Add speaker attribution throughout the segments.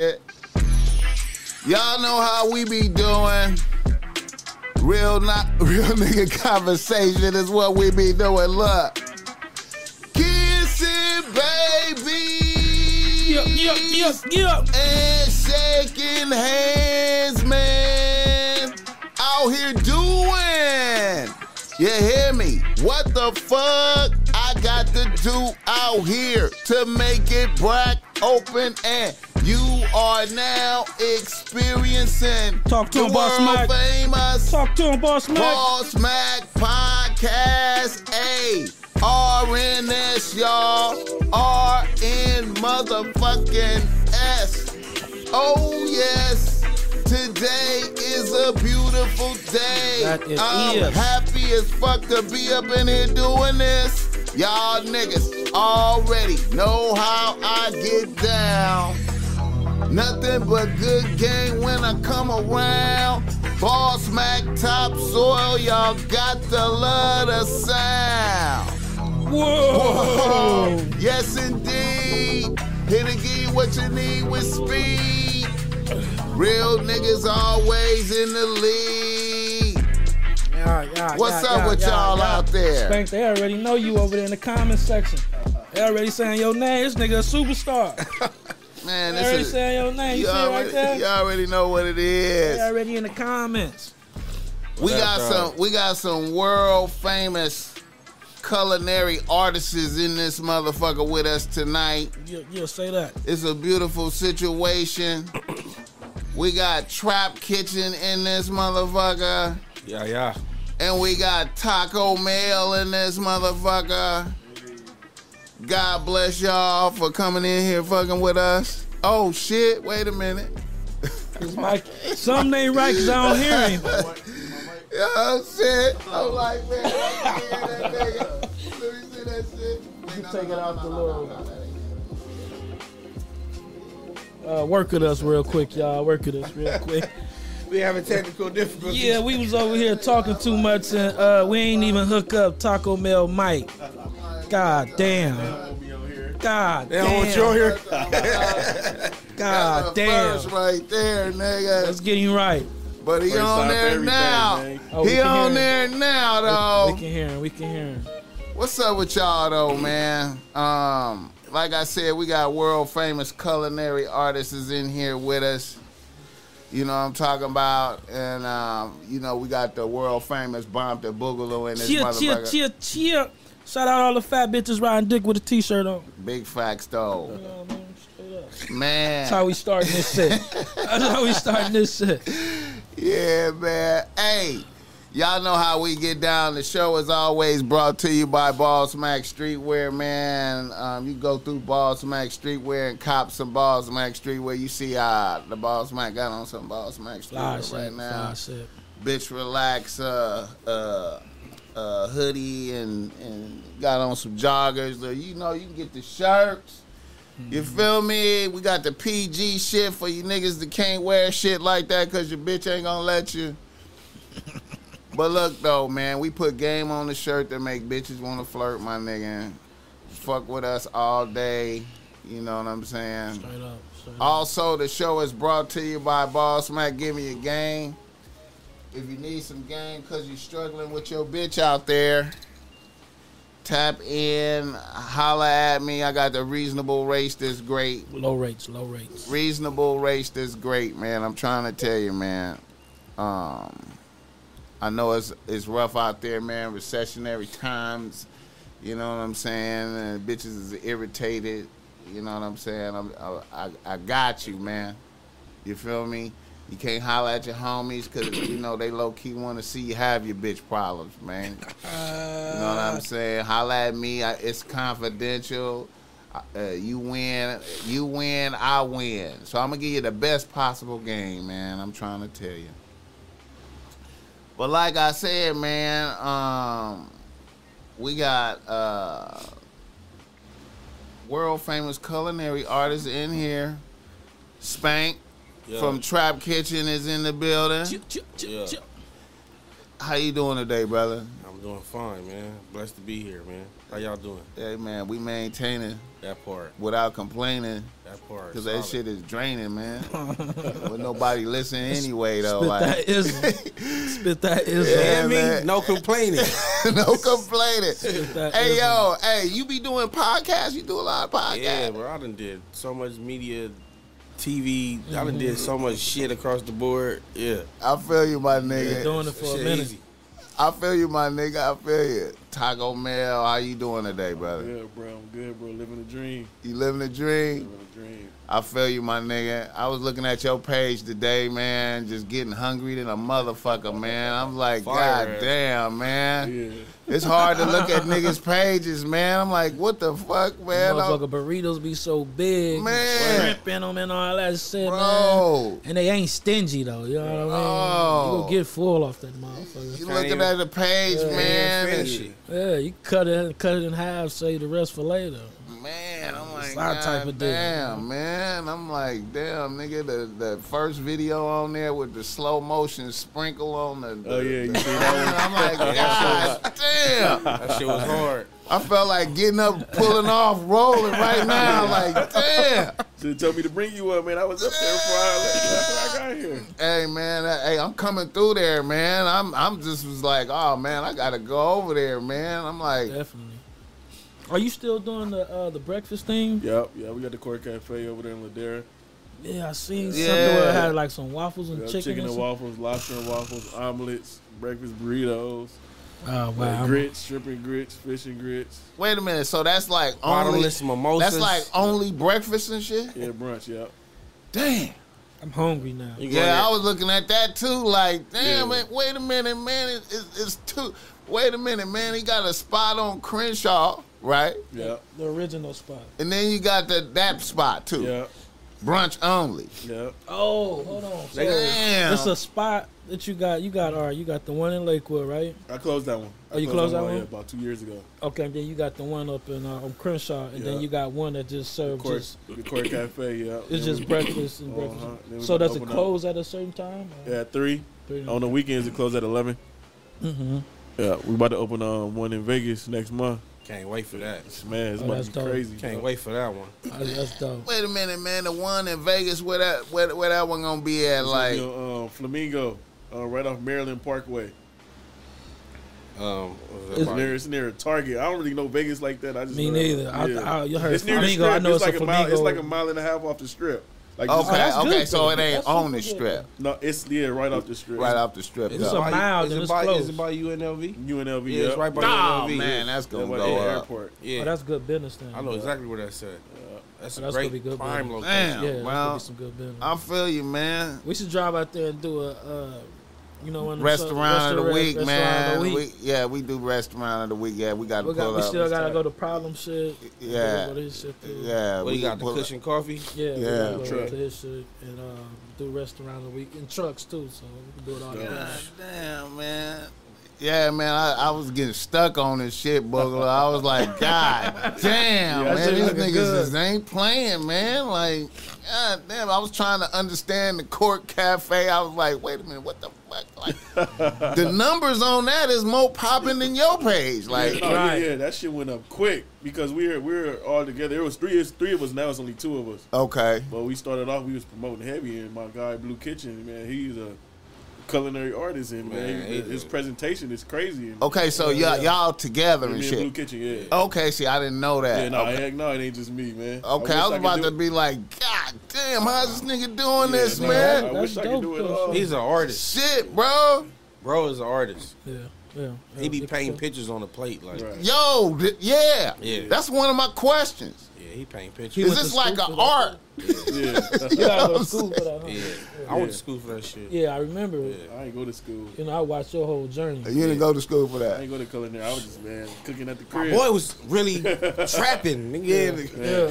Speaker 1: Y'all know how we be doing. Real not real nigga conversation is what we be doing. Look. Kissing baby.
Speaker 2: Yep, yep, yep, yep.
Speaker 1: And shaking hands, man. Out here doing. You hear me? What the fuck I got to do out here to make it black open and you are now experiencing
Speaker 2: Talk to
Speaker 1: the
Speaker 2: him, Boss
Speaker 1: world
Speaker 2: Mac.
Speaker 1: famous
Speaker 2: Talk to him, Boss Mac.
Speaker 1: Boss Mac Podcast. A RNS, y'all. RN motherfucking S. Oh, yes. Today is a beautiful day.
Speaker 2: That
Speaker 1: I'm
Speaker 2: is.
Speaker 1: happy as fuck to be up in here doing this. Y'all niggas already know how I get down. Nothing but good game when I come around. Boss Mac topsoil, y'all got to love the sound.
Speaker 2: Whoa.
Speaker 1: Yes, indeed. Here to give you what you need with speed. Real niggas always in the lead.
Speaker 2: Yeah, yeah,
Speaker 1: What's
Speaker 2: yeah,
Speaker 1: up
Speaker 2: yeah,
Speaker 1: with
Speaker 2: yeah,
Speaker 1: y'all
Speaker 2: yeah.
Speaker 1: out there?
Speaker 2: Spank, they already know you over there in the comment section. They already saying your name. This nigga a superstar.
Speaker 1: Man,
Speaker 2: They
Speaker 1: this
Speaker 2: already
Speaker 1: is.
Speaker 2: saying your name. You,
Speaker 1: You
Speaker 2: see it right
Speaker 1: already,
Speaker 2: there?
Speaker 1: you already know what it is.
Speaker 2: They
Speaker 1: is.
Speaker 2: already in the comments.
Speaker 1: We got
Speaker 3: That's
Speaker 1: some. We got some world famous culinary artists in this motherfucker with us tonight.
Speaker 2: You, you'll say that.
Speaker 1: It's a beautiful situation. We got Trap Kitchen in this motherfucker.
Speaker 3: Yeah, yeah.
Speaker 1: And we got Taco Mail in this motherfucker. God bless y'all for coming in here fucking with us. Oh shit, wait a minute.
Speaker 2: It's like something ain't right because I don't hear him.
Speaker 1: Oh shit. I'm like, man, I can't hear that nigga. Let me see that shit.
Speaker 2: You take it out the little- Uh, work with us real quick, y'all. Work with us real quick.
Speaker 3: We having technical difficulties.
Speaker 2: Yeah, we was over here talking too much and uh, we ain't even hook up Taco Mail mic. God damn. God
Speaker 3: They don't want you on
Speaker 2: damn.
Speaker 3: here.
Speaker 2: God damn.
Speaker 1: First right there, nigga.
Speaker 2: Let's get him right.
Speaker 1: But he
Speaker 3: First
Speaker 1: on there now.
Speaker 2: Oh,
Speaker 1: he on
Speaker 2: him.
Speaker 1: there now, though.
Speaker 2: We
Speaker 1: though.
Speaker 2: can hear him. We can hear him.
Speaker 1: What's up with y'all though, man? Um, like I said, we got world famous culinary artists is in here with us. You know what I'm talking about, and um, you know we got the world famous Bomb the Boogaloo in this
Speaker 2: Cheer, cheer, cheer, cheer. Shout out all the fat bitches riding dick with a t-shirt on.
Speaker 1: Big facts though,
Speaker 2: You know I mean? Straight. That's how we starting this shit. That's how we starting this shit.
Speaker 1: Yeah, man. Hey, y'all know how we get down. The show is always brought to you by Boss Mac Streetwear, man. Um, you go through Boss Mac Streetwear and cop some Boss Mac Streetwear. You see uh, the Boss Mac got on some Boss Mac
Speaker 2: Fly
Speaker 1: Streetwear
Speaker 2: shit.
Speaker 1: right now. Bitch relax uh, uh, uh, hoodie and, and got on some joggers. Or, you know, you can get the shirts. You feel me? We got the PG shit for you niggas that can't wear shit like that because your bitch ain't gonna let you. but look though, man, we put game on the shirt that make bitches want to flirt, my nigga. Fuck with us all day. You know what I'm saying?
Speaker 2: Straight up. Straight up.
Speaker 1: Also, the show is brought to you by Boss Mac. Give me a game. If you need some game because you're struggling with your bitch out there, tap in, holla at me. I got the reasonable race that's great.
Speaker 2: Low rates, low rates.
Speaker 1: Reasonable race that's great, man. I'm trying to tell you, man. Um, I know it's it's rough out there, man. Recessionary times. You know what I'm saying? And bitches is irritated. You know what I'm saying? I'm, I, I, I got you, man. You feel me? You can't holler at your homies because, you know, they low key want to see you have your bitch problems, man. You know what I'm saying? Holla at me. I, it's confidential. Uh, you win, you win, I win. So I'm gonna give you the best possible game, man. I'm trying to tell you. But like I said, man, um, we got uh, world famous culinary artists in here. Spank
Speaker 3: Yeah.
Speaker 1: from Trap Kitchen is in the building.
Speaker 2: Ch- ch- ch-
Speaker 3: Yeah.
Speaker 1: How you doing today, brother?
Speaker 3: I'm I'm doing fine, man. Blessed to be here, man. How y'all doing?
Speaker 1: Hey man, we maintaining
Speaker 3: That part.
Speaker 1: without complaining
Speaker 3: That part.
Speaker 1: because that shit is draining, man. With nobody listening anyway though.
Speaker 2: Spit
Speaker 1: Like,
Speaker 2: that ism. Spit that ism.
Speaker 1: Yeah,
Speaker 3: Yeah, me,
Speaker 1: man.
Speaker 3: no complaining.
Speaker 1: no complaining. Hey
Speaker 2: ism.
Speaker 1: yo, hey, you be doing podcasts? You do a lot of podcasts?
Speaker 3: yeah, bro. I done did so much media, TV. I done did so much shit across the board. Yeah.
Speaker 1: I feel you, my
Speaker 2: Been
Speaker 1: nigga.
Speaker 2: doing it for a minute.
Speaker 3: easy.
Speaker 1: I feel you, my nigga. I feel you. Taco Mel, how you doing today, brother?
Speaker 4: Yeah, bro, I'm good, bro. Living a dream.
Speaker 1: You living the dream?
Speaker 4: Living a dream.
Speaker 1: I feel you, my nigga. I was looking at your page today, man, just getting hungry than a motherfucker, man. I'm like,
Speaker 3: Fire
Speaker 1: God
Speaker 3: ass.
Speaker 1: damn, man.
Speaker 4: Yeah.
Speaker 1: It's hard to look at niggas' pages, man. I'm like, what the fuck, man? I'm-
Speaker 2: Motherfucker burritos be so big,
Speaker 1: Man.
Speaker 2: shrimp in them and all that shit, man.
Speaker 1: Bro,
Speaker 2: And they ain't stingy though. You know what I mean?
Speaker 1: Oh.
Speaker 2: You go get full off that motherfucker.
Speaker 1: you
Speaker 3: Can't
Speaker 1: looking
Speaker 3: even-
Speaker 1: at the page,
Speaker 2: Yeah.
Speaker 1: man.
Speaker 3: Finish
Speaker 1: and-
Speaker 3: it.
Speaker 2: Yeah, you cut it, cut it in half, save the rest for later.
Speaker 1: Man, I'm like,
Speaker 2: It's our
Speaker 1: God
Speaker 2: type of deal.
Speaker 1: damn, man. I'm like, damn, nigga. The the first video on there with the slow motion sprinkle on the.
Speaker 4: Oh, yeah, you
Speaker 1: the-
Speaker 4: seen that
Speaker 1: I'm like, God damn.
Speaker 3: That shit was hard.
Speaker 1: I felt like getting up, pulling off, rolling right now. Like, damn.
Speaker 4: Should have told me to bring you up, man. I was up there before I, before I got here.
Speaker 1: Hey man, uh, hey, I'm coming through there, man. I'm I'm just was like, oh man, I gotta go over there, man. I'm like,
Speaker 2: Definitely. Are you still doing the uh, the breakfast thing?
Speaker 4: Yep, yeah, we got the Court Cafe over there in Ladera.
Speaker 2: Yeah, I seen
Speaker 1: Yeah.
Speaker 2: something where it had like some waffles and
Speaker 4: We got
Speaker 2: chicken.
Speaker 4: chicken
Speaker 2: or
Speaker 4: and waffles, lobster and waffles, omelets, breakfast burritos,
Speaker 2: Oh
Speaker 4: like grits, shrimp and grits, fish and grits.
Speaker 1: wait a minute. So that's like only
Speaker 3: Bottomless mimosas.
Speaker 1: that's like only breakfast and shit.
Speaker 4: Yeah, brunch, yep.
Speaker 1: Damn.
Speaker 2: I'm hungry now.
Speaker 1: Yeah, I was looking at that too. Like, damn,
Speaker 4: Yeah.
Speaker 1: man, wait a minute, man. It, it's, it's too. Wait a minute, man. He got a spot on Crenshaw, right?
Speaker 4: Yeah.
Speaker 2: The original spot.
Speaker 1: And then you got the that spot too.
Speaker 4: Yeah.
Speaker 1: Brunch only.
Speaker 4: Yeah.
Speaker 2: Oh, hold on. So
Speaker 1: Damn.
Speaker 2: it's a spot that you got. You got all right. You got the one in Lakewood, right?
Speaker 4: I closed that one. I
Speaker 2: Oh, you closed that one?
Speaker 4: Yeah, about two years ago.
Speaker 2: Okay, and then you got the one up in uh, on Crenshaw, and then you got one that just
Speaker 4: The
Speaker 2: serves
Speaker 4: Court,
Speaker 2: just
Speaker 4: the Court Cafe, yeah.
Speaker 2: it's
Speaker 4: Then
Speaker 2: just
Speaker 4: we-
Speaker 2: breakfast and
Speaker 4: Uh-huh.
Speaker 2: breakfast. So does it
Speaker 4: open up.
Speaker 2: close at a certain time?
Speaker 4: Yeah, at three. On the weekends, it closes at 11.
Speaker 2: Mm-hmm.
Speaker 4: Yeah, we about to open um, one in Vegas next month.
Speaker 3: Can't wait for that.
Speaker 4: Man, it's
Speaker 2: Oh,
Speaker 4: about
Speaker 2: that's
Speaker 4: to be
Speaker 2: dope.
Speaker 4: crazy.
Speaker 3: Can't
Speaker 4: bro.
Speaker 3: wait for that one.
Speaker 2: That's dope.
Speaker 1: Wait a minute, man. The one in Vegas, where that where, where that one gonna be at?
Speaker 4: It's
Speaker 1: Like,
Speaker 4: be on, um, Flamingo, uh, right off Maryland Parkway.
Speaker 3: Um,
Speaker 2: It's
Speaker 4: It's near, it's near a Target. I don't really know Vegas like that. I just
Speaker 2: Me
Speaker 4: know that-
Speaker 2: neither. I- I- you heard
Speaker 4: it's near
Speaker 2: Flamingo.
Speaker 4: the strip.
Speaker 2: I know
Speaker 4: it's,
Speaker 2: it's
Speaker 4: like a mile. It's like a mile and a half off the strip. Like
Speaker 1: okay,
Speaker 4: just-
Speaker 2: that's
Speaker 1: okay,
Speaker 2: good,
Speaker 1: so
Speaker 2: though.
Speaker 1: it ain't
Speaker 2: That's
Speaker 1: on
Speaker 2: super
Speaker 1: the
Speaker 2: good.
Speaker 1: strip,
Speaker 4: no, it's yeah, right off the strip.
Speaker 1: right off the strip.
Speaker 2: It's
Speaker 1: though.
Speaker 2: a mile,
Speaker 3: is
Speaker 2: then
Speaker 3: it
Speaker 2: it's
Speaker 3: by,
Speaker 2: close.
Speaker 3: Is it by UNLV?
Speaker 4: UNLV.
Speaker 3: Yeah, it's right by
Speaker 1: Oh
Speaker 3: UNLV.
Speaker 1: man, that's gonna
Speaker 4: by
Speaker 1: go
Speaker 4: the
Speaker 1: up.
Speaker 4: airport.
Speaker 3: Yeah,
Speaker 2: Oh, that's good business then.
Speaker 3: I know exactly where that's at. That's a
Speaker 2: That's gonna
Speaker 3: great
Speaker 2: be good,
Speaker 3: prime
Speaker 2: bro.
Speaker 3: location.
Speaker 1: Damn.
Speaker 2: Yeah, that's
Speaker 1: well,
Speaker 2: gonna be some good business.
Speaker 1: I feel you, man.
Speaker 2: we should drive out there and do a, uh, you know, one of them
Speaker 1: Restaurant of the week,
Speaker 2: restaurant of
Speaker 1: man.
Speaker 2: the week.
Speaker 1: We, yeah, we do restaurant of the week. Yeah, we got to
Speaker 2: We, got,
Speaker 1: pull
Speaker 2: we
Speaker 1: up.
Speaker 2: still gotta go to problem shit.
Speaker 1: Yeah.
Speaker 2: Go to his shit too.
Speaker 1: Yeah,
Speaker 3: What
Speaker 1: we
Speaker 3: got? The
Speaker 1: pull up.
Speaker 3: cushion coffee.
Speaker 2: Yeah, we
Speaker 1: Yeah.
Speaker 2: gotta go to his shit and uh, do restaurant of the week and trucks too. So we can do it all.
Speaker 4: Yeah.
Speaker 1: God damn, man. Yeah, man, I, I was getting stuck on this shit, Bugler. I was like, God damn,
Speaker 2: that
Speaker 1: man, these niggas
Speaker 2: good.
Speaker 1: just ain't playing, man. Like, God damn, I was trying to understand the court cafe. I was like, wait a minute, what the fuck? Like, the numbers on that is more popping than your page. Like, oh,
Speaker 4: yeah, no,
Speaker 2: Right.
Speaker 4: yeah, yeah, that shit went up quick because we were we were all together. It was three, it's three of us now. It's only two of us.
Speaker 1: okay,
Speaker 4: But we started off. We was promoting heavy, and my guy Blue Kitchen, man, he's a culinary artist, and man,
Speaker 3: Man,
Speaker 4: he- his presentation is crazy.
Speaker 1: Okay, so y'all, y'all together
Speaker 4: me
Speaker 1: and
Speaker 4: and Blue. Kitchen, yeah.
Speaker 1: Okay, see, I didn't know that.
Speaker 4: Yeah, no,
Speaker 1: okay.
Speaker 4: heck no, it ain't just me, man.
Speaker 1: Okay,
Speaker 4: wish
Speaker 1: I was
Speaker 4: could
Speaker 1: about to be like, God damn, how's this nigga doing
Speaker 4: Yeah,
Speaker 1: this,
Speaker 4: no,
Speaker 1: man?
Speaker 4: I wish I
Speaker 2: That's
Speaker 4: could do it
Speaker 2: dope,
Speaker 4: all.
Speaker 3: He's an artist.
Speaker 1: Shit, bro.
Speaker 3: Bro is an artist.
Speaker 2: Yeah, yeah.
Speaker 3: He be
Speaker 2: yeah.
Speaker 3: painting pictures on the plate. Like,
Speaker 4: Right.
Speaker 1: Yo, th- yeah.
Speaker 3: Yeah.
Speaker 1: That's one of my questions.
Speaker 3: Yeah, he paint
Speaker 2: He
Speaker 3: pictures.
Speaker 1: Is
Speaker 2: went
Speaker 1: this like an art?
Speaker 4: Yeah, that's
Speaker 2: You gotta go
Speaker 1: I'm
Speaker 2: to school for that. Huh?
Speaker 3: Yeah, I went to school for that shit.
Speaker 2: Yeah, I remember. it.
Speaker 4: I ain't go to school.
Speaker 2: You know, I watched your whole journey.
Speaker 1: You didn't go to school for that.
Speaker 4: I
Speaker 1: that.
Speaker 4: ain't go to culinary. I was just man cooking at the
Speaker 3: My
Speaker 4: crib.
Speaker 3: boy was really trapping. Nigga,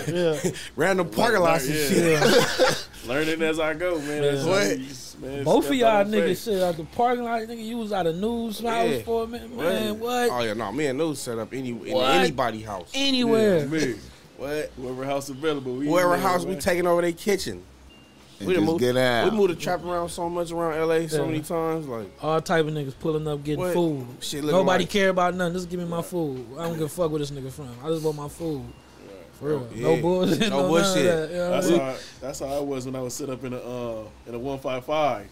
Speaker 2: Yeah, yeah.
Speaker 3: random parking lots and
Speaker 4: Yeah.
Speaker 3: shit.
Speaker 4: Learning as I go, man.
Speaker 2: Yeah.
Speaker 4: That's
Speaker 3: What?
Speaker 4: how you just, man,
Speaker 2: Both of y'all niggas
Speaker 4: faith.
Speaker 2: shit out the parking lot. Nigga, you was out of news house
Speaker 3: Yeah.
Speaker 2: for a minute, man. What?
Speaker 3: Oh yeah, no, me and News set up any in
Speaker 2: What?
Speaker 3: anybody house.
Speaker 2: Anywhere.
Speaker 4: Yeah, me.
Speaker 3: What?
Speaker 4: Whoever house available. We
Speaker 3: Whoever house we taking over their kitchen.
Speaker 1: And
Speaker 3: We done
Speaker 1: just
Speaker 3: moved,
Speaker 1: get out.
Speaker 3: we moved the trap around so much around LA so
Speaker 2: Yeah.
Speaker 3: many times. Like
Speaker 2: All type of niggas pulling up getting
Speaker 3: What?
Speaker 2: food.
Speaker 3: shit,
Speaker 2: Nobody
Speaker 3: like,
Speaker 2: care about nothing. Just give me my food. I don't give a fuck where this nigga from. I just want my food. For real.
Speaker 3: Yeah.
Speaker 2: No bullshit.
Speaker 3: No
Speaker 2: No, no
Speaker 3: bullshit.
Speaker 2: bullshit. You know
Speaker 4: That's how I, that's how I was when I was set up in a uh, in a one five five.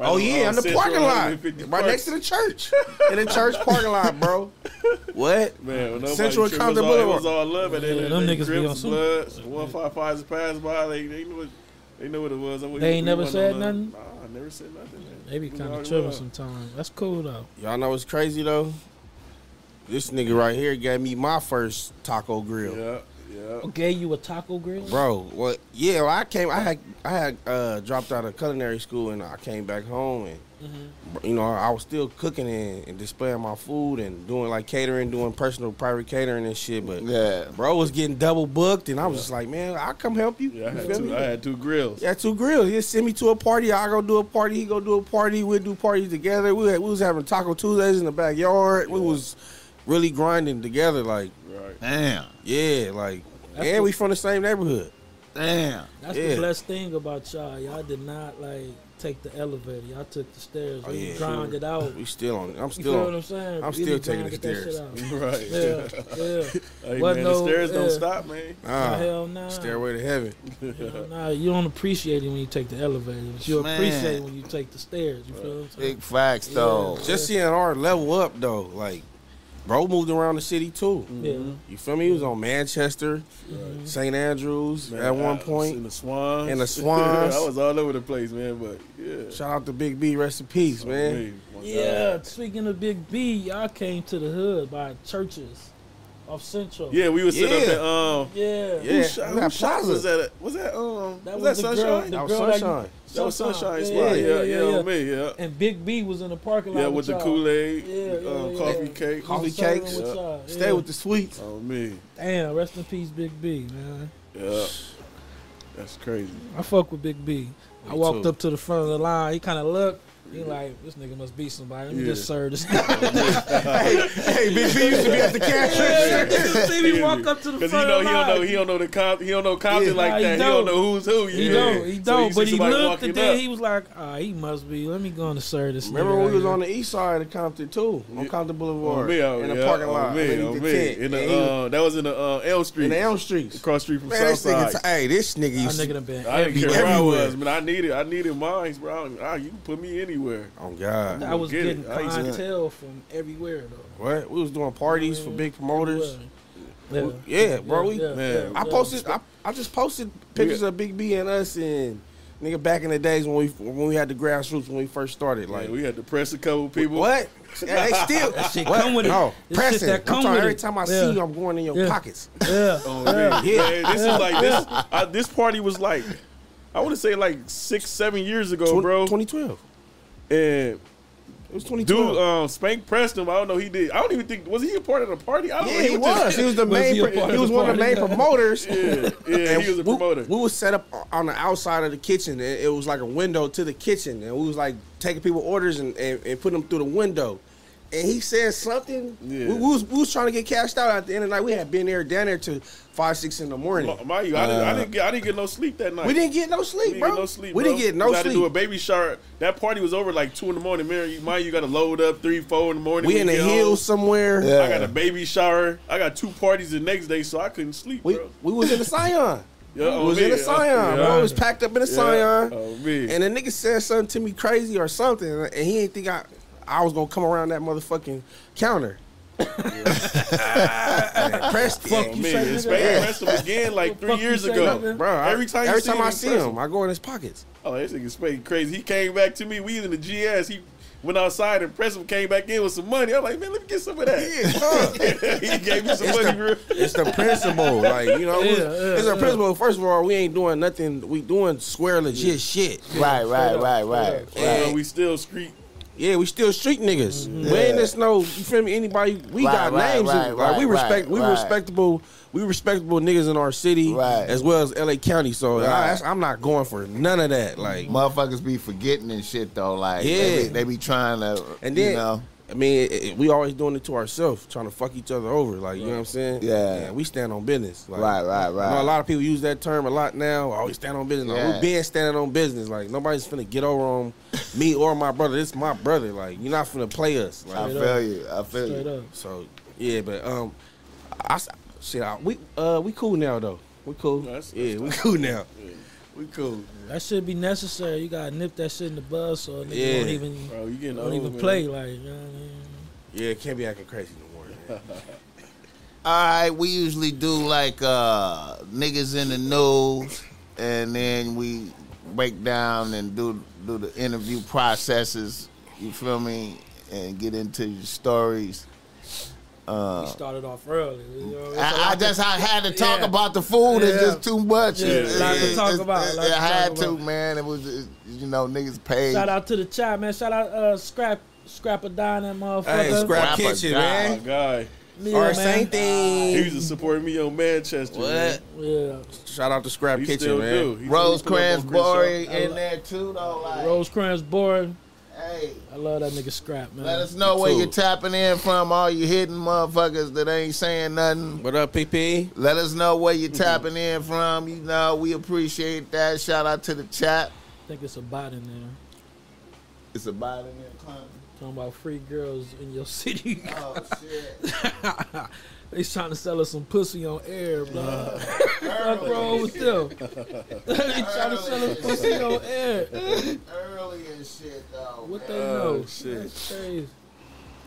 Speaker 3: Oh yeah, in the uh, parking lot, right next to the church, in the church parking lot, bro. What?
Speaker 4: Man, when
Speaker 3: Central
Speaker 4: tripped,
Speaker 3: Compton
Speaker 4: it it
Speaker 3: Boulevard.
Speaker 4: was all love, and then
Speaker 2: Yeah,
Speaker 4: the,
Speaker 2: them niggas be
Speaker 4: Crips,
Speaker 2: on some-
Speaker 4: Bloods, one five fives passed by. They they knew what they knew what it was.
Speaker 2: They ain't never said nothing?
Speaker 4: Nah, I never said nothing. Man.
Speaker 2: They be kind of
Speaker 4: already
Speaker 2: tripping
Speaker 4: was.
Speaker 2: sometimes. That's cool though.
Speaker 3: Y'all know what's crazy though? This nigga right here gave me my first taco grill.
Speaker 4: Yeah, yeah.
Speaker 2: Gave you a taco grill?
Speaker 3: Bro, what? Yeah, well, I came. I had I had uh, dropped out of culinary school and I came back home and
Speaker 2: Mm-hmm.
Speaker 3: you know I was still cooking and, and displaying my food and doing like catering, doing personal private catering and shit. But
Speaker 1: Yeah.
Speaker 3: bro was getting double booked and I was just like, man, I'll come help you.
Speaker 4: Yeah, I
Speaker 3: You
Speaker 4: had
Speaker 3: feel
Speaker 4: two.
Speaker 3: me?
Speaker 4: I had two grills.
Speaker 3: Yeah, two grills. He send me to a party. I go do a party. He go do a party. We do parties together. We, had, we was having Taco Tuesdays in the backyard. We was really grinding together. Like,
Speaker 4: Right.
Speaker 1: Damn.
Speaker 3: yeah, like,
Speaker 2: That's
Speaker 3: and
Speaker 2: the-
Speaker 3: we from the same neighborhood.
Speaker 1: Damn.
Speaker 2: That's
Speaker 3: Yeah.
Speaker 2: the blessed thing about y'all. Y'all did not like take the elevator. Y'all took the stairs.
Speaker 3: Oh,
Speaker 2: We
Speaker 3: yeah.
Speaker 2: ground it out.
Speaker 3: We still on. I'm
Speaker 2: You
Speaker 3: still
Speaker 2: feel what I'm
Speaker 3: on.
Speaker 2: saying?
Speaker 3: I'm still taking the stairs.
Speaker 4: Right.
Speaker 2: Yeah, yeah.
Speaker 4: Hey,
Speaker 2: Wasn't
Speaker 4: man,
Speaker 2: no-
Speaker 4: the stairs don't stop, man.
Speaker 3: Ah,
Speaker 2: hell nah.
Speaker 3: Stairway to heaven.
Speaker 2: Hell nah. You don't appreciate it when you take the elevator, but you
Speaker 1: Man.
Speaker 2: appreciate it when you take the stairs. You feel what I'm saying?
Speaker 1: Big facts though.
Speaker 2: Yeah.
Speaker 3: Just seeing our level up though. Like, bro moved around the city too.
Speaker 2: Yeah.
Speaker 3: You feel me? He was on Manchester,
Speaker 2: Mhm.
Speaker 3: St. Andrews
Speaker 4: Man,
Speaker 3: at one
Speaker 4: was
Speaker 3: point.
Speaker 4: in the Swans,
Speaker 3: In the Swans.
Speaker 4: I was all over the place, man. But yeah,
Speaker 3: Shout out to Big B. Rest in peace,
Speaker 4: Oh,
Speaker 3: man.
Speaker 4: my
Speaker 2: Yeah,
Speaker 4: God.
Speaker 2: speaking of Big B, y'all came to the hood by churches off Central.
Speaker 4: Yeah, we was set up at um.
Speaker 2: Yeah.
Speaker 3: Yeah.
Speaker 4: Who shot, who
Speaker 3: got
Speaker 4: shot was that? Was that um?
Speaker 2: That
Speaker 4: was,
Speaker 2: was
Speaker 4: that
Speaker 2: the girl-
Speaker 4: Sunshine?
Speaker 3: That was
Speaker 2: girl that
Speaker 3: Sunshine.
Speaker 4: that was Sunshine
Speaker 2: Yeah,
Speaker 4: Spot.
Speaker 2: yeah,
Speaker 4: Yeah,
Speaker 2: yeah,
Speaker 4: yeah,
Speaker 2: yeah.
Speaker 4: me. Yeah,
Speaker 2: And Big B was in the parking lot.
Speaker 4: yeah, with the. Kool Aid,
Speaker 2: Yeah, yeah,
Speaker 4: um,
Speaker 2: yeah.
Speaker 4: coffee
Speaker 2: He
Speaker 4: cake.
Speaker 3: Coffee cakes.
Speaker 2: with
Speaker 4: Yeah.
Speaker 2: y'all.
Speaker 3: Stay with the sweets.
Speaker 4: On me.
Speaker 2: Damn, rest in peace, Big B, man.
Speaker 4: Yeah, that's crazy.
Speaker 2: I fuck with Big B. I
Speaker 3: Me
Speaker 2: walked
Speaker 3: too.
Speaker 2: up to the front of the line. He kind of looked. He like, this nigga must be somebody. Let me
Speaker 4: Yeah.
Speaker 2: just serve this.
Speaker 3: hey, hey, Big B used to be at the cash register.
Speaker 2: See me walk up to the
Speaker 4: Because
Speaker 2: front
Speaker 4: he know
Speaker 2: of
Speaker 4: he don't know he don't know the comp, he don't know Compton
Speaker 3: Yeah.
Speaker 4: like
Speaker 2: Nah,
Speaker 4: that. He don't
Speaker 2: don't.
Speaker 4: know who's who.
Speaker 2: He
Speaker 4: yeah.
Speaker 2: don't. He don't.
Speaker 4: see
Speaker 2: but he looked
Speaker 4: walking
Speaker 2: and then he was like, ah, he must be. Let me go and serve this.
Speaker 3: Remember
Speaker 2: nigga
Speaker 3: when we was on the east side of Compton too, on
Speaker 4: Yeah.
Speaker 3: Compton Boulevard,
Speaker 4: me, oh,
Speaker 3: in the
Speaker 4: yeah,
Speaker 3: parking lot,
Speaker 4: me,
Speaker 3: underneath
Speaker 4: on
Speaker 3: the
Speaker 4: me. In the
Speaker 3: And
Speaker 4: uh, that was in the uh, Elm Street,
Speaker 3: in the Elm Streets.
Speaker 4: across the street from Southside.
Speaker 3: hey, this nigga
Speaker 2: That
Speaker 3: used
Speaker 2: nigga
Speaker 3: to.
Speaker 2: done been
Speaker 4: I didn't care
Speaker 2: everywhere.
Speaker 4: where I was, man. I needed, I needed mines, bro. Ah, you can put me anywhere.
Speaker 3: Oh God,
Speaker 2: I was
Speaker 4: Get
Speaker 2: getting
Speaker 4: I used to-
Speaker 2: clientele from everywhere though.
Speaker 3: what? We was doing parties for big promoters.
Speaker 2: Yeah,
Speaker 3: Yeah, bro, we-
Speaker 4: Man,
Speaker 3: I posted. I, I just posted pictures of Big B and us and nigga back in the days when we when we had the grassroots when we first started. Like
Speaker 4: Like we had to press a couple people.
Speaker 3: what? Yeah, they still
Speaker 2: That shit
Speaker 3: what?
Speaker 2: come with it.
Speaker 3: No,
Speaker 2: This shit
Speaker 3: pressing.
Speaker 2: that
Speaker 3: I'm
Speaker 2: come with
Speaker 3: every
Speaker 2: it.
Speaker 3: time I
Speaker 2: Yeah.
Speaker 3: see you, I'm going in your
Speaker 2: Yeah.
Speaker 3: pockets.
Speaker 2: Yeah.
Speaker 4: Oh,
Speaker 2: yeah.
Speaker 4: man.
Speaker 3: Yeah.
Speaker 4: Man, this is like this. I, this party was like, I want to say like six, seven years ago, bro.
Speaker 3: 2012.
Speaker 4: And
Speaker 3: It was 2012.
Speaker 4: dude, um, Spank pressed him. I don't know. He did. I don't even think was he a part of the party. I don't
Speaker 3: yeah,
Speaker 4: know.
Speaker 3: he
Speaker 4: was just-
Speaker 3: was. He was the
Speaker 2: Was
Speaker 3: main.
Speaker 2: he
Speaker 3: pro- He was
Speaker 2: the
Speaker 3: one of the main promoters.
Speaker 4: Yeah, yeah.
Speaker 3: And
Speaker 4: He was a
Speaker 3: we-
Speaker 4: promoter.
Speaker 3: We, was set up on the outside of the kitchen. and It was like a window to the kitchen, and we was like taking people orders and, and, and putting them through the window. And he said something.
Speaker 4: Yeah.
Speaker 3: We, we was we was trying to get cashed out at the end of the night. We had been there down there to five six in the morning.
Speaker 4: Mind you, I, didn't, I didn't uh, get. I didn't get no sleep that night.
Speaker 3: We didn't get no
Speaker 4: We
Speaker 3: sleep,
Speaker 4: didn't
Speaker 3: bro.
Speaker 4: get no sleep.
Speaker 3: we
Speaker 4: bro.
Speaker 3: didn't get no
Speaker 4: we had to do a baby shower. That party was over like two in the morning. Man, you mind you got to load up three, four in the morning.
Speaker 3: We
Speaker 4: when
Speaker 3: in the
Speaker 4: you get home.
Speaker 3: hills somewhere.
Speaker 1: Yeah.
Speaker 4: I got a baby shower. I got two parties the next day, so I couldn't sleep,
Speaker 3: We
Speaker 4: bro.
Speaker 3: we was in the Scion.
Speaker 4: Yeah,
Speaker 3: we
Speaker 4: oh,
Speaker 3: was
Speaker 4: me.
Speaker 3: in the Scion, bro. It was packed up in the Scion.
Speaker 4: Oh, me.
Speaker 3: And the nigga said something to me crazy or something, and he didn't think I I was gonna come around that motherfucking counter. Pressed
Speaker 2: Fuck
Speaker 3: it.
Speaker 2: You
Speaker 4: me.
Speaker 2: say,
Speaker 4: And
Speaker 3: Yeah.
Speaker 4: pressed him again like three
Speaker 2: Fuck
Speaker 4: years ago.
Speaker 2: nigga?
Speaker 3: Bro, I-
Speaker 4: Every time
Speaker 3: every time I see
Speaker 4: press
Speaker 3: him, I go in his pockets.
Speaker 4: Oh, this nigga Spank crazy. He came back to me. We was in the GS. He went outside and pressed him. Came back in with some money. I'm like, man, let me get some of that. he gave me some
Speaker 3: It's
Speaker 4: money,
Speaker 3: the-
Speaker 4: bro.
Speaker 3: It's the principle, like you know,
Speaker 2: Yeah,
Speaker 3: it's,
Speaker 2: yeah,
Speaker 3: it's a
Speaker 2: yeah.
Speaker 3: principle. First of all, we ain't doing nothing. We doing square legit shit.
Speaker 1: Right, right, right, right.
Speaker 3: Yeah.
Speaker 4: Uh, we still street.
Speaker 3: Yeah, we still street niggas. We ain't just no. You feel me? Anybody? We
Speaker 1: Right,
Speaker 3: got
Speaker 1: right,
Speaker 3: names.
Speaker 1: right,
Speaker 3: like we respect. we respectable. We respectable niggas in our city, as well as L.A. County. So I, I'm not going for none of that. Like
Speaker 1: Motherfuckers be forgetting and shit though. Like
Speaker 3: Yeah.
Speaker 1: they, be, they be trying to,
Speaker 3: And
Speaker 1: you
Speaker 3: then-
Speaker 1: know,
Speaker 3: I mean, it, it- we always doing it to ourselves, trying to fuck each other over. Like, you know what I'm saying?
Speaker 1: Yeah.
Speaker 3: we stand on business. Like,
Speaker 1: Right, right,
Speaker 3: I know a lot of people use that term a lot now. Always stand on business. Like,
Speaker 1: Yeah.
Speaker 3: we been standing on business. Like, nobody's finna get over on me or my brother. This my brother. Like, you're not finna play us. Like,
Speaker 1: I
Speaker 2: Straight
Speaker 1: feel
Speaker 2: up.
Speaker 1: you. I feel
Speaker 2: Straight
Speaker 1: you.
Speaker 2: up.
Speaker 3: so yeah, but um, I, I- shit, I, we uh we cool now though. We cool.
Speaker 4: That's-
Speaker 3: yeah,
Speaker 4: that's
Speaker 3: we cool now. We cool.
Speaker 2: That should be necessary. You gotta nip that shit in the bud so niggas
Speaker 3: Yeah.
Speaker 2: won't even
Speaker 4: Bro, you getting
Speaker 2: don't
Speaker 4: old,
Speaker 2: even
Speaker 4: man.
Speaker 2: play like. You know what I mean?
Speaker 3: Yeah, it can't be acting crazy no more. man.
Speaker 1: All right, we usually do like uh niggas in the news, and then we break down and do do the interview processes. You feel me? And get into your stories.
Speaker 2: We
Speaker 1: Uh,
Speaker 2: started off early. You know, it's a
Speaker 1: I, I
Speaker 2: lot to-
Speaker 1: just I had to talk
Speaker 2: Yeah.
Speaker 1: about the food. It's just too much.
Speaker 2: Yeah,
Speaker 1: It-
Speaker 2: lot to talk
Speaker 1: it's-
Speaker 2: about,
Speaker 1: it- I had to,
Speaker 2: about.
Speaker 1: man. It was it- you know niggas paid.
Speaker 2: Shout out to the chat, man. Shout out uh, Scrap Scrap a Dine that motherfucker.
Speaker 3: Hey, Scrap
Speaker 1: Rapper
Speaker 3: Kitchen,
Speaker 1: guy.
Speaker 4: My
Speaker 3: man.
Speaker 4: guy.
Speaker 2: Yeah,
Speaker 3: Or
Speaker 2: man.
Speaker 3: same thing.
Speaker 4: He used to support me on Manchester. man.
Speaker 2: Yeah.
Speaker 3: Shout out to Scrap
Speaker 4: He
Speaker 3: Kitchen,
Speaker 4: still
Speaker 3: man.
Speaker 4: do. He
Speaker 1: Rosecrans
Speaker 4: still put up on Chris
Speaker 1: Bory in there too, though. Like,
Speaker 2: Rosecrans board.
Speaker 1: Hey,
Speaker 2: I love that nigga Scrap, man.
Speaker 1: let us know where
Speaker 3: too.
Speaker 1: you're tapping in from. All you hidden motherfuckers that ain't saying nothing.
Speaker 3: What up, PP?
Speaker 1: Let us know where you're
Speaker 2: Mm-hmm.
Speaker 1: tapping in from. You know, we appreciate that. Shout out to the chat.
Speaker 2: I think it's a bot in there.
Speaker 1: It's a bot in there, Clown.
Speaker 2: Talking about free girls in your city.
Speaker 1: Oh shit.
Speaker 2: they trying to sell us some pussy on air, bro. Fuck wrong with them? they trying to sell us pussy on air.
Speaker 1: Early and shit though.
Speaker 2: What
Speaker 1: man.
Speaker 2: they
Speaker 4: Oh,
Speaker 2: know?
Speaker 4: shit.
Speaker 2: That's crazy.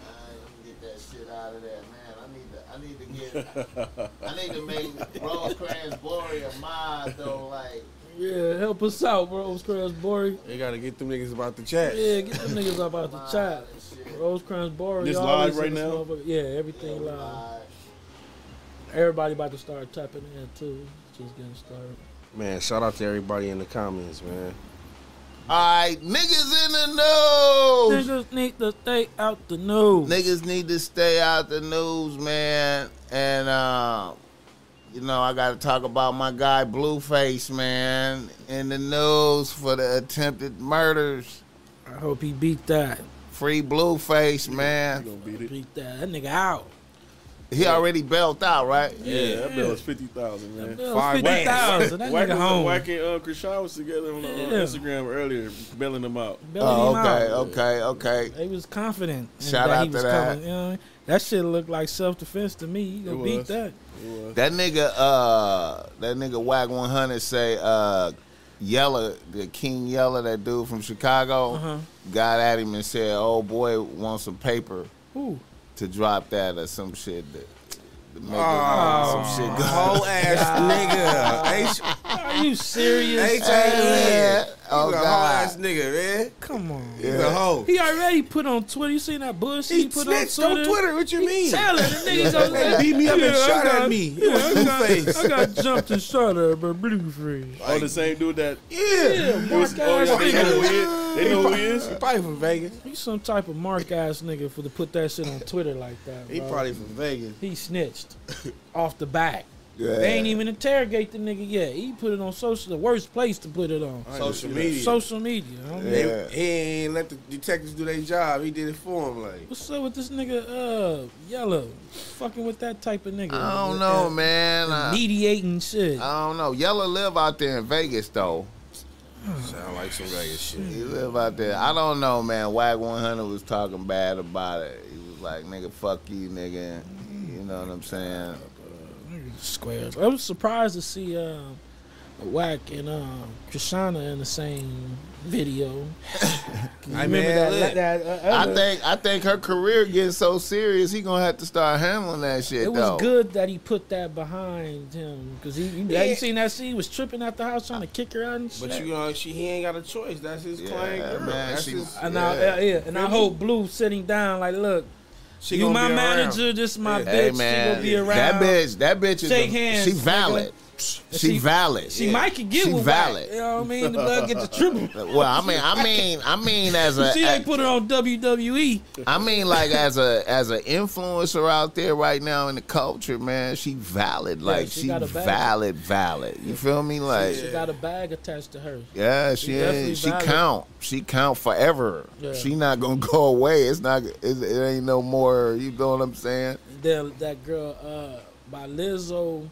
Speaker 1: I ain't get that shit out of there, man. I need to, I need to get, I need to make Rosecrans Bory a mod though. Like,
Speaker 2: Yeah, help us out, bro. Rosecrans boring.
Speaker 3: They gotta get them niggas about the chat.
Speaker 2: Yeah, get them niggas about out the chat. Rosecrans boring.
Speaker 4: This live right now?
Speaker 2: Yeah, everything live.
Speaker 1: Live.
Speaker 2: Everybody about to start tapping in too. Just getting started.
Speaker 3: Man, shout out to everybody in the comments, man.
Speaker 1: All right, niggas in the news.
Speaker 2: Niggas need to stay out the news.
Speaker 1: Niggas need to stay out the news, man. And uh, you know, I gotta talk about my guy Blueface, man, in the news for the attempted murders.
Speaker 2: I hope he beat that.
Speaker 1: Free Blueface,
Speaker 4: He
Speaker 1: man.
Speaker 4: gonna beat it.
Speaker 2: Beat that. That nigga out.
Speaker 1: He already bailed out, right?
Speaker 4: Yeah, that bill was fifty thousand, man.
Speaker 2: Fifty thousand. That nigga
Speaker 4: was,
Speaker 2: home.
Speaker 4: Wack and uh, Chrisean was together on, on
Speaker 2: Yeah.
Speaker 4: Instagram earlier, bailing them out.
Speaker 2: Belly
Speaker 1: Oh,
Speaker 2: him
Speaker 1: okay,
Speaker 2: out.
Speaker 1: okay, okay.
Speaker 2: He was confident.
Speaker 1: Shout
Speaker 2: that
Speaker 1: out
Speaker 2: he
Speaker 1: to
Speaker 2: was
Speaker 1: that.
Speaker 2: Coming, you know I mean? That shit looked like self defense to me. You gonna beat that?
Speaker 4: It.
Speaker 1: That nigga, uh, that nigga Wack 100 say, uh, Yella, the King Yella, that dude from Chicago,
Speaker 2: Uh-huh.
Speaker 1: got at him and said, "Oh boy, want some paper
Speaker 2: Ooh.
Speaker 1: To drop that or some shit that." To make
Speaker 3: Oh,
Speaker 1: some shit oh. go.
Speaker 3: Whole ass nigga. H
Speaker 2: Are you serious?
Speaker 3: H
Speaker 1: Hey,
Speaker 3: A
Speaker 1: Oh,
Speaker 3: He's a whole ass nigga, man.
Speaker 2: Come on.
Speaker 3: He's a hoe.
Speaker 2: He already put on Twitter. You seen that bullshit
Speaker 3: He
Speaker 2: he put
Speaker 3: snitched
Speaker 2: on
Speaker 3: on
Speaker 2: Twitter?
Speaker 3: Twitter. What you mean?
Speaker 2: Tell it. The niggas on
Speaker 3: They beat me up and
Speaker 2: Yeah, I
Speaker 3: shot
Speaker 2: got-
Speaker 3: at me.
Speaker 2: Yeah,
Speaker 3: was
Speaker 2: I got,
Speaker 3: Blueface.
Speaker 2: I got jumped and shot at by Blueface.
Speaker 4: Oh, the same dude that.
Speaker 3: Yeah.
Speaker 2: Yeah, mark
Speaker 4: oh,
Speaker 2: ass
Speaker 4: yeah, they know who he
Speaker 2: nigga.
Speaker 4: is. They know who he is.
Speaker 3: He probably from Vegas.
Speaker 2: He's some type of mark ass nigga for to put that shit on Twitter like that.
Speaker 3: He
Speaker 2: bro.
Speaker 3: probably from Vegas.
Speaker 2: he snitched off the back.
Speaker 1: Yeah.
Speaker 2: They ain't even interrogate the nigga yet. He put it on social. The worst place to put it on.
Speaker 3: Social media.
Speaker 2: Social media. I.
Speaker 1: Yeah.
Speaker 3: They, he ain't let the detectives do their job. He did it for him. Like,
Speaker 2: What's up with this nigga? Uh, Yella, fucking with that type of nigga.
Speaker 1: I don't
Speaker 2: With
Speaker 1: know,
Speaker 2: that
Speaker 1: man. I,
Speaker 2: Mediating shit.
Speaker 1: I don't know. Yella live out there in Vegas though.
Speaker 3: sound like some Vegas shit.
Speaker 1: He live out there. I don't know, man. Wack 100 was talking bad about it. He was like, "Nigga, fuck you, nigga." You know what I'm saying?
Speaker 2: Squares. I was surprised to see uh, Wack and uh, Krishana in the same video.
Speaker 3: I
Speaker 2: remember
Speaker 3: mean,
Speaker 2: that?
Speaker 3: look,
Speaker 2: that, uh,
Speaker 1: I think I think her career getting so serious, he gonna have to start handling that shit
Speaker 2: It was
Speaker 1: though.
Speaker 2: good that he put that behind him because he, you,
Speaker 3: Yeah.
Speaker 2: you seen that scene? He was tripping at the house trying to kick her out and shit.
Speaker 3: But you know, she he ain't got a choice. That's his
Speaker 1: Yeah,
Speaker 3: client girl.
Speaker 1: man,
Speaker 3: That's
Speaker 1: she-
Speaker 3: his,
Speaker 2: and I,
Speaker 1: Yeah.
Speaker 2: yeah, yeah, and I hope Blue sitting down like, look,
Speaker 3: she
Speaker 2: you my
Speaker 3: be around.
Speaker 2: manager, this my
Speaker 3: Yeah.
Speaker 2: bitch,
Speaker 1: Hey
Speaker 2: she gonna be around.
Speaker 1: that bitch, that bitch is
Speaker 2: Shake
Speaker 1: a-
Speaker 2: hands,
Speaker 1: she valid. She, valid.
Speaker 2: She might could get
Speaker 1: She
Speaker 2: one
Speaker 1: valid.
Speaker 2: You know what I mean? The blood get the triple.
Speaker 1: Well, I mean, I mean, I mean, as a,
Speaker 2: She ain't put it on. WWE.
Speaker 1: I mean, like as a as an influencer out there right now in the culture, man, she valid. Like
Speaker 2: she
Speaker 1: she,
Speaker 2: a
Speaker 1: valid, valid. You feel me? Like
Speaker 2: She got a bag attached to her.
Speaker 1: yeah, she
Speaker 2: definitely
Speaker 1: ain't, she count. She count forever.
Speaker 2: Yeah.
Speaker 1: She not gonna go away. It's not. It, it ain't no more. You know what I'm saying?
Speaker 2: Then that girl uh, by Lizzo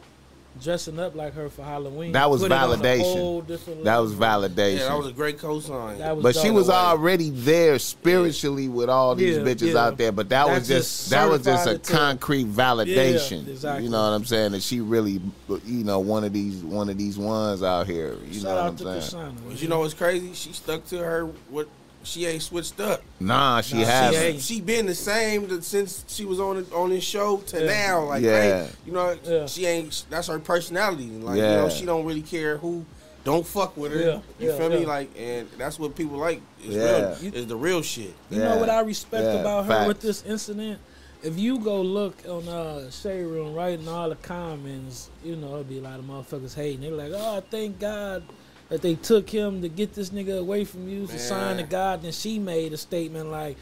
Speaker 2: dressing up like her for Halloween.
Speaker 1: That was
Speaker 2: put it on a
Speaker 1: validation. That was validation.
Speaker 3: Yeah, that was a great cosign.
Speaker 2: That
Speaker 1: but she
Speaker 2: dope.
Speaker 1: was already there spiritually with all these
Speaker 2: Yeah,
Speaker 1: bitches
Speaker 2: yeah.
Speaker 1: out there. But that was
Speaker 2: That
Speaker 1: just
Speaker 2: just
Speaker 1: that was just a
Speaker 2: certified it to-
Speaker 1: concrete validation.
Speaker 2: Yeah, exactly.
Speaker 1: You know what I'm saying? That she really, you know, one of these one of these ones out here. You
Speaker 2: Shout
Speaker 1: know what
Speaker 2: out
Speaker 1: I'm
Speaker 2: to
Speaker 1: saying?
Speaker 2: Krishana.
Speaker 3: But you know what's crazy? She stuck to her. What she ain't switched up.
Speaker 1: Nah, she
Speaker 2: Nah,
Speaker 1: has.
Speaker 2: ain't.
Speaker 3: She been the same since she was on on this show to
Speaker 2: Yeah.
Speaker 3: now. Like,
Speaker 1: Yeah.
Speaker 3: hey, you know,
Speaker 2: Yeah.
Speaker 3: she ain't. That's her personality. Like, you know, she don't really care who don't fuck with her.
Speaker 2: Yeah,
Speaker 3: You
Speaker 2: yeah,
Speaker 3: feel me? Like, and that's what people like. Is
Speaker 1: Yeah.
Speaker 3: real. Is the real shit.
Speaker 2: You
Speaker 1: Yeah.
Speaker 2: know what I respect
Speaker 1: Yeah,
Speaker 2: about her with this incident? If you go look on uh Shade Room, right, and all the comments, you know, it'll be a lot of motherfuckers hating. They're like, oh, thank God that they took him to get this nigga away from you to sign to God. Then she made a statement like,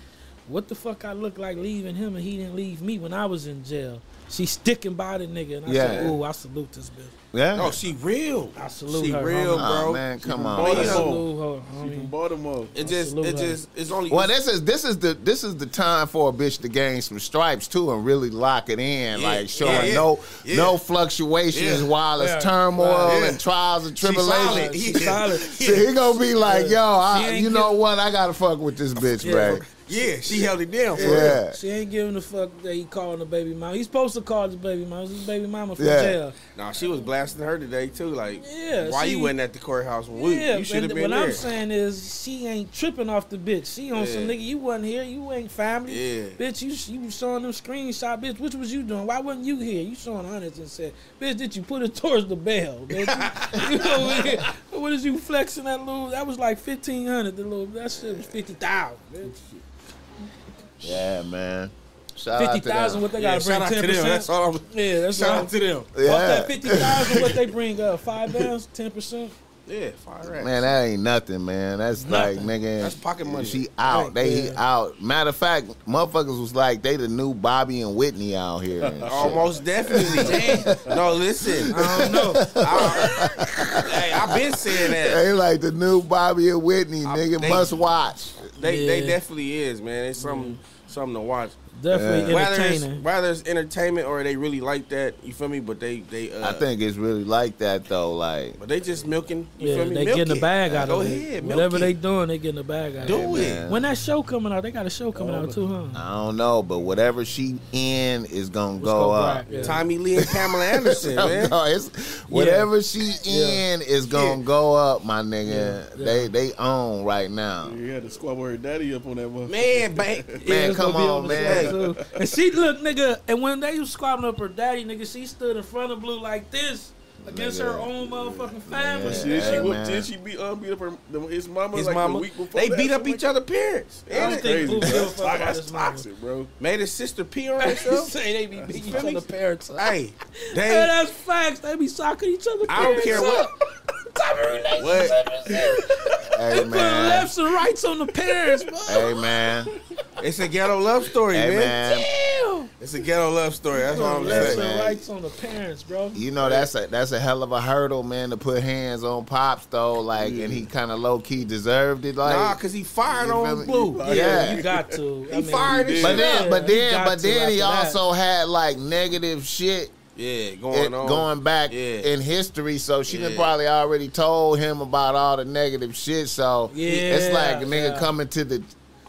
Speaker 2: what the fuck I look like leaving him and he didn't leave me when I was in jail. She's sticking by the nigga. And I said,
Speaker 1: Yeah.
Speaker 2: ooh, I salute this bitch.
Speaker 1: Yeah.
Speaker 3: No, she real.
Speaker 2: I salute
Speaker 3: she
Speaker 2: her,
Speaker 3: real,
Speaker 2: homie.
Speaker 1: oh
Speaker 3: bro.
Speaker 1: man, come
Speaker 4: from
Speaker 1: on.
Speaker 3: Baltimore.
Speaker 1: man.
Speaker 2: salute her,
Speaker 4: She from
Speaker 2: homie.
Speaker 4: Baltimore.
Speaker 3: It just,
Speaker 2: salute
Speaker 3: it
Speaker 2: her.
Speaker 3: just, it's only.
Speaker 1: Well, this is this is the this is the time for a bitch to gain some stripes too and really lock it in,
Speaker 3: Yeah,
Speaker 1: like showing
Speaker 3: yeah, yeah.
Speaker 1: no
Speaker 3: Yeah.
Speaker 1: no fluctuations
Speaker 3: Yeah.
Speaker 1: while it's
Speaker 2: Yeah.
Speaker 1: turmoil
Speaker 3: Yeah.
Speaker 1: and trials and
Speaker 3: She
Speaker 1: tribulations.
Speaker 3: solid.
Speaker 2: She's solid.
Speaker 1: So he gonna be like, yo, I, you know what? I gotta fuck with this bitch,
Speaker 2: Yeah.
Speaker 1: Man.
Speaker 3: yeah, she held it down for real.
Speaker 1: Yeah.
Speaker 2: She ain't giving a fuck that he calling the baby mama. He's supposed to call the baby mama. His baby mama from
Speaker 1: Yeah.
Speaker 2: jail.
Speaker 3: Nah, she was blasting her today too. Like,
Speaker 2: Yeah,
Speaker 3: why
Speaker 2: she-
Speaker 3: you wasn't at the courthouse? Well, we,
Speaker 2: yeah,
Speaker 3: you should have
Speaker 2: and
Speaker 3: been
Speaker 2: what
Speaker 3: there.
Speaker 2: What I'm saying is she ain't tripping off the bitch. She on some nigga. You wasn't here. You ain't family.
Speaker 3: Yeah.
Speaker 2: Bitch, you you showing them screenshot. Bitch, which was you doing? Why wasn't you here? You showing hundreds and said, bitch, did you put it towards the bell? Bitch, you know what? what is you flexing that little? That was like fifteen hundred. The little that shit was fifty thousand.
Speaker 1: Yeah, man. Shout out to
Speaker 2: thousand. What they
Speaker 3: Yeah,
Speaker 2: got to bring
Speaker 3: out to
Speaker 2: ten
Speaker 3: them. That's
Speaker 2: percent.
Speaker 3: all. I'm,
Speaker 2: Yeah, that's
Speaker 3: shout
Speaker 2: all.
Speaker 3: out to them.
Speaker 2: Off
Speaker 1: Yeah.
Speaker 2: that fifty thousand, what they bring up? Five bands, ten percent.
Speaker 3: Yeah, fire racks.
Speaker 1: Man, that ain't nothing, man. That's like, nigga.
Speaker 3: That's pocket money.
Speaker 1: She out.
Speaker 2: Right,
Speaker 1: they
Speaker 2: yeah.
Speaker 1: out. Matter of fact, motherfuckers was like, they the new Bobby and Whitney out here.
Speaker 3: Almost definitely. no, listen. I don't know. I, hey, I've been saying that.
Speaker 1: They like the new Bobby and Whitney,
Speaker 3: I-
Speaker 1: nigga.
Speaker 3: they-
Speaker 1: must watch.
Speaker 3: They they definitely is, man. It's something something to watch.
Speaker 2: Definitely
Speaker 3: Whether it's,
Speaker 2: entertaining.
Speaker 3: whether it's entertainment or they really like that, you feel me? But they they uh,
Speaker 1: I think it's really like that though. Like,
Speaker 3: but they just milking. You
Speaker 2: Yeah,
Speaker 3: feel me?
Speaker 2: they
Speaker 3: Milk
Speaker 2: getting the bag out
Speaker 3: Go
Speaker 2: of
Speaker 3: ahead,
Speaker 2: it.
Speaker 3: milk
Speaker 2: Whatever
Speaker 3: it.
Speaker 2: they doing, they getting the bag out
Speaker 3: Do
Speaker 2: of it.
Speaker 3: it.
Speaker 2: When that show coming out, they got a show coming out too, huh?
Speaker 1: I don't know, but whatever she in is gonna
Speaker 2: Let's
Speaker 1: go
Speaker 2: go
Speaker 1: up.
Speaker 2: back, yeah.
Speaker 3: Tommy Lee and Pamela Anderson, man.
Speaker 1: No, it's, whatever she
Speaker 2: Yeah.
Speaker 1: in is gonna go up, my nigga.
Speaker 2: Yeah, yeah.
Speaker 1: They they own right now.
Speaker 4: You had to squabble her daddy up on that motherfucker.
Speaker 3: Man, man.
Speaker 1: Man, come on, man.
Speaker 2: Show, too. And she look, nigga, and when they was squabbling up her daddy, nigga, she stood in front of Blue like this against her own motherfucking family.
Speaker 1: Yeah.
Speaker 4: Did she,
Speaker 1: Hey,
Speaker 4: whoop, did she beat, uh, beat up her, the- his mama
Speaker 3: His
Speaker 4: like
Speaker 3: mama.
Speaker 4: the week before
Speaker 3: They
Speaker 4: that,
Speaker 3: beat up
Speaker 4: something
Speaker 3: each
Speaker 4: like
Speaker 3: other parents.
Speaker 2: I don't think
Speaker 4: Crazy.
Speaker 2: Blue
Speaker 4: That's,
Speaker 2: give a fuck about
Speaker 4: that's
Speaker 2: his mama.
Speaker 4: toxic, bro.
Speaker 3: made his sister pee on
Speaker 2: He
Speaker 3: herself.
Speaker 2: say they be beating each
Speaker 3: Feel me?
Speaker 2: other parents up.
Speaker 3: hey,
Speaker 2: Hey, that's facts. They be socking each other.
Speaker 3: I don't care
Speaker 2: up.
Speaker 3: what.
Speaker 2: Type of relationship?
Speaker 1: Hey
Speaker 2: They putting
Speaker 1: man.
Speaker 2: lefts and rights on the parents, bro.
Speaker 1: Hey man.
Speaker 3: It's a ghetto love story,
Speaker 1: Hey
Speaker 3: man.
Speaker 1: man.
Speaker 2: Damn.
Speaker 3: It's a ghetto love story. That's all I'm
Speaker 2: Putting lefts
Speaker 3: saying.
Speaker 2: and
Speaker 1: man.
Speaker 2: rights on the parents, bro.
Speaker 1: You know that's a that's a hell of a hurdle, man, to put hands on pops though. Like, and he mm. kind of low key deserved it. Like,
Speaker 3: Nah, cause he fired on
Speaker 1: me?
Speaker 3: Blue.
Speaker 1: Yeah.
Speaker 2: Yeah, you got to. I
Speaker 3: He
Speaker 2: mean,
Speaker 3: fired his
Speaker 4: did.
Speaker 1: but then, but then,
Speaker 2: got
Speaker 1: but then he
Speaker 2: after that.
Speaker 1: also had like negative shit
Speaker 3: Yeah, going
Speaker 1: it-
Speaker 3: on.
Speaker 1: going back
Speaker 3: Yeah.
Speaker 1: in history. So she done
Speaker 3: Yeah.
Speaker 1: probably already told him about all the negative shit. So it's like a nigga
Speaker 2: Yeah.
Speaker 1: coming to the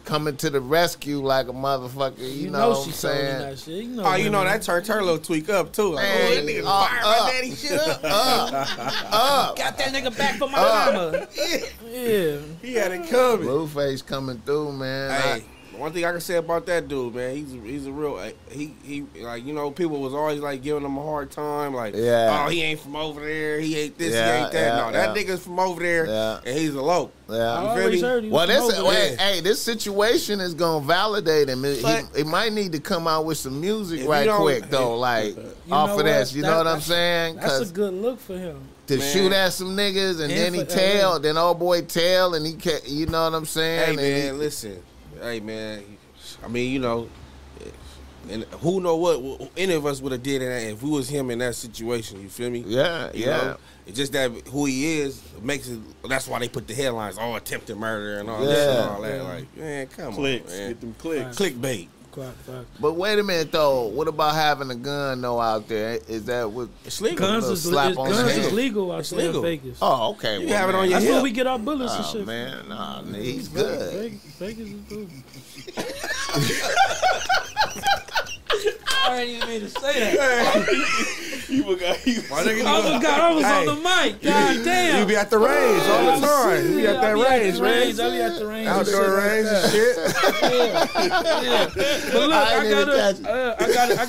Speaker 1: coming to the rescue like a motherfucker. You,
Speaker 2: You,
Speaker 1: know,
Speaker 2: know,
Speaker 1: what I'm saying?
Speaker 2: that shit. You know,
Speaker 3: Oh, you know that turned her little tweak up too. Like,
Speaker 1: Man,
Speaker 3: oh, that nigga
Speaker 1: uh,
Speaker 3: fired
Speaker 1: up.
Speaker 3: my daddy shit up.
Speaker 1: Up, up.
Speaker 2: got that nigga back for my
Speaker 1: Uh,
Speaker 2: mama. Yeah.
Speaker 3: He had it coming.
Speaker 1: Blueface coming through, man.
Speaker 3: Hey, one thing I can say about that dude, man, he's he's a real he he like you know people was always like giving him a hard time, like
Speaker 1: Yeah.
Speaker 3: oh he ain't from over there, he ain't this,
Speaker 1: Yeah,
Speaker 3: he ain't that.
Speaker 1: yeah,
Speaker 3: no, that
Speaker 1: yeah.
Speaker 3: nigga's from over there,
Speaker 1: Yeah.
Speaker 3: and he's a low.
Speaker 2: I
Speaker 1: Yeah.
Speaker 3: feel
Speaker 2: always
Speaker 3: me?
Speaker 2: heard he was
Speaker 1: Well,
Speaker 2: from
Speaker 1: this
Speaker 2: over
Speaker 1: wait,
Speaker 2: there.
Speaker 1: hey, this situation is gonna validate him. He,
Speaker 3: But-
Speaker 1: he, he might need to come out with some music right quick though, like off
Speaker 2: know
Speaker 1: of this. You
Speaker 2: That-
Speaker 1: know what I'm saying?
Speaker 2: That's a good look for him.
Speaker 1: to
Speaker 3: Man.
Speaker 1: shoot at some niggas and,
Speaker 2: And
Speaker 1: then he
Speaker 2: for
Speaker 1: tell,
Speaker 2: LA.
Speaker 1: then old boy tell, and he ca You know what I'm saying?
Speaker 3: Hey
Speaker 1: And he-
Speaker 3: man, listen, hey man, I mean you know, and who know what what any of us would have did in that if we was him in that situation. You feel me?
Speaker 1: yeah,
Speaker 3: You
Speaker 1: yeah.
Speaker 3: know, it's just that who he is makes it. That's why they put the headlines, oh, attempted murder and all this and all that.
Speaker 2: Yeah.
Speaker 3: Like, man, come
Speaker 4: Clicks,
Speaker 3: on, man.
Speaker 4: get them clicks.
Speaker 3: Clickbait.
Speaker 2: Quite fact.
Speaker 1: But wait a minute though. What about having a gun though out there? Is that what?
Speaker 3: It's legal.
Speaker 2: Guns
Speaker 1: little
Speaker 2: is,
Speaker 1: slap
Speaker 2: is,
Speaker 1: on
Speaker 2: guns
Speaker 1: head.
Speaker 2: is legal out
Speaker 3: It's
Speaker 2: there
Speaker 3: legal.
Speaker 2: in Vegas.
Speaker 1: Oh, okay.
Speaker 3: You
Speaker 1: well,
Speaker 3: have it on
Speaker 1: man.
Speaker 3: your
Speaker 2: That's
Speaker 3: hip.
Speaker 2: where we get our bullets and
Speaker 1: Oh
Speaker 2: shit.
Speaker 1: man, nah, he's good.
Speaker 2: Vegas, Vegas is good. I didn't even mean to say that.
Speaker 4: You forgot. You,
Speaker 3: My nigga,
Speaker 2: I forgot I was
Speaker 3: Hey.
Speaker 2: on the mic. God damn.
Speaker 3: You be at the range all the time. You be at that range,
Speaker 2: the
Speaker 3: man.
Speaker 2: range. I be at the range. and shit
Speaker 3: Outdoor
Speaker 2: like
Speaker 3: range and shit.
Speaker 2: Yeah, yeah. But look,
Speaker 1: I
Speaker 2: I,
Speaker 1: didn't
Speaker 2: gotta,
Speaker 1: it.
Speaker 2: uh, I gotta, I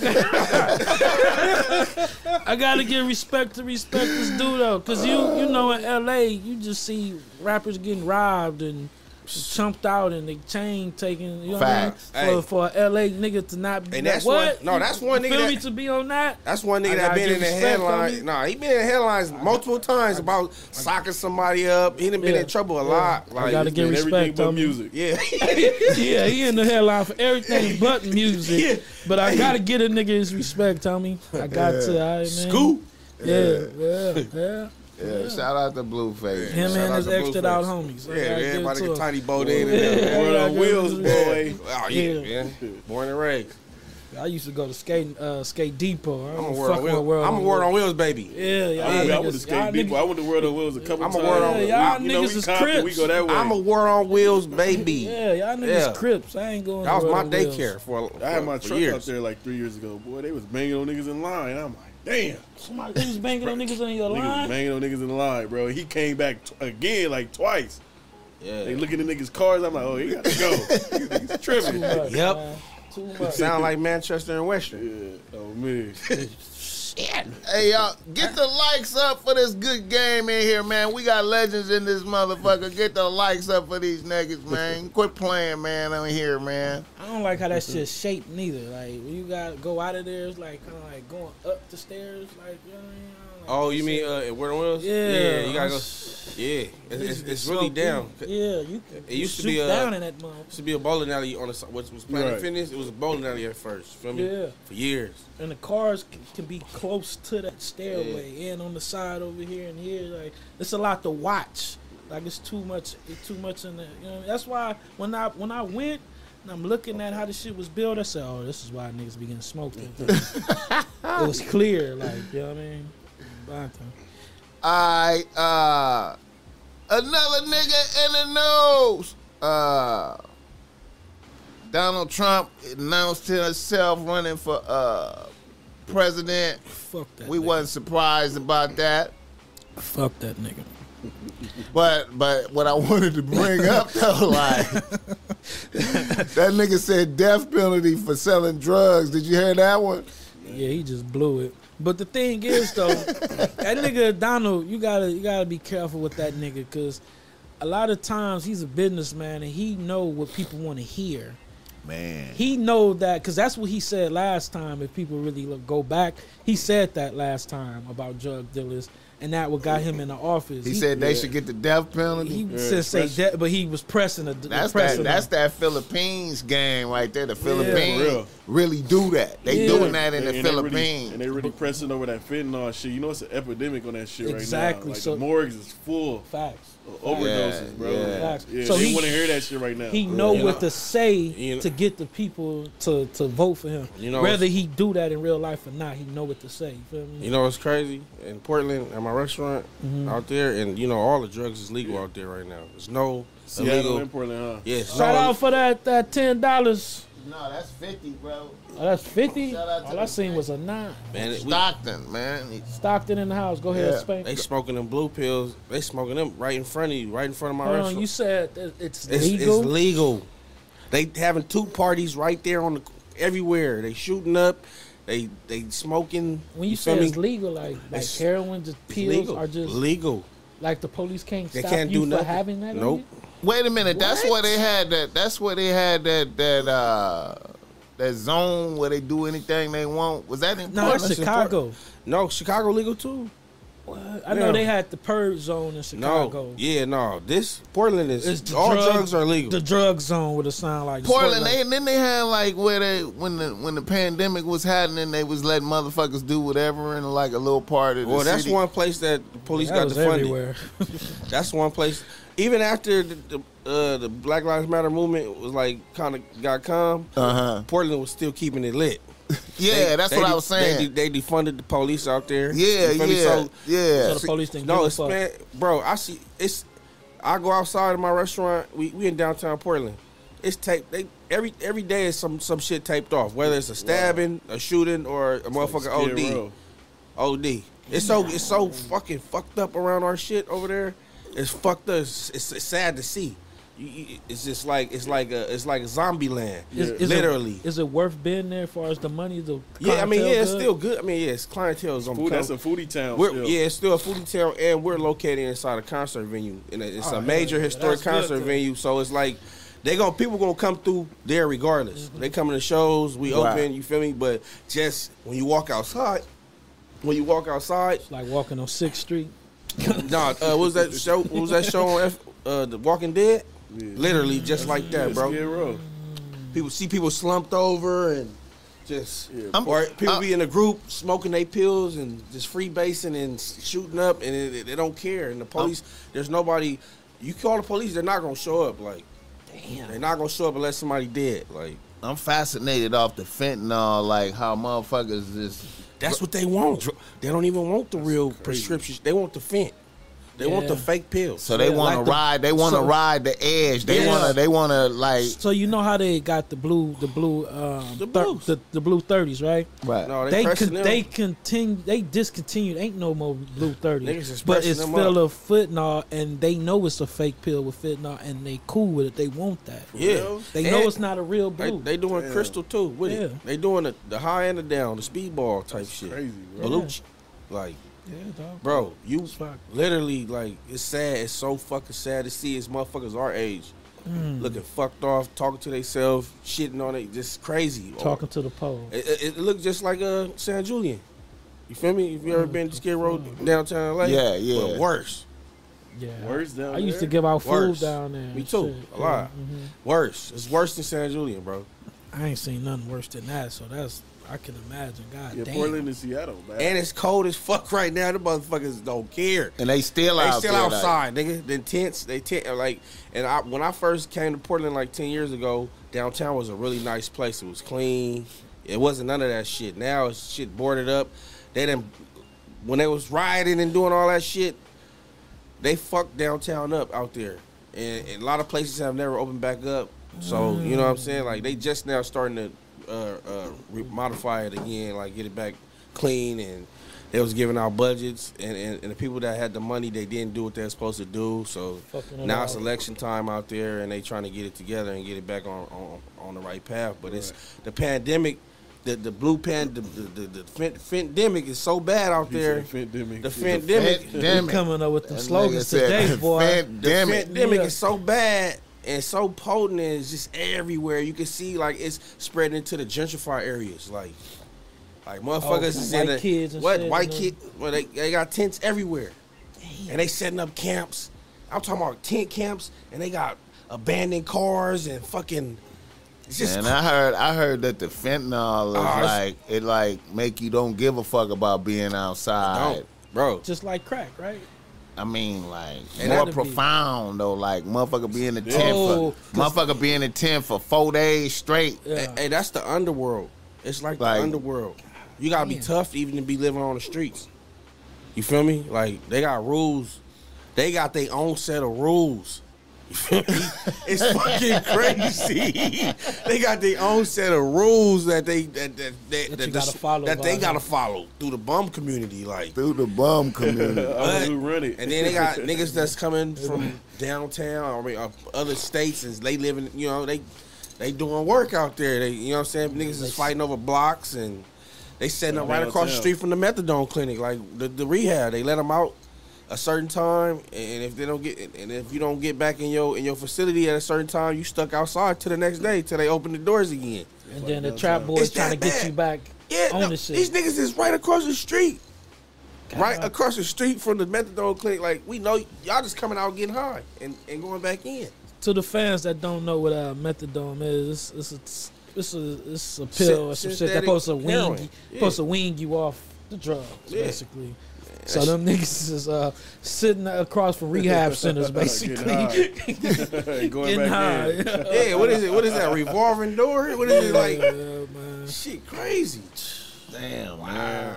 Speaker 2: gotta, I gotta give respect to respect this dude though, cause you, you know, in L.A. you just see rappers getting robbed and chumped out and the chain taken. You know
Speaker 1: Facts.
Speaker 2: what I mean?
Speaker 3: Hey.
Speaker 2: For, for L.A. nigga to not be
Speaker 3: And
Speaker 2: like,
Speaker 3: that's
Speaker 2: what?
Speaker 3: one- no, that's one
Speaker 2: You
Speaker 3: nigga
Speaker 2: Feel me to be on that?
Speaker 3: That's one nigga that been in the
Speaker 2: respect,
Speaker 3: headlines.
Speaker 2: homie.
Speaker 3: Nah, he been in the headlines multiple times about socking somebody up. He done been
Speaker 2: Yeah.
Speaker 3: in trouble a
Speaker 2: Yeah.
Speaker 3: lot.
Speaker 2: I
Speaker 3: Like,
Speaker 2: gotta give
Speaker 4: and
Speaker 2: respect,
Speaker 4: everything but
Speaker 2: homie.
Speaker 4: music.
Speaker 3: yeah.
Speaker 2: yeah, he in the headline for everything but music. But I gotta get a nigga his respect, Tommy. I got to. I, man.
Speaker 3: Scoop.
Speaker 2: Yeah, yeah, yeah.
Speaker 1: Yeah, shout out to Blueface.
Speaker 2: Him
Speaker 3: Shout
Speaker 2: and his
Speaker 3: to
Speaker 2: extra out homies. I
Speaker 3: Yeah,
Speaker 2: gotta
Speaker 3: yeah,
Speaker 2: give
Speaker 3: about
Speaker 2: it
Speaker 3: to
Speaker 2: to
Speaker 3: get. Tiny Bodine in
Speaker 2: Yeah.
Speaker 3: there.
Speaker 4: Word
Speaker 2: Yeah,
Speaker 4: on wheels, boy.
Speaker 3: Oh yeah,
Speaker 2: Yeah.
Speaker 3: man. Born and raised.
Speaker 2: I used to go to skate uh, skate depot. I
Speaker 3: I'm a
Speaker 2: don't
Speaker 3: word on wheels.
Speaker 2: World
Speaker 3: I'm a
Speaker 2: on
Speaker 3: word on
Speaker 2: Wheels.
Speaker 3: wheels, baby.
Speaker 2: Yeah, y'all
Speaker 3: Yeah,
Speaker 4: I, went, I went to skate
Speaker 2: y'all niggas-
Speaker 4: I went to World of Wheels a couple times.
Speaker 3: I'm a
Speaker 4: times.
Speaker 3: word on-
Speaker 4: You-
Speaker 2: y'all
Speaker 4: you know,
Speaker 2: niggas is
Speaker 4: Compton, We go that way.
Speaker 3: I'm a word on wheels, baby.
Speaker 2: Yeah, y'all niggas
Speaker 3: Yeah.
Speaker 2: Crips. I ain't going. To.
Speaker 3: That was my
Speaker 2: World Wheels.
Speaker 3: daycare for, for
Speaker 4: I had my truck
Speaker 3: years.
Speaker 4: out there like three years ago. Boy, they was banging on niggas in line. I'm like, damn.
Speaker 2: Somebody they was banging on niggas on your
Speaker 4: Niggas
Speaker 2: line.
Speaker 4: banging on niggas in the line, bro. He came back t- again like twice.
Speaker 3: Yeah.
Speaker 4: They looking at niggas' cars. I'm like, oh, he got to go. He's
Speaker 2: Too
Speaker 4: tripping. Yeah.
Speaker 2: much,
Speaker 3: Yep.
Speaker 2: man. Too much.
Speaker 3: Sound like Manchester and Western. Yeah.
Speaker 4: Oh man.
Speaker 1: Hey y'all, get the likes up for this good game in here, man. We got legends in this motherfucker. Get the likes up for these niggas, man. Quit playing, man, on here, man.
Speaker 2: I don't like how that shit shaped neither. Like when you got to go out of there, it's like kind of like going up the stairs. Like you know what I mean? I don't like
Speaker 3: Oh, you mean uh, at World on Wheels?
Speaker 2: Yeah,
Speaker 3: you gotta go. Yeah, it's, it's, it's really
Speaker 2: so
Speaker 3: down.
Speaker 2: Yeah, you. Can
Speaker 3: It used to
Speaker 2: shoot
Speaker 3: be, uh,
Speaker 2: down in that mother.
Speaker 3: used to be a bowling alley on the side. What was Planet
Speaker 4: Right.
Speaker 3: Fitness? It was a bowling alley at first. Feel me?
Speaker 2: Yeah.
Speaker 3: For years.
Speaker 2: And the cars can, can be close to that stairway and on the side over here and here. Like it's a lot to watch. Like it's too much. It's too much in there. You know, that's why when I when I went and I'm looking at how the shit was built, I said, "Oh, this is why niggas be getting smoked." it was clear, like you know what I mean.
Speaker 1: Alright, uh another nigga in the news. Uh Donald Trump announced himself running for uh president.
Speaker 2: Fuck that.
Speaker 1: We
Speaker 2: nigga.
Speaker 1: wasn't surprised about that.
Speaker 2: Fuck that nigga.
Speaker 1: But but what I wanted to bring up though, like that nigga said death penalty for selling drugs. Did you hear that one?
Speaker 2: Yeah, he just blew it. But the thing is, though, that nigga Donald, you gotta you gotta be careful with that nigga because a lot of times he's a businessman and he know what people want to hear.
Speaker 1: Man.
Speaker 2: He know that because that's what he said last time. If people really look, go back, he said that last time about drug dealers, and that what got him in the office.
Speaker 1: He said they should get the death penalty.
Speaker 2: he
Speaker 4: Yeah,
Speaker 2: said say
Speaker 4: press-
Speaker 2: that, but he was pressing a
Speaker 1: that's that. That's
Speaker 2: a-
Speaker 1: that Philippines game right there. The Philippines
Speaker 4: real.
Speaker 1: really do that. They
Speaker 2: Yeah.
Speaker 1: doing that in
Speaker 4: And-
Speaker 1: the
Speaker 4: and they really-
Speaker 1: Philippines.
Speaker 4: and they really pressing over that fentanyl shit. You know, it's an epidemic on that shit right now.
Speaker 2: Exactly,
Speaker 4: Like
Speaker 2: so-
Speaker 4: the morgues is full
Speaker 2: facts.
Speaker 4: Of overdoses, bro.
Speaker 1: yeah.
Speaker 4: Yeah,
Speaker 2: So he-
Speaker 4: want to hear that shit right now.
Speaker 2: He know
Speaker 3: You
Speaker 2: what
Speaker 3: know-
Speaker 2: to say
Speaker 3: you know-
Speaker 2: to get the people to, to vote for him.
Speaker 3: You know
Speaker 2: Whether he do that in real life or not, he know what to say. You feel me?
Speaker 3: You know what's crazy? In Portland, at my restaurant
Speaker 2: Mm-hmm.
Speaker 3: out there, and you know all the drugs is legal out there right now. There's no
Speaker 4: Seattle
Speaker 3: illegal.
Speaker 4: and Portland, huh?
Speaker 3: Yes,
Speaker 2: Shout
Speaker 3: no,
Speaker 2: out for that that ten dollars.
Speaker 1: No, that's fifty, bro.
Speaker 2: Oh, that's fifty.
Speaker 1: Shout out
Speaker 2: All I seen was a nine.
Speaker 3: man. it- we-
Speaker 1: Stockton, man. He-
Speaker 2: Stockton in the house. Go ahead,
Speaker 1: Yeah.
Speaker 2: Spank.
Speaker 3: They smoking them blue pills. They smoking them right in front of you, right in front of my
Speaker 2: Hold on, you said it's,
Speaker 3: it's
Speaker 2: legal.
Speaker 3: It's legal. They having two parties right there on the everywhere. They shooting up. They they smoking.
Speaker 2: When you,
Speaker 3: feel
Speaker 2: say
Speaker 3: me?
Speaker 2: it's legal, like like
Speaker 3: It's-
Speaker 2: heroin, just pills
Speaker 3: legal.
Speaker 2: are just
Speaker 3: legal.
Speaker 2: like the police can't
Speaker 3: They
Speaker 2: stop
Speaker 3: can't
Speaker 2: you
Speaker 3: do
Speaker 2: for
Speaker 3: nothing.
Speaker 2: having that. on
Speaker 3: Nope.
Speaker 2: You?
Speaker 1: Wait a minute. That's
Speaker 3: What?
Speaker 1: where they had that. That's where they had that that uh that zone where they do anything they want. Was that in
Speaker 2: No,
Speaker 1: Portland?
Speaker 3: That's
Speaker 2: Chicago.
Speaker 3: No, Chicago legal too.
Speaker 2: What? I know they had the purge zone in Chicago.
Speaker 3: No, yeah, no. This Portland is
Speaker 2: It's
Speaker 3: all
Speaker 2: drug-
Speaker 3: drugs are legal.
Speaker 2: The drug zone with a sign like
Speaker 1: Portland,
Speaker 2: like-
Speaker 1: they, and then they had like where they when the when the pandemic was happening, they was letting motherfuckers do whatever in like a little part of the
Speaker 3: well, that's
Speaker 1: city.
Speaker 3: one place that the police
Speaker 2: that
Speaker 3: got
Speaker 2: was
Speaker 3: the funding.
Speaker 2: everywhere.
Speaker 3: That's one place. Even after the the, uh, the Black Lives Matter movement was like kind of got calm,
Speaker 1: Uh huh.
Speaker 3: Portland was still keeping it lit.
Speaker 1: Yeah,
Speaker 3: They-
Speaker 1: that's
Speaker 3: they
Speaker 1: what I was saying.
Speaker 3: They, de- they defunded the police out there.
Speaker 1: yeah,
Speaker 3: You feel me?
Speaker 1: yeah,
Speaker 3: So,
Speaker 1: yeah.
Speaker 2: So the police didn't
Speaker 3: no, it's man, bro. I see. It's. I go outside of my restaurant. We we in downtown Portland. It's taped. They every every day is some some shit taped off. Whether it's a stabbing, a shooting, or a motherfucking
Speaker 4: Skid
Speaker 3: OD.
Speaker 4: Row.
Speaker 3: OD. It's so it's so fucking fucked up around our shit over there. It's fucked up. It's, it's, it's sad to see. You, you, it's just like it's like a it's like a zombie land.
Speaker 2: Is, is
Speaker 3: Literally.
Speaker 2: it, is it worth being there as far as the money? The
Speaker 3: yeah, I mean,
Speaker 2: clientele
Speaker 3: yeah, it's
Speaker 2: good?
Speaker 3: still good. I mean, yeah, it's clientele is on
Speaker 4: Food, that's a foodie town.
Speaker 3: we're,
Speaker 4: still.
Speaker 3: yeah, it's still a foodie town, and we're located inside a concert venue, and it's
Speaker 2: Oh,
Speaker 3: a major
Speaker 2: yeah.
Speaker 3: historic
Speaker 2: That's
Speaker 3: concert venue. So it's like they gonna people gonna come through there regardless.
Speaker 2: Mm-hmm.
Speaker 3: They coming to shows, we
Speaker 1: Right.
Speaker 3: open. You feel me? But just when you walk outside, when you walk outside,
Speaker 2: It's like walking on Sixth Street.
Speaker 3: Nah, uh, what was that show? What was that show on F, uh, The Walking Dead?
Speaker 4: Yeah.
Speaker 3: Literally just like that, bro. People see people slumped over and just,
Speaker 4: Yeah.
Speaker 1: I'm-
Speaker 3: or people
Speaker 1: uh,
Speaker 3: be in a group smoking their pills and just free basing and shooting up, and it, they don't care. And the police, there's nobody. You call the police, they're not gonna show up. Like,
Speaker 2: Damn.
Speaker 3: they're not gonna show up unless somebody dead. Like,
Speaker 1: I'm fascinated off the fentanyl, like how motherfuckers just.
Speaker 3: That's what they want. They don't even want the real prescriptions. They want the fent. They want the fake pills.
Speaker 1: So they
Speaker 2: Yeah,
Speaker 1: want to
Speaker 2: like the-
Speaker 1: ride. They want to
Speaker 2: so-
Speaker 1: ride the edge. They
Speaker 2: Yeah.
Speaker 1: want to. They want to like.
Speaker 2: So you know how they got the blue, the blue, um,
Speaker 3: The
Speaker 2: thir-
Speaker 3: blues.
Speaker 2: the, the blue thirties, right?
Speaker 1: Right.
Speaker 3: no, they,
Speaker 2: They con- they continue, they discontinued. Ain't no more blue thirties, but it's
Speaker 3: them
Speaker 2: full
Speaker 3: up.
Speaker 2: of fentanyl, and they know it's a fake pill with fentanyl, and they cool with it. They want that.
Speaker 3: yeah.
Speaker 4: real?
Speaker 2: They
Speaker 3: And-
Speaker 2: know it's not a real
Speaker 3: They,
Speaker 2: blue.
Speaker 3: they doing
Speaker 4: Damn.
Speaker 3: crystal too with it.
Speaker 2: Yeah.
Speaker 3: They doing the, the high and the down, the speedball type shit.
Speaker 4: Crazy, bro.
Speaker 3: Belucci. Like,
Speaker 2: yeah, dog.
Speaker 3: bro, you
Speaker 2: fuck.
Speaker 3: literally like it's sad. It's so fucking sad to see his motherfuckers our age
Speaker 2: Mm.
Speaker 3: looking fucked off, talking to themselves, shitting on it, just crazy.
Speaker 2: talking to the pole.
Speaker 3: It, it, it looked just like uh, San Julian. You feel me? If you ever been to Skid Row downtown LA,
Speaker 1: Yeah, yeah.
Speaker 3: But worse,
Speaker 2: Yeah,
Speaker 4: Worse down
Speaker 2: I used to give out food
Speaker 3: Worse.
Speaker 2: down there.
Speaker 3: Me too,
Speaker 2: shit.
Speaker 3: a lot.
Speaker 2: mhm.
Speaker 3: worse. It's worse than San Julian, bro.
Speaker 2: I ain't seen nothing worse than that. So that's I can imagine. God
Speaker 4: Yeah,
Speaker 2: damn.
Speaker 4: Portland and Seattle, man.
Speaker 3: And it's cold as fuck right now. The motherfuckers don't care.
Speaker 1: And they still
Speaker 3: They
Speaker 1: out
Speaker 3: still
Speaker 1: there, like-
Speaker 3: outside, nigga. The tents, they tent like. And I, when I first came to Portland like ten years ago, downtown was a really nice place. It was clean. It wasn't none of that shit. Now it's shit boarded up. They didn't. When they was rioting and doing all that shit, they fucked downtown up out there. And, and a lot of places have never opened back up. So you know what I'm saying? Like they just now starting to uh, uh, re- modify it again, like get it back clean. And they was giving out budgets, and, and, and the people that had the money, they didn't do what they're supposed to do. So
Speaker 2: Fucking
Speaker 3: now it's
Speaker 2: up.
Speaker 3: election time out there, and they trying to get it together and get it back on on, on the right path. But it's the pandemic. The, the blue pan the the, the, the fin- pandemic is so bad out there.
Speaker 4: said Fentanyl.
Speaker 3: The
Speaker 4: Yeah,
Speaker 3: pandemic,
Speaker 2: You
Speaker 1: Damn it.
Speaker 2: coming up with the slogans today, boy.
Speaker 1: "Fan-
Speaker 3: the
Speaker 1: Damn it.
Speaker 3: pandemic
Speaker 2: Yeah.
Speaker 3: is so bad and so potent and it's just everywhere. You can see like it's spreading into the gentrified areas. Like like motherfuckers is in the
Speaker 2: kids
Speaker 3: what white kid well they, they got tents everywhere. And they setting up camps. I'm talking about tent camps and they got abandoned cars and fucking just
Speaker 1: And I heard, I heard that the fentanyl is
Speaker 3: Oh, it's-
Speaker 1: like it like make you don't give a fuck about being outside.
Speaker 3: bro.
Speaker 2: Just like crack, right?
Speaker 1: I mean, like
Speaker 3: And
Speaker 1: more
Speaker 2: that'd be-
Speaker 1: profound though. Like motherfucker be in the tent
Speaker 2: Oh,
Speaker 1: for motherfucker be in the tent for four days straight.
Speaker 2: Yeah.
Speaker 3: Hey, hey, that's the underworld. It's like,
Speaker 1: Like-
Speaker 3: the underworld. You gotta be
Speaker 2: Damn.
Speaker 3: tough even to be living on the streets. You feel me? Like they got rules. They got their own set of rules. You feel me? it's fucking crazy. they got their own set of rules that they that that, that,
Speaker 2: That you gotta follow,
Speaker 3: that they gotta follow through the bum community. Like
Speaker 1: Through the bum community.
Speaker 4: I'm who run it.
Speaker 3: and then they got niggas that's coming from downtown, I mean, uh, other states, and they living, you know, they they doing work out there. They, you know what I'm saying? Niggas is fighting over blocks and they setting up right across the street from the methadone clinic, like the, the rehab. They let them out a certain time, and if they don't get, and if you don't get back in your in your facility at a certain time, you stuck outside till the next day till they open the doors again.
Speaker 2: And then the trap boys trying to
Speaker 3: that
Speaker 2: get you back
Speaker 3: Yeah,
Speaker 2: on
Speaker 3: no,
Speaker 2: the
Speaker 3: these niggas is right across the street, right across the street from the methadone clinic. Like we know y'all just coming out getting high and, and going back in.
Speaker 2: to the fans that don't know what uh, methadone is, it's, it's a it's a it's a pill or some shit that
Speaker 3: Synthetic
Speaker 2: supposed to
Speaker 3: heroin.
Speaker 2: you,
Speaker 3: Yeah.
Speaker 2: supposed to wean you off the drugs
Speaker 3: Yeah.
Speaker 2: basically. So them niggas is uh, sitting across from rehab centers basically,
Speaker 4: Getting Going
Speaker 2: getting
Speaker 4: back
Speaker 2: high.
Speaker 4: in.
Speaker 3: Yeah, what is it? What is that? Revolving door? What is it like?
Speaker 2: Yeah, man.
Speaker 3: Shit, crazy.
Speaker 1: Damn,
Speaker 3: Wow.
Speaker 1: man.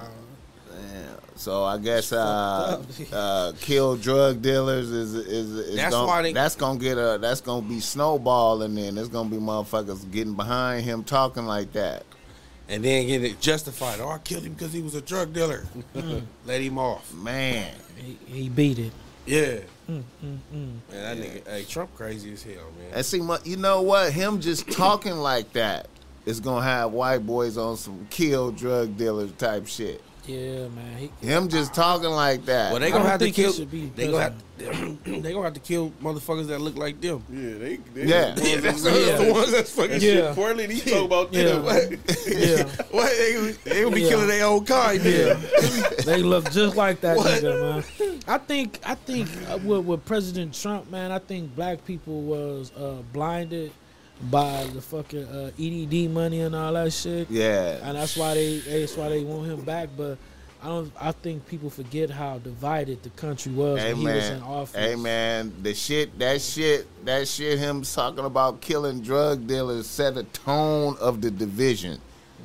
Speaker 1: Damn. So I guess uh, uh, kill drug dealers is is, is
Speaker 3: That's
Speaker 1: gon-
Speaker 3: why they-
Speaker 1: that's gonna get a that's gonna be snowballing. Then there's gonna be motherfuckers getting behind him talking like that.
Speaker 3: And then get it justified. Oh, I killed him because he was a drug dealer. Let him off.
Speaker 1: Man,
Speaker 2: He, he beat it.
Speaker 3: Yeah.
Speaker 2: Mm, mm, mm.
Speaker 3: Man, that nigga, hey, Trump crazy as hell, man.
Speaker 1: and see, you know what? Him just talking like that is gonna have white boys on some kill drug dealers type shit.
Speaker 2: Yeah, man. He,
Speaker 1: Him just talking like that.
Speaker 3: Well, they gonna have to kill.
Speaker 2: should be
Speaker 3: They gonna have. they gonna have to kill motherfuckers that look like them.
Speaker 4: Yeah, they, they
Speaker 1: Yeah.
Speaker 4: the ones
Speaker 3: Yeah,
Speaker 4: that's
Speaker 3: that's
Speaker 2: Yeah.
Speaker 3: the ones that's fucking.
Speaker 2: Yeah.
Speaker 4: shit Portland, he talk about
Speaker 2: Yeah.
Speaker 4: them.
Speaker 2: yeah,
Speaker 3: What they, they would be
Speaker 2: Yeah.
Speaker 3: killing their own kind.
Speaker 2: yeah.
Speaker 3: Yeah.
Speaker 2: they look just like that
Speaker 3: What?
Speaker 2: nigga, man. I think I think uh, with, with President Trump, man, I think black people was uh, blinded by the fucking uh, EDD money and all that shit,
Speaker 1: yeah,
Speaker 2: and that's why they that's why they want him back. But I don't. I think people forget how divided the country was when he was in office.
Speaker 1: hey man, the shit, that shit, that shit. Him talking about killing drug dealers set a tone of the division.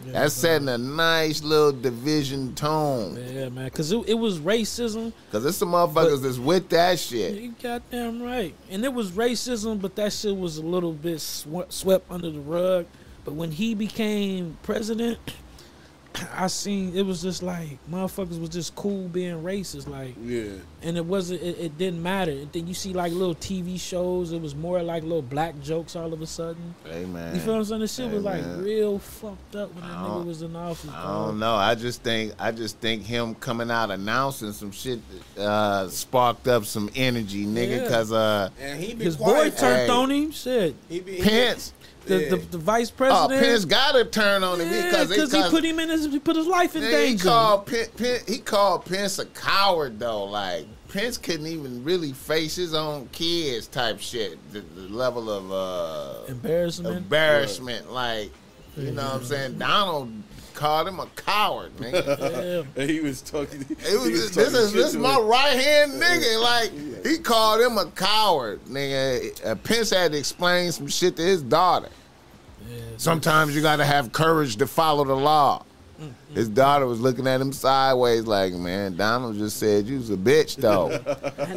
Speaker 2: Yeah,
Speaker 1: That's
Speaker 2: man.
Speaker 1: setting a nice little division tone.
Speaker 2: Yeah, man, because it, it was racism.
Speaker 1: Cause it's some motherfuckers that's with that shit.
Speaker 2: You goddamn right. And it was racism, but that shit was a little bit swe- swept under the rug. But when he became president, I seen it was just like motherfuckers was just cool being racist, like,
Speaker 4: Yeah.
Speaker 2: and it wasn't. It, it didn't matter. And then you see like little TV shows. It was more like little black jokes all of a sudden.
Speaker 1: Hey man,
Speaker 2: You feel what I'm saying? The shit
Speaker 1: Hey,
Speaker 2: was like
Speaker 1: man.
Speaker 2: real fucked up when that nigga was in office.
Speaker 1: I
Speaker 2: dog.
Speaker 1: don't know. I just think I just think him coming out announcing some shit uh, sparked up some energy, nigga.
Speaker 2: Yeah.
Speaker 1: Cause uh,
Speaker 3: And he be
Speaker 2: His boy turned
Speaker 1: Hey.
Speaker 2: on him. Shit.
Speaker 3: He be, he
Speaker 1: Pence,
Speaker 2: The,
Speaker 3: Yeah.
Speaker 2: the, the vice
Speaker 1: oh
Speaker 2: president.
Speaker 1: Pence got to turn on him because
Speaker 2: because he put him in his, he put his life in
Speaker 1: Nigga, he
Speaker 2: danger.
Speaker 1: called Pen, Pen, he called Pence a coward though. Like Pence couldn't even really face his own kids type shit. The, the level of uh,
Speaker 2: Embarrassment.
Speaker 1: embarrassment, like you know what I'm saying. Donald called him a coward, nigga.
Speaker 2: yeah.
Speaker 4: And he was talking.
Speaker 1: It
Speaker 4: he
Speaker 1: was, this
Speaker 4: talking
Speaker 1: is this my
Speaker 4: him.
Speaker 1: right hand nigga. Like he called him a coward, nigga. Uh, Pence had to explain some shit to his daughter.
Speaker 2: Yeah.
Speaker 1: Sometimes you gotta have courage to follow the law. Mm-hmm. His daughter was looking at him sideways, like, man, Donald just said you was a bitch, though.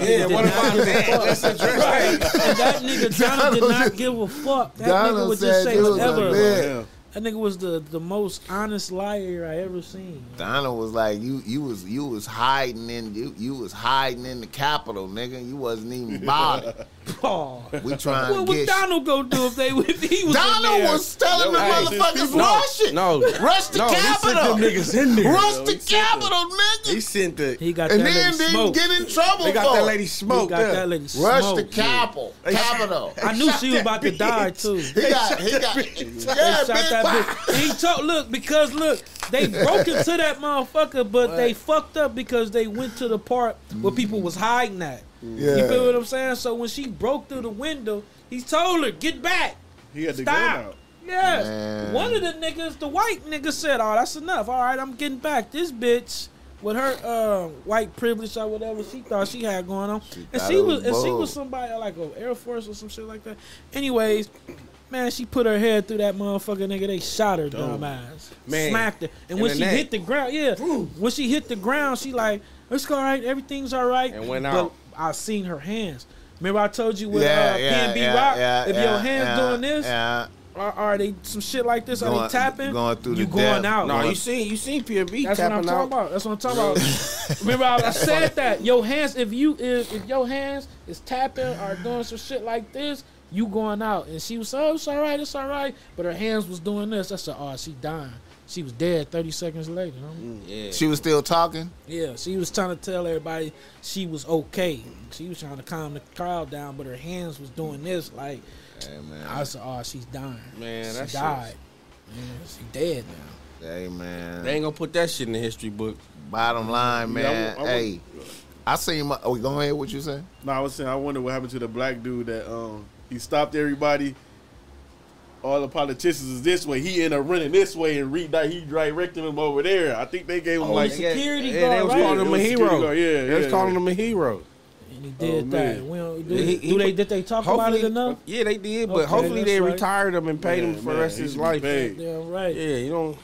Speaker 3: Yeah, what about that? Let's.
Speaker 2: And that nigga Donald did not
Speaker 1: just-
Speaker 2: give a fuck. That nigga
Speaker 1: Donald
Speaker 2: would just say
Speaker 1: you was a
Speaker 2: whatever.
Speaker 1: bitch.
Speaker 4: Yeah.
Speaker 2: That nigga was the, the most honest liar I ever seen.
Speaker 1: Donald was like, you you was you was hiding in you you was hiding in the Capitol, nigga. You wasn't even bothered.
Speaker 2: Oh.
Speaker 1: We trying
Speaker 2: What
Speaker 1: to
Speaker 2: would
Speaker 1: get.
Speaker 2: Donald go do if they if he was in
Speaker 1: Donald
Speaker 2: there?
Speaker 1: was telling the
Speaker 4: That
Speaker 1: motherfuckers
Speaker 4: No,
Speaker 1: rush it,
Speaker 3: No,
Speaker 1: rush the
Speaker 3: no, he sent them niggas in there.
Speaker 1: rush
Speaker 4: Yo,
Speaker 1: the
Speaker 4: he sent them.
Speaker 1: Nigga.
Speaker 3: He sent the.
Speaker 2: He got
Speaker 1: and
Speaker 2: that
Speaker 1: then
Speaker 2: lady
Speaker 1: didn't
Speaker 2: smoked.
Speaker 1: get in trouble
Speaker 3: They got
Speaker 1: for
Speaker 3: that lady
Speaker 2: He
Speaker 3: smoked.
Speaker 2: got that lady
Speaker 1: Rush
Speaker 2: smoked.
Speaker 1: the Capitol, Capital.
Speaker 2: I knew she was about to die too.
Speaker 1: He got, he got, yeah,
Speaker 2: They shot that
Speaker 1: bitch.
Speaker 2: bitch. He told, look, because look, they broke into that motherfucker, but they fucked up because they went to the part where people was hiding at.
Speaker 1: Yeah.
Speaker 2: You feel what I'm saying? So when she broke through the window, he told her, "Get back."
Speaker 4: He had the gun
Speaker 2: Stop.
Speaker 4: out.
Speaker 2: Yes.
Speaker 1: Man.
Speaker 2: One of the niggas, the white nigga said, "Oh, that's enough. All right, I'm getting back." This bitch with her uh, white privilege or whatever she thought she had going on, and she was,
Speaker 1: was
Speaker 2: and she was somebody like a Air Force or some shit like that. Anyways, man, she put her head through that motherfucker nigga. They shot her dumb ass,
Speaker 3: Man.
Speaker 2: smacked her, and
Speaker 3: In
Speaker 2: when she
Speaker 3: neck.
Speaker 2: hit the ground, yeah, when she hit the ground, she like, "It's all right, everything's all right,"
Speaker 3: And went
Speaker 2: But
Speaker 3: out.
Speaker 2: I seen her hands. Remember I told you with
Speaker 1: Yeah,
Speaker 2: uh,
Speaker 1: yeah,
Speaker 2: PNB
Speaker 1: yeah,
Speaker 2: Rock,
Speaker 1: yeah,
Speaker 2: if
Speaker 1: yeah,
Speaker 2: your hands
Speaker 1: yeah,
Speaker 2: doing this,
Speaker 1: yeah.
Speaker 2: are, are they some shit like this? are
Speaker 1: Going-
Speaker 2: they tapping?
Speaker 1: going through
Speaker 2: you
Speaker 1: the
Speaker 2: going
Speaker 1: depth.
Speaker 2: out?
Speaker 3: No, you seen you seen PNB
Speaker 2: That's what I'm
Speaker 3: tapping
Speaker 2: talking
Speaker 3: out.
Speaker 2: about. That's what I'm talking about. Remember, I, I said that your hands, if you if, if your hands is tapping or doing some shit like this, You going out and she was oh it's all right, it's all right, but her hands was doing this. I said oh she dying. She was dead 30 seconds later. homie.
Speaker 3: Yeah.
Speaker 1: She was still talking.
Speaker 2: Yeah, she was trying to tell everybody she was okay. She was trying to calm the crowd down, but her hands was doing this like
Speaker 1: Hey man.
Speaker 2: I said oh she's dying.
Speaker 3: Man,
Speaker 2: she
Speaker 3: that
Speaker 2: died. Man, she dead now.
Speaker 1: hey man.
Speaker 3: They ain't gonna put that shit in the history book.
Speaker 1: Bottom line,
Speaker 4: Yeah, I
Speaker 1: man.
Speaker 4: I
Speaker 1: hey, I seen my. Oh, go ahead. What you say?
Speaker 4: No, I was saying I wonder what happened to the black dude that um he stopped everybody. All the politicians is this way. He ended up running this way and re- he directed them over there. I think they gave him
Speaker 2: Oh,
Speaker 4: like
Speaker 2: he security
Speaker 3: yeah,
Speaker 2: guard,
Speaker 3: they was
Speaker 2: right?
Speaker 3: calling him
Speaker 4: It
Speaker 3: a hero.
Speaker 4: security guard, yeah,
Speaker 3: they was
Speaker 4: yeah,
Speaker 3: calling him a hero.
Speaker 2: And he did
Speaker 4: Oh,
Speaker 2: that.
Speaker 4: man.
Speaker 2: We don't, do,
Speaker 3: He-
Speaker 2: do they did they talk about it enough?
Speaker 3: yeah, they did, but
Speaker 2: Okay,
Speaker 3: hopefully they
Speaker 2: right.
Speaker 3: retired him and paid him for
Speaker 4: man,
Speaker 3: the rest of his life.
Speaker 4: paid.
Speaker 2: Yeah, right.
Speaker 3: Yeah, you know,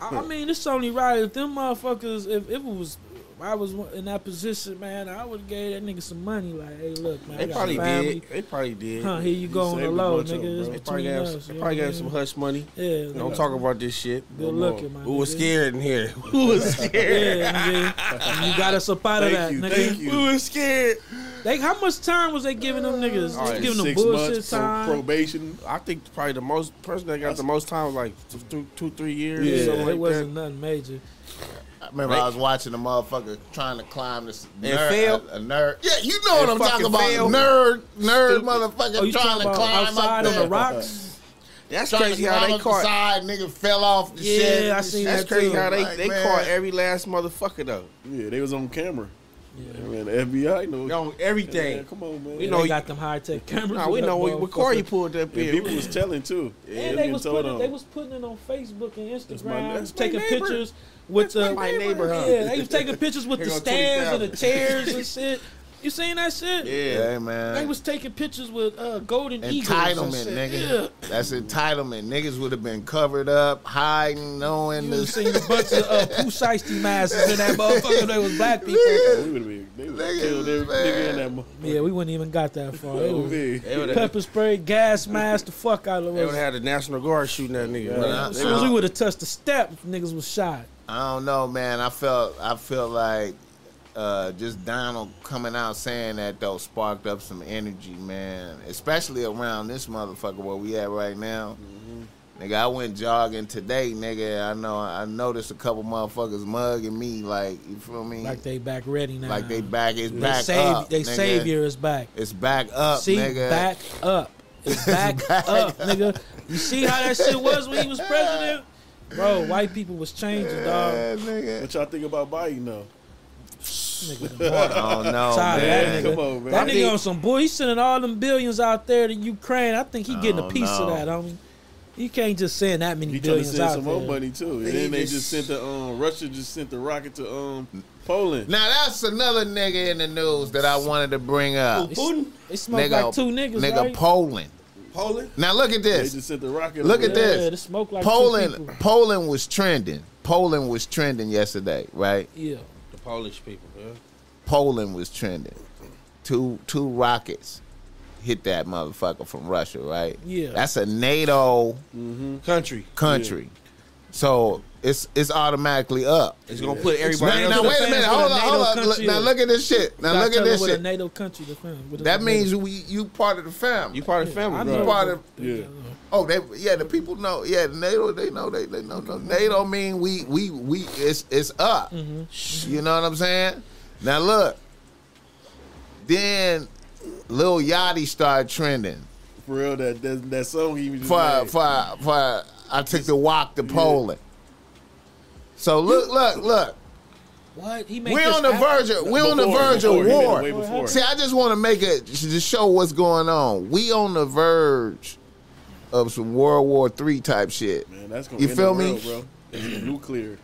Speaker 2: I I mean, it's only right if them motherfuckers, if, if it was, if I was in that position, man, I would have gave that nigga some money. Like, hey, look, man,
Speaker 3: they probably did. They probably did.
Speaker 2: Huh, here you go on the
Speaker 4: saved
Speaker 2: low, nigga.
Speaker 4: them,
Speaker 2: It's
Speaker 4: bro.
Speaker 3: They probably
Speaker 2: between
Speaker 3: got
Speaker 2: us.
Speaker 3: some, they
Speaker 2: you
Speaker 3: probably
Speaker 2: know
Speaker 3: got some hush money.
Speaker 2: Yeah,
Speaker 3: Don't
Speaker 2: nigga.
Speaker 3: talk about this shit.
Speaker 2: Good
Speaker 3: No
Speaker 2: looking,
Speaker 3: more.
Speaker 2: my
Speaker 3: Who was
Speaker 2: nigga.
Speaker 3: scared in here? Who was scared?
Speaker 2: Yeah, nigga. you got us up out of that,
Speaker 4: you,
Speaker 2: nigga.
Speaker 4: thank you.
Speaker 3: Who was scared?
Speaker 2: They, how much time was they giving them niggas?
Speaker 3: All
Speaker 2: They
Speaker 3: right,
Speaker 2: giving them
Speaker 4: Six
Speaker 2: bullshit
Speaker 4: months
Speaker 2: time.
Speaker 4: probation.
Speaker 3: I think probably the most person that got the most time was like two, two, two three years.
Speaker 4: Yeah,
Speaker 3: or something
Speaker 2: it
Speaker 3: like
Speaker 2: wasn't
Speaker 3: that.
Speaker 2: nothing major.
Speaker 1: I remember I was watching a motherfucker trying to climb this
Speaker 3: And
Speaker 1: nerd,
Speaker 3: fail?
Speaker 1: A, a nerd. Yeah, you know what
Speaker 3: And
Speaker 1: I'm talking about.
Speaker 3: fail?
Speaker 1: Nerd, nerd,
Speaker 3: Stupid.
Speaker 1: motherfucker
Speaker 2: Oh, you
Speaker 1: trying to climb
Speaker 2: outside
Speaker 1: up
Speaker 2: on the rocks?
Speaker 3: That's
Speaker 1: Trying
Speaker 3: crazy
Speaker 1: to
Speaker 3: how they
Speaker 1: up the
Speaker 3: caught.
Speaker 1: side, nigga fell off the
Speaker 2: Yeah,
Speaker 1: shit.
Speaker 2: I seen
Speaker 3: That's
Speaker 2: that
Speaker 3: crazy
Speaker 2: too.
Speaker 3: how they
Speaker 1: Like,
Speaker 3: they
Speaker 1: man.
Speaker 3: caught every last motherfucker though.
Speaker 4: Yeah, they was on camera.
Speaker 2: Yeah.
Speaker 4: Man, the FBI know.
Speaker 3: On everything.
Speaker 4: Yeah, come on, man.
Speaker 3: We know
Speaker 2: know,
Speaker 3: you-
Speaker 2: got them high tech cameras.
Speaker 3: Nah, we know
Speaker 2: that
Speaker 3: what, what car you
Speaker 2: motherfucker.
Speaker 3: pulled up
Speaker 4: And
Speaker 3: in.
Speaker 4: people was telling too. Yeah,
Speaker 2: And they was putting,
Speaker 4: on.
Speaker 2: they was putting it on Facebook and
Speaker 4: That's my-
Speaker 2: Instagram,
Speaker 4: that's
Speaker 2: taking pictures with
Speaker 3: That's
Speaker 2: the
Speaker 3: my neighbor, huh?
Speaker 2: Yeah, they was taking pictures with
Speaker 3: Here
Speaker 2: the stands and the chairs and shit. You seen that shit?
Speaker 3: Yeah.
Speaker 1: Hey man,
Speaker 2: They was taking pictures with uh, golden eagles. and
Speaker 1: entitlement,
Speaker 2: shit.
Speaker 1: nigga.
Speaker 2: Yeah.
Speaker 1: That's entitlement. Niggas would have been covered up, hiding, knowing
Speaker 2: You
Speaker 1: this.
Speaker 2: seen a bunch of uh, Pooh Shiesty masses in that motherfucker. They was black people.
Speaker 4: Oh, we would have been. They
Speaker 1: Niggas,
Speaker 4: killed every nigga in that. mo-
Speaker 2: Yeah, we wouldn't even got that far. They was.
Speaker 3: They would have
Speaker 2: pepper spray, gas mask, the fuck out of us.
Speaker 3: they would
Speaker 2: us.
Speaker 3: have had the National Guard shooting that nigga.
Speaker 4: Yeah.
Speaker 3: man.
Speaker 2: As soon as we would have touched the step, niggas was shot.
Speaker 1: I don't know, man. I felt I felt like uh, just Donald coming out saying that though sparked up some energy, man. Especially around this motherfucker where we at right now. Nigga, I went jogging today, nigga. I know I noticed a couple motherfuckers mugging me, like you feel me?
Speaker 2: Like they back ready now.
Speaker 1: Like they back, it's
Speaker 2: They
Speaker 1: back
Speaker 2: save,
Speaker 1: up.
Speaker 2: They
Speaker 1: nigga.
Speaker 2: savior is back.
Speaker 1: It's back up,
Speaker 2: See,
Speaker 1: nigga.
Speaker 2: back up. It's back,
Speaker 1: back
Speaker 2: up, nigga. You see how that shit was when he was president? Bro, white people was changing, dog.
Speaker 1: Yeah, nigga.
Speaker 4: What y'all think about Biden though?
Speaker 2: Nigga, the
Speaker 1: I
Speaker 2: boy.
Speaker 1: don't know,
Speaker 2: Tired
Speaker 1: man.
Speaker 2: that nigga.
Speaker 4: Come on, man.
Speaker 2: That
Speaker 3: I
Speaker 2: nigga
Speaker 3: think-
Speaker 2: on some boy. He's sending all them billions out there to Ukraine. I think he getting a
Speaker 1: Oh,
Speaker 2: piece
Speaker 1: no.
Speaker 2: of that, homie. You can't just send that many
Speaker 4: He trying to
Speaker 2: billions
Speaker 4: send
Speaker 2: out
Speaker 4: some
Speaker 2: there.
Speaker 4: more money too. And
Speaker 3: He
Speaker 4: then they
Speaker 3: just-
Speaker 4: just sent the um Russia just sent the rocket to um Poland.
Speaker 1: Now that's another nigga in the news that I wanted to bring up.
Speaker 3: Putin?
Speaker 2: They smoke
Speaker 1: Nigga,
Speaker 2: like two niggas,
Speaker 1: nigga,
Speaker 2: right?
Speaker 1: Poland.
Speaker 3: Poland?
Speaker 1: Now look at
Speaker 4: They
Speaker 1: this.
Speaker 4: just sent the rocket.
Speaker 1: Look at
Speaker 4: there.
Speaker 1: this.
Speaker 2: Yeah, smoke like
Speaker 1: Poland. Poland was trending. Poland was trending yesterday, right?
Speaker 2: Yeah.
Speaker 3: The Polish people, yeah.
Speaker 1: Poland was trending. Two two rockets hit that motherfucker from Russia, right?
Speaker 2: Yeah.
Speaker 1: That's a NATO mm-hmm.
Speaker 3: Country.
Speaker 1: country, so it's it's automatically up.
Speaker 3: It's gonna put everybody
Speaker 1: Now,
Speaker 3: else.
Speaker 1: now wait a minute, hold on, hold on. Look, now look at this shit. Now look at this shit.
Speaker 2: a NATO country defend. What is
Speaker 1: That
Speaker 2: a
Speaker 1: means
Speaker 2: NATO-
Speaker 1: we you part of the family.
Speaker 3: You part of the family,
Speaker 2: I
Speaker 3: bro.
Speaker 2: know.
Speaker 1: part of-
Speaker 4: Yeah.
Speaker 1: Oh, they yeah, the people know. Yeah, NATO, they know. They they know. No, NATO mean we we we it's it's up.
Speaker 2: Mm-hmm.
Speaker 1: You know what I'm saying? Now look. Then Lil Yachty started trending
Speaker 4: For real, that that, that song he was just
Speaker 1: for for for I took the walk to Poland. So look look look.
Speaker 2: What? He made
Speaker 1: We're on the
Speaker 2: happen?
Speaker 1: verge of we're on the verge
Speaker 4: before,
Speaker 1: of
Speaker 4: he did it
Speaker 1: war. See, I just want to make it to show what's going on. We on the verge of some World War Three type shit.
Speaker 4: Man, that's gonna
Speaker 1: You
Speaker 4: end
Speaker 1: feel
Speaker 4: the
Speaker 1: me?
Speaker 4: world, bro. It's nuclear.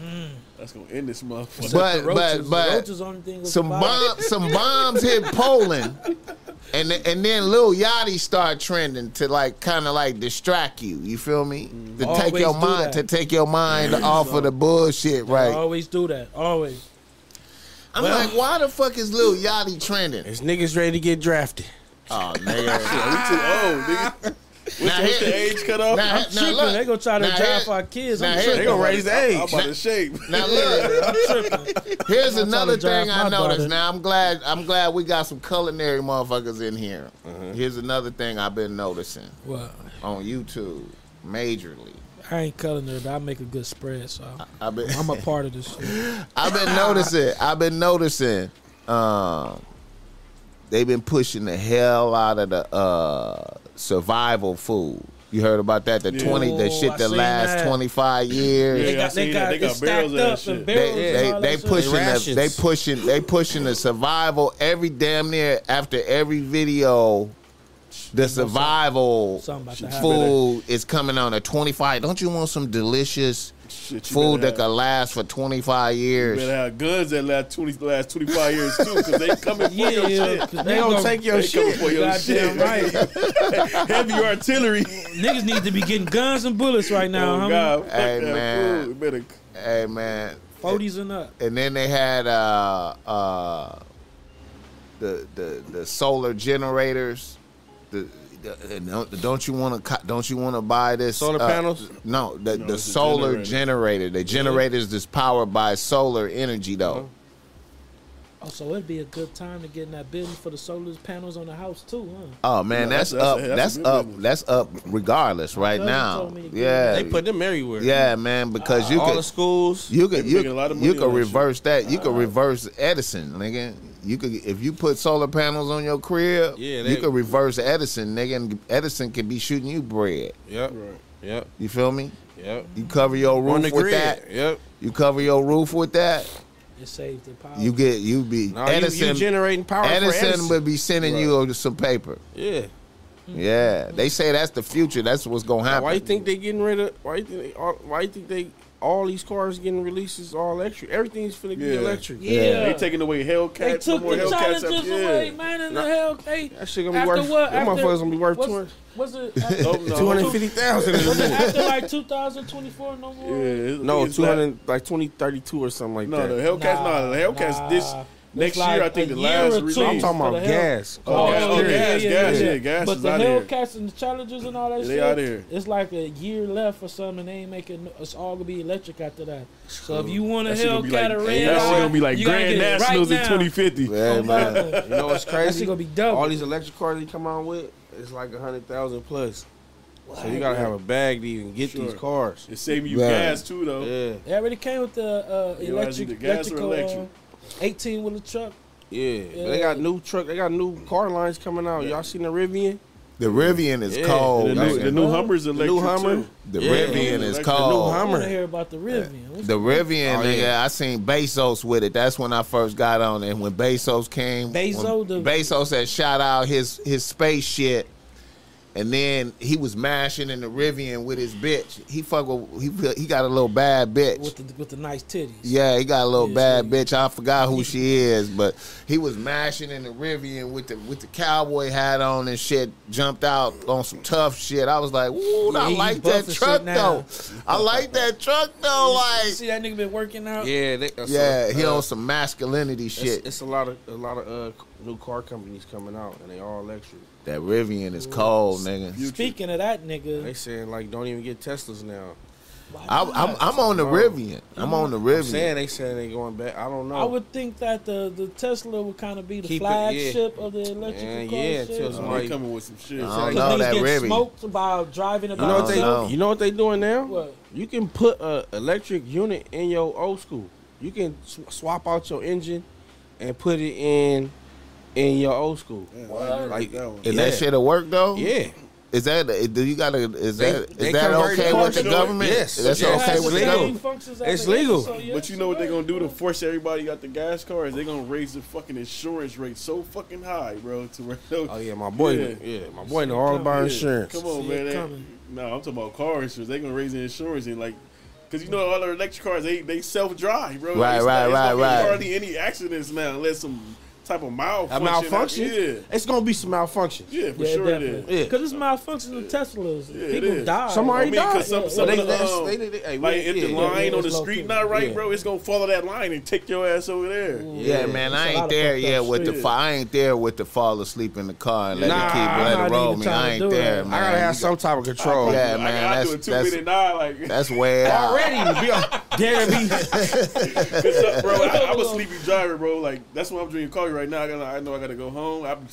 Speaker 2: Mm.
Speaker 4: That's gonna end this motherfucker.
Speaker 1: But
Speaker 2: The
Speaker 1: but but
Speaker 2: the roaches only thing was
Speaker 1: some
Speaker 2: about-
Speaker 1: bomb some bombs hit Poland, and th- and then Lil Yachty start trending to like kind of like distract you. You feel me? To take
Speaker 2: Always
Speaker 1: your mind
Speaker 2: that.
Speaker 1: to take your mind off of the bullshit, right?
Speaker 2: Always do that. Always.
Speaker 1: I'm like, why the fuck is Lil Yachty trending?
Speaker 3: It's niggas ready to get drafted.
Speaker 1: Oh nigga,
Speaker 4: Yeah, we too old, nigga. What's,
Speaker 1: Now,
Speaker 4: the, what's the age cut off?
Speaker 1: Now,
Speaker 2: I'm
Speaker 1: now
Speaker 2: tripping.
Speaker 1: look.
Speaker 2: they gonna try to
Speaker 1: Now,
Speaker 2: drive our kids.
Speaker 1: now,
Speaker 2: I'm
Speaker 1: here-
Speaker 3: They
Speaker 2: tripping.
Speaker 3: gonna raise the
Speaker 4: I'm
Speaker 3: age.
Speaker 4: about to shape.
Speaker 1: Now look.
Speaker 2: I'm tripping.
Speaker 1: Here's
Speaker 2: I'm
Speaker 1: another
Speaker 2: trying to drive
Speaker 1: thing I noticed.
Speaker 2: daughter.
Speaker 1: Now I'm glad I'm glad we got some culinary motherfuckers in here.
Speaker 2: Uh-huh.
Speaker 1: Here's another thing I've been noticing
Speaker 2: Well,
Speaker 1: on YouTube, majorly.
Speaker 2: I ain't culinary, but I make a good spread, so
Speaker 1: I've been
Speaker 2: I'm a part of this shit.
Speaker 1: I've been noticing. I've been noticing. Um, they've been pushing the hell out of the uh, survival food. You heard about that? The
Speaker 4: Yeah.
Speaker 1: twenty, the
Speaker 2: Oh,
Speaker 1: shit
Speaker 2: I
Speaker 1: that
Speaker 2: seen
Speaker 1: lasts
Speaker 2: that.
Speaker 1: twenty five years.
Speaker 4: Yeah,
Speaker 2: They
Speaker 4: I
Speaker 2: got, they
Speaker 4: seen
Speaker 2: got.
Speaker 4: They
Speaker 2: it
Speaker 4: got
Speaker 2: stacked
Speaker 4: barrels of
Speaker 2: up
Speaker 4: that
Speaker 2: and
Speaker 4: shit.
Speaker 2: barrels
Speaker 1: They
Speaker 2: and
Speaker 1: they,
Speaker 2: all
Speaker 1: they pushing the,
Speaker 3: rations.
Speaker 1: they pushing they pushing the survival every damn near after every video. The survival
Speaker 2: something about
Speaker 1: food is coming on a 25. Don't you want some delicious
Speaker 4: Shit, you
Speaker 1: food that
Speaker 4: have-
Speaker 1: can last for 25
Speaker 4: You
Speaker 1: years?
Speaker 4: better have guns that last twenty, last twenty five years too, because they coming for your
Speaker 2: Yeah,
Speaker 4: shit.
Speaker 2: 'cause
Speaker 3: They gonna take your
Speaker 4: They
Speaker 3: shit.
Speaker 4: for your
Speaker 2: Goddamn
Speaker 4: shit.
Speaker 2: right.
Speaker 4: Heavy artillery.
Speaker 2: Niggas need to be getting guns and bullets right now,
Speaker 4: oh
Speaker 2: homie.
Speaker 4: God,
Speaker 1: Hey, man.
Speaker 4: food. Better
Speaker 1: Hey man,
Speaker 2: 40s and up.
Speaker 1: and then they had uh uh the the the solar generators. The, the Uh, uh, don't, don't you want to don't you want to buy this
Speaker 3: Solar
Speaker 1: uh,
Speaker 3: panels?
Speaker 1: No, the
Speaker 4: No,
Speaker 1: the solar
Speaker 4: generator.
Speaker 1: generator. The generator is just powered by solar energy though.
Speaker 2: Oh, so it'd be a good time to get in that building for the solar panels on the house too, huh?
Speaker 1: Oh man,
Speaker 4: No,
Speaker 1: that's,
Speaker 4: that's-
Speaker 1: up.
Speaker 4: that's a-
Speaker 1: That's,
Speaker 4: that's
Speaker 1: up.
Speaker 4: business.
Speaker 1: That's up regardless right now.
Speaker 2: told me to get
Speaker 1: Yeah,
Speaker 3: They put them everywhere.
Speaker 1: yeah, man, because uh, you
Speaker 3: All
Speaker 1: could
Speaker 3: the schools.
Speaker 1: you could you,
Speaker 4: making a lot of
Speaker 1: you could
Speaker 4: on that
Speaker 1: reverse that. You could uh-huh. reverse Edison, nigga. You could if you put solar panels on your crib.
Speaker 3: Yeah,
Speaker 1: you
Speaker 3: they-
Speaker 1: could reverse Edison, nigga. And Edison could be shooting you bread.
Speaker 3: Yep.
Speaker 4: Right.
Speaker 3: Yep.
Speaker 1: You feel me?
Speaker 3: Yep.
Speaker 1: You cover your
Speaker 3: On
Speaker 1: roof
Speaker 3: the
Speaker 1: with
Speaker 3: grid.
Speaker 1: that.
Speaker 3: Yep.
Speaker 1: You cover your roof with that.
Speaker 2: It saves the power.
Speaker 1: You get you be
Speaker 3: No,
Speaker 1: Edison.
Speaker 3: you generating power for
Speaker 1: Edison,
Speaker 3: Edison.
Speaker 1: would be sending you some paper.
Speaker 3: yeah.
Speaker 1: Yeah, they say that's the future. That's what's gonna happen.
Speaker 3: Why you think they getting rid of? Why you think? They, why you think they? All these cars getting releases all electric. Everything's finna be
Speaker 4: Yeah.
Speaker 3: electric.
Speaker 2: yeah.
Speaker 4: They taking away Hellcat.
Speaker 2: They
Speaker 4: Hellcats. no
Speaker 2: took the
Speaker 4: Hellcats
Speaker 2: challenges
Speaker 4: up- yeah.
Speaker 2: away, man, and the Hellcat.
Speaker 3: That shit gonna be
Speaker 2: after
Speaker 3: worth.
Speaker 2: what?
Speaker 3: Them
Speaker 2: After-
Speaker 3: motherfuckers gonna be worth
Speaker 2: what's-
Speaker 3: two hundred.
Speaker 2: was it
Speaker 4: Oh, no.
Speaker 3: Two hundred fifty thousand
Speaker 2: was it after like 2024 no more?
Speaker 4: it's-
Speaker 3: No,
Speaker 4: it's
Speaker 3: two
Speaker 4: like-
Speaker 3: twenty thirty two or something like
Speaker 4: No,
Speaker 3: that.
Speaker 4: No, the Hellcats. no, the Hellcats.
Speaker 2: nah.
Speaker 4: This next
Speaker 2: like
Speaker 4: year, I think the last
Speaker 2: or two.
Speaker 4: release.
Speaker 3: I'm talking about gas.
Speaker 4: Oh,
Speaker 3: Cars,
Speaker 4: gas, oh,
Speaker 3: period.
Speaker 4: gas, gas, yeah, gas
Speaker 2: But
Speaker 4: is
Speaker 2: the
Speaker 4: out here.
Speaker 2: Hellcats and the Challengers and all that
Speaker 4: Yeah,
Speaker 2: shit,
Speaker 4: they out here.
Speaker 2: it's like a year left or something. and They ain't making. It's all gonna be electric after that. So if you want a
Speaker 4: That shit gonna be
Speaker 2: Hellcat
Speaker 4: like,
Speaker 2: or
Speaker 4: that
Speaker 2: red,
Speaker 4: shit gonna be like Grand
Speaker 2: get it right
Speaker 4: Nationals in 2050.
Speaker 2: Oh,
Speaker 1: man.
Speaker 2: man.
Speaker 3: You know what's crazy?
Speaker 2: shit gonna be dope.
Speaker 3: All these electric cars they come out with, it's like a hundred thousand plus. So you gotta have a bag to even get these cars.
Speaker 4: It's saving you
Speaker 1: Right.
Speaker 4: gas too, though.
Speaker 3: Yeah,
Speaker 2: They already came with the uh,
Speaker 4: You know,
Speaker 2: electric,
Speaker 4: the gas or electric?
Speaker 2: uh, 18 wheeler truck.
Speaker 3: yeah. But they got new truck. They got new car lines coming out. Y'all seen the Rivian?
Speaker 1: The Rivian is
Speaker 3: Yeah,
Speaker 1: cold.
Speaker 4: The, new,
Speaker 1: nigga.
Speaker 4: the new Hummer's
Speaker 3: The
Speaker 4: electric
Speaker 3: new Hummer.
Speaker 4: too.
Speaker 1: The
Speaker 3: Yeah.
Speaker 1: Rivian is called.
Speaker 4: The
Speaker 1: cold.
Speaker 3: new
Speaker 2: I
Speaker 3: Hummer.
Speaker 2: want to hear about the Rivian. What's
Speaker 1: The Rivian,
Speaker 3: Oh,
Speaker 1: nigga,
Speaker 3: yeah.
Speaker 1: I seen Bezos with it. That's when I first got on it. When Bezos came,
Speaker 2: Bezos,
Speaker 1: when
Speaker 2: the-
Speaker 1: Bezos had shot out his his space shit, and then he was mashing in the Rivian with his bitch. He fuck with, he he got a little bad bitch.
Speaker 2: with the with the nice titties.
Speaker 1: Yeah, he got a little
Speaker 2: Yeah,
Speaker 1: bad
Speaker 2: yeah.
Speaker 1: bitch. I forgot who she is, but he was mashing in the Rivian with the with the cowboy hat on and shit. Jumped out on some tough shit. I was like, ooh,
Speaker 2: Yeah,
Speaker 1: I like that truck though. I like that truck though.
Speaker 2: You
Speaker 1: Like,
Speaker 2: see that nigga been working out?
Speaker 3: Yeah, they,
Speaker 1: yeah,
Speaker 3: a-
Speaker 1: he
Speaker 3: uh,
Speaker 1: on some masculinity
Speaker 3: It's,
Speaker 1: shit.
Speaker 3: it's a lot of a lot of uh, new car companies coming out, and they all electric.
Speaker 1: That Rivian is cold, nigga.
Speaker 2: Speaking of that nigga,
Speaker 3: They
Speaker 2: nigga,
Speaker 3: saying like don't even get Teslas now.
Speaker 1: I, I'm I'm on the Rivian. I'm on the
Speaker 3: I'm saying
Speaker 1: Rivian.
Speaker 3: they saying they going back. I don't know.
Speaker 2: I would think that the, the Tesla would kind of be the
Speaker 3: Keep it, yeah.
Speaker 2: flagship of the electrical
Speaker 3: Yeah,
Speaker 2: car
Speaker 3: yeah,
Speaker 2: shit.
Speaker 3: till
Speaker 4: Oh,
Speaker 3: somebody-
Speaker 4: coming with some shit.
Speaker 1: I don't
Speaker 2: Because
Speaker 1: know
Speaker 2: niggas
Speaker 1: that
Speaker 2: get
Speaker 1: Rivian.
Speaker 2: smoked about driving
Speaker 3: you
Speaker 2: about
Speaker 3: know what they
Speaker 2: themselves.
Speaker 3: you know what they doing now?
Speaker 2: What?
Speaker 3: You can put a electric unit in your old school. You can sw- swap out your engine and put it in in your old school.
Speaker 4: Yeah,
Speaker 2: What?
Speaker 3: Like-
Speaker 4: with that.
Speaker 1: And
Speaker 3: Yeah.
Speaker 1: that shit'll work though.
Speaker 3: Yeah,
Speaker 1: Is that eh, do you gotta is
Speaker 3: They-
Speaker 1: that is
Speaker 3: they
Speaker 1: that okay with the government?
Speaker 3: Yes.
Speaker 1: That's
Speaker 3: Yes.
Speaker 1: okay with the
Speaker 3: legal.
Speaker 1: government.
Speaker 3: It's legal.
Speaker 4: But you know what they're gonna do to force everybody got the gas cars? They're gonna raise the fucking insurance rate so fucking high, bro. To where
Speaker 3: Oh yeah, my boy.
Speaker 4: Yeah.
Speaker 3: Yeah, my boy know all about
Speaker 4: Yeah.
Speaker 3: insurance.
Speaker 4: Come on,
Speaker 2: See
Speaker 4: man.
Speaker 2: it
Speaker 4: They- no, I'm talking about car insurance. They're gonna raise the insurance and like. Cause you know all the electric cars they they self drive, bro.
Speaker 1: Right,
Speaker 4: It's
Speaker 1: right,
Speaker 4: not, it's
Speaker 1: right,
Speaker 4: not
Speaker 1: right.
Speaker 4: Hardly any accidents now, unless some type of
Speaker 3: A
Speaker 4: malfunction.
Speaker 3: malfunction.
Speaker 4: Yeah,
Speaker 3: It's gonna be some malfunctions.
Speaker 4: yeah, for
Speaker 2: Yeah,
Speaker 4: sure it
Speaker 2: definitely.
Speaker 4: is.
Speaker 3: Yeah.
Speaker 2: Because it's malfunctions of Teslas.
Speaker 4: Yeah, it
Speaker 2: People
Speaker 4: is.
Speaker 2: die.
Speaker 3: Somebody
Speaker 4: I mean,
Speaker 3: died.
Speaker 4: 'cause some,
Speaker 2: Yeah,
Speaker 4: some
Speaker 3: yeah.
Speaker 4: of the,
Speaker 3: They-
Speaker 4: um,
Speaker 3: they- they- they- hey,
Speaker 4: like if
Speaker 3: yeah,
Speaker 4: the line
Speaker 2: yeah,
Speaker 4: on the street not right,
Speaker 3: Yeah.
Speaker 4: bro, it's gonna follow that line and take your ass over there.
Speaker 1: Yeah,
Speaker 2: Yeah,
Speaker 1: man,
Speaker 2: it's a
Speaker 1: I
Speaker 2: lot
Speaker 1: ain't there
Speaker 2: fucked
Speaker 1: yet with the. I ain't there with the fall asleep in the car and let
Speaker 3: Nah,
Speaker 1: it keep
Speaker 3: I'm
Speaker 1: let
Speaker 2: not
Speaker 1: it roll me. I ain't there, man.
Speaker 3: I gotta have some type of control.
Speaker 1: Yeah, man,
Speaker 4: I, I do
Speaker 1: that's-
Speaker 4: a two
Speaker 1: that's-
Speaker 4: like
Speaker 1: That's way out.
Speaker 3: Already, be on, dare be.
Speaker 4: Cause, uh, bro, I, I'm a sleepy driver, bro. Like that's why I'm drinking coffee right now. I, gotta, I know I gotta go home. I'm,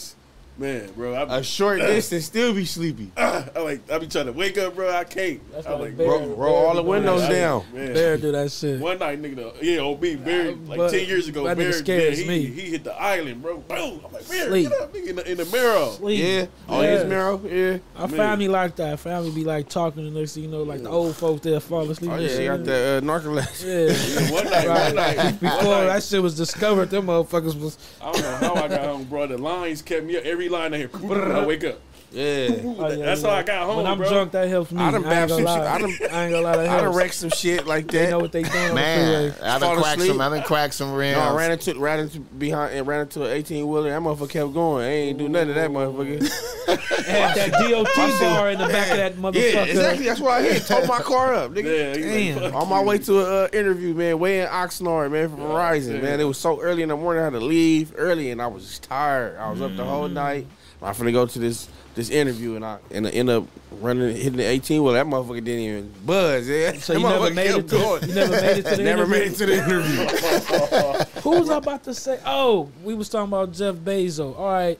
Speaker 4: man, bro. I'm,
Speaker 3: A short distance, still be sleepy.
Speaker 4: I like I be trying to wake up, bro. I can't.
Speaker 2: That's
Speaker 4: I'm like,
Speaker 2: Bear-
Speaker 3: Roll,
Speaker 2: Bear-
Speaker 3: roll all the windows
Speaker 4: I-
Speaker 3: down.
Speaker 4: Man.
Speaker 2: Bear do that shit.
Speaker 4: One night, nigga, the, yeah, OB Bear, like
Speaker 2: But
Speaker 4: ten years ago,
Speaker 2: that nigga
Speaker 4: Bear,
Speaker 2: scares
Speaker 4: yeah, he,
Speaker 2: me.
Speaker 4: he hit the island, bro. Boom! I'm like, Bear,
Speaker 2: Sleep.
Speaker 4: get up, nigga, in the, in the mirror.
Speaker 2: Sleep.
Speaker 3: Yeah, on
Speaker 2: Yeah.
Speaker 3: his mirror. Yeah.
Speaker 2: I
Speaker 4: Man.
Speaker 2: family like that. I Family be like talking and next thing you know, like the old folks there fall asleep.
Speaker 3: Oh yeah,
Speaker 2: shit.
Speaker 3: got the uh, narcolepsy.
Speaker 2: Yeah.
Speaker 4: Yeah, one night,
Speaker 2: Right.
Speaker 4: one night,
Speaker 2: Before
Speaker 4: one night,
Speaker 2: that shit was discovered, them motherfuckers was
Speaker 4: I don't know how I got home, bro. The lines kept me up. Every line I hear, I wake up.
Speaker 3: Yeah.
Speaker 2: Oh, yeah,
Speaker 4: That's
Speaker 2: yeah.
Speaker 4: how I got home,
Speaker 2: When I'm
Speaker 4: bro.
Speaker 2: drunk, that helps me.
Speaker 3: I
Speaker 2: I,
Speaker 3: done
Speaker 2: ain't gonna
Speaker 3: baptized-
Speaker 2: lie.
Speaker 3: I done-
Speaker 2: I ain't gonna lie. That
Speaker 3: I done
Speaker 2: helps.
Speaker 3: wrecked some shit like that.
Speaker 2: They know
Speaker 3: that.
Speaker 2: what they doing on the
Speaker 1: Man. I
Speaker 3: Fall
Speaker 1: done cracked
Speaker 3: asleep.
Speaker 1: some. I done cracked some rims.
Speaker 3: No, I ran into ran into behind and ran into an eighteen wheeler. That motherfucker kept going. I ain't do nothing to that motherfucker.
Speaker 2: Had that DOT bar in the back of that motherfucker.
Speaker 3: yeah, exactly. That's what I hit. Towed my car up, nigga.
Speaker 4: Yeah,
Speaker 2: Damn.
Speaker 3: On my way to an uh, interview, man, way in Oxnard, man, from Verizon, man. It was so early in the morning, I had to leave early, and I was just tired. I was up the whole night. I'm finna go to this this interview, and I and I end up running, hitting the 18. Well, that motherfucker didn't even buzz. Yeah,
Speaker 2: So
Speaker 3: That
Speaker 2: you never made it to
Speaker 3: going.
Speaker 2: you never made it to the
Speaker 3: Never
Speaker 2: interview?
Speaker 3: made it to the interview.
Speaker 2: Who was I about to say? Oh, we was talking about Jeff Bezos. All right.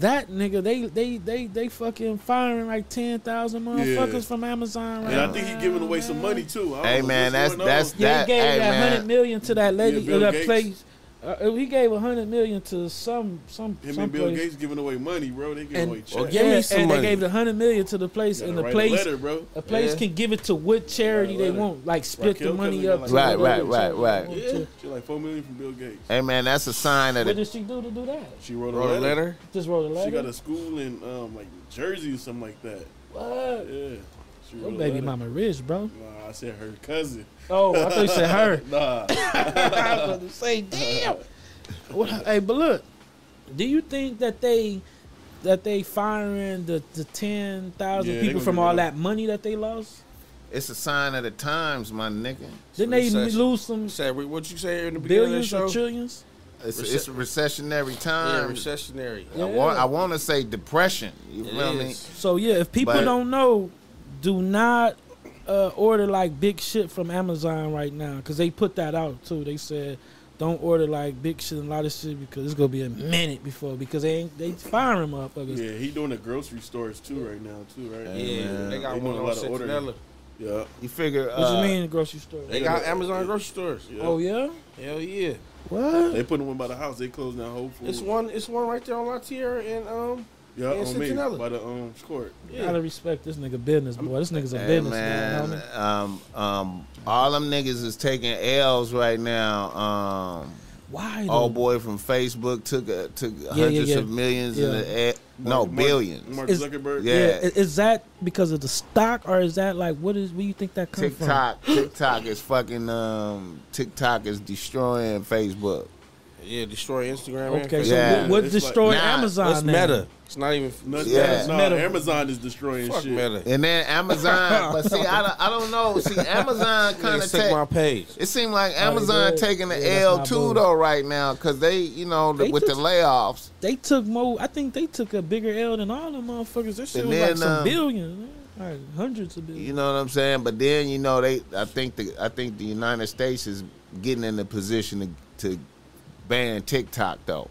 Speaker 2: That nigga, they they they they fucking firing like ten thousand motherfuckers
Speaker 4: Yeah.
Speaker 2: from Amazon right
Speaker 4: And I think he giving away some money too.
Speaker 1: Hey man,
Speaker 4: what's
Speaker 1: that's
Speaker 4: going
Speaker 1: that's
Speaker 2: Yeah,
Speaker 1: that.
Speaker 2: he gave
Speaker 1: hey
Speaker 2: that hundred million to that lady
Speaker 4: Yeah, Bill
Speaker 2: that
Speaker 4: Gates.
Speaker 2: place. Uh, he gave a hundred million to some some
Speaker 4: him
Speaker 2: some
Speaker 4: and Bill
Speaker 2: place.
Speaker 4: Gates giving away money, bro. They giving
Speaker 2: And,
Speaker 4: away
Speaker 3: Well,
Speaker 4: checks.
Speaker 3: give me some
Speaker 2: and
Speaker 3: money.
Speaker 2: they gave the hundred million to the place,
Speaker 4: Gotta
Speaker 2: and the place
Speaker 4: a letter, bro.
Speaker 2: a place
Speaker 3: Yeah.
Speaker 2: can give it to what charity they want, like split the money up.
Speaker 1: like-
Speaker 2: whatever
Speaker 1: Right, right, right,
Speaker 3: right.
Speaker 2: to.
Speaker 4: She like four million from Bill Gates.
Speaker 1: hey man, that's a sign that.
Speaker 2: What did she do to do that?
Speaker 4: She wrote a
Speaker 3: Wrote a
Speaker 4: letter.
Speaker 3: letter.
Speaker 2: Just wrote a letter.
Speaker 4: She got a school in um like Jersey or something like that.
Speaker 2: what?
Speaker 4: Yeah. She
Speaker 2: Your
Speaker 4: a
Speaker 2: baby
Speaker 4: letter.
Speaker 2: mama rich, bro.
Speaker 4: Nah, I said her cousin.
Speaker 2: Oh, I thought you said her.
Speaker 4: Nah.
Speaker 2: I was about to say, damn. What, hey, but look, do you think that they that they firing the the ten thousand
Speaker 4: Yeah,
Speaker 2: people from all that money that they lost?
Speaker 1: It's a sign of the times, my nigga.
Speaker 2: Didn't they lose some
Speaker 3: Said what you say in the beginning
Speaker 2: billions
Speaker 3: of
Speaker 2: or
Speaker 3: the show?
Speaker 2: trillions?
Speaker 1: It's,
Speaker 3: Rece-
Speaker 1: it's a recessionary
Speaker 3: Yeah,
Speaker 1: time.
Speaker 3: recessionary.
Speaker 1: I want I want to say depression. You
Speaker 3: It
Speaker 1: feel me?
Speaker 3: is.
Speaker 2: So yeah, if people
Speaker 1: But-
Speaker 2: don't know, do not uh, order like big shit from Amazon right now because they put that out too. They said don't order like big shit and a lot of shit because it's gonna be a minute before because they ain't they firing motherfuckers.
Speaker 4: Yeah, he doing the grocery stores too right now too, right?
Speaker 1: Yeah.
Speaker 3: Yeah, they got
Speaker 4: They
Speaker 3: one
Speaker 4: a
Speaker 3: on
Speaker 4: lot of ordering.
Speaker 3: Centinela.
Speaker 4: Yeah.
Speaker 1: You figure?
Speaker 2: What
Speaker 1: uh,
Speaker 2: you mean grocery store?
Speaker 3: They got Amazon grocery stores.
Speaker 4: yeah.
Speaker 2: Oh yeah,
Speaker 3: Hell yeah.
Speaker 2: what?
Speaker 4: They putting one by the house. They closing down Whole Foods.
Speaker 3: It's one. It's one right there on La Tijera and um.
Speaker 4: Yeah,
Speaker 3: in
Speaker 4: on me
Speaker 3: Centinela.
Speaker 4: by the um court.
Speaker 2: Gotta respect this nigga business, boy. This nigga's a
Speaker 1: Hey
Speaker 2: business
Speaker 1: man,
Speaker 2: man. homie.
Speaker 1: um, um, all them niggas is taking L's right now. Um,
Speaker 2: Why?
Speaker 1: old
Speaker 2: though?
Speaker 1: boy from Facebook took a, took
Speaker 2: yeah,
Speaker 1: hundreds
Speaker 2: yeah.
Speaker 1: of millions
Speaker 2: Yeah.
Speaker 1: in the air. No,
Speaker 4: Mark-
Speaker 1: billions.
Speaker 4: Mark
Speaker 2: Is-
Speaker 4: Zuckerberg.
Speaker 1: Yeah.
Speaker 2: Yeah, is that because of the stock or is that like what is? Where you think that comes from?
Speaker 1: TikTok, TikTok is fucking. Um, TikTok is destroying Facebook.
Speaker 3: Yeah, destroy Instagram.
Speaker 2: Okay,
Speaker 3: Facebook.
Speaker 2: so
Speaker 1: Yeah.
Speaker 2: what, what
Speaker 4: It's like-
Speaker 1: Nah,
Speaker 2: Amazon?
Speaker 3: What's
Speaker 2: now?
Speaker 3: Meta? It's not even.
Speaker 4: No,
Speaker 1: Yeah.
Speaker 4: no,
Speaker 2: Meta.
Speaker 4: Amazon is destroying
Speaker 3: Fuck
Speaker 4: shit.
Speaker 3: Meta.
Speaker 1: And then Amazon, but see, I don't, I don't know. See, Amazon kind of
Speaker 3: took my page.
Speaker 1: It seemed like
Speaker 2: Oh,
Speaker 1: Amazon
Speaker 2: yeah.
Speaker 1: taking the
Speaker 2: Yeah,
Speaker 1: L
Speaker 2: not
Speaker 1: too
Speaker 2: bull.
Speaker 1: though right now because they, you know, the,
Speaker 2: They
Speaker 1: with the layoffs.
Speaker 2: They took more. I think they took a bigger L than all them motherfuckers. That shit
Speaker 1: And
Speaker 2: was like some
Speaker 1: um,
Speaker 2: billions, man. like hundreds of billions.
Speaker 1: You know what I'm saying? But then you know they. I think the I think the United States is getting in the position to, to ban TikTok though.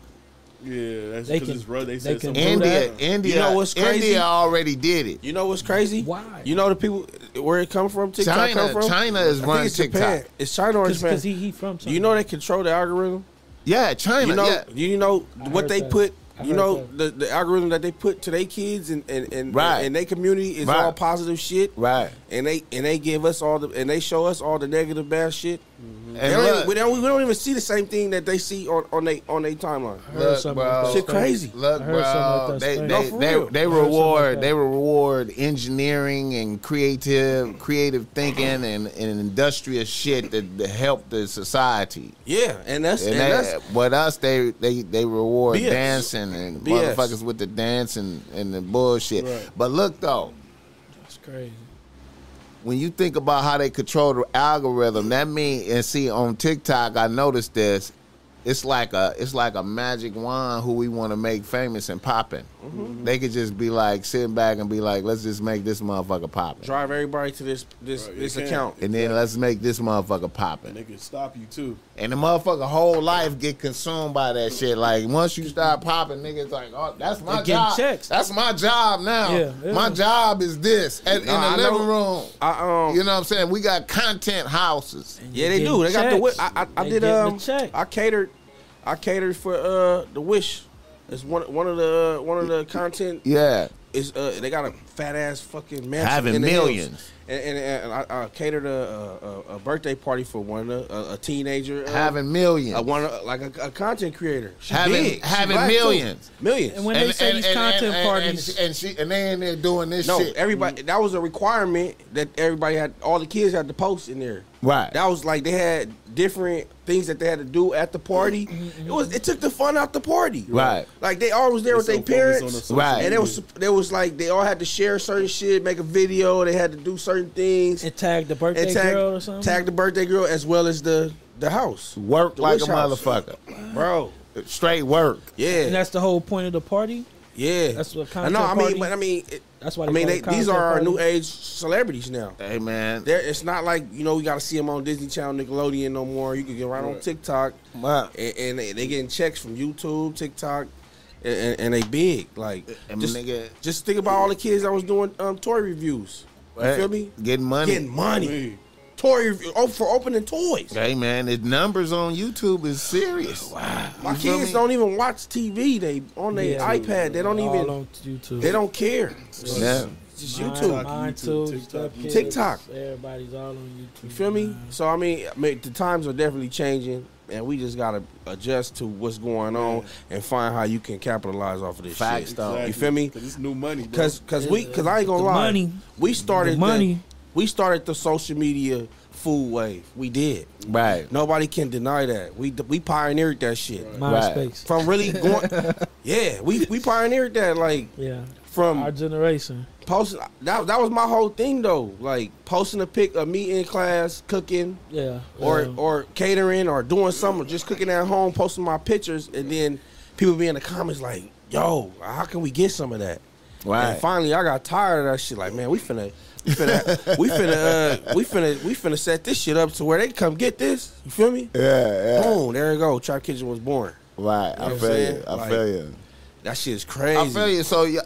Speaker 4: Yeah, that's
Speaker 2: They
Speaker 4: because
Speaker 2: can-
Speaker 4: it's run. They
Speaker 2: they
Speaker 4: said
Speaker 2: can
Speaker 1: India. India,
Speaker 3: You know what's crazy?
Speaker 1: India already did it.
Speaker 3: You know what's crazy?
Speaker 2: Why?
Speaker 3: You know the people where it come from? TikTok
Speaker 1: China,
Speaker 3: come from?
Speaker 1: China is
Speaker 3: I
Speaker 1: running
Speaker 3: it's Japan.
Speaker 1: TikTok.
Speaker 3: It's China or Japan.
Speaker 2: because he he from.
Speaker 3: Do you know they control the algorithm?
Speaker 1: Yeah, China.
Speaker 3: You know,
Speaker 1: yeah.
Speaker 3: you know
Speaker 2: I
Speaker 3: what they
Speaker 2: that.
Speaker 3: put.
Speaker 2: I
Speaker 3: You
Speaker 2: heard
Speaker 3: know the, the algorithm that they put to their kids and and and,
Speaker 1: Right.
Speaker 3: and their community is
Speaker 1: Right.
Speaker 3: all positive shit.
Speaker 1: Right.
Speaker 3: And they and they give us all the and they show us all the negative bad shit. Mm-hmm.
Speaker 1: And
Speaker 3: They don't
Speaker 1: look,
Speaker 3: we, don't, we don't even see the same thing that they see on on they on their timeline.
Speaker 1: Look, bro.
Speaker 3: Shit crazy.
Speaker 1: Look,
Speaker 2: I heard something
Speaker 1: bro,
Speaker 2: like
Speaker 1: they they
Speaker 3: No,
Speaker 1: they, they
Speaker 2: I heard something
Speaker 1: reward
Speaker 2: like
Speaker 1: they reward engineering and creative creative thinking and, and industrious shit that, that help the society.
Speaker 3: Yeah, and that's
Speaker 1: And
Speaker 3: and
Speaker 1: they,
Speaker 3: that's
Speaker 1: but us, they they they reward
Speaker 3: BS.
Speaker 1: dancing and
Speaker 3: BS.
Speaker 1: motherfuckers with the dancing and the bullshit.
Speaker 4: Right.
Speaker 1: But look though,
Speaker 2: That's crazy.
Speaker 1: When you think about how they control the algorithm, that mean and see on TikTok, I noticed this. It's like a it's like a magic wand who we want to make famous and popping.
Speaker 3: Mm-hmm.
Speaker 1: They could just be like sitting back and be like, let's just make this motherfucker popping,
Speaker 3: drive everybody to this this
Speaker 4: Right,
Speaker 3: this account.
Speaker 1: and then let's make this motherfucker
Speaker 4: And
Speaker 1: popping.
Speaker 4: they can stop you too.
Speaker 1: And the motherfucker whole life get consumed by that shit. Like once you start popping, niggas like, oh, that's my
Speaker 2: They getting
Speaker 1: job.
Speaker 2: checks.
Speaker 1: That's my job now.
Speaker 2: Yeah, yeah.
Speaker 1: My job is this at,
Speaker 3: Nah, I
Speaker 1: in the
Speaker 3: know.
Speaker 1: living room.
Speaker 3: I um
Speaker 1: You know what I'm saying? We got content houses.
Speaker 3: yeah they do. They got the. I I, I did
Speaker 2: getting
Speaker 3: um
Speaker 2: the check.
Speaker 3: I catered I catered for uh the wish. It's one one of the one of the content
Speaker 1: Yeah.
Speaker 3: is uh they got a fat ass fucking mansion
Speaker 1: Having
Speaker 3: in the
Speaker 1: millions.
Speaker 3: And, and, and I, I catered a, a, a birthday party for one a, a teenager. Uh,
Speaker 1: Having millions.
Speaker 3: a one uh, like a, a content creator. She
Speaker 1: Having-
Speaker 3: big. She
Speaker 1: having
Speaker 3: too.
Speaker 1: millions.
Speaker 3: millions.
Speaker 2: And when they say these content parties-
Speaker 1: and, and, she, and they in there doing this shit.
Speaker 3: no,
Speaker 1: shit.
Speaker 3: everybody. That was a requirement that everybody had. All the kids had to post in there.
Speaker 1: Right.
Speaker 3: That was like they had different things that they had to do at the party. Mm-hmm. It was it took the fun out the party.
Speaker 1: Right.
Speaker 3: Like they all was there with
Speaker 4: They
Speaker 3: their
Speaker 4: so focused on the
Speaker 3: parents.
Speaker 1: Right.
Speaker 3: And it was there was like they all had to share certain shit, make a video. They had to do certain things.
Speaker 2: And tag the birthday
Speaker 3: and tag,
Speaker 2: girl or something.
Speaker 3: tag the birthday girl as well as the the house,
Speaker 1: work
Speaker 3: The
Speaker 1: like a
Speaker 3: house.
Speaker 1: motherfucker.
Speaker 3: bro.
Speaker 1: Straight work.
Speaker 3: Yeah,
Speaker 2: and that's the whole point of the party.
Speaker 3: yeah.
Speaker 2: that's what
Speaker 3: I
Speaker 2: content
Speaker 3: know. I mean,
Speaker 2: party-
Speaker 3: but I mean, it,
Speaker 2: That's why
Speaker 3: I mean,
Speaker 2: call
Speaker 3: they, these are our
Speaker 2: party.
Speaker 3: new age celebrities now.
Speaker 1: Hey man.
Speaker 3: There, it's not like you know we got to see them on Disney Channel, Nickelodeon no more. You can get right on TikTok,
Speaker 1: Wow.
Speaker 3: and, and they, they getting checks from YouTube, TikTok, and, and, and they big. Like
Speaker 1: And
Speaker 3: just,
Speaker 1: nigga-
Speaker 3: just think about all the kids that was doing um, toy reviews. You
Speaker 1: Hey,
Speaker 3: feel me?
Speaker 1: Getting money.
Speaker 3: Getting money,
Speaker 4: Hey,
Speaker 3: toy oh, for opening toys.
Speaker 1: Hey man, the numbers on YouTube is serious.
Speaker 3: My
Speaker 1: You
Speaker 3: kids
Speaker 1: me?
Speaker 3: don't even watch TV. They on their
Speaker 2: Yeah.
Speaker 3: iPad. They don't even.
Speaker 2: on YouTube.
Speaker 3: They don't care.
Speaker 1: Yeah.
Speaker 3: Just YouTube.
Speaker 2: Mine
Speaker 4: YouTube,
Speaker 2: too.
Speaker 4: TikTok,
Speaker 3: TikTok.
Speaker 2: Everybody's all on YouTube.
Speaker 3: You feel me?
Speaker 2: man.
Speaker 3: So I mean, I mean, the times are definitely changing, and we just gotta adjust to what's going on and find how you can capitalize off of this
Speaker 1: Facts,
Speaker 3: shit.
Speaker 1: though.
Speaker 4: exactly.
Speaker 3: You feel me?
Speaker 4: Cause it's new money, bro.
Speaker 3: Cause, cause we, cause I ain't gonna
Speaker 2: The
Speaker 3: lie,
Speaker 2: money.
Speaker 3: we started
Speaker 2: The money.
Speaker 3: We started the social media food wave. We did.
Speaker 1: Right.
Speaker 3: Nobody can deny that. We we pioneered that shit.
Speaker 2: MySpace.
Speaker 3: From really going, yeah, we we pioneered that. Like
Speaker 2: Yeah.
Speaker 3: from
Speaker 2: Our generation.
Speaker 3: posting that that was my whole thing though. Like posting a pic of me in class cooking
Speaker 2: Yeah.
Speaker 3: or
Speaker 2: yeah.
Speaker 3: or catering or doing something, just cooking at home, posting my pictures, and then people be in the comments like, "Yo, how can we get some of that?"
Speaker 1: Right.
Speaker 3: And finally, I got tired of that shit. Like, man, we finna, we finna, we finna, uh, we finna, we finna set this shit up to where they can come get this. You feel me?
Speaker 1: Yeah, yeah.
Speaker 3: Boom, there you go. Trap Kitchen was born.
Speaker 1: Right.
Speaker 3: know
Speaker 1: I feel you. I
Speaker 3: Like,
Speaker 1: feel you.
Speaker 3: That shit is crazy.
Speaker 1: I feel you. So, yeah,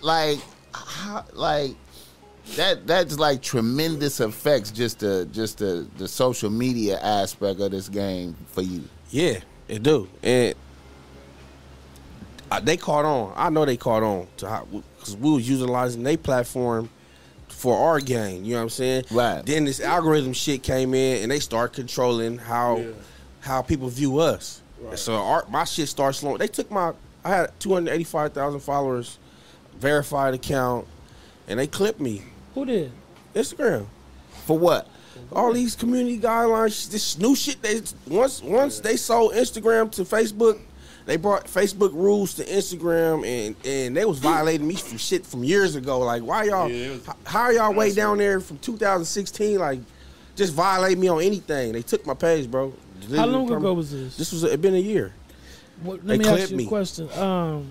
Speaker 1: like, how, like that. That's like tremendous effects. Just the just the the social media aspect of this game for you.
Speaker 3: Yeah, it do, and uh, they caught on. I know they caught on to how because we was utilizing their platform for our game. You know what I'm saying?
Speaker 1: Right.
Speaker 3: Then this algorithm shit came in, and they start controlling how
Speaker 4: Yeah.
Speaker 3: how people view us.
Speaker 4: Right.
Speaker 3: So our, my shit started slowing. They took my. I had 285,000 followers, verified account, and they clipped me.
Speaker 2: Who did?
Speaker 3: Instagram.
Speaker 1: For what?
Speaker 3: All these community guidelines, this new shit. They once once they sold Instagram to Facebook, they brought Facebook rules to Instagram, and and they was violating me for shit from years ago. Like, why y'all?
Speaker 4: Yeah, was-
Speaker 3: how are y'all way down there from 2016? Like, just violate me on anything. They took my page, bro.
Speaker 2: How long ago was this?
Speaker 3: This was it been a year.
Speaker 2: What,
Speaker 3: they
Speaker 2: let me ask
Speaker 3: clipped
Speaker 2: you
Speaker 3: me.
Speaker 2: a question. Um,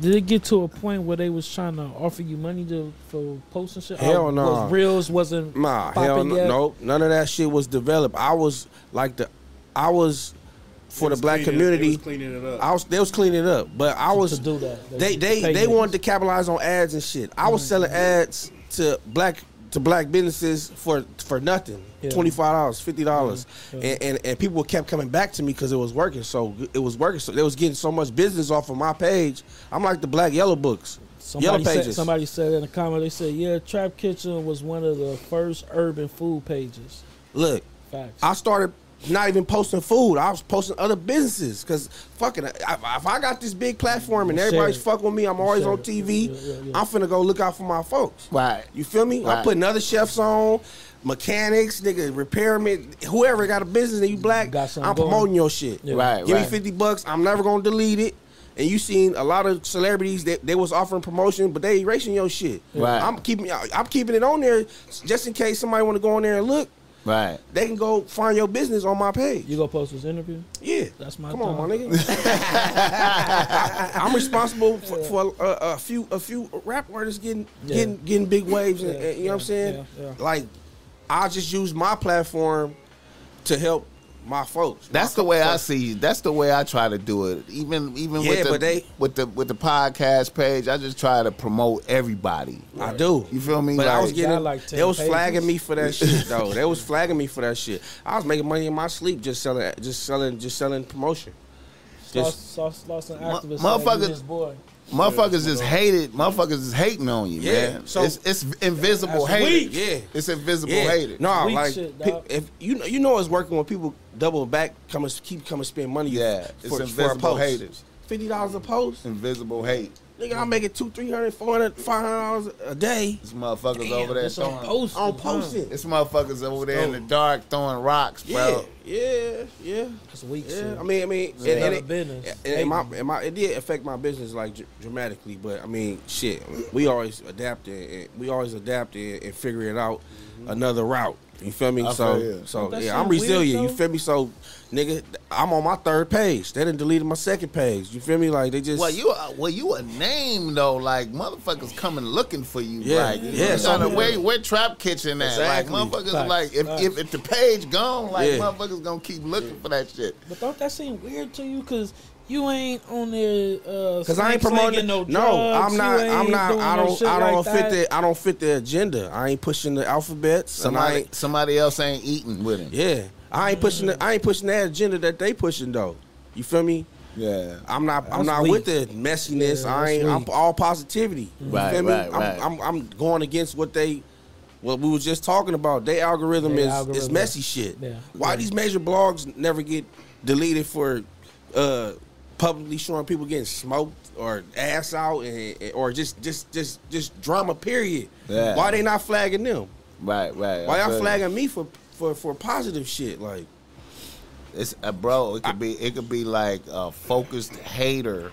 Speaker 2: did it get to a point where they was trying to offer you money to for posting shit?
Speaker 3: Hell
Speaker 2: Or
Speaker 3: no.
Speaker 2: Was reels wasn't
Speaker 3: Nah,
Speaker 2: popping
Speaker 3: hell no,
Speaker 2: yet?
Speaker 3: no, none of that shit was developed. I was like the, I was for the black
Speaker 4: cleaning- they
Speaker 3: community.
Speaker 4: was cleaning it up.
Speaker 3: I was they was cleaning it up, but I was
Speaker 2: to do that.
Speaker 3: they they
Speaker 2: pay
Speaker 3: they wanted to capitalize on ads and shit. I was mm-hmm. selling ads to black to black businesses for for nothing,
Speaker 2: Yeah.
Speaker 3: twenty five dollars, fifty dollars, mm-hmm.
Speaker 2: Yeah.
Speaker 3: and, and and people kept coming back to me because it was working. So it was working. So they was getting so much business off of my page. I'm like the black yellow books,
Speaker 2: Somebody
Speaker 3: yellow
Speaker 2: said,
Speaker 3: pages.
Speaker 2: somebody said in the comment, they said, yeah, Trap Kitchen was one of the first urban food pages.
Speaker 3: Look,
Speaker 2: Facts.
Speaker 3: I started not even posting food. I was posting other businesses because fucking, if I got this big platform and everybody's fucking with me, I'm always on. TV.
Speaker 2: Yeah, yeah, yeah.
Speaker 3: I'm finna go look out for my folks.
Speaker 1: Right.
Speaker 3: You feel me? I'm putting other chefs on, mechanics, nigga, repairmen, whoever got a business and you black,
Speaker 2: Got something
Speaker 3: I'm
Speaker 2: going.
Speaker 3: promoting your shit.
Speaker 1: Right.
Speaker 3: Give
Speaker 1: right.
Speaker 3: me 50 bucks. I'm never gonna delete it. And you seen a lot of celebrities that they was offering promotion, but they erasing your shit.
Speaker 1: Right.
Speaker 3: I'm keeping I'm keeping it on there just in case somebody want to go on there and look.
Speaker 1: Right.
Speaker 3: They can go find your business on my page.
Speaker 2: You go post this interview?
Speaker 3: Yeah,
Speaker 2: That's my
Speaker 3: Come on, my nigga. I'm responsible for, for a, a few a few rap artists getting
Speaker 2: Yeah.
Speaker 3: getting getting big waves. And,
Speaker 2: Yeah,
Speaker 3: and- you know what I'm saying?
Speaker 2: yeah, yeah.
Speaker 3: Like, I just use my platform to help my folks.
Speaker 1: That's
Speaker 3: My
Speaker 1: the way I
Speaker 3: folks.
Speaker 1: see. That's the way I try to do it. Even even
Speaker 3: Yeah,
Speaker 1: with the
Speaker 3: they-
Speaker 1: with the with the podcast page, I just try to promote everybody.
Speaker 3: I do.
Speaker 1: You feel me?
Speaker 3: But I was getting,
Speaker 2: Got like
Speaker 3: they was
Speaker 2: pages.
Speaker 3: flagging me for that shit though. They was flagging me for that shit. I was making money in my sleep just selling, just selling, just selling promotion. Just
Speaker 2: Lost, lost, lost an
Speaker 1: Mu-
Speaker 2: activist.
Speaker 1: motherfuckers-
Speaker 2: boy.
Speaker 1: Motherfuckers just hated. Motherfuckers is hating on you,
Speaker 3: Yeah,
Speaker 1: man.
Speaker 3: so-
Speaker 1: it's it's invisible hate.
Speaker 3: yeah.
Speaker 1: It's invisible
Speaker 3: Yeah,
Speaker 1: hate.
Speaker 3: no,
Speaker 2: Weak
Speaker 3: like
Speaker 2: shit,
Speaker 3: pe- if you know, you know it's working when people double back, come and keep coming spend money.
Speaker 1: Yeah, it's
Speaker 3: for, for a
Speaker 1: invisible
Speaker 3: post.
Speaker 1: haters.
Speaker 3: Fifty dollars a post,
Speaker 1: Invisible hate.
Speaker 3: Nigga. I'm making two, three hundred, four hundred, five hundred dollars a day
Speaker 1: This motherfuckers
Speaker 3: Damn,
Speaker 1: over there
Speaker 2: Just on
Speaker 1: throwing.
Speaker 2: post.
Speaker 3: on posting.
Speaker 1: This motherfuckers over there in the dark throwing rocks,
Speaker 3: Yeah,
Speaker 1: bro.
Speaker 3: yeah, yeah,
Speaker 2: That's weak
Speaker 3: yeah.
Speaker 2: shit.
Speaker 3: I mean, I mean,
Speaker 2: It's
Speaker 3: and, and
Speaker 2: another
Speaker 3: it,
Speaker 2: business.
Speaker 3: and, and my, and my, it did affect my business like dr- dramatically, but I mean, shit, we always adapt and and we always adapt and, and figure it out mm-hmm. another route. You feel me?
Speaker 1: I
Speaker 3: so,
Speaker 1: feel you.
Speaker 3: so yeah, I'm
Speaker 2: sound weird,
Speaker 3: resilient. you feel me? So, nigga, I'm on my third page. They didn't delete my second page. You feel me? Like they just
Speaker 1: Well, you a- well, you a name though. Like motherfuckers coming looking for you.
Speaker 3: Yeah,
Speaker 1: like, you
Speaker 3: yeah,
Speaker 1: know,
Speaker 3: so-
Speaker 1: kinda where where Trap Kitchen at?
Speaker 3: Exactly.
Speaker 1: Like motherfuckers
Speaker 2: Facts,
Speaker 1: like if,
Speaker 2: facts.
Speaker 1: if if the page gone, like
Speaker 3: Yeah.
Speaker 1: motherfuckers gonna keep looking for that shit.
Speaker 2: But don't that seem weird to you? Cause you ain't on there. uh
Speaker 3: Cause I ain't promoting
Speaker 2: no.
Speaker 3: no.
Speaker 2: drugs,
Speaker 3: I'm not.
Speaker 2: you
Speaker 3: I'm
Speaker 2: ain't
Speaker 3: not.
Speaker 2: doing
Speaker 3: I
Speaker 2: no
Speaker 3: don't.
Speaker 2: shit
Speaker 3: I don't
Speaker 2: like
Speaker 3: fit
Speaker 2: that.
Speaker 3: the. I don't fit the agenda. I ain't pushing the alphabets.
Speaker 1: Somebody somebody else ain't eating with him.
Speaker 3: yeah, I ain't pushing. The, I ain't pushing that agenda that they pushing though. You feel me?
Speaker 1: Yeah.
Speaker 3: I'm not. I'm
Speaker 2: That's
Speaker 3: not
Speaker 2: weak.
Speaker 3: with the messiness.
Speaker 2: Yeah,
Speaker 3: I ain't.
Speaker 2: that's
Speaker 3: I'm all positivity. You
Speaker 1: Right,
Speaker 3: feel me?
Speaker 1: right,
Speaker 3: I'm,
Speaker 1: right.
Speaker 3: I'm. I'm going against what they. What we was just talking about. Their algorithm
Speaker 2: Their
Speaker 3: is is messy shit.
Speaker 2: Yeah.
Speaker 3: Why
Speaker 2: Yeah.
Speaker 3: these major blogs never get deleted for uh publicly showing people getting smoked or ass out and, and- or just just just just drama period.
Speaker 1: Yeah.
Speaker 3: Why they not flagging them?
Speaker 1: Right, right.
Speaker 3: Why
Speaker 1: I
Speaker 3: y'all
Speaker 1: feel you.
Speaker 3: flagging me for for for positive shit like
Speaker 1: It's uh, bro. It could be. It could be like a focused hater.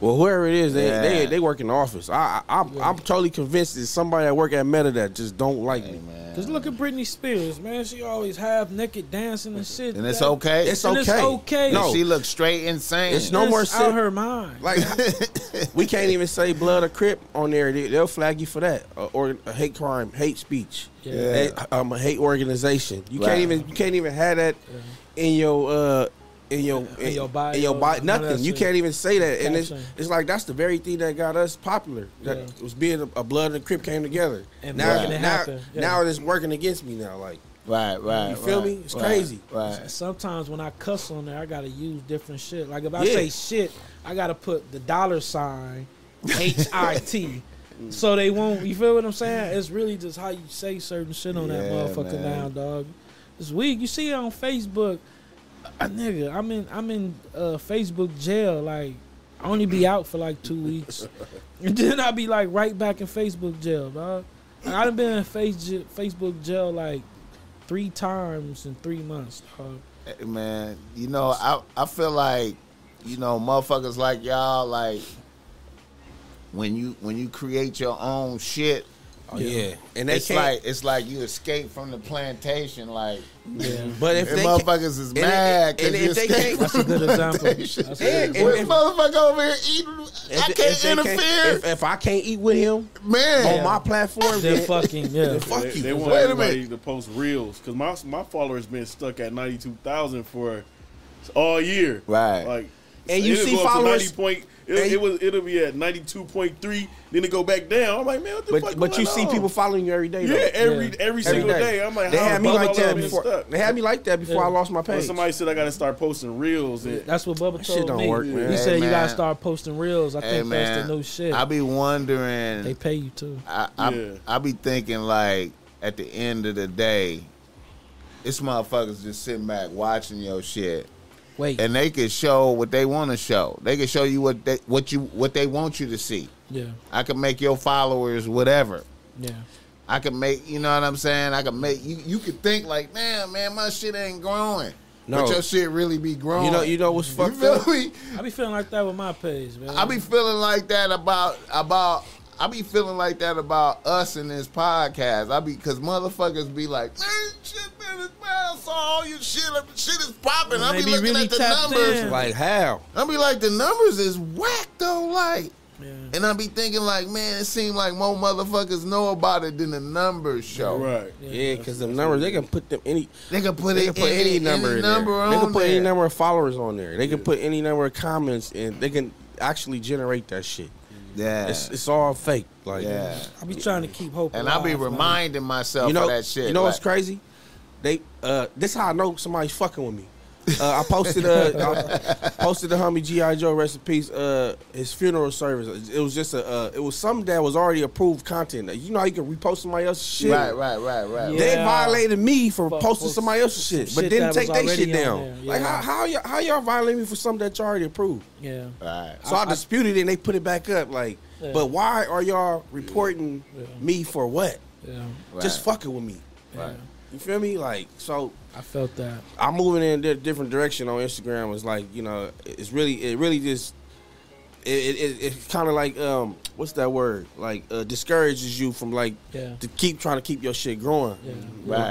Speaker 3: Well, whoever it is, they
Speaker 1: Yeah.
Speaker 3: they, they work in the office. I, I I'm, I'm totally convinced it's somebody that work at Meta that just don't like
Speaker 1: Hey,
Speaker 3: me.
Speaker 1: man.
Speaker 2: Cause look at Britney Spears, man. She always half naked dancing and shit.
Speaker 1: and it's
Speaker 2: That-
Speaker 1: okay.
Speaker 3: It's
Speaker 2: And
Speaker 3: okay.
Speaker 2: it's okay.
Speaker 3: No,
Speaker 1: She looks straight insane.
Speaker 3: It's no
Speaker 2: That's
Speaker 3: more
Speaker 2: out
Speaker 3: sim-
Speaker 2: her mind.
Speaker 3: like we can't even say blood or crip on there. They, they'll flag you for that uh, or a hate crime, hate speech,
Speaker 2: Yeah.
Speaker 3: Hey, um, a hate organization. You
Speaker 1: Right.
Speaker 3: can't even you can't even have that in your uh in your
Speaker 2: In your bio,
Speaker 3: in your bio,
Speaker 2: none of that
Speaker 3: nothing. You can't even say that, and it's it's like that's the very thing that got us popular. That
Speaker 2: Yeah.
Speaker 3: was being a, a blood and a crip came together.
Speaker 2: And
Speaker 3: now
Speaker 2: making it
Speaker 3: now.
Speaker 2: Yeah.
Speaker 3: now it's working against me now. Like
Speaker 1: right, right.
Speaker 3: You feel
Speaker 1: right,
Speaker 3: me? It's
Speaker 1: right,
Speaker 3: crazy.
Speaker 1: Right.
Speaker 2: Sometimes when I cuss on there, I gotta use different shit. Like if I
Speaker 3: Yeah.
Speaker 2: say shit, I gotta put the dollar sign H I T. So they won't. You feel what I'm saying? It's really just how you say certain shit on that motherfucker
Speaker 1: man.
Speaker 2: now, dog. It's weak. You see it on Facebook, a nigga. I'm in. I'm in uh, Facebook jail. Like I only be out for like two weeks, and then I be like right back in Facebook jail, dog. Like, I done been in face, Facebook jail like three times in three months, dog.
Speaker 1: Hey, man, you know, I I feel like, you know, motherfuckers like y'all, like when you when you create your own shit,
Speaker 3: oh yeah, and they
Speaker 1: it's
Speaker 3: can't.
Speaker 1: like it's like you escape from the plantation. Like,
Speaker 2: Yeah.
Speaker 3: but if
Speaker 1: and
Speaker 3: they
Speaker 1: motherfuckers is
Speaker 3: and it-
Speaker 1: mad
Speaker 3: and
Speaker 1: because
Speaker 3: if
Speaker 1: you
Speaker 3: they
Speaker 1: escaped
Speaker 3: can't-
Speaker 2: That's a good example.
Speaker 1: plantation.
Speaker 2: That's a
Speaker 3: And-
Speaker 1: This motherfucker over here eating,
Speaker 3: if-
Speaker 1: I can't
Speaker 3: they
Speaker 1: interfere,
Speaker 3: If, if I can't eat with him
Speaker 1: man.
Speaker 3: on my platform,
Speaker 2: They're
Speaker 3: then
Speaker 2: fucking yeah.
Speaker 3: then fuck
Speaker 4: they,
Speaker 3: you.
Speaker 4: they want
Speaker 1: Wait a
Speaker 4: everybody
Speaker 1: minute.
Speaker 4: to post reels because my my followers been stuck at ninety two thousand for all year.
Speaker 1: Right.
Speaker 4: Like,
Speaker 3: And you see
Speaker 4: go up to
Speaker 3: followers-
Speaker 4: 90 point. It,
Speaker 3: and-
Speaker 4: it was it'll be at ninety two point three. Then it go back down. I'm like, man, what the fuck?
Speaker 3: but but you
Speaker 4: going
Speaker 3: see
Speaker 4: on?
Speaker 3: people following you every day.
Speaker 4: Yeah, every
Speaker 2: Yeah.
Speaker 4: every single day. I'm like,
Speaker 3: they
Speaker 4: how
Speaker 3: had me
Speaker 4: the
Speaker 3: like
Speaker 4: fuck
Speaker 3: that
Speaker 4: I'm
Speaker 3: before.
Speaker 4: stuck?
Speaker 3: They had me like that before
Speaker 2: Yeah.
Speaker 3: I lost my
Speaker 4: Well,
Speaker 3: page.
Speaker 4: somebody said I got to start posting reels. And
Speaker 2: That's what Bubba
Speaker 3: That
Speaker 2: told
Speaker 3: shit don't
Speaker 2: me.
Speaker 3: work,
Speaker 2: He
Speaker 3: man.
Speaker 2: said
Speaker 1: Hey,
Speaker 2: you gotta start posting reels. I
Speaker 1: Hey,
Speaker 2: think
Speaker 1: man,
Speaker 2: that's the new shit.
Speaker 1: I be wondering.
Speaker 2: they pay you too.
Speaker 1: I, I,
Speaker 4: Yeah.
Speaker 1: I be thinking like at the end of the day, it's motherfuckers just sitting back watching your shit,
Speaker 2: Wait.
Speaker 1: and they can show what they want to show. They can show you what they what you what they want you to see.
Speaker 2: yeah.
Speaker 1: I can make your followers whatever.
Speaker 2: Yeah.
Speaker 1: I can make you know what I'm saying. I can make you. You could think like, man, man, my shit ain't growing.
Speaker 3: No.
Speaker 1: But your shit really be growing.
Speaker 3: You know, you know what's
Speaker 1: You
Speaker 3: fucked
Speaker 1: feel
Speaker 3: up?
Speaker 1: me?
Speaker 2: I be feeling like that with my page, man.
Speaker 1: I be feeling like that about about. I be feeling like that about us in this podcast. I be because motherfuckers be like, man, shit, man, this man, I saw all your shit. Shit is popping.
Speaker 2: And
Speaker 1: I
Speaker 2: they
Speaker 1: be
Speaker 2: be
Speaker 1: looking
Speaker 2: really
Speaker 1: at the numbers.
Speaker 2: in.
Speaker 3: Like how?
Speaker 1: I be like, the numbers is whack though. Like,
Speaker 2: Yeah.
Speaker 1: and I be thinking like, man, it seems like more motherfuckers know about it than the numbers show.
Speaker 4: Right.
Speaker 3: Yeah, because the numbers they can put them any
Speaker 1: They can put
Speaker 3: they
Speaker 1: it
Speaker 3: can put any, number in
Speaker 1: number
Speaker 3: there.
Speaker 1: on
Speaker 3: They can put
Speaker 1: there.
Speaker 3: any number of followers on there. They can put any number of comments and they can actually generate that shit.
Speaker 1: Yeah,
Speaker 3: It's it's all fake. Like
Speaker 1: yeah.
Speaker 2: I be trying to keep hope.
Speaker 1: And I be
Speaker 2: alive, man.
Speaker 1: reminding myself
Speaker 3: you know
Speaker 1: of that shit.
Speaker 3: You know what's crazy? They uh this how I know somebody's fucking with me. Uh, I posted uh I posted the homie GI Joe recipes uh his funeral service. It was just a uh, it was something that was already approved content. You know how you can repost somebody else's shit.
Speaker 1: Right, right, right, right.
Speaker 2: Yeah.
Speaker 3: They violated me for
Speaker 2: For
Speaker 3: posting
Speaker 2: post-
Speaker 3: somebody else's shit,
Speaker 2: some
Speaker 3: but
Speaker 2: shit
Speaker 3: didn't
Speaker 2: that
Speaker 3: take
Speaker 2: was
Speaker 3: their shit down.
Speaker 2: there,
Speaker 3: Like how how y'all, how y'all violate me for something that you already approved?
Speaker 2: Yeah.
Speaker 1: Right.
Speaker 3: So I, disputed it and they put it back up. Like,
Speaker 2: Yeah.
Speaker 3: but why are y'all reporting
Speaker 2: Yeah.
Speaker 3: me for what?
Speaker 2: Yeah.
Speaker 1: Right.
Speaker 3: Just fucking with me.
Speaker 2: Yeah.
Speaker 3: You feel me? Like, so
Speaker 2: I felt that.
Speaker 3: I'm moving in a different direction on Instagram. It's like you know, it's really, it really just, it, it, it it's kind of like um, what's that word? Like uh, discourages you from like
Speaker 2: Yeah.
Speaker 3: to keep trying to keep your shit growing.
Speaker 2: Yeah.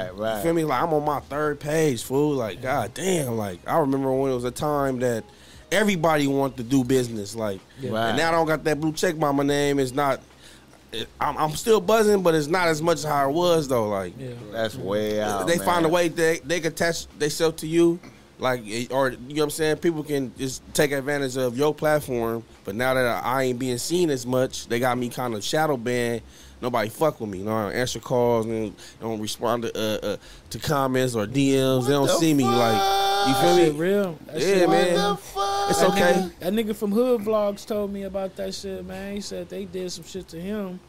Speaker 1: Right, right.
Speaker 3: You feel me? Like I'm on my third page, fool. Like, god damn. Like I remember when it was a time that everybody wanted to do business. Like,
Speaker 2: Yeah.
Speaker 1: Right.
Speaker 3: and now I don't got that blue check by my name. It's not. It, I'm, I'm still buzzing, but it's not as much as how it was though. Like,
Speaker 2: Yeah.
Speaker 1: That's way out.
Speaker 3: they
Speaker 1: man.
Speaker 3: find a way they they can attach themselves to you, like or you know what I'm saying. People can just take advantage of your platform, but now that I ain't being seen as much, they got me kind of shadow banned. Nobody fuck with me. You know, I don't answer calls and don't respond to uh, uh, to comments or DMs. they don't
Speaker 1: the
Speaker 3: see me like you
Speaker 1: fuck?
Speaker 3: feel
Speaker 2: Shit
Speaker 3: me.
Speaker 2: real. That
Speaker 3: Yeah,
Speaker 2: shit
Speaker 1: What
Speaker 3: man.
Speaker 1: the fuck?
Speaker 3: It's
Speaker 2: That
Speaker 3: okay.
Speaker 2: nigga, that nigga from Hood Vlogs told me about that shit, man. He said they did some shit to him,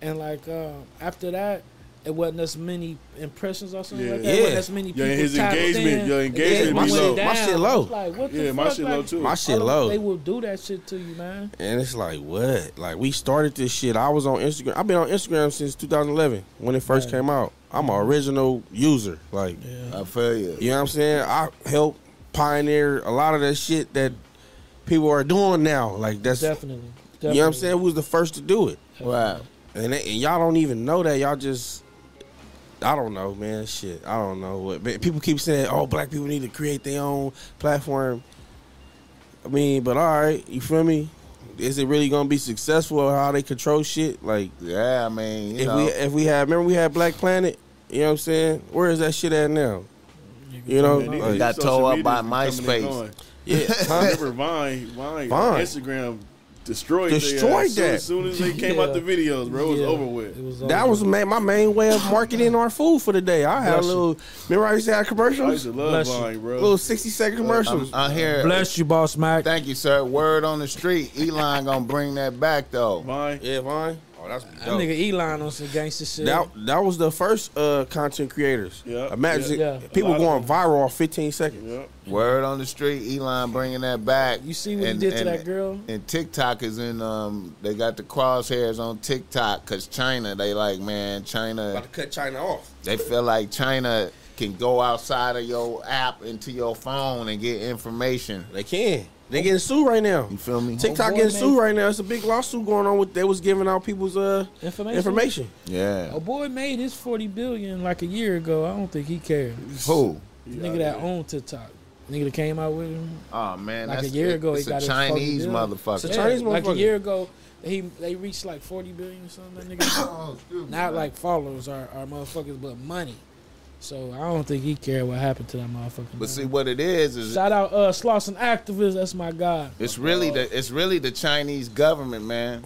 Speaker 2: and like uh, after that, it wasn't as many impressions or something
Speaker 4: Yeah.
Speaker 2: like that. It
Speaker 3: Yeah.
Speaker 2: wasn't as many people.
Speaker 4: Yeah, his engagement-
Speaker 2: in.
Speaker 4: your engagement
Speaker 2: just
Speaker 3: be
Speaker 2: went
Speaker 3: low.
Speaker 2: down.
Speaker 3: My shit low.
Speaker 2: Like what the
Speaker 4: Yeah, my
Speaker 2: fuck?
Speaker 4: shit
Speaker 2: like,
Speaker 4: low too.
Speaker 3: My shit low.
Speaker 2: They will do that shit to you, man.
Speaker 3: And it's like what? Like we started this shit. I was on Instagram. I've been on Instagram since 2011 when it first
Speaker 2: Yeah.
Speaker 3: came out. I'm an original user. Like
Speaker 2: Yeah.
Speaker 1: I feel you.
Speaker 3: You know what I'm saying? I helped pioneer a lot of that shit that people are doing now. Like that's
Speaker 2: Definitely.
Speaker 3: you know what I'm saying? We was the first to do it,
Speaker 1: Wow.
Speaker 3: and, they, and y'all don't even know that. Y'all just I don't know, man. Shit, I don't know. What but people keep saying, "Oh, black people need to create their own platform." I mean, but all right, you feel me? Is it really gonna be successful? Or how they control shit? Like
Speaker 1: Yeah, I mean, you
Speaker 3: if
Speaker 1: know,
Speaker 3: we if we had remember we had Black Planet. You know what I'm saying? Where is that shit at now? You know, like-
Speaker 1: Got
Speaker 4: social
Speaker 1: towed up
Speaker 4: medias
Speaker 1: by
Speaker 4: be coming and
Speaker 1: MySpace.
Speaker 3: yeah, huh?
Speaker 4: Remember Vine, Vine,
Speaker 3: Vine.
Speaker 4: Instagram destroyed,
Speaker 3: Destroyed that.
Speaker 4: ass. Soon, as soon as they came out the videos, bro, it was
Speaker 2: Yeah.
Speaker 4: over with.
Speaker 2: It was
Speaker 3: That was ma- my main way of marketing our food for the day. I had a
Speaker 2: Bless you.
Speaker 3: little. Remember, I used to have
Speaker 4: I used
Speaker 3: commercials,
Speaker 4: to love
Speaker 2: Bless you.
Speaker 4: Bro.
Speaker 3: little sixty second commercials.
Speaker 1: I hear.
Speaker 2: Bless you, boss Mac.
Speaker 1: Thank you, sir. Word on the street. Elon gonna bring that back though.
Speaker 4: Vine.
Speaker 3: yeah, Vine. Oh, that's
Speaker 2: That nigga Elon on some gangster shit.
Speaker 3: That that was the first uh, content creators.
Speaker 4: Yeah,
Speaker 3: Imagine
Speaker 2: yeah.
Speaker 3: people going viral off fifteen seconds.
Speaker 4: Yep.
Speaker 1: Word on the street. Elon bringing that back.
Speaker 2: you see what
Speaker 1: And-
Speaker 2: he did to that girl?
Speaker 1: And TikTok is in. Um, they got the crosshairs on TikTok because China. They like, man, China.
Speaker 3: About to cut China off.
Speaker 1: They feel like China can go outside of your app into your phone and get information.
Speaker 3: They can. They getting sued right now.
Speaker 1: You feel me?
Speaker 3: TikTok
Speaker 2: boy,
Speaker 3: getting sued right now. It's a big lawsuit going on with. They was giving out people's uh
Speaker 2: Information.
Speaker 3: information.
Speaker 1: Yeah.
Speaker 2: A boy made his forty billion like a year ago. I don't think he cared.
Speaker 1: Who?
Speaker 2: The nigga that owned TikTok. Nigga that came out with him.
Speaker 1: Oh man,
Speaker 2: Like a
Speaker 1: that's
Speaker 2: year ago, he
Speaker 1: It's
Speaker 2: got
Speaker 1: a
Speaker 2: his
Speaker 1: Chinese
Speaker 2: fucking
Speaker 1: motherfucker.
Speaker 3: It's a Chinese motherfucker.
Speaker 2: like a year ago, he they reached like forty billion or something. That nigga. Not like followers are, are motherfuckers, but money. So I don't think he cared what happened to that motherfucker.
Speaker 1: But see, what it is is
Speaker 2: shout out uh Slauson activist. That's my guy.
Speaker 1: it's really the it's really the Chinese government, man.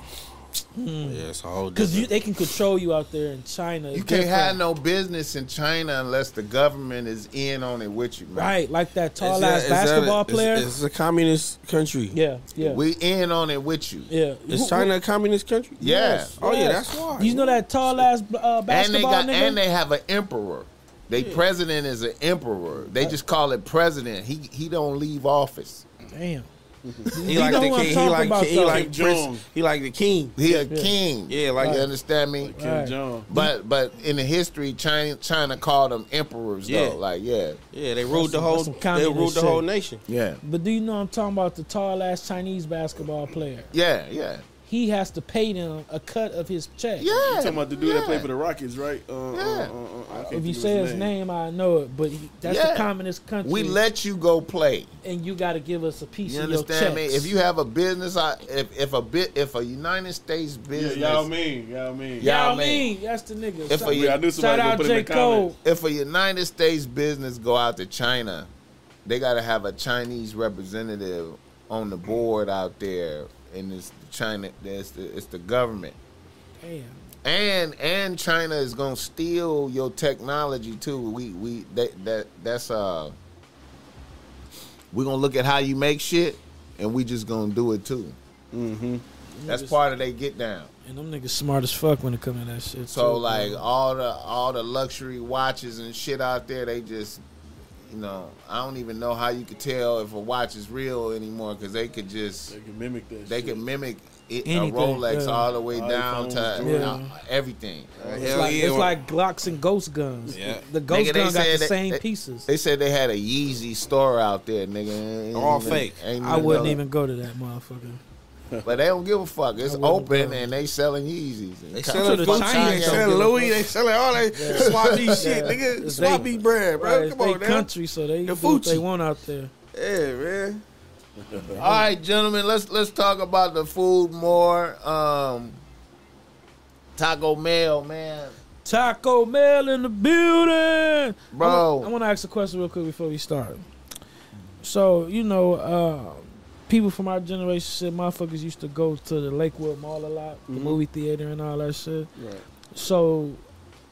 Speaker 3: Yeah, it's a whole
Speaker 2: Because they can control you out there in China.
Speaker 1: You can't
Speaker 2: different.
Speaker 1: have no business in China unless the government is in on it with you, man.
Speaker 2: right like that tall
Speaker 3: a-
Speaker 2: ass
Speaker 3: it's a-
Speaker 2: basketball
Speaker 3: it's-
Speaker 2: player.
Speaker 3: It's, a communist country.
Speaker 2: yeah, yeah,
Speaker 1: We in on it with you.
Speaker 2: yeah.
Speaker 3: Is
Speaker 2: Who-
Speaker 3: China a communist country?
Speaker 1: Yeah.
Speaker 2: Yes.
Speaker 3: Oh yeah, that's why.
Speaker 2: You know that tall ass uh,
Speaker 1: And they
Speaker 2: basketball
Speaker 1: got
Speaker 2: nigga.
Speaker 1: and they have an emperor. They president is an emperor. They oh. just call it president. He he don't leave office.
Speaker 2: Damn.
Speaker 3: He
Speaker 2: You
Speaker 3: like
Speaker 2: know
Speaker 3: the
Speaker 2: what I'm
Speaker 3: king. He
Speaker 2: talking
Speaker 3: like
Speaker 2: about,
Speaker 3: he
Speaker 2: though.
Speaker 3: like
Speaker 4: Kim
Speaker 3: Prince. He like the king.
Speaker 1: He a
Speaker 2: Yeah.
Speaker 1: king.
Speaker 3: Yeah, like
Speaker 1: you understand me?
Speaker 4: Kim
Speaker 2: Right.
Speaker 4: Jong.
Speaker 1: But but in the history, China China called them emperors
Speaker 3: Yeah.
Speaker 1: though. Like yeah,
Speaker 3: Yeah, they ruled the
Speaker 2: some-
Speaker 3: whole. They ruled the
Speaker 2: shit.
Speaker 3: whole nation.
Speaker 1: yeah,
Speaker 2: But do you know I'm talking about the tall ass Chinese basketball player?
Speaker 1: yeah, yeah,
Speaker 2: He has to pay them a cut of his check.
Speaker 1: yeah.
Speaker 4: You talking about the dude that played for the Rockets, right? Uh, uh,
Speaker 1: Yeah.
Speaker 4: uh, uh, I can't
Speaker 2: If you
Speaker 4: think of
Speaker 2: say his name, I know it. But he, that's
Speaker 1: Yeah.
Speaker 2: the communist country.
Speaker 1: We let you go play.
Speaker 2: and you got to give us a piece
Speaker 1: You
Speaker 2: of your
Speaker 1: understand me?
Speaker 2: checks.
Speaker 1: If you have a business, I- if if a bit if a United States
Speaker 4: Yeah,
Speaker 1: business,
Speaker 4: y'all mean, y'all mean.
Speaker 1: Yeah.
Speaker 2: Yao
Speaker 1: Yao Ming.
Speaker 2: Ming, that's the nigga.
Speaker 1: If
Speaker 2: Shout-
Speaker 1: a-
Speaker 4: I knew somebody gonna
Speaker 2: out
Speaker 4: put him in
Speaker 2: J.
Speaker 4: the
Speaker 2: Cole.
Speaker 1: if a United States business go out to China, they got to have a Chinese representative on the board out there, and it's China. It's the, it's the government.
Speaker 2: Damn.
Speaker 1: and and China is gonna steal your technology too. We we that that that's uh we're gonna look at how you make shit, and we just gonna do it too.
Speaker 4: Mm-hmm.
Speaker 1: That's
Speaker 2: Niggas-
Speaker 1: part of they get down.
Speaker 2: And them niggas smart as fuck when it come to that shit.
Speaker 1: So
Speaker 2: too,
Speaker 1: like
Speaker 2: bro.
Speaker 1: all the all the luxury watches and shit out there, they just you know I don't even know how you could tell if a watch is real anymore because they could just
Speaker 4: They can mimic that.
Speaker 1: they
Speaker 4: shit.
Speaker 1: can mimic it, a Rolex
Speaker 2: yeah.
Speaker 1: all the way
Speaker 4: iPhones,
Speaker 1: down to
Speaker 4: Jordans.
Speaker 1: uh, everything.
Speaker 2: it's, like,
Speaker 3: yeah.
Speaker 2: it's like Glocks and ghost guns.
Speaker 3: Yeah.
Speaker 2: The ghost
Speaker 1: Nigga,
Speaker 2: gun got the
Speaker 1: that-
Speaker 2: same
Speaker 1: they-
Speaker 2: pieces.
Speaker 1: They said they had a Yeezy store out there, nigga. Ain't
Speaker 3: All
Speaker 1: even-
Speaker 3: fake.
Speaker 1: ain't
Speaker 2: I wouldn't
Speaker 1: know.
Speaker 2: even go to that motherfucker.
Speaker 1: But they don't give a fuck. It's open
Speaker 2: go.
Speaker 1: and they selling Yeezys.
Speaker 3: They selling
Speaker 2: the
Speaker 3: Gucci,
Speaker 2: Chinese
Speaker 3: they
Speaker 2: don't
Speaker 3: selling Louis, they selling all that
Speaker 2: Yeah.
Speaker 3: swap meet shit,
Speaker 2: Yeah.
Speaker 3: nigga.
Speaker 2: It's
Speaker 3: Swap
Speaker 2: they-
Speaker 3: meet brand, bro.
Speaker 2: Right,
Speaker 3: Come
Speaker 2: they
Speaker 3: on, now.
Speaker 2: country, so they
Speaker 3: The
Speaker 2: do what they want out there.
Speaker 3: Yeah, man.
Speaker 1: All right, gentlemen, let's let's talk about the food more. Um, Taco Mell, man,
Speaker 2: Taco Mell in the building,
Speaker 1: Bro.
Speaker 2: I want to ask a question real quick before we start. So you know, uh, people from our generation said motherfuckers used to go to the Lakewood Mall a lot, the
Speaker 4: Mhm.
Speaker 2: movie theater and all that shit.
Speaker 4: Right.
Speaker 2: So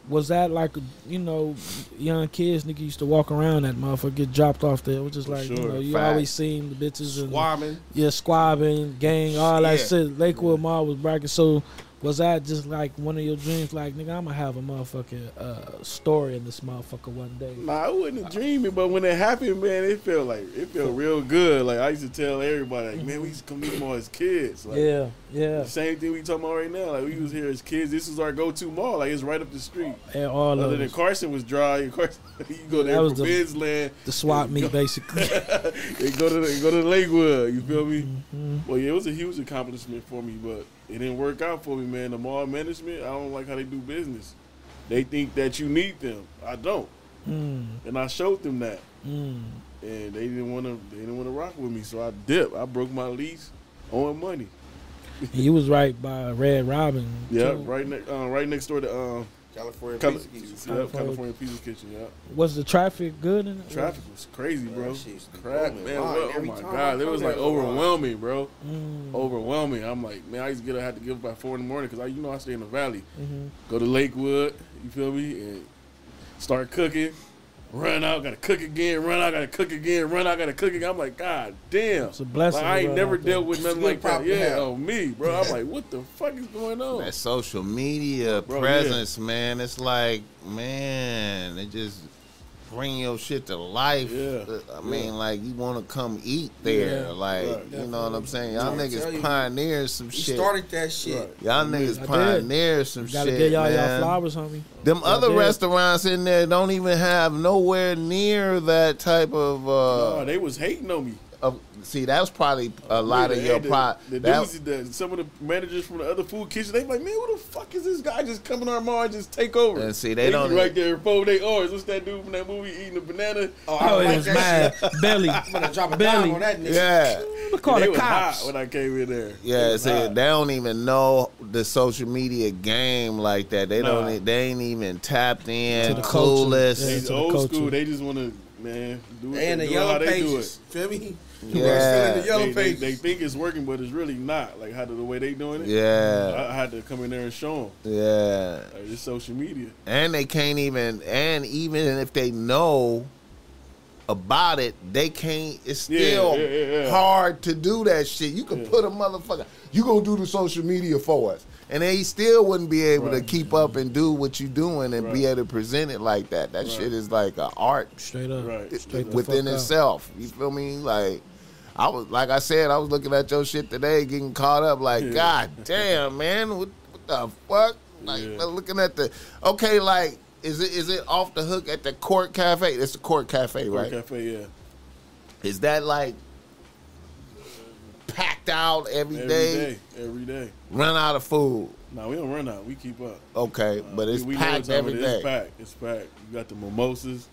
Speaker 2: was that like you know, young kids nigga used to walk around that motherfucker get dropped off there, which is like you know you
Speaker 1: Fact.
Speaker 2: always seen the bitches and
Speaker 3: Squabbing.
Speaker 2: yeah, squabbing, gang, all that shit. Lakewood Mall was bracket. So was that just like one of your dreams? Like, nigga, I'm gonna have a motherfucking uh, story in this motherfucker one day.
Speaker 4: Nah, I wouldn't have dreamed it, but when it happened, man, it felt like it felt real good. Like I used to tell everybody, like, man, we used to come meet all as kids. Like,
Speaker 2: yeah, yeah,
Speaker 4: same thing we talking about right now. Like we was here as kids. This is our go-to mall. Like it's right up the street.
Speaker 2: and all
Speaker 4: Other
Speaker 2: of
Speaker 4: than. Carson was dry. Carson, you go there
Speaker 2: That was
Speaker 4: for
Speaker 2: the-
Speaker 4: land.
Speaker 2: The swap meet, basically.
Speaker 4: they go to the, go to Lakewood. You feel me?
Speaker 2: Mhm.
Speaker 4: Well, yeah, it was a huge accomplishment for me, but it didn't work out for me, man. The mall management, I don't like how they do business. They think that you need them. I don't,
Speaker 2: Mm,
Speaker 4: and I showed them that,
Speaker 2: mm.
Speaker 4: and they didn't want to. They didn't want to rock with me, so I dipped. I broke my lease, owing money.
Speaker 2: he was right by Red Robin.
Speaker 4: Yeah, right next, uh, right next door to um,
Speaker 3: California
Speaker 4: Cali-
Speaker 3: Pizza Kitchen.
Speaker 4: yep,
Speaker 2: California.
Speaker 4: California Pizza Kitchen. Yeah,
Speaker 2: Was the traffic good? In it?
Speaker 4: traffic was crazy, bro.
Speaker 3: That shit's
Speaker 4: Crap, man.
Speaker 3: Line
Speaker 4: Well, oh my god, it was like
Speaker 3: it's a line.
Speaker 4: overwhelming, bro.
Speaker 2: Mm,
Speaker 4: Overwhelming. I'm like, man, I used to get I had to give up by four in the morning because I, you know, I stay in the valley.
Speaker 2: mhm.
Speaker 4: go to Lakewood, you feel me, and start cooking, run out, gotta cook again, run out, gotta cook again, run out, gotta cook again. I'm like, God damn.
Speaker 2: It's a blessing.
Speaker 4: Like, I ain't never dealt with nothing like that. Yeah,
Speaker 3: have.
Speaker 4: on me, bro. I'm like, what the fuck is going on?
Speaker 1: that social media
Speaker 4: Bro,
Speaker 1: presence, man. It's like, man, it just bring your shit to life.
Speaker 4: Yeah,
Speaker 1: Uh, I
Speaker 4: yeah.
Speaker 1: mean, like you want to come eat there,
Speaker 2: Yeah,
Speaker 1: like
Speaker 4: right.
Speaker 1: you know what I'm saying. Y'all
Speaker 3: I'm
Speaker 1: niggas
Speaker 3: you,
Speaker 1: pioneers some
Speaker 3: He
Speaker 1: shit.
Speaker 3: started that shit.
Speaker 4: Right.
Speaker 1: Y'all
Speaker 4: Yeah.
Speaker 1: niggas
Speaker 2: I did.
Speaker 1: pioneers some shit.
Speaker 2: Gotta
Speaker 1: shit,
Speaker 2: give y'all
Speaker 1: man.
Speaker 2: y'all flowers, homie.
Speaker 1: Them
Speaker 2: Y'all
Speaker 1: other
Speaker 2: did.
Speaker 1: restaurants in there don't even have nowhere near that type of. Uh,
Speaker 4: Nah, they was hating on me.
Speaker 1: of see, that was probably a lot
Speaker 4: Yeah,
Speaker 1: of your
Speaker 4: the,
Speaker 1: pro.
Speaker 4: The,
Speaker 1: that-
Speaker 4: dudes, the, some of the managers from the other food kitchens, they like, man, what the fuck is this guy just coming our mall and just take over?
Speaker 1: And see, they don't
Speaker 4: be right there before they ours. What's that dude from that movie eating a banana?
Speaker 3: Oh,
Speaker 2: Oh,
Speaker 3: I
Speaker 2: it
Speaker 3: like
Speaker 2: was
Speaker 3: that
Speaker 2: mad. Belly.
Speaker 3: I'm gonna drop a
Speaker 2: Belly.
Speaker 3: dime on that nigga.
Speaker 1: yeah.
Speaker 2: We call
Speaker 4: they
Speaker 2: it
Speaker 4: was
Speaker 2: cops.
Speaker 4: when I came in there.
Speaker 1: Yeah, see,
Speaker 4: hot.
Speaker 1: they don't even know the social media game like that. They
Speaker 4: Nah.
Speaker 1: don't. e, They ain't even tapped in.
Speaker 2: To the culture.
Speaker 1: clueless.
Speaker 2: Yeah,
Speaker 4: They
Speaker 2: to the
Speaker 4: old
Speaker 2: culture.
Speaker 4: school. They just want to, man, do it.
Speaker 3: And the
Speaker 4: do it
Speaker 3: yellow
Speaker 4: how they do
Speaker 3: pages. Feel me?
Speaker 1: Yeah.
Speaker 3: Still in the yellow
Speaker 4: They, they,
Speaker 3: pages.
Speaker 4: they think it's working, but it's really not. Like how the, the way they doing it.
Speaker 1: Yeah,
Speaker 4: I, I had to come in there and show them.
Speaker 1: yeah.
Speaker 4: Like, it's social media.
Speaker 1: And they can't even. And even if they know about it, they can't. It's still
Speaker 4: yeah, yeah, yeah.
Speaker 1: hard to do that shit. You can
Speaker 4: Yeah.
Speaker 1: put a motherfucker. You gonna do the social media for us, and they still wouldn't be able to keep up and do what you doing and be able to present it like that. That
Speaker 4: Right.
Speaker 1: shit is like an art
Speaker 2: Straight up.
Speaker 4: Right.
Speaker 2: Straight
Speaker 1: within
Speaker 2: fuck up.
Speaker 1: itself. You feel me? Like I was like I said, I was looking at your shit today, getting caught up. Like,
Speaker 4: Yeah.
Speaker 1: God damn, man, what, what the fuck? Like
Speaker 4: Yeah.
Speaker 1: looking at the okay, like is it is it off the hook at the Court Cafe? It's the Court Cafe,
Speaker 4: Court
Speaker 1: right?
Speaker 4: Cafe, yeah.
Speaker 1: Is that like packed out every
Speaker 4: Every
Speaker 1: day?
Speaker 4: day, every day.
Speaker 1: Run out of food?
Speaker 4: No, we don't run out. We keep up.
Speaker 1: Okay,
Speaker 4: Uh,
Speaker 1: but it's
Speaker 4: we- we
Speaker 1: packed every
Speaker 4: it is.
Speaker 1: day.
Speaker 4: It's packed. It's packed. You got the mimosas.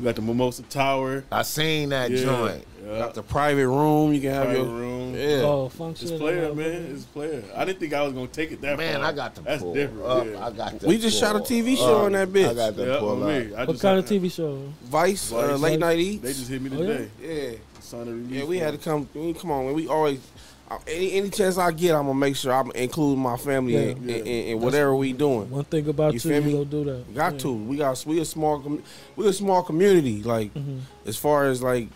Speaker 4: You got the mimosa tower.
Speaker 1: I seen that
Speaker 4: yeah.
Speaker 1: joint.
Speaker 4: Yeah.
Speaker 3: Got the private room. You can have
Speaker 4: Private
Speaker 3: your
Speaker 4: room.
Speaker 3: Yeah.
Speaker 2: Oh, function.
Speaker 4: It's player, man. It's player. I didn't think I was gonna take it that
Speaker 1: Man,
Speaker 4: far.
Speaker 1: I got to
Speaker 4: That's
Speaker 1: pull
Speaker 4: different.
Speaker 1: up.
Speaker 4: yeah.
Speaker 1: I got to
Speaker 3: We just shot a TV show
Speaker 1: up.
Speaker 3: on that bitch.
Speaker 1: I got to
Speaker 4: yeah,
Speaker 1: pull up.
Speaker 4: me. I
Speaker 2: What
Speaker 4: just,
Speaker 2: kind of TV show?
Speaker 3: Vice, uh, late night E.
Speaker 4: They just hit me
Speaker 2: Oh, yeah?
Speaker 4: today.
Speaker 3: Yeah.
Speaker 4: Signed a release
Speaker 3: Yeah, we had to come. Come on, man. We always uh, any any chance I get, I'm gonna make sure I'm including my family
Speaker 2: Yeah.
Speaker 3: in,
Speaker 4: Yeah.
Speaker 3: in, in, in whatever we doing.
Speaker 2: One thing about
Speaker 3: You
Speaker 2: you,
Speaker 3: feel
Speaker 2: you
Speaker 3: me?
Speaker 2: gonna do that.
Speaker 3: Got
Speaker 2: Yeah.
Speaker 3: to. We got. We a small. com- We a small community. Like
Speaker 2: Mhm.
Speaker 3: as far as like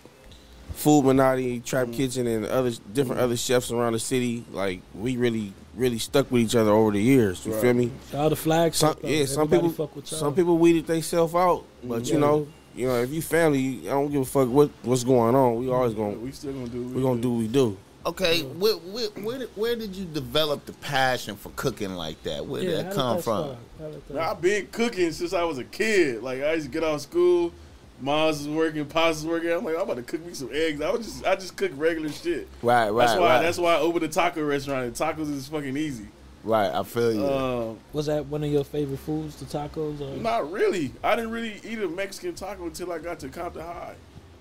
Speaker 3: food Minotti, Trap
Speaker 4: Mm-hmm.
Speaker 3: Kitchen, and other different other chefs around the city. Like we really really stuck with each other over the years. You
Speaker 4: Right.
Speaker 3: feel me?
Speaker 2: All the flags.
Speaker 3: Some, yeah, some people.
Speaker 2: fuck with.
Speaker 3: Some people weeded themselves out, but you know, you know, if you family, I don't give a fuck what what's going on. We always gonna
Speaker 4: We still gonna do. what
Speaker 3: we gonna do what we do.
Speaker 1: Okay, where, where, where, did, where did you develop the passion for cooking like that? Where
Speaker 2: Yeah,
Speaker 1: did
Speaker 2: how
Speaker 1: that come
Speaker 2: that
Speaker 1: from?
Speaker 2: start? How did that-
Speaker 4: Man, I've been cooking since I was a kid. Like I used to get out of school, mom's was working, pops was working. I'm like, I'm about to cook me some eggs. I was just, I just cook regular shit.
Speaker 1: Right, right,
Speaker 4: That's why,
Speaker 1: right.
Speaker 4: that's why I opened a taco restaurant. And tacos is fucking easy.
Speaker 1: right, I feel you.
Speaker 4: Um,
Speaker 2: Was that one of your favorite foods, the tacos? Or
Speaker 4: not really. I didn't really eat a Mexican taco until I got to Compton High.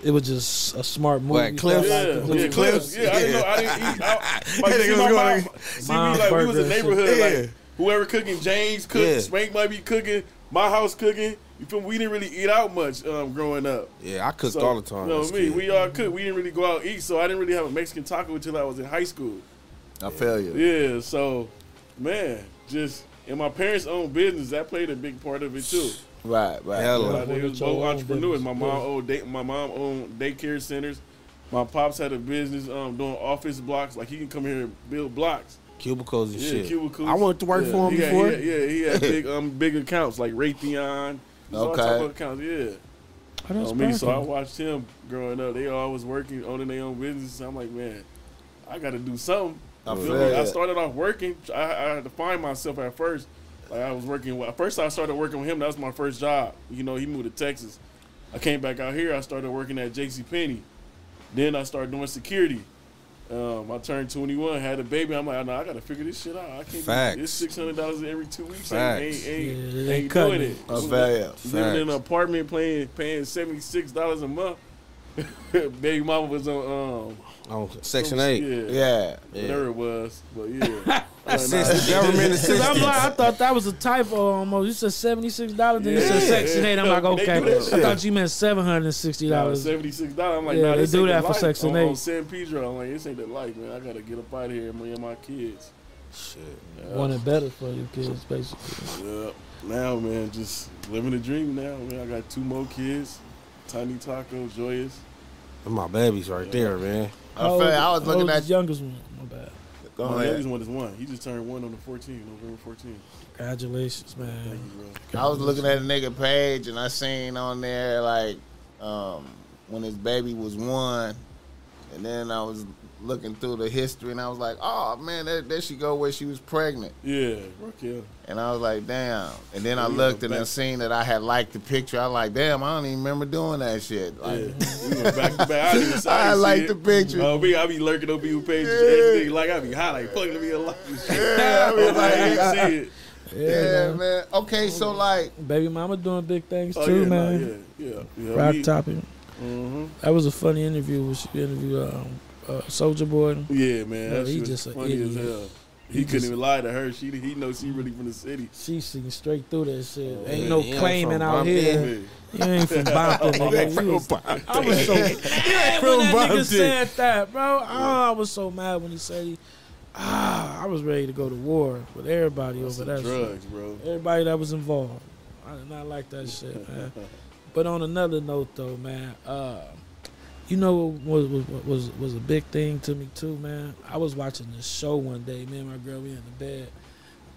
Speaker 2: It was just a smart move.
Speaker 3: What,
Speaker 2: you
Speaker 3: Cliff?
Speaker 4: Yeah,
Speaker 2: like to
Speaker 3: Cliff-
Speaker 2: do.
Speaker 4: yeah,
Speaker 3: Cliffs?
Speaker 4: Cliffs. Yeah, I didn't know. I didn't eat. I, like,
Speaker 3: That
Speaker 4: see, my
Speaker 3: was
Speaker 4: mom,
Speaker 3: going-
Speaker 4: see
Speaker 2: Mom's
Speaker 4: me like we was
Speaker 2: in the
Speaker 4: neighborhood.
Speaker 3: Yeah.
Speaker 4: Like whoever cooking, James cooking,
Speaker 3: Yeah.
Speaker 4: Spank might be cooking, my house cooking. You feel me? We didn't really eat out much um, growing up.
Speaker 3: Yeah, I cooked
Speaker 4: So,
Speaker 3: all the time.
Speaker 4: You know
Speaker 3: as a
Speaker 4: me?
Speaker 3: kid.
Speaker 4: We all cooked. We didn't really go out and eat, so I didn't really have a Mexican taco until I was in high school.
Speaker 1: I feel you.
Speaker 4: Yeah, so man, just and my parents own business. That played a big part of it too.
Speaker 1: Right, right.
Speaker 3: Hell
Speaker 1: yeah.
Speaker 4: They
Speaker 2: Own
Speaker 4: was both entrepreneurs. My mom
Speaker 2: Yeah.
Speaker 4: owned day, my mom owned daycare centers. My pops had a business um, doing office blocks. Like he can come here and build blocks.
Speaker 3: cubicles and
Speaker 4: Yeah,
Speaker 3: shit.
Speaker 4: cubicles.
Speaker 3: I went to work
Speaker 4: Yeah,
Speaker 3: for him
Speaker 4: he
Speaker 3: before.
Speaker 4: he had- yeah, he had big um big accounts like Raytheon.
Speaker 1: Okay.
Speaker 4: type of accounts. Yeah.
Speaker 2: That's
Speaker 4: on me. So I watched him growing up. They always working, owning their own business. I'm like, man, I got to do something.
Speaker 1: I
Speaker 4: You
Speaker 1: feel
Speaker 4: feel? I started off working. I, I had to find myself at first. Like I was working. At first, I started working with him. That was my first job. You know, he moved to Texas. I came back out here. I started working at J.C. Penney. Then I started doing security. Um, I turned 21, had a baby. I'm like, no, I got to figure this shit out. I can't.
Speaker 3: Facts.
Speaker 4: It's six hundred dollars every two weeks.
Speaker 3: Facts.
Speaker 4: Ain't, ain't,
Speaker 2: Yeah,
Speaker 4: ain't,
Speaker 2: they
Speaker 4: ain't
Speaker 2: cutting
Speaker 4: doing
Speaker 2: it.
Speaker 4: it.
Speaker 1: I feel.
Speaker 4: Living in an apartment, paying paying seventy six dollars a month. Baby mama was on um
Speaker 3: On Section
Speaker 4: some-
Speaker 3: 8.
Speaker 4: Yeah,
Speaker 1: Yeah.
Speaker 4: whatever it was, but yeah.
Speaker 3: Assistance, government
Speaker 2: Cause
Speaker 3: assistance.
Speaker 2: I'm like, I thought that was a typo almost. You said seventy six dollars, then you said
Speaker 4: Yeah.
Speaker 2: Section Eight. I'm like, okay. I thought you meant seven hundred and sixty dollars.
Speaker 4: Seventy six dollars. I'm like,
Speaker 2: Yeah,
Speaker 4: nah,
Speaker 2: they do that
Speaker 4: the
Speaker 2: for
Speaker 4: life.
Speaker 2: Section
Speaker 4: on,
Speaker 2: 8.
Speaker 4: On San Pedro, I'm like, this ain't the life, man. I gotta get up out of here and me and my kids.
Speaker 3: Shit.
Speaker 4: Yeah.
Speaker 2: Wanted better for you kids, basically.
Speaker 4: Yeah. Now, man, just living the dream. Now, man, I got two more kids. Tiny Taco, Joyous.
Speaker 3: Them my babies right there, man.
Speaker 1: I feel. I was looking oh, at
Speaker 2: the youngest one. My bad.
Speaker 1: Go
Speaker 4: my
Speaker 1: ahead.
Speaker 4: youngest one is one. He just turned one on the 14th, November 14th.
Speaker 2: Congratulations, man.
Speaker 4: Thank
Speaker 2: man.
Speaker 4: you, bro.
Speaker 1: I was looking at a nigga page and I seen on there like um, when his baby was one, and then I was looking through the history and I was like, oh man, there, there she go where she was pregnant,
Speaker 4: Yeah, Raquel.
Speaker 1: and I was like, damn. And then I
Speaker 4: Yeah,
Speaker 1: looked and
Speaker 4: back-
Speaker 1: I seen that I had liked the picture. I was like, damn, I don't even remember doing that shit.
Speaker 4: Yeah.
Speaker 1: Like,
Speaker 4: we went back to back. I didn't even
Speaker 1: I
Speaker 4: didn't
Speaker 1: like the picture.
Speaker 4: Oh, me, I be lurking on people pages.
Speaker 1: Yeah.
Speaker 4: Like I be high, like fucking me alive.
Speaker 1: yeah, I
Speaker 4: I
Speaker 1: mean, like,
Speaker 4: didn't see it.
Speaker 2: Yeah,
Speaker 1: yeah,
Speaker 2: man.
Speaker 1: man. Okay, so like,
Speaker 2: Baby mama doing big things
Speaker 4: Oh,
Speaker 2: too,
Speaker 4: yeah, nah,
Speaker 2: man.
Speaker 4: yeah, yeah, yeah.
Speaker 2: Rock
Speaker 4: we-
Speaker 2: topping.
Speaker 4: mhm.
Speaker 2: That was a funny interview. When she interviewed um, uh, Soulja Boy.
Speaker 4: Yeah, man.
Speaker 2: Bro,
Speaker 4: That
Speaker 2: he just a
Speaker 4: funny as hell. He,
Speaker 2: He
Speaker 4: couldn't
Speaker 2: just-
Speaker 4: even lie to her. She he knows she really from the city.
Speaker 2: She seen straight through that shit.
Speaker 4: Oh,
Speaker 2: ain't
Speaker 3: yeah,
Speaker 2: no claiming
Speaker 3: from
Speaker 2: out
Speaker 3: Bumpton.
Speaker 2: here. You ain't from Bompton, nigga. You was- I was so
Speaker 3: mad
Speaker 2: when that nigga said that, bro. Oh, I was so mad when he said he. Ah, I was ready to go to war with everybody
Speaker 4: That's
Speaker 2: over
Speaker 4: some
Speaker 2: that shit.
Speaker 4: bro.
Speaker 2: Everybody that was involved. I did not like that shit, man. But on another note, though, man, uh, you know what was, was was was a big thing to me too, man. I was watching this show one day. Me and my girl, we in the bed,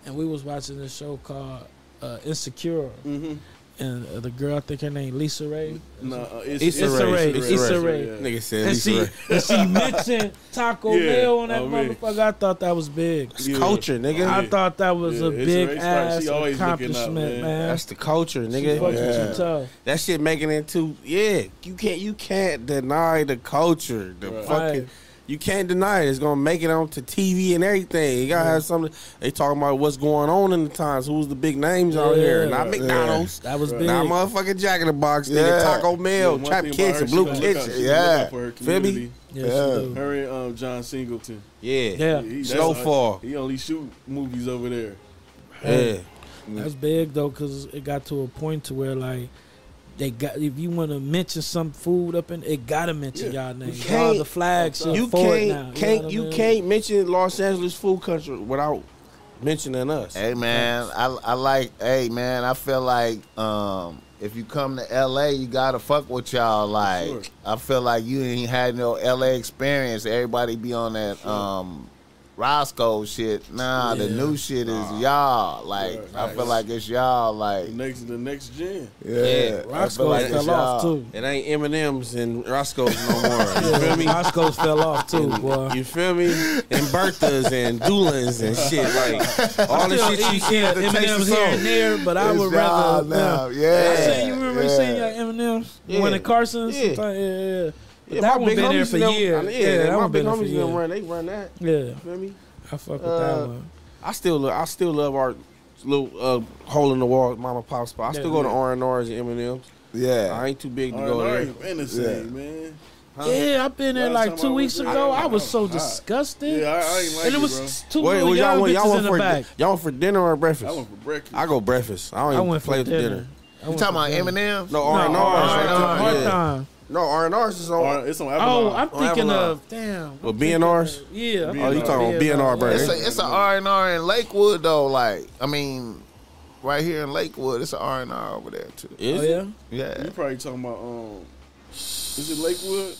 Speaker 2: and we was watching this show called uh, Insecure,
Speaker 4: Mm-hmm.
Speaker 2: And uh, the girl I think her name Lisa Ray.
Speaker 4: No, uh, it's,
Speaker 3: Issa
Speaker 2: Issa
Speaker 3: Rae.
Speaker 2: Rae.
Speaker 3: Issa
Speaker 2: Issa
Speaker 3: Rae.
Speaker 2: Rae.
Speaker 3: Nigga said
Speaker 2: And
Speaker 3: Lisa
Speaker 2: she
Speaker 3: Rae.
Speaker 2: and she mentioned Taco
Speaker 4: Yeah.
Speaker 2: Mell on that
Speaker 4: Oh, man.
Speaker 2: motherfucker. I thought that was big.
Speaker 3: It's
Speaker 4: Yeah.
Speaker 3: culture, nigga.
Speaker 2: I thought that was
Speaker 4: Yeah,
Speaker 2: a big
Speaker 4: Rae
Speaker 2: ass
Speaker 4: she always looking out,
Speaker 2: accomplishment,
Speaker 4: man.
Speaker 2: man.
Speaker 3: That's the culture, nigga.
Speaker 2: fucking
Speaker 1: Yeah.
Speaker 2: too tough.
Speaker 3: That shit making it too. Yeah, you can't. You can't deny the culture. The
Speaker 4: Right.
Speaker 3: fucking.
Speaker 2: Right.
Speaker 3: You can't deny it. It's gonna make it onto TV and everything. You gotta have something. They talking about what's going on in the times. Who's the big names out here? Not
Speaker 2: Yeah.
Speaker 3: McDonald's.
Speaker 2: That was
Speaker 4: Right.
Speaker 2: big.
Speaker 3: Not motherfucking Jack in the Box.
Speaker 1: Yeah.
Speaker 3: Nigga, Taco
Speaker 4: Yeah,
Speaker 3: Mell,
Speaker 4: one
Speaker 3: Trap
Speaker 4: thing about
Speaker 3: Kitchen,
Speaker 4: her,
Speaker 3: Blue
Speaker 4: she gonna look out-
Speaker 3: Kitchen.
Speaker 4: she gonna
Speaker 1: Yeah.
Speaker 4: look out for her
Speaker 3: Feel me?
Speaker 4: community.
Speaker 2: Yes,
Speaker 1: Yeah.
Speaker 2: she do.
Speaker 4: Her and um, John Singleton.
Speaker 3: Yeah.
Speaker 2: Yeah.
Speaker 4: He, that's-
Speaker 3: Snowfall.
Speaker 4: He only shoot movies over there.
Speaker 3: Yeah.
Speaker 2: That's big though, cause it got to a point to where like they got if you want to mention some food up in, it gotta mention
Speaker 4: Yeah.
Speaker 2: y'all names.
Speaker 3: can't-
Speaker 2: All the flags
Speaker 3: You can't.
Speaker 2: now.
Speaker 3: can't
Speaker 2: know
Speaker 3: you
Speaker 2: I mean?
Speaker 3: can't mention Los Angeles food country without mentioning us.
Speaker 1: Hey man, I I like. Hey man, I feel like um, if you come to L.A., you gotta fuck with y'all. Like
Speaker 4: Sure.
Speaker 1: I feel like you ain't had no L.A. experience. Everybody be on that um, Roscoe shit. Nah, the new shit is y'all. Like
Speaker 4: Right.
Speaker 1: I feel like it's y'all. Like
Speaker 4: The next, the next gen.
Speaker 1: yeah,
Speaker 3: Yeah.
Speaker 2: Roscoe
Speaker 1: like
Speaker 2: fell off too.
Speaker 3: It ain't M&M's and M's Roscoe's no more. You feel
Speaker 2: Yeah,
Speaker 3: me?
Speaker 2: Roscoe's fell off too, boy.
Speaker 3: You feel me? And Bertha's and Dulan's and shit like all the shit you
Speaker 2: eat,
Speaker 3: see
Speaker 2: yeah,
Speaker 3: at the taste of
Speaker 2: M&M's here and there, but I
Speaker 1: It's
Speaker 2: would rather.
Speaker 1: now.
Speaker 2: Yeah.
Speaker 1: Yeah,
Speaker 2: I seen you remember
Speaker 1: yeah.
Speaker 2: seeing your M&M's
Speaker 3: Yeah.
Speaker 2: when the Carson's.
Speaker 3: Yeah.
Speaker 2: Yeah, yeah, yeah. But
Speaker 3: Yeah,
Speaker 2: that
Speaker 3: my
Speaker 2: one
Speaker 3: big
Speaker 2: been there for
Speaker 3: them-
Speaker 2: years.
Speaker 3: Yeah,
Speaker 2: Yeah, that
Speaker 3: my
Speaker 2: one
Speaker 3: big
Speaker 2: been there for
Speaker 3: homies them
Speaker 2: years.
Speaker 3: run. They run that.
Speaker 2: Yeah,
Speaker 3: You feel me?
Speaker 2: I fuck with
Speaker 3: Uh,
Speaker 2: that one.
Speaker 3: I still, lo- I still love our little uh, hole in the wall, mama pop spot. I still
Speaker 2: Yeah,
Speaker 3: go to. R and R's and M and M's.
Speaker 1: Yeah,
Speaker 3: I ain't too big to
Speaker 4: All
Speaker 3: go
Speaker 4: right,
Speaker 3: there.
Speaker 4: ain't been the same, man.
Speaker 3: Huh?
Speaker 2: Yeah, I've been there like two weeks
Speaker 4: there,
Speaker 2: ago.
Speaker 4: I
Speaker 2: I was
Speaker 4: was
Speaker 2: so
Speaker 4: hot.
Speaker 2: disgusted.
Speaker 4: Yeah, I, I ain't like
Speaker 2: and it
Speaker 4: bro.
Speaker 2: was two
Speaker 3: Wait,
Speaker 2: little
Speaker 3: was y'all,
Speaker 2: young
Speaker 3: want, y'all
Speaker 2: bitches
Speaker 3: want
Speaker 2: in the
Speaker 3: for
Speaker 2: back.
Speaker 3: y'all want for dinner or breakfast?
Speaker 4: I went for breakfast.
Speaker 3: I go breakfast. I don't
Speaker 2: I
Speaker 3: even
Speaker 2: went
Speaker 3: play
Speaker 2: for
Speaker 3: with dinner.
Speaker 2: dinner. I
Speaker 1: you
Speaker 2: went
Speaker 1: talking
Speaker 2: for
Speaker 1: about
Speaker 2: dinner.
Speaker 1: M&M?
Speaker 3: No R and R's.
Speaker 2: No,
Speaker 3: right
Speaker 2: R&R,
Speaker 3: there.
Speaker 2: hard
Speaker 3: Yeah.
Speaker 2: time.
Speaker 3: No R and R's is on.
Speaker 4: Or it's on
Speaker 2: Oh, I'm
Speaker 3: On
Speaker 2: thinking
Speaker 3: Avalon.
Speaker 2: of damn.
Speaker 3: Well,
Speaker 2: I'm
Speaker 3: B&Rs?
Speaker 2: Yeah. I'm
Speaker 4: Oh, you
Speaker 2: thinking
Speaker 3: talking about
Speaker 2: B&R,
Speaker 3: B&R, bro.
Speaker 1: It's
Speaker 2: yeah.
Speaker 1: a it's a R and R in Lakewood though. Like I mean, right here in Lakewood, it's a R and R over there too.
Speaker 3: Is
Speaker 2: Oh
Speaker 3: it?
Speaker 2: yeah.
Speaker 1: Yeah,
Speaker 4: You probably talking about um, is it Lakewood?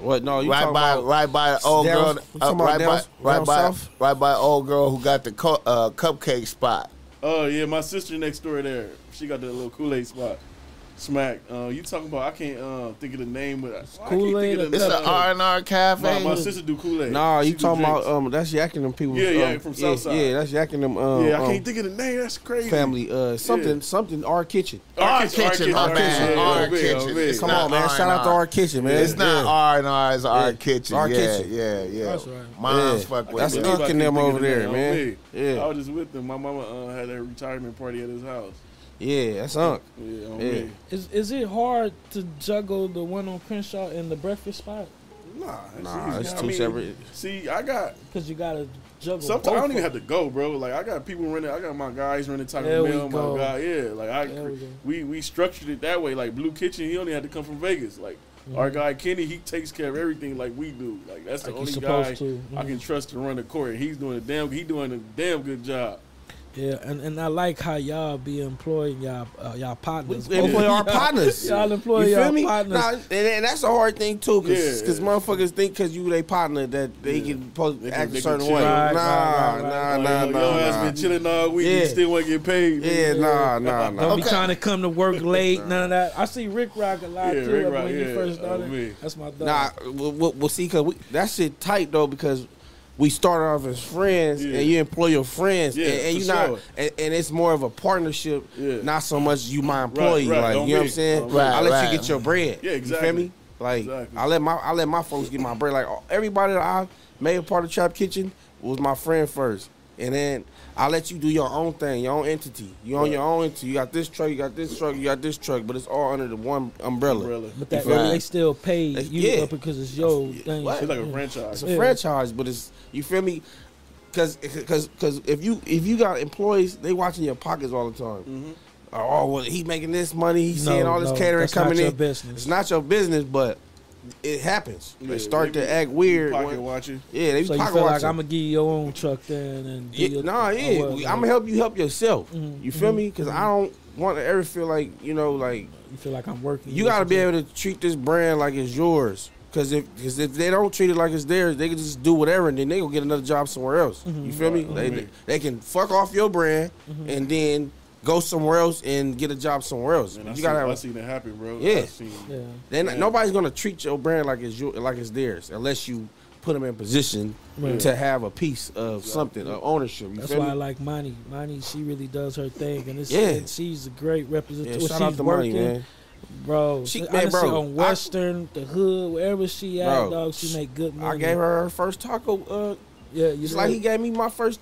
Speaker 3: What? No, you
Speaker 1: right
Speaker 3: talking
Speaker 1: by
Speaker 3: about
Speaker 1: right by old girl,
Speaker 3: you
Speaker 1: uh,
Speaker 3: talking about
Speaker 1: right by right by right by old girl who got the co- uh, cupcake spot.
Speaker 4: Oh yeah, my sister next door there. She got the little Kool Aid spot. Smack. Uh, you talking about? I can't uh, think of the name, but I, I can't
Speaker 2: Kool-Aid
Speaker 4: of the
Speaker 1: It's
Speaker 4: name.
Speaker 1: the R and R cafe.
Speaker 4: my sister do Kool Aid.
Speaker 3: Nah, you talking about um? That's yakking them people.
Speaker 4: Yeah, yeah,
Speaker 3: um,
Speaker 4: from
Speaker 3: yeah,
Speaker 4: Southside.
Speaker 3: Yeah, that's yakking them. Um,
Speaker 4: yeah, I
Speaker 3: um,
Speaker 4: can't think of the name. That's crazy.
Speaker 3: family. Uh, something,
Speaker 4: Yeah.
Speaker 3: something. Our kitchen.
Speaker 1: Our Kitchen,
Speaker 4: Our
Speaker 1: my
Speaker 4: Kitchen,
Speaker 1: bad.
Speaker 4: yeah,
Speaker 1: Our Kitchen.
Speaker 3: Come on, man! Shout out to
Speaker 1: R&R.
Speaker 3: our kitchen, man.
Speaker 1: It's not R and R. It's our kitchen.
Speaker 3: Our Kitchen.
Speaker 1: yeah, yeah.
Speaker 2: That's right.
Speaker 1: Moms
Speaker 3: Yeah.
Speaker 1: fuck with
Speaker 3: That's
Speaker 1: me.
Speaker 3: Unc and them over there, man. Yeah, I
Speaker 4: was just with them. My mama uh, had a retirement party at his house.
Speaker 3: Yeah, that's Unc.
Speaker 4: Yeah, on
Speaker 3: Yeah.
Speaker 4: me.
Speaker 2: Is is it hard to juggle the one on Crenshaw and the breakfast spot?
Speaker 4: Nah, that's
Speaker 3: Nah,
Speaker 4: easy.
Speaker 3: it's
Speaker 4: I
Speaker 3: two
Speaker 4: mean,
Speaker 3: separate.
Speaker 4: See, I got
Speaker 2: Because you gotta juggle.
Speaker 4: sometimes I don't even have to go, bro. Like I got people running. I got my guys running Taco
Speaker 2: There we
Speaker 4: Mell. My
Speaker 2: go.
Speaker 4: guy, yeah. Like I,
Speaker 2: we
Speaker 4: we we structured it that way. Like Blue Kitchen, he only had to come from Vegas. Like our
Speaker 2: Mm-hmm.
Speaker 4: guy Kenny, he takes care of everything like we do. Like that's the
Speaker 2: Like
Speaker 4: only guy
Speaker 2: supposed to.
Speaker 4: I can trust to run the court. He's doing a damn. He doing a damn good job.
Speaker 2: Yeah, and, and I like how y'all be employing y'all uh, y'all partners.
Speaker 3: We employ our partners.
Speaker 2: Y'all employ
Speaker 3: You
Speaker 2: y'all
Speaker 3: feel me?
Speaker 2: partners.
Speaker 3: Nah, and, and that's a hard thing too, cause,
Speaker 4: Yeah.
Speaker 3: 'cause motherfuckers think cause you they partner that they
Speaker 4: Yeah.
Speaker 3: can post,
Speaker 4: They
Speaker 3: act
Speaker 4: they
Speaker 3: a certain way.
Speaker 2: Right,
Speaker 3: nah,
Speaker 2: right, right,
Speaker 3: nah,
Speaker 2: right.
Speaker 3: nah,
Speaker 4: Like,
Speaker 3: nah,
Speaker 4: yo,
Speaker 3: nah.
Speaker 4: has been chilling all week.
Speaker 3: Yeah.
Speaker 4: He still want to get paid.
Speaker 3: Yeah, nah, nah, nah.
Speaker 2: Don't be trying to come to work late. None of that. I see Rick Rock a lot
Speaker 4: Yeah,
Speaker 2: too.
Speaker 4: Rick Rock,
Speaker 2: when
Speaker 4: yeah.
Speaker 2: you first
Speaker 4: Oh,
Speaker 2: started.
Speaker 4: me.
Speaker 2: That's my dog.
Speaker 3: Nah, we'll, we'll, we'll see, cause we, that shit tight though, because we started off as friends,
Speaker 4: Yeah.
Speaker 3: and you employ your friends,
Speaker 4: Yeah,
Speaker 3: and, and
Speaker 4: for
Speaker 3: you not,
Speaker 4: sure.
Speaker 3: and, and it's more of a partnership,
Speaker 4: Yeah.
Speaker 3: not so much you my employee,
Speaker 4: right,
Speaker 3: like
Speaker 4: don't
Speaker 3: you know what. I'm saying.
Speaker 4: Don't.
Speaker 3: I let
Speaker 1: Right,
Speaker 3: you get your bread.
Speaker 4: Yeah,
Speaker 3: You
Speaker 4: exactly.
Speaker 3: feel me? Like
Speaker 4: Exactly.
Speaker 3: I let my I let my folks get my bread. Like everybody that I made a part of Trap Kitchen was my friend first, and then I let you do your own thing, your own entity. You own
Speaker 4: Right.
Speaker 3: your own entity. You got this truck, you got this truck, you got this truck, but it's all under the one umbrella.
Speaker 4: Umbrella.
Speaker 2: but that
Speaker 1: Right.
Speaker 2: they still pay
Speaker 3: They-
Speaker 2: you
Speaker 3: yeah.
Speaker 2: up because it's your thing.
Speaker 3: What?
Speaker 4: It's like a
Speaker 2: Yeah.
Speaker 4: franchise.
Speaker 3: It's a
Speaker 2: Yeah.
Speaker 3: franchise, but it's you feel me? Cause, cause, cause if you if you got employees, they watching your pockets all the time.
Speaker 4: Mm-hmm.
Speaker 3: Oh, well, he making this money. He's
Speaker 2: No,
Speaker 3: seeing all this
Speaker 2: no,
Speaker 3: catering
Speaker 2: that's not
Speaker 3: coming
Speaker 2: your
Speaker 3: in.
Speaker 2: business.
Speaker 3: It's not your business, but it happens.
Speaker 4: Yeah,
Speaker 3: they start
Speaker 4: they
Speaker 3: to act weird.
Speaker 4: Pocket
Speaker 3: when-
Speaker 4: watching.
Speaker 3: yeah, they
Speaker 2: So you
Speaker 3: pocket
Speaker 2: feel like. I'm gonna give you your own truck then, and do
Speaker 3: Yeah,
Speaker 2: your-
Speaker 3: nah, yeah. I'm gonna help you help yourself.
Speaker 2: Mhm,
Speaker 3: You feel
Speaker 2: mhm,
Speaker 3: me? Because
Speaker 2: mhm.
Speaker 3: I don't want to ever feel like you know, like
Speaker 2: You feel like I'm working.
Speaker 3: you got to be able to treat this brand like it's yours. Cause if, cause if they don't treat it like it's theirs, they can just do whatever, and then they gonna get another job somewhere else.
Speaker 2: Mm-hmm.
Speaker 3: You feel me?
Speaker 4: Right,
Speaker 3: They, they can fuck off your brand, and then go somewhere else and get a job somewhere else.
Speaker 4: Man,
Speaker 3: you
Speaker 4: seen,
Speaker 3: gotta
Speaker 4: I
Speaker 3: have.
Speaker 4: seen it happen, bro.
Speaker 3: Yeah.
Speaker 4: Seen,
Speaker 2: Yeah.
Speaker 3: Then
Speaker 4: Yeah.
Speaker 3: nobody's gonna treat your brand like it's your, like it's theirs, unless you put them in position
Speaker 2: Right.
Speaker 3: to have a piece of something, of ownership. You
Speaker 2: That's
Speaker 3: feel
Speaker 2: why
Speaker 3: me?
Speaker 2: I like Monty. Monty, she really does her thing, and it's
Speaker 3: Yeah.
Speaker 2: she's a great representative.
Speaker 3: yeah,
Speaker 2: representative.
Speaker 3: shout
Speaker 2: she's
Speaker 3: out to money,
Speaker 2: working,
Speaker 3: man.
Speaker 2: bro.
Speaker 3: She-
Speaker 2: I
Speaker 3: man,
Speaker 2: done see
Speaker 3: bro,
Speaker 2: on
Speaker 3: I-
Speaker 2: Western, the hood, wherever she at,
Speaker 3: Bro,
Speaker 2: dog, she make good money.
Speaker 3: I gave her her first taco. Uh,
Speaker 2: yeah, you
Speaker 3: just
Speaker 2: know,
Speaker 3: like he gave me my first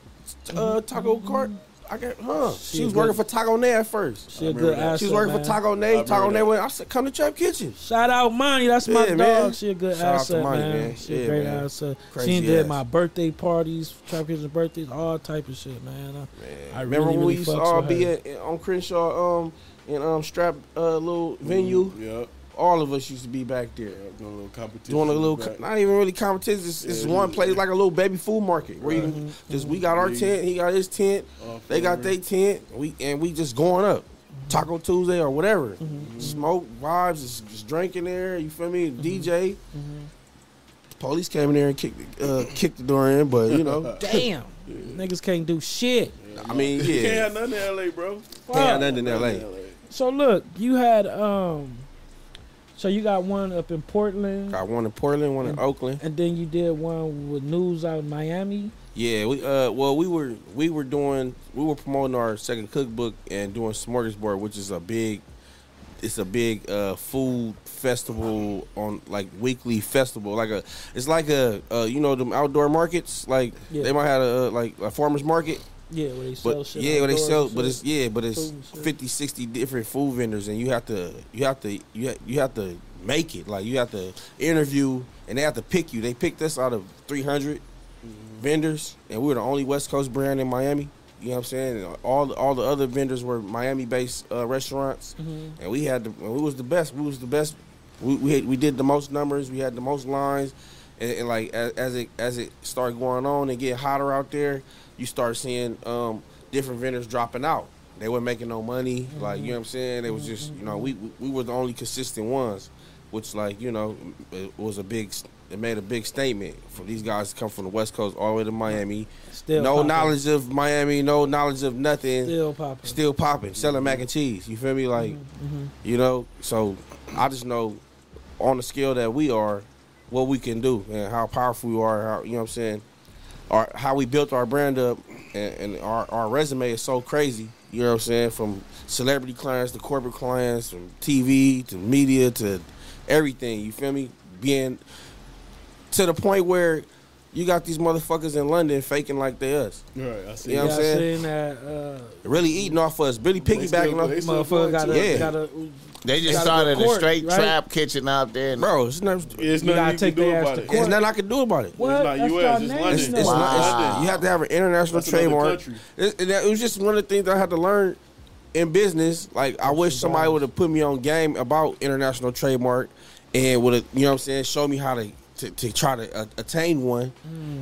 Speaker 3: uh, taco cart. I got huh.
Speaker 2: She
Speaker 3: She
Speaker 2: a
Speaker 3: was
Speaker 2: good-
Speaker 3: working for Taco Nay at first.
Speaker 2: she a
Speaker 4: I
Speaker 2: good
Speaker 4: remember
Speaker 2: asset.
Speaker 3: She was working
Speaker 2: man.
Speaker 3: for Taco
Speaker 4: I
Speaker 3: Nay. Taco Nay went. I said, "Come to Trap Kitchen."
Speaker 2: Shout out Monty, that's my
Speaker 3: Yeah,
Speaker 2: dog.
Speaker 3: man.
Speaker 2: She a good
Speaker 3: Shout out to
Speaker 2: asset,
Speaker 3: Monty,
Speaker 2: man.
Speaker 3: man.
Speaker 2: She a great
Speaker 3: man.
Speaker 2: asset.
Speaker 3: Crazy
Speaker 2: she did my birthday parties, Trap Kitchen birthdays, all type of shit, man. Uh, I
Speaker 3: Remember
Speaker 2: really,
Speaker 3: when
Speaker 2: really
Speaker 3: we used to all be at, at- on Crenshaw, um, in um Strap uh, little venue?
Speaker 4: Yep.
Speaker 3: All of us used to be back there.
Speaker 4: Yeah, doing a little competition.
Speaker 3: Doing a little,
Speaker 4: back.
Speaker 3: not even really competition. It's, it's
Speaker 4: Yeah,
Speaker 3: one
Speaker 4: yeah.
Speaker 3: place like a little baby food market where you can just we got our
Speaker 4: Yeah.
Speaker 3: tent, he got his tent,
Speaker 4: All
Speaker 3: they got their tent, we and we just going up. Taco Tuesday or whatever, smoke vibes, just, just drinking there. You feel me? DJ. Police came in there and kicked uh, kicked the door in, but you know,
Speaker 2: Damn, niggas can't do shit.
Speaker 3: I mean,
Speaker 4: You can't
Speaker 3: yeah,
Speaker 4: have nothing in LA, bro.
Speaker 3: can't have nothing in L.A.
Speaker 2: So look, you had um, so you got one up in Portland,
Speaker 3: Got one in Portland, one in Oakland.
Speaker 2: and then you did one with news out in Miami.
Speaker 3: Yeah, we uh well we were we were doing we were promoting our second cookbook and doing Smorgasburg, which is a big it's a big uh food festival on like weekly festival like a it's like a uh you know them outdoor markets like
Speaker 2: Yeah.
Speaker 3: they might have a uh, like a farmers market
Speaker 2: Yeah, where they sell
Speaker 3: but
Speaker 2: shit.
Speaker 3: yeah where they sell but it's yeah but it's
Speaker 2: Food
Speaker 3: 50 60 different food vendors and you have to you have to you have, you have to make it. Like you have to interview and they have to pick you. They picked us out of 300 vendors and we were the only west coast brand in miami. You know what i'm saying? And all the, all the other vendors were miami based uh, restaurants
Speaker 2: Mhm.
Speaker 3: and we had the we was the best we was the best. We we, had, we did the most numbers we had the most lines and, and like as, as it as it started going on and get hotter out there you start seeing um different vendors dropping out they weren't making no money like you know what i'm saying it was just you know we we, we were the only consistent ones which like you know it was a big it made a big statement for these guys to come from the west coast all the way to miami
Speaker 2: Still
Speaker 3: no knowledge of miami no knowledge of nothing
Speaker 2: Still popping.
Speaker 3: still popping, selling mac and cheese. You feel me? Like,
Speaker 2: Mhm.
Speaker 3: you know. So I just know on the scale that we are, what we can do and how powerful we are. How you know what I'm saying? Our, how we built our brand up and, and our, our resume is so crazy. You know what I'm saying? From celebrity clients to corporate clients, from TV to media to everything. You feel me? Being to the point where you got these motherfuckers in London faking like they us.
Speaker 4: Right, I see.
Speaker 3: You know
Speaker 2: Yeah,
Speaker 3: what
Speaker 2: I
Speaker 3: I'm saying?
Speaker 2: seen that. Uh,
Speaker 3: Really eating off us, really
Speaker 4: They still-
Speaker 3: piggybacking off.
Speaker 4: they still
Speaker 2: motherfucker got a
Speaker 3: Yeah.
Speaker 2: got a.
Speaker 1: They just started
Speaker 2: go to
Speaker 1: a straight
Speaker 2: right?
Speaker 1: trap kitchen out there.
Speaker 3: Bro, it's not,
Speaker 4: There's
Speaker 2: You
Speaker 4: nothing
Speaker 2: gotta
Speaker 4: you
Speaker 2: take
Speaker 4: can do
Speaker 2: their ass
Speaker 4: about
Speaker 2: to
Speaker 4: it.
Speaker 2: court.
Speaker 3: there's nothing I can do about it.
Speaker 2: What?
Speaker 4: not
Speaker 2: That's
Speaker 4: US, it's
Speaker 2: name
Speaker 4: London.
Speaker 3: It's,
Speaker 2: now.
Speaker 3: it's
Speaker 1: Wow.
Speaker 3: not, it's, you have to have an international
Speaker 4: That's
Speaker 3: trademark. It, it, it was just one of the things I had to learn in business. Like I wish somebody would have put me on game about international trademark and would have, you know what I'm saying, show me how to to, to try to uh, attain one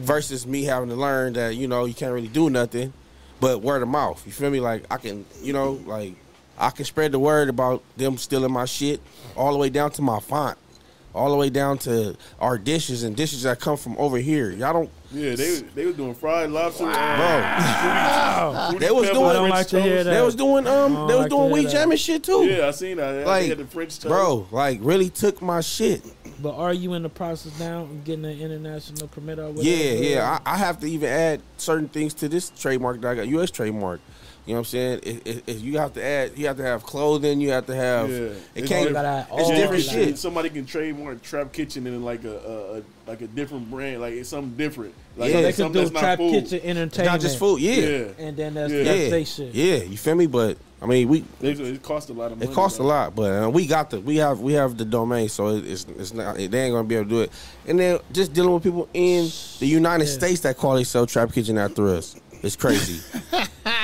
Speaker 3: versus me having to learn that you know you can't really do nothing but word of mouth. You feel me? Like I can, you know, like I can spread the word about them stealing my shit all the way down to my font. All the way down to our dishes and dishes that come from over here. Y'all don't
Speaker 4: Yeah, they they was doing fried lobster.
Speaker 3: Bro,
Speaker 4: uh,
Speaker 3: They was doing-
Speaker 2: I don't like to hear that.
Speaker 3: They was doing um, they was
Speaker 2: like
Speaker 3: doing
Speaker 2: to hear
Speaker 3: wheat jam and shit too.
Speaker 4: Yeah, I seen that.
Speaker 3: Like,
Speaker 4: Like, had the French toast.
Speaker 3: Bro, like really took my shit.
Speaker 2: But are you in the process now of getting an international permit or whatever?
Speaker 3: Yeah, yeah. I, I have to even add certain things to this trademark that I got, U.S. trademark. You know what I'm saying? If, if, if you have to add, you have to have clothing. You have to have.
Speaker 4: Yeah.
Speaker 3: It
Speaker 4: It's
Speaker 3: can't.
Speaker 2: You gotta
Speaker 3: It's
Speaker 2: all
Speaker 3: different
Speaker 2: that.
Speaker 3: shit.
Speaker 4: Somebody can trademark Trap Kitchen in like a, a, a like a different brand, like it's something different. Like
Speaker 3: Yeah.
Speaker 2: They
Speaker 4: it's
Speaker 2: could do Trap
Speaker 4: food.
Speaker 2: Kitchen
Speaker 3: It's
Speaker 2: Entertainment.
Speaker 3: not just food. Yeah,
Speaker 4: Yeah,
Speaker 2: And then that's,
Speaker 4: Yeah.
Speaker 2: that's
Speaker 3: yeah,
Speaker 2: they shit.
Speaker 3: yeah. You feel me? But I mean, we
Speaker 4: It, it costs a lot of money.
Speaker 3: it costs a lot, but uh, we got the we have we have the domain, so it, it's it's not they ain't gonna be able to do it. And then just dealing with people in the United
Speaker 2: Yeah.
Speaker 3: States that call themselves Trap Kitchen after us, it's crazy.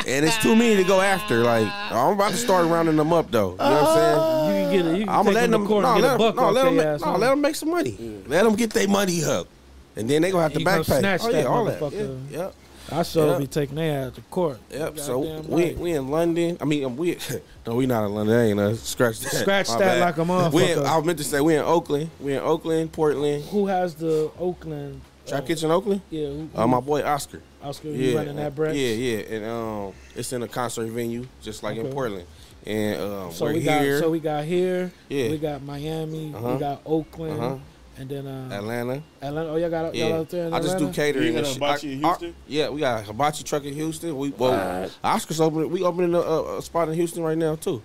Speaker 3: and it's too many to go after. Like I'm about to start rounding them up though. You know what I'm saying?
Speaker 2: You can get it. You can
Speaker 3: I'm
Speaker 2: take
Speaker 3: letting
Speaker 2: them
Speaker 3: them
Speaker 2: to court
Speaker 3: no,
Speaker 2: get
Speaker 3: let
Speaker 2: a
Speaker 3: them,
Speaker 2: buck
Speaker 3: no, let them, make, no, let them make some money. Let them get their money up, and then they gonna have to
Speaker 2: You
Speaker 3: back
Speaker 2: gonna
Speaker 3: pay.
Speaker 2: snatch
Speaker 3: oh
Speaker 2: that
Speaker 3: yeah, all that. Yeah,
Speaker 2: motherfucker.
Speaker 3: yeah.
Speaker 2: I sure
Speaker 3: Yeah.
Speaker 2: be taking their ass to court.
Speaker 3: Yep. So we
Speaker 2: right.
Speaker 3: we in London. I mean, we no, we not in London. That ain't us. Scratch that.
Speaker 2: Scratch
Speaker 3: My
Speaker 2: that
Speaker 3: bad.
Speaker 2: like a motherfucker.
Speaker 3: We in, I meant to say we in Oakland. We in Oakland, Portland.
Speaker 2: Who has the Oakland?
Speaker 3: Trap
Speaker 2: uh,
Speaker 3: Kitchen, Oakland.
Speaker 2: Yeah, who,
Speaker 3: Uh, my boy Oscar.
Speaker 2: Oscar, you
Speaker 3: Yeah,
Speaker 2: running that bread.
Speaker 3: yeah, yeah, and um, it's in a concert venue, just like in Portland. And um,
Speaker 2: So
Speaker 3: we're
Speaker 2: we
Speaker 3: here,
Speaker 2: got so we got here.
Speaker 3: yeah,
Speaker 2: We got Miami.
Speaker 3: Uh-huh.
Speaker 2: We got Oakland,
Speaker 3: uh-huh,
Speaker 2: and then uh,
Speaker 3: Atlanta.
Speaker 2: Atlanta. Oh, y'all got y'all
Speaker 3: Yeah,
Speaker 2: out there in
Speaker 3: I just do catering.
Speaker 4: You got
Speaker 3: and
Speaker 4: a
Speaker 3: shit.
Speaker 4: hibachi
Speaker 3: I-
Speaker 4: in
Speaker 3: I- yeah, we got a hibachi truck in Houston. We well,
Speaker 2: What?
Speaker 3: Oscar's opening. We opening a, a, a spot in Houston right now too.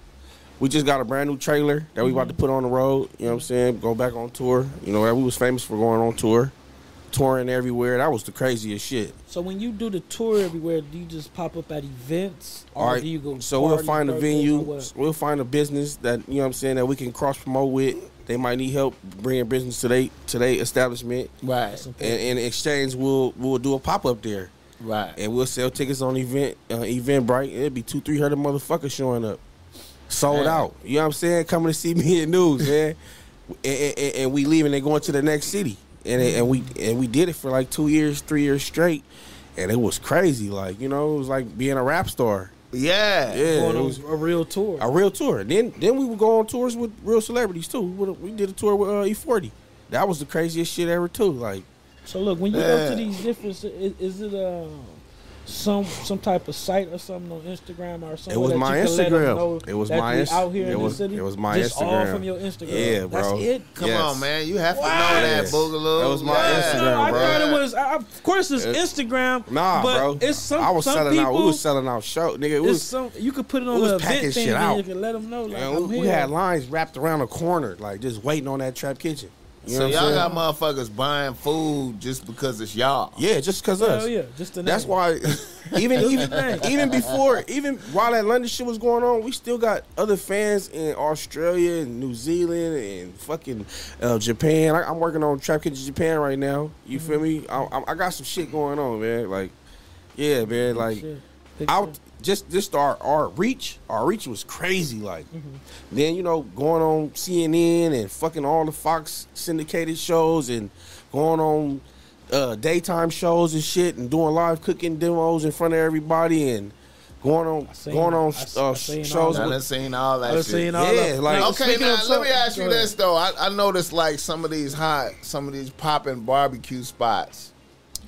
Speaker 3: We just got a brand new trailer that we about to put on the road. You know what I'm saying? Go back on tour. You know, we was famous for going on tour, touring everywhere. That was the craziest shit.
Speaker 2: So when you do the tour everywhere, do you just pop up at events, or
Speaker 3: All right,
Speaker 2: do you go?
Speaker 3: So we'll find a venue. We'll find a business that you know what I'm saying that we can cross promote with. They might need help bringing business to they to their establishment,
Speaker 1: Right,
Speaker 2: That's
Speaker 3: and in exchange, we'll we'll do a pop up there,
Speaker 1: right.
Speaker 3: and we'll sell tickets on event uh, Eventbrite. It'll be two three hundred motherfuckers showing up, sold
Speaker 1: Man.
Speaker 3: out. You know what I'm saying? Coming to see me in news, man. and, and, and- and we leaving and going to the next city, and and we and we did it for like two years, three years straight, and it was crazy. Like you know, it was like being a rap star.
Speaker 1: Yeah.
Speaker 3: Yeah,
Speaker 2: Going
Speaker 3: it
Speaker 2: on
Speaker 3: was
Speaker 2: a real tour.
Speaker 3: a real tour. Then then we would go on tours with real celebrities too. We, we did a tour with uh, E40. That was the craziest shit ever too. Like
Speaker 2: So look, when you go to these different, is, is it uh, some some type of site or something on Instagram or something?
Speaker 3: it was
Speaker 2: that
Speaker 3: my
Speaker 2: you can let them
Speaker 3: Instagram. It was my
Speaker 2: we
Speaker 3: Inst-
Speaker 2: out here
Speaker 3: it
Speaker 2: in
Speaker 3: was,
Speaker 2: the city.
Speaker 3: It was my
Speaker 2: Just
Speaker 3: Instagram.
Speaker 2: all from your Instagram.
Speaker 3: Yeah, bro.
Speaker 2: That's it.
Speaker 1: Come
Speaker 3: Yes.
Speaker 1: on, man. You have to know that,
Speaker 3: Yes.
Speaker 1: Boogaloo.
Speaker 3: That was my
Speaker 1: Yeah.
Speaker 3: Instagram,
Speaker 2: No, I
Speaker 3: bro.
Speaker 2: thought it was. I, of course, it's
Speaker 3: It-
Speaker 2: Instagram.
Speaker 3: Nah,
Speaker 2: but
Speaker 3: bro.
Speaker 2: It's some.
Speaker 3: I was
Speaker 2: some
Speaker 3: selling
Speaker 2: people,
Speaker 3: out. We was selling out show, nigga. It was.
Speaker 2: some. You could put it on the event thing,
Speaker 3: shit
Speaker 2: and you can let them know. Like,
Speaker 3: man,
Speaker 2: I'm
Speaker 3: we,
Speaker 2: here.
Speaker 3: we had lines wrapped around the corner, like just waiting on that trap kitchen. You
Speaker 1: So
Speaker 3: know what
Speaker 1: y'all got motherfuckers buying food just because it's y'all.
Speaker 3: Yeah, just cause us.
Speaker 2: Hell yeah, just the
Speaker 3: That's why even even even before even while that London shit was going on, we still got other fans in Australia and New Zealand and fucking uh, Japan. I, I'm working on Trap Kitchen Japan right now. You feel me? I, I, I got some shit going on, man. Like, yeah, man. Like,
Speaker 2: Shit. Big
Speaker 3: out
Speaker 2: shit.
Speaker 3: just just our our reach, our reach was crazy. Like, then you know going on CNN and fucking all the Fox syndicated shows and going on uh, daytime shows and shit and doing live cooking demos in front of everybody and going on
Speaker 2: seen-
Speaker 3: going on
Speaker 2: I s-
Speaker 3: uh,
Speaker 2: I
Speaker 3: shows.
Speaker 2: I've
Speaker 3: with...
Speaker 1: seen all that
Speaker 2: I was
Speaker 1: shit.
Speaker 2: saying all
Speaker 3: Yeah,
Speaker 2: that.
Speaker 3: like-
Speaker 1: Okay, now let
Speaker 2: some-
Speaker 1: me ask you this though. I, I noticed like some of these hot, some of these popping barbecue spots.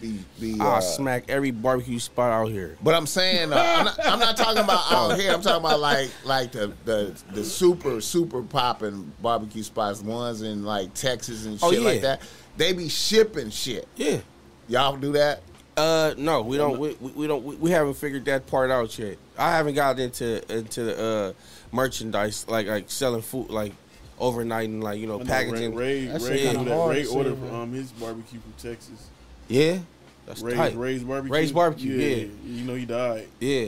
Speaker 1: Be, be,
Speaker 3: I
Speaker 1: uh,
Speaker 3: smack every barbecue spot out here.
Speaker 1: But I'm saying, uh, I'm, not, I'm not talking about out here. I'm talking about like like the the, the super super popping barbecue spots, ones in like Texas and shit
Speaker 3: Oh, yeah.
Speaker 1: like that. They be shipping shit.
Speaker 3: Yeah.
Speaker 1: Y'all do that?
Speaker 3: Uh, no, we don't. We, we we don't. We, we haven't figured that part out yet. I haven't got into into the uh, merchandise like like selling food like overnight and like you know
Speaker 4: I
Speaker 3: packaging.
Speaker 4: Ray, Ray,
Speaker 2: That
Speaker 4: Ray,
Speaker 2: kinda
Speaker 4: do that.
Speaker 2: hard
Speaker 4: Ray ordered
Speaker 2: man.
Speaker 4: um, his barbecue from Texas.
Speaker 3: Yeah, that's
Speaker 4: Ray's,
Speaker 3: tight.
Speaker 4: Ray's barbecue.
Speaker 3: Ray's Barbecue, yeah.
Speaker 4: You know he died.
Speaker 3: Yeah,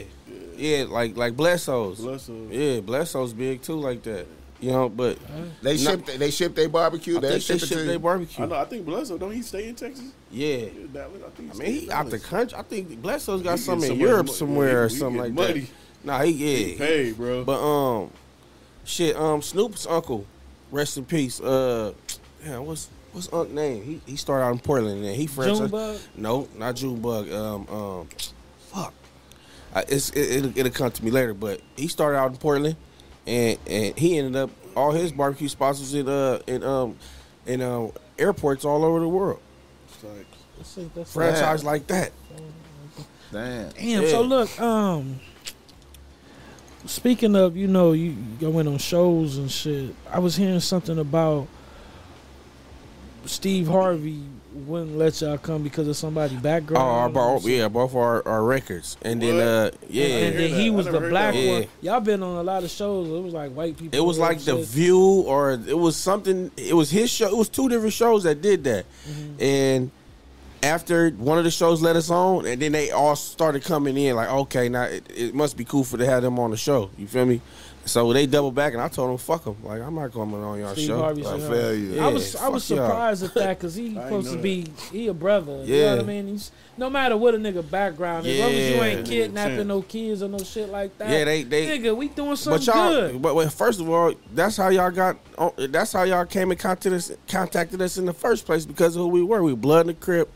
Speaker 3: yeah, like like Blesso's.
Speaker 4: Bless her.
Speaker 3: Yeah, Blesso's big too, like that. You know, but
Speaker 1: They
Speaker 3: No.
Speaker 1: ship they ship their barbecue. They ship
Speaker 3: they ship their barbecue.
Speaker 4: I know. I think Bless her. Don't he stay in Texas?
Speaker 3: Yeah.
Speaker 4: Yeah, Dallas. I think.
Speaker 3: I mean, he out the country. I think Blesso's got some in Europe
Speaker 4: mo-
Speaker 3: somewhere or
Speaker 4: he- he
Speaker 3: something like
Speaker 4: money.
Speaker 3: that. Nah, he
Speaker 4: He
Speaker 3: yeah.
Speaker 4: paid, bro.
Speaker 3: But um, shit. Um, Snoop's uncle, rest in peace. Uh, damn, what's what's Unc name? He he started out in Portland and he friends.
Speaker 2: Junebug?
Speaker 3: No, not Junebug. Um, um, fuck. I, it's it, it'll, it'll come to me later. But he started out in Portland, and and he ended up all his barbecue spots was in uh in um in um airports all over the world.
Speaker 2: That's it, that's it.
Speaker 3: Franchise like that.
Speaker 1: Damn.
Speaker 2: Damn.
Speaker 3: Yeah.
Speaker 2: So look, um, speaking of, you know, you going on shows and shit. I was hearing something about Steve Harvey wouldn't let y'all come because of somebody
Speaker 3: Oh,
Speaker 2: background.
Speaker 3: our,
Speaker 2: or
Speaker 3: yeah, both our, our records, and then uh, yeah,
Speaker 2: And
Speaker 4: hear
Speaker 2: then he was the black
Speaker 3: that.
Speaker 2: one.
Speaker 3: Yeah.
Speaker 2: Y'all been on a lot of shows. It was like white people.
Speaker 3: It was like the
Speaker 2: shit.
Speaker 3: View, or it was something. It was his show. It was two different shows that did that.
Speaker 2: Mm-hmm.
Speaker 3: And after one of the shows let us on, and then they all started coming in. Like, okay, now it, it must be cool for to have them on the show. You feel me? So they double back, and I told them, "Fuck them." Like, I'm not coming on
Speaker 2: Steve
Speaker 3: show.
Speaker 2: Harvey
Speaker 1: I feel uh, you.
Speaker 2: I was I was
Speaker 3: y'all.
Speaker 2: surprised at that because he supposed to be he a brother. You know
Speaker 3: Yeah.
Speaker 2: what I mean? He's no matter what a nigga background, as long as you ain't kidnapping no kids or no shit like that.
Speaker 3: Yeah, they they.
Speaker 2: nigga, we doing
Speaker 3: But
Speaker 2: something
Speaker 3: y'all,
Speaker 2: good.
Speaker 3: but well, first of all, that's how y'all got. That's how y'all came and contacted us, contacted us in the first place because of who we were. We blood in the crib.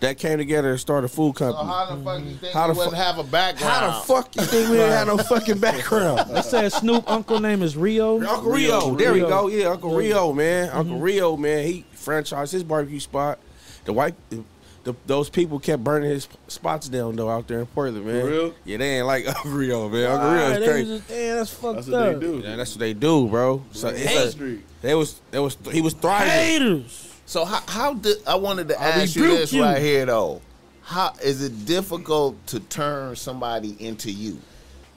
Speaker 3: That came together and started a food
Speaker 1: So
Speaker 3: company.
Speaker 1: how the fuck you think
Speaker 3: How
Speaker 1: you
Speaker 3: the
Speaker 1: wouldn't
Speaker 3: fu-
Speaker 1: have a background?
Speaker 3: How the fuck you think we didn't have no fucking background?
Speaker 2: They said Snoop uncle name is Reo.
Speaker 3: Uncle Reo, there we go. Yeah, Uncle Reo, man. Mm-hmm. Uncle Reo, man. He franchised his barbecue spot. The white, the, those people kept burning his spots down though out there in Portland, man.
Speaker 4: For real?
Speaker 3: Yeah, they ain't like Uncle Reo, man. Uncle Reo
Speaker 2: Alright,
Speaker 3: is crazy.
Speaker 2: just, damn, that's fucked
Speaker 4: That's what they do.
Speaker 3: Yeah, that's what they do, bro. So it's a, they was, they was, he was thriving.
Speaker 2: Haters.
Speaker 1: So how how did I wanted to ask you this
Speaker 2: you.
Speaker 1: right here though? How is it difficult to turn somebody into you?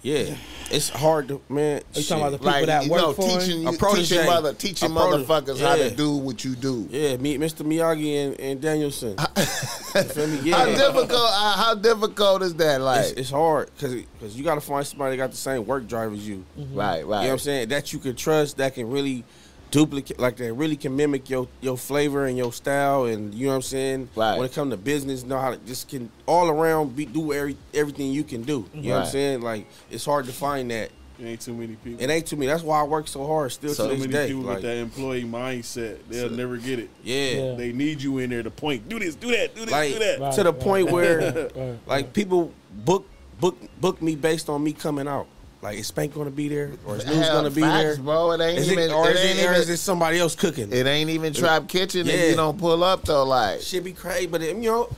Speaker 3: Yeah, it's hard to, man.
Speaker 2: Are you talking about the people
Speaker 1: Like
Speaker 2: that work
Speaker 1: know,
Speaker 2: for
Speaker 1: teaching you,
Speaker 3: protege.
Speaker 1: teaching mother, teaching
Speaker 3: A prote-
Speaker 1: motherfuckers how to do what you do.
Speaker 3: Yeah, meet Mr. Miyagi and, and Daniel-san. you feel me? Yeah.
Speaker 1: How difficult? Uh, how difficult is that? Like,
Speaker 3: It's, it's hard because you got to find somebody that got the same work drive as you.
Speaker 1: right,
Speaker 3: You
Speaker 1: right.
Speaker 3: know what I'm saying? That you can trust, that can really duplicate, like that really can mimic your your flavor and your style, and you know what I'm saying.
Speaker 1: Right.
Speaker 3: When it comes to business, know how to just can all around be do every everything you can do. You know what I'm saying? Like it's hard to find that.
Speaker 4: It ain't too many people.
Speaker 3: It ain't to me. That's why I work so hard still
Speaker 1: So
Speaker 3: to
Speaker 4: so
Speaker 3: this
Speaker 4: many
Speaker 3: day.
Speaker 4: people
Speaker 3: Like,
Speaker 4: with that employee mindset. They'll
Speaker 1: So-
Speaker 4: never get it.
Speaker 3: yeah.
Speaker 2: Yeah.
Speaker 4: They need you in there to point. Do this, do that, do this,
Speaker 3: Like
Speaker 4: do that.
Speaker 2: Right.
Speaker 3: to the point where like people book book book me based on me coming out. Like is Spank gonna be there or is News gonna be
Speaker 1: facts,
Speaker 3: there?
Speaker 1: bro. It ain't
Speaker 3: Is
Speaker 1: even.
Speaker 3: it, or
Speaker 1: it
Speaker 3: is
Speaker 1: ain't
Speaker 3: it, or
Speaker 1: even.
Speaker 3: is it somebody else cooking?
Speaker 1: it ain't even Trap Kitchen if you don't pull up though. Like,
Speaker 3: Shit be crazy, but it, you know,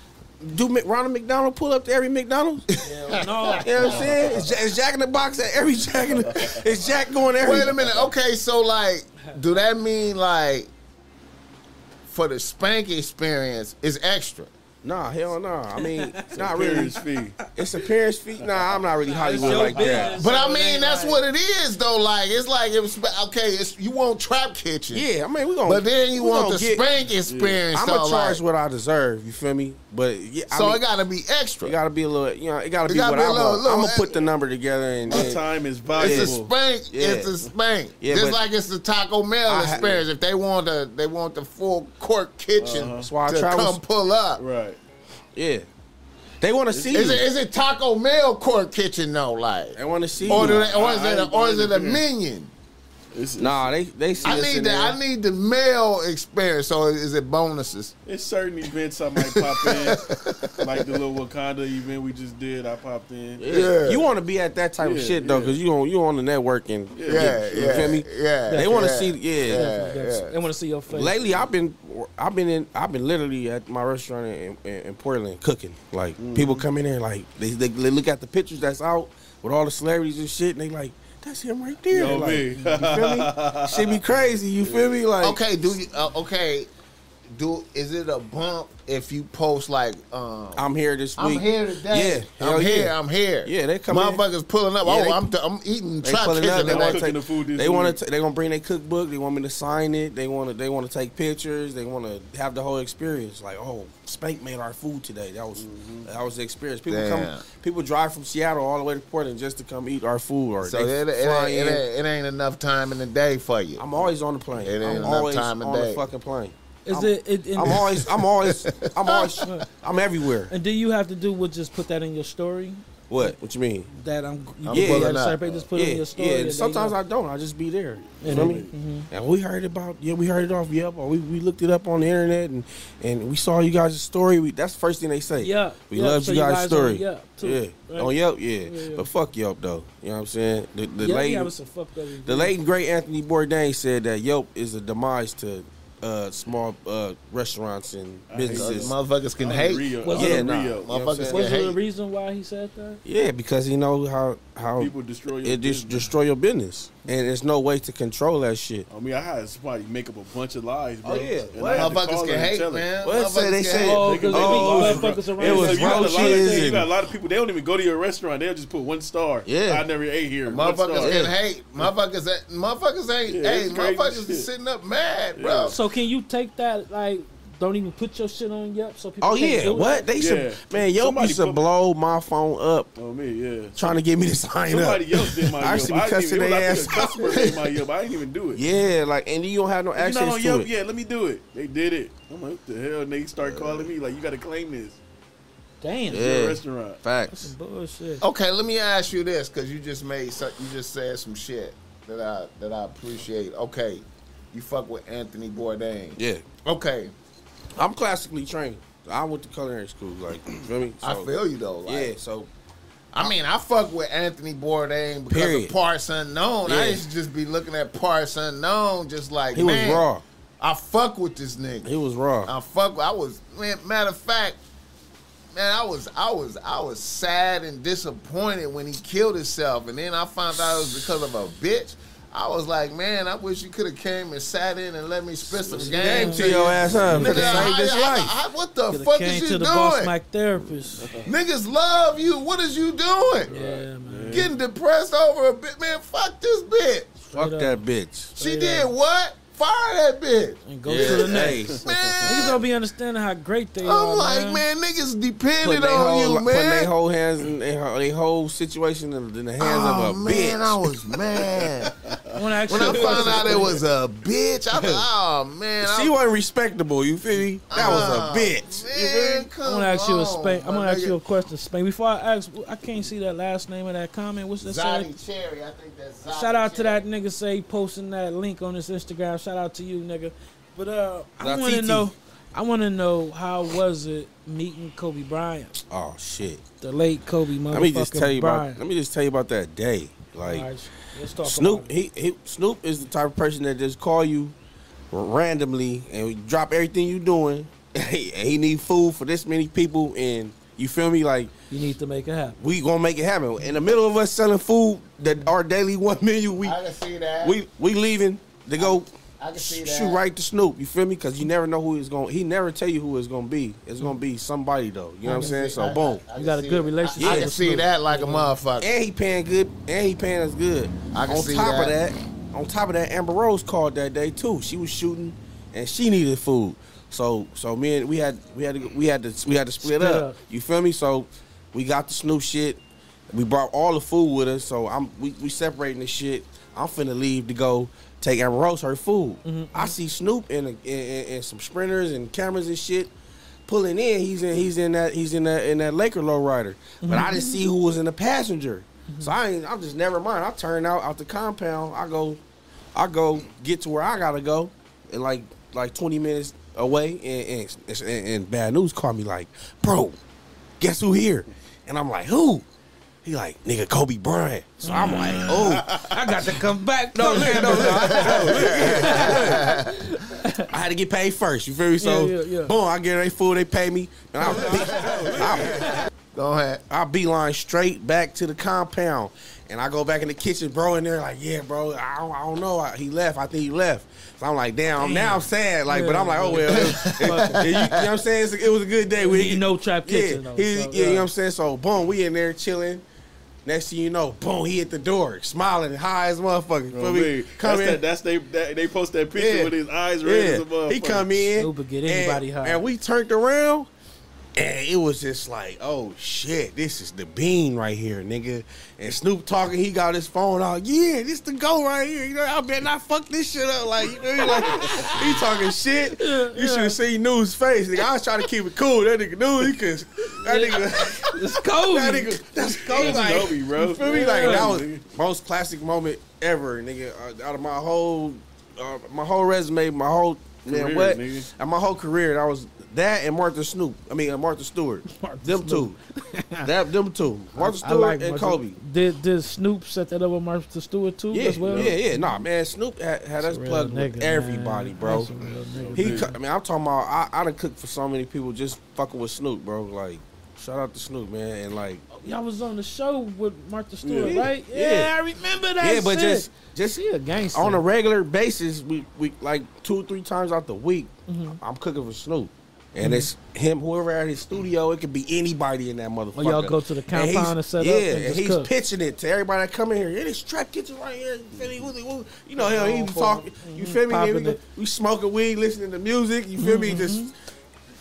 Speaker 3: do Ronald McDonald pull up to every McDonald's? you
Speaker 2: No.
Speaker 3: know what I'm saying? Is, Ja- is Jack in the Box at every Jack in the? Is Jack going every?
Speaker 1: wait a minute. Okay, so like, do that mean like, for the spank experience is extra?
Speaker 3: Nah, hell no. I mean, it's not really.
Speaker 4: Appearance fee.
Speaker 3: It's appearance fee. Nah, I'm not really Hollywood
Speaker 2: your
Speaker 3: like that.
Speaker 1: But I mean, that's what it is though. Like, it's like it was okay. It's you want Trap Kitchen,
Speaker 3: Yeah, I mean, we gonna.
Speaker 1: but then you want the
Speaker 3: get-
Speaker 1: spank experience.
Speaker 3: I'm gonna charge
Speaker 1: like,
Speaker 3: what I deserve. You feel me? But yeah, I
Speaker 1: so
Speaker 3: mean,
Speaker 1: it gotta be extra.
Speaker 3: It gotta be a little, you know, it gotta
Speaker 1: It
Speaker 3: be
Speaker 1: gotta
Speaker 3: what
Speaker 1: be a
Speaker 3: I
Speaker 1: little-
Speaker 3: want.
Speaker 1: little-
Speaker 3: I'm gonna put the number together and
Speaker 4: My
Speaker 3: then,
Speaker 4: time is valuable.
Speaker 1: It's a spank.
Speaker 3: Yeah.
Speaker 1: It's a spank.
Speaker 3: Yeah,
Speaker 1: Just like it's the Taco Bell
Speaker 3: I ha-
Speaker 1: experience. if they want the they want the full court kitchen uh-huh.
Speaker 3: That's why I
Speaker 1: to
Speaker 3: travel-
Speaker 1: come pull up.
Speaker 4: right.
Speaker 3: yeah, they want to see
Speaker 1: Is
Speaker 3: you.
Speaker 1: it is it Taco Bell court kitchen though? Like,
Speaker 3: They want to see
Speaker 1: or,
Speaker 3: you.
Speaker 1: do they, or is
Speaker 4: I-
Speaker 1: it a,
Speaker 4: I
Speaker 1: or is it a
Speaker 4: understand.
Speaker 1: minion?
Speaker 4: It's, it's,
Speaker 3: Nah, they they see
Speaker 1: I
Speaker 3: us
Speaker 1: need
Speaker 3: in
Speaker 1: the
Speaker 3: there.
Speaker 1: I need the male experience. So is it bonuses?
Speaker 4: it's certain events I might pop in, like the little Wakanda event we just did. I popped in.
Speaker 3: Yeah.
Speaker 1: Yeah.
Speaker 3: You want to be at that type of
Speaker 4: Yeah,
Speaker 3: shit though,
Speaker 4: yeah.
Speaker 3: because you on you on the networking.
Speaker 1: Yeah,
Speaker 3: you
Speaker 1: yeah,
Speaker 3: feel me?
Speaker 1: yeah.
Speaker 3: They want to
Speaker 1: yeah,
Speaker 3: see, yeah.
Speaker 1: Yeah,
Speaker 2: They want to see your face.
Speaker 3: Lately, I've been I've been in I've been literally at my restaurant in, in, in Portland cooking. Like
Speaker 1: Mm-hmm.
Speaker 3: people come in there, like they, they they look at the pictures that's out with all the celebrities and shit, and they like. That's him right there.
Speaker 4: Yo,
Speaker 3: like,
Speaker 4: me.
Speaker 3: you feel me? Shit be crazy. You feel me? Like,
Speaker 1: Okay, do you uh, okay? Do is it a bump if you post like um
Speaker 3: I'm here this week?
Speaker 1: I'm here today.
Speaker 3: Yeah,
Speaker 1: I'm here.
Speaker 3: yeah.
Speaker 1: I'm here.
Speaker 3: Yeah, they come in.
Speaker 1: Motherfuckers pulling up.
Speaker 3: Yeah,
Speaker 1: oh,
Speaker 3: they-
Speaker 1: I'm I'm eating
Speaker 3: They pulling up. They want to take.
Speaker 4: the food this
Speaker 3: They want
Speaker 4: week.
Speaker 3: to. They gonna bring their cookbook. They want me to sign it. They want to. They want to take pictures. They want to have the whole experience. Like, oh, Spank made our food today. That was that was the experience. People
Speaker 1: Damn.
Speaker 3: come. People drive from Seattle all the way to Portland just to come eat our food. Or
Speaker 1: So it, it, ain't, it, ain't, it ain't enough time in the day for you.
Speaker 3: I'm always on the plane.
Speaker 1: It ain't
Speaker 3: I'm
Speaker 1: enough
Speaker 3: always
Speaker 1: time in
Speaker 3: on
Speaker 1: day.
Speaker 3: the fucking plane.
Speaker 2: Is
Speaker 3: I'm-
Speaker 2: it? it, it
Speaker 3: I'm always. I'm always. I'm always. I'm everywhere.
Speaker 2: And do you have to do with just put that in your story?
Speaker 3: What? What you mean?
Speaker 2: That I'm. You yeah, yeah. Separate, just put it in
Speaker 3: yeah,
Speaker 2: your story.
Speaker 3: yeah.
Speaker 2: and
Speaker 3: Sometimes
Speaker 2: you
Speaker 3: I don't. I just be there. You
Speaker 2: And
Speaker 3: feel
Speaker 2: then-
Speaker 3: me?
Speaker 2: mhm.
Speaker 3: And we heard about yeah, we heard it off Yelp, or we, we looked it up on the internet, and, and we saw you guys' story. We, that's the first thing they say.
Speaker 2: Yeah,
Speaker 3: we
Speaker 2: yeah,
Speaker 3: love
Speaker 2: so
Speaker 3: you
Speaker 2: you
Speaker 3: guys'
Speaker 2: guys
Speaker 3: story.
Speaker 2: on Yelp, too,
Speaker 3: yeah,
Speaker 2: right?
Speaker 3: on Yelp, yeah.
Speaker 2: Yeah, yeah.
Speaker 3: But fuck Yelp though. You know what I'm saying? The the
Speaker 2: Yeah,
Speaker 3: late
Speaker 2: yeah, was some fucked up.
Speaker 3: the late and great Anthony Bourdain said that Yelp is a demise to uh, small uh, restaurants and businesses.
Speaker 1: Motherfuckers can hate.
Speaker 4: Reo.
Speaker 2: Was
Speaker 4: I'm
Speaker 3: it- nah.
Speaker 4: You know what I'm
Speaker 1: Motherfuckers?
Speaker 2: Was
Speaker 1: Yeah,
Speaker 2: there a reason why he said that?
Speaker 3: Yeah, because you know how how
Speaker 4: People destroy your
Speaker 3: it just
Speaker 4: business.
Speaker 3: destroy your business, and there's no way to control that shit.
Speaker 4: I mean, I had somebody make up a bunch of lies, oh, bro.
Speaker 3: Oh, yeah.
Speaker 4: And
Speaker 3: What?
Speaker 4: I had
Speaker 1: Motherfuckers can hate,
Speaker 4: tell her.
Speaker 1: man.
Speaker 3: What say they say?
Speaker 2: Oh, because
Speaker 3: Oh,
Speaker 2: motherfuckers around.
Speaker 3: it was
Speaker 4: you got a lot of
Speaker 3: roaches
Speaker 4: things- You got a lot of people. They don't even go to your restaurant. They'll just put one star.
Speaker 3: Yeah.
Speaker 4: I never ate here.
Speaker 1: Motherfuckers
Speaker 4: star.
Speaker 1: can hate. Motherfuckers, ain't- motherfuckers ain't.
Speaker 4: Yeah,
Speaker 1: hey, motherfuckers is sitting up mad, bro.
Speaker 2: So can you take that like? Don't even put your shit on Yelp so people.
Speaker 3: Oh yeah, what
Speaker 2: It?
Speaker 3: they used
Speaker 4: Yeah.
Speaker 3: to man, Yelp
Speaker 4: Somebody
Speaker 3: used to
Speaker 4: put-
Speaker 3: blow my phone up
Speaker 4: Oh me, yeah.
Speaker 3: trying to get me to sign
Speaker 4: Somebody
Speaker 3: up.
Speaker 4: else did my
Speaker 3: I
Speaker 4: Yelp.
Speaker 3: used to be
Speaker 4: I didn't
Speaker 3: cussing
Speaker 4: even, it was
Speaker 3: their ass
Speaker 4: a customer made my Yelp. I didn't even do it.
Speaker 3: Yeah, like and you don't have no
Speaker 4: You're
Speaker 3: access
Speaker 4: not on
Speaker 3: to
Speaker 4: Yelp
Speaker 3: it.
Speaker 4: yet. Let me do it. They did it. I'm like, what the hell? And they start calling me like, you got to claim this.
Speaker 2: Damn.
Speaker 3: Yeah.
Speaker 4: Your restaurant.
Speaker 3: Facts.
Speaker 2: Some bullshit.
Speaker 1: Okay, let me ask you this because you just made some, you just said some shit that I that I appreciate. Okay, you fuck with Anthony Bourdain.
Speaker 3: Yeah,
Speaker 1: Okay,
Speaker 3: I'm classically trained. I went to culinary school. Like, you feel me?
Speaker 1: I
Speaker 3: So,
Speaker 1: feel you though. Like,
Speaker 3: Yeah. So
Speaker 1: I mean, I fuck with Anthony Bourdain because
Speaker 3: Period.
Speaker 1: of Parts Unknown. I
Speaker 3: Yeah.
Speaker 1: used to just be looking at Parts Unknown, just like
Speaker 3: he was
Speaker 1: man,
Speaker 3: raw.
Speaker 1: I fuck with this nigga.
Speaker 3: He was raw.
Speaker 1: I fuck. I was man, matter of fact, man. I was I was I was sad and disappointed when he killed himself, and then I found out it was because of a bitch. I was like, man, I wish you could have came and sat in and let me spit some game
Speaker 3: Game
Speaker 1: to
Speaker 3: to your ass, huh?
Speaker 1: Nigga,
Speaker 3: Could have
Speaker 1: I- I-
Speaker 3: life.
Speaker 1: I- what the
Speaker 2: Coulda
Speaker 1: fuck
Speaker 2: came
Speaker 1: is you
Speaker 2: to the
Speaker 1: doing?
Speaker 2: Boss Mac therapist.
Speaker 1: Niggas love you. What is you doing?
Speaker 2: Yeah, man.
Speaker 1: Getting depressed over a bit, man. Fuck this bitch.
Speaker 3: Fuck that bitch.
Speaker 1: She did what? Fire that bitch.
Speaker 2: And go
Speaker 3: Yeah,
Speaker 2: to the next.
Speaker 1: Man,
Speaker 2: Niggas don't be understanding how great they are.
Speaker 1: I'm like,
Speaker 2: man.
Speaker 1: man, niggas
Speaker 3: Putting
Speaker 1: depended on
Speaker 3: whole,
Speaker 1: you,
Speaker 3: putting their
Speaker 1: man.
Speaker 3: whole hands in their, their whole situation in, in the hands
Speaker 1: oh,
Speaker 3: of a oh,
Speaker 1: man,
Speaker 3: bitch.
Speaker 1: I was mad.
Speaker 2: I want to ask
Speaker 1: when I found out it was a bitch, I thought, oh, man.
Speaker 3: she
Speaker 1: I,
Speaker 3: wasn't respectable. You feel me? That was
Speaker 1: Oh,
Speaker 3: a bitch. You feel
Speaker 1: Man,
Speaker 3: me?
Speaker 2: I'm gonna ask you a
Speaker 1: on,
Speaker 2: I'm gonna ask you a question, Spank. Before I ask, I can't see that last name of that comment. What's that say?
Speaker 1: Cherry, I think that's Zodi
Speaker 2: Shout out to that nigga say posting that link on his Instagram. Shout out to you, nigga. But uh, I want to know. I want to know how was it meeting Kobe Bryant,
Speaker 3: Oh shit.
Speaker 2: the late Kobe motherfucking
Speaker 3: Let me just tell you
Speaker 2: Bryant.
Speaker 3: about. Let me just tell you about that day. Like
Speaker 2: All right, let's talk
Speaker 3: Snoop,
Speaker 2: about it.
Speaker 3: he, he Snoop is the type of person that just call you randomly and drop everything you doing. and he need food for this many people, and you feel me? Like
Speaker 2: You need to make it happen.
Speaker 3: we gonna make it happen. In the middle of us selling food that our daily one menu, we
Speaker 1: I can see that.
Speaker 3: we we leaving to go
Speaker 1: I can see that.
Speaker 3: shoot right to Snoop. You feel me? Because you never know who it's going. to He never tell you who it's gonna be. It's gonna be somebody though. You know what I'm saying? So boom.
Speaker 2: You got a good relationship
Speaker 1: I, I can
Speaker 2: with
Speaker 1: see
Speaker 2: Snoop.
Speaker 1: that like a mm-hmm. motherfucker.
Speaker 3: And he paying good. And he paying us good.
Speaker 1: I can
Speaker 3: on
Speaker 1: see
Speaker 3: top
Speaker 1: that.
Speaker 3: of that, on top of that, Amber Rose called that day too. She was shooting, and she needed food. So so me and we had we had to we had to we had to split,
Speaker 2: Split
Speaker 3: up.
Speaker 2: up.
Speaker 3: You feel me? So we got the Snoop shit. We brought all the food with us. So I'm we, we separating the shit. I'm finna leave to go take Amber Rose her food.
Speaker 2: Mm-hmm.
Speaker 3: I mm-hmm. see Snoop and, and, some sprinters and cameras and shit pulling in. He's in he's in that he's in that in that Laker lowrider. But mm-hmm. I didn't see who was in the passenger. Mm-hmm. So I ain't, I'm just never mind. I turn out out the compound. I go I go get to where I gotta go, and like like 20 minutes away, and and, and, and bad news called me like, bro, guess who here? And I'm like, who? He like, nigga, Kobe Bryant. So I'm like, oh,
Speaker 2: I got to come back.
Speaker 3: no,
Speaker 2: No,
Speaker 3: look, no, I had to get paid first. You feel me? So,
Speaker 2: Yeah, yeah, yeah.
Speaker 3: boom, I get their food, they pay me, and I, I,
Speaker 1: Go ahead.
Speaker 3: I beeline straight back to the compound, and I go back in the kitchen, bro. and they're like, yeah, bro, I don't, I don't know. I- He left. I think he left. So I'm like, damn. Now I'm sad, like, but I'm like, oh well. you know what I'm saying? It was a good day. We
Speaker 2: He no trap
Speaker 3: yeah,
Speaker 2: kitchen. though,
Speaker 3: he,
Speaker 2: so,
Speaker 3: yeah, you know what I'm saying? So boom, we in there chilling. Next thing you know, boom, he hit the door, smiling high as motherfucker.
Speaker 4: Oh,
Speaker 3: Feel me?
Speaker 4: man.
Speaker 3: Come
Speaker 4: that's
Speaker 3: in.
Speaker 4: that, that's they that, they post that picture
Speaker 3: Yeah.
Speaker 4: with his eyes red as a motherfucker.
Speaker 3: he come in.
Speaker 2: Snoop get anybody
Speaker 3: and,
Speaker 2: high.
Speaker 3: And we turned around, and it was just like, oh shit, this is the bean right here, nigga. And Snoop talking, he got his phone out. Yeah, this the go right here. You know, I better not fuck this shit up. Like, you know, like he talking shit. You should have seen News face. Nigga, I was trying to keep it cool. That nigga knew he could. That nigga.
Speaker 2: It's Kobe.
Speaker 3: That nigga, that's Kobe.
Speaker 4: That's
Speaker 3: Like,
Speaker 4: Kobe, bro.
Speaker 3: You feel me? Like that was most classic moment ever, nigga. Uh, out of my whole, uh, my whole resume, my whole man,
Speaker 4: Career,
Speaker 3: what?
Speaker 4: nigga.
Speaker 3: And my whole career, that was that and Martha Snoop. I mean, uh, Martha Stewart.
Speaker 2: Martha
Speaker 3: them
Speaker 2: Snoop.
Speaker 3: two. that them two. Martha Stewart
Speaker 2: like
Speaker 3: and
Speaker 2: Martha-
Speaker 3: Kobe.
Speaker 2: Did did Snoop set that up with Martha Stewart too
Speaker 3: Yeah,
Speaker 2: as well?
Speaker 3: yeah, yeah. Nah, man, Snoop had, had us
Speaker 2: That's a real
Speaker 3: plugged
Speaker 2: nigga,
Speaker 3: with everybody,
Speaker 2: man.
Speaker 3: bro.
Speaker 2: Nigga.
Speaker 3: He, cu- I mean, I'm talking about. I, I done cooked for so many people just fucking with Snoop, bro. Like, shout out to Snoop, man, and like,
Speaker 2: Y'all was on the show with Martha Stewart,
Speaker 3: Yeah.
Speaker 2: right?
Speaker 3: Yeah.
Speaker 2: Yeah, I remember that.
Speaker 3: yeah, but
Speaker 2: shit.
Speaker 3: just, just
Speaker 2: she a gangster
Speaker 3: on a regular basis, we, we like two or three times out the week,
Speaker 2: Mm-hmm.
Speaker 3: I'm cooking for Snoop. And it's him, whoever at his studio. It could be anybody in that motherfucker.
Speaker 2: Or y'all go to the
Speaker 3: And
Speaker 2: compound
Speaker 3: he's-
Speaker 2: and set
Speaker 3: yeah,
Speaker 2: up and
Speaker 3: and he's
Speaker 2: cook.
Speaker 3: pitching it to everybody that come in here. Yeah, this trap kitchen right here. You feel me? Woozy, woo. You know him. He talking. You feel me?
Speaker 2: Popping
Speaker 3: we, we smoking weed, listening to music. You feel
Speaker 2: Mm-hmm.
Speaker 3: me? Just.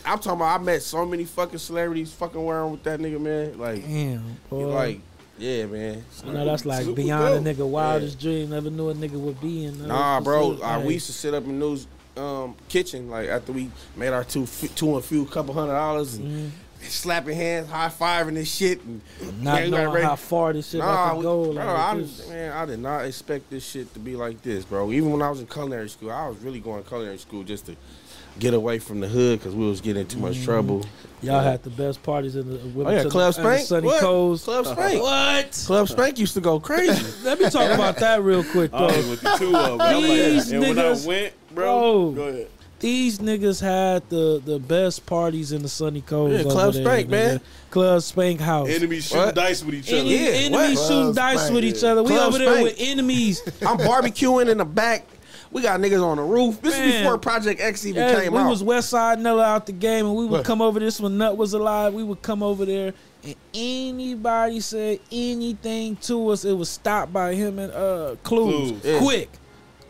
Speaker 3: I'm talking about. I met so many fucking celebrities fucking wearing with that nigga, man. Like,
Speaker 2: Damn, boy.
Speaker 3: like, yeah, man.
Speaker 2: I know that's like beyond a nigga wildest dream. Never knew a nigga would be in.
Speaker 3: Nah, bro.
Speaker 2: Like,
Speaker 3: we used to sit up in News um, kitchen like after we made our two f- two and few couple hundred dollars and slapping hands, high fiving and shit. And
Speaker 2: not
Speaker 3: man,
Speaker 2: knowing how far this shit
Speaker 3: Nah,
Speaker 2: about
Speaker 3: we-
Speaker 2: go.
Speaker 3: bro,
Speaker 2: Like,
Speaker 3: I, man, I did not expect this shit to be like this, bro. Even when I was in culinary school, I was really going to culinary school just to. get away from the hood because we was getting in too much
Speaker 2: Mm-hmm.
Speaker 3: trouble.
Speaker 2: Y'all had the best parties in the
Speaker 3: Oh yeah, Club
Speaker 2: and the
Speaker 3: Spank.
Speaker 2: Sunny
Speaker 3: What?
Speaker 2: Coast.
Speaker 3: Club Spank.
Speaker 2: What?
Speaker 3: Club Spank used to go crazy.
Speaker 2: Let me talk about that real quick
Speaker 4: I
Speaker 2: though.
Speaker 4: was with the two of them. I'm
Speaker 2: These
Speaker 4: like, and when I
Speaker 2: niggas-
Speaker 4: went,
Speaker 2: Bro.
Speaker 4: bro, go ahead.
Speaker 2: These niggas had the the best parties in the Sunny Coast.
Speaker 3: Yeah, Club
Speaker 2: there,
Speaker 3: Spank,
Speaker 2: nigga.
Speaker 3: man.
Speaker 2: Club Spank House.
Speaker 4: Enemies shooting
Speaker 3: What?
Speaker 4: dice with each other.
Speaker 2: Any,
Speaker 3: Yeah,
Speaker 2: enemies
Speaker 3: what?
Speaker 2: shooting
Speaker 1: Club
Speaker 2: dice
Speaker 1: Spank,
Speaker 2: with
Speaker 1: yeah.
Speaker 2: each other. We
Speaker 3: Club
Speaker 2: over there
Speaker 3: Spank.
Speaker 2: with enemies.
Speaker 3: I'm barbecuing in the back. We got niggas on the roof. This is before Project X even
Speaker 2: Yeah,
Speaker 3: came
Speaker 2: we
Speaker 3: out.
Speaker 2: We was West Side Nella out the game, and we would
Speaker 3: What?
Speaker 2: come over this when Nut was alive. We would come over there, and anybody said anything to us, it was stopped by him and uh Clues.
Speaker 4: Clues.
Speaker 3: Yeah.
Speaker 2: Quick,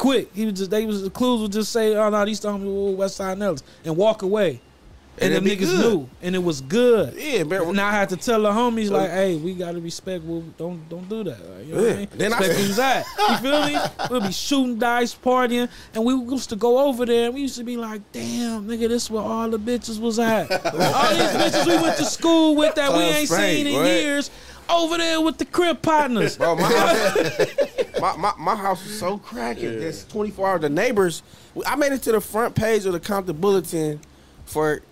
Speaker 2: quick. He was just they was the Clues would just say, "Oh no, these the homies West Side Nellas," and walk away. And,
Speaker 3: And
Speaker 2: the niggas
Speaker 3: good.
Speaker 2: knew, and it was good.
Speaker 3: yeah.
Speaker 2: And I had to tell the homies like, "Hey, we gotta respect. Well, don't don't do that. Like, you know what I mean?
Speaker 3: Then I-
Speaker 2: respect who's at. You feel me? We'll be shooting dice, partying, and we used to go over there. and We used to be like, "Damn, nigga, this where all the bitches was at. all these bitches we went to school with that we ain't seen in years." Over there with the crib partners.
Speaker 3: Bro, my house, my, my, my house was so cracking.
Speaker 4: Yeah.
Speaker 3: It's 24 hours. The neighbors, I made it to the front page of the Compton Bulletin for,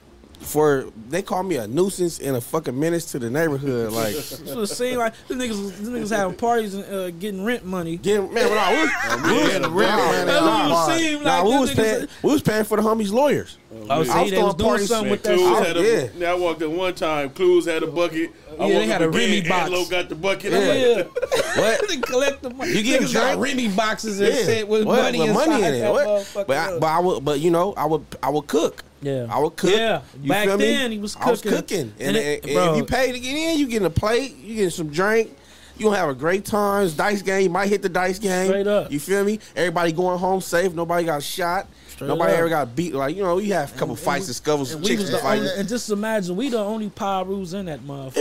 Speaker 3: for they call me a nuisance and a fucking menace to the neighborhood. Like,
Speaker 2: That's what it seemed like. These niggas, these niggas having parties and uh, getting rent money.
Speaker 3: getting, man, when I was, we was,
Speaker 1: Yeah, the rent money.
Speaker 2: That's what it
Speaker 3: nah,
Speaker 2: seemed
Speaker 3: nah, we
Speaker 2: Them
Speaker 3: was
Speaker 2: niggas-
Speaker 3: paying, we was paying for the homies' lawyers.
Speaker 2: Oh,
Speaker 3: I
Speaker 2: see,
Speaker 3: was
Speaker 2: they was
Speaker 3: throwing
Speaker 2: doing
Speaker 3: parties,
Speaker 2: something with that
Speaker 4: Clues
Speaker 2: shit.
Speaker 4: had a,
Speaker 3: Yeah.
Speaker 4: Now I walked in one time. Clues had a bucket. I
Speaker 2: Yeah, they had a Remy
Speaker 4: again,
Speaker 2: box.
Speaker 4: Angelo got the bucket.
Speaker 2: Yeah.
Speaker 4: I'm like,
Speaker 3: What?
Speaker 2: they collect the money.
Speaker 3: You getting
Speaker 2: Niggas got? Remy boxes and
Speaker 3: Yeah.
Speaker 2: shit with
Speaker 3: What?
Speaker 2: money
Speaker 3: With
Speaker 2: inside
Speaker 3: money in it. What?
Speaker 2: motherfucker.
Speaker 3: But I, but I would, but you know, I would, I would cook.
Speaker 2: yeah,
Speaker 3: I would cook.
Speaker 2: Yeah,
Speaker 3: You
Speaker 2: back
Speaker 3: feel me?
Speaker 2: he was cooking.
Speaker 3: I was cooking, and,
Speaker 2: And it-
Speaker 3: and- and if you pay to get in, you getting a plate, you getting some drink. You gonna have a great time. It's dice game. You might hit the dice game.
Speaker 2: Straight up.
Speaker 3: You feel me? Everybody going home safe. Nobody got shot.
Speaker 2: Straight
Speaker 3: Nobody
Speaker 2: up.
Speaker 3: ever got beat. Like you know, you have a couple
Speaker 2: And-
Speaker 3: fights
Speaker 2: and
Speaker 3: and scuffles.
Speaker 2: And
Speaker 3: chicks
Speaker 2: was the
Speaker 3: fighting.
Speaker 2: only, and just imagine we the only Pirus in that motherfucker.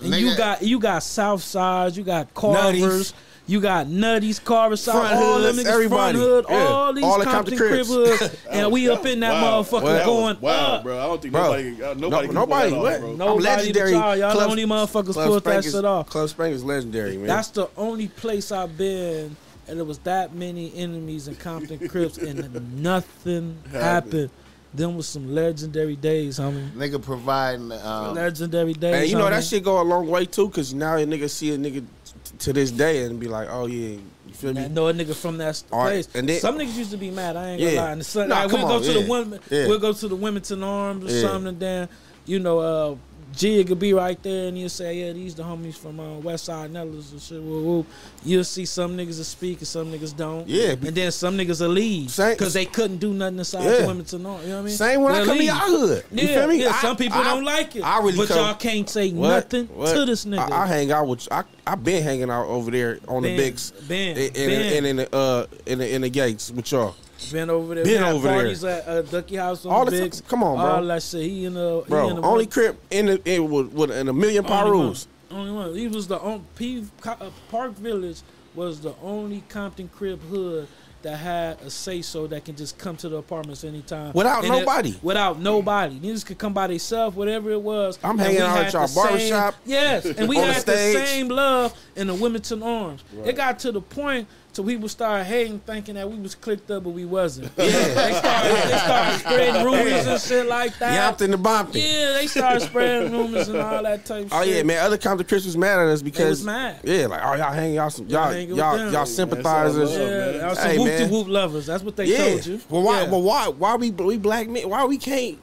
Speaker 3: Yeah.
Speaker 2: And you got you got South Sides, you got Carvers,
Speaker 3: Nutties.
Speaker 2: you got Nutties, Carver South,
Speaker 3: Front
Speaker 2: all them
Speaker 3: hoods,
Speaker 2: niggas
Speaker 3: everybody.
Speaker 2: front hood,
Speaker 3: Yeah.
Speaker 2: all these
Speaker 3: All the
Speaker 2: Compton,
Speaker 3: Compton
Speaker 2: crib hoods, and we up in that
Speaker 4: wow.
Speaker 2: motherfucker
Speaker 3: What?
Speaker 2: going
Speaker 4: wow,
Speaker 2: up.
Speaker 4: bro. I don't think
Speaker 3: Bro.
Speaker 4: nobody, uh, nobody,
Speaker 3: No- nobody. What?
Speaker 4: off, bro.
Speaker 2: No.
Speaker 3: I'm
Speaker 2: Nobody
Speaker 3: legendary.
Speaker 2: y'all. Y'all the only motherfuckers
Speaker 3: Club
Speaker 2: pulled that shit off.
Speaker 3: Club Spank is legendary, man.
Speaker 2: That's the only place I've been, and it was that many enemies in Compton Crips, and nothing happened. Them was some legendary days, homie.
Speaker 1: Nigga providing um,
Speaker 2: legendary days.
Speaker 3: And you know that
Speaker 2: homie.
Speaker 3: shit go a long way too, cause now a nigga see a nigga t- to this day and be like, oh yeah, you feel me?
Speaker 2: I know a nigga from that
Speaker 3: All right,
Speaker 2: place.
Speaker 3: and then-
Speaker 2: Some niggas used to be mad. I ain't gonna lie. And the sun,
Speaker 3: Nah,
Speaker 2: like,
Speaker 3: come
Speaker 2: we'll go
Speaker 3: on,
Speaker 2: to
Speaker 3: yeah.
Speaker 2: the women.
Speaker 3: Yeah.
Speaker 2: We'll go to the Wilmington Arms or
Speaker 3: Yeah.
Speaker 2: something. And then you know, uh, Jig could be right there, and you'll say, "Yeah, these the homies from uh, West Side Nellis and shit." Woo, woo. You'll see some niggas that speak and some niggas don't.
Speaker 3: Yeah.
Speaker 2: and then some niggas will leave because they couldn't do nothing inside
Speaker 3: Yeah.
Speaker 2: the Wilmington Arms. You know what I mean?
Speaker 3: Same when I
Speaker 2: They'll
Speaker 3: come to
Speaker 2: leave.
Speaker 3: y'all hood. You
Speaker 2: Yeah,
Speaker 3: feel me?
Speaker 2: yeah.
Speaker 3: I-
Speaker 2: some people
Speaker 3: I-
Speaker 2: don't like it.
Speaker 3: I really
Speaker 2: but
Speaker 3: come-
Speaker 2: y'all can't say
Speaker 3: What?
Speaker 2: nothing
Speaker 3: What?
Speaker 2: to this nigga.
Speaker 3: I, I hang out with I I been hanging out over there on
Speaker 2: Ben,
Speaker 3: the bigs
Speaker 2: Ben,
Speaker 3: and, and, and in the uh in the in the gates with y'all.
Speaker 2: Been over there.
Speaker 3: Been
Speaker 2: we had
Speaker 3: over there.
Speaker 2: parties at uh, Ducky House on
Speaker 3: All
Speaker 2: the
Speaker 3: the come on, bro.
Speaker 2: All that shit. He in the he
Speaker 3: Bro,
Speaker 2: in the
Speaker 3: only
Speaker 2: one-
Speaker 3: crib in the in, with, with in a million
Speaker 2: only one.
Speaker 3: Pirus.
Speaker 2: Only one. He was the only P, uh, Park Village was the only Compton crib hood that had a say so that can just come to the apartments anytime
Speaker 3: Without
Speaker 2: And it-
Speaker 3: nobody.
Speaker 2: without nobody. Niggas could come by themselves, whatever it was.
Speaker 3: I'm
Speaker 2: And
Speaker 3: hanging
Speaker 2: we
Speaker 3: out at y'all barbershop.
Speaker 2: Yes, and we
Speaker 3: On the
Speaker 2: had the same love in the Wilmington Arms. It got to the point to people started hating, thinking that we was clicked up, but we wasn't.
Speaker 3: Yeah.
Speaker 2: they started, they started spreading rumors and shit like that.
Speaker 3: Yampton the Bompton.
Speaker 2: Yeah, they started spreading rumors and all that type.
Speaker 3: Oh
Speaker 2: shit.
Speaker 3: Oh, yeah, man. Other Compton Crips was mad at us because
Speaker 2: mad.
Speaker 3: Yeah, like oh y'all hang y'all some
Speaker 2: Y'all
Speaker 3: y'all y'all sympathizers.
Speaker 2: Yeah, some
Speaker 3: Hey,
Speaker 2: whoop
Speaker 3: man.
Speaker 2: whoop lovers. That's what they
Speaker 3: yeah.
Speaker 2: told you.
Speaker 3: Well, why?
Speaker 2: Yeah.
Speaker 3: Well, why? Why we we black men? Why we can't?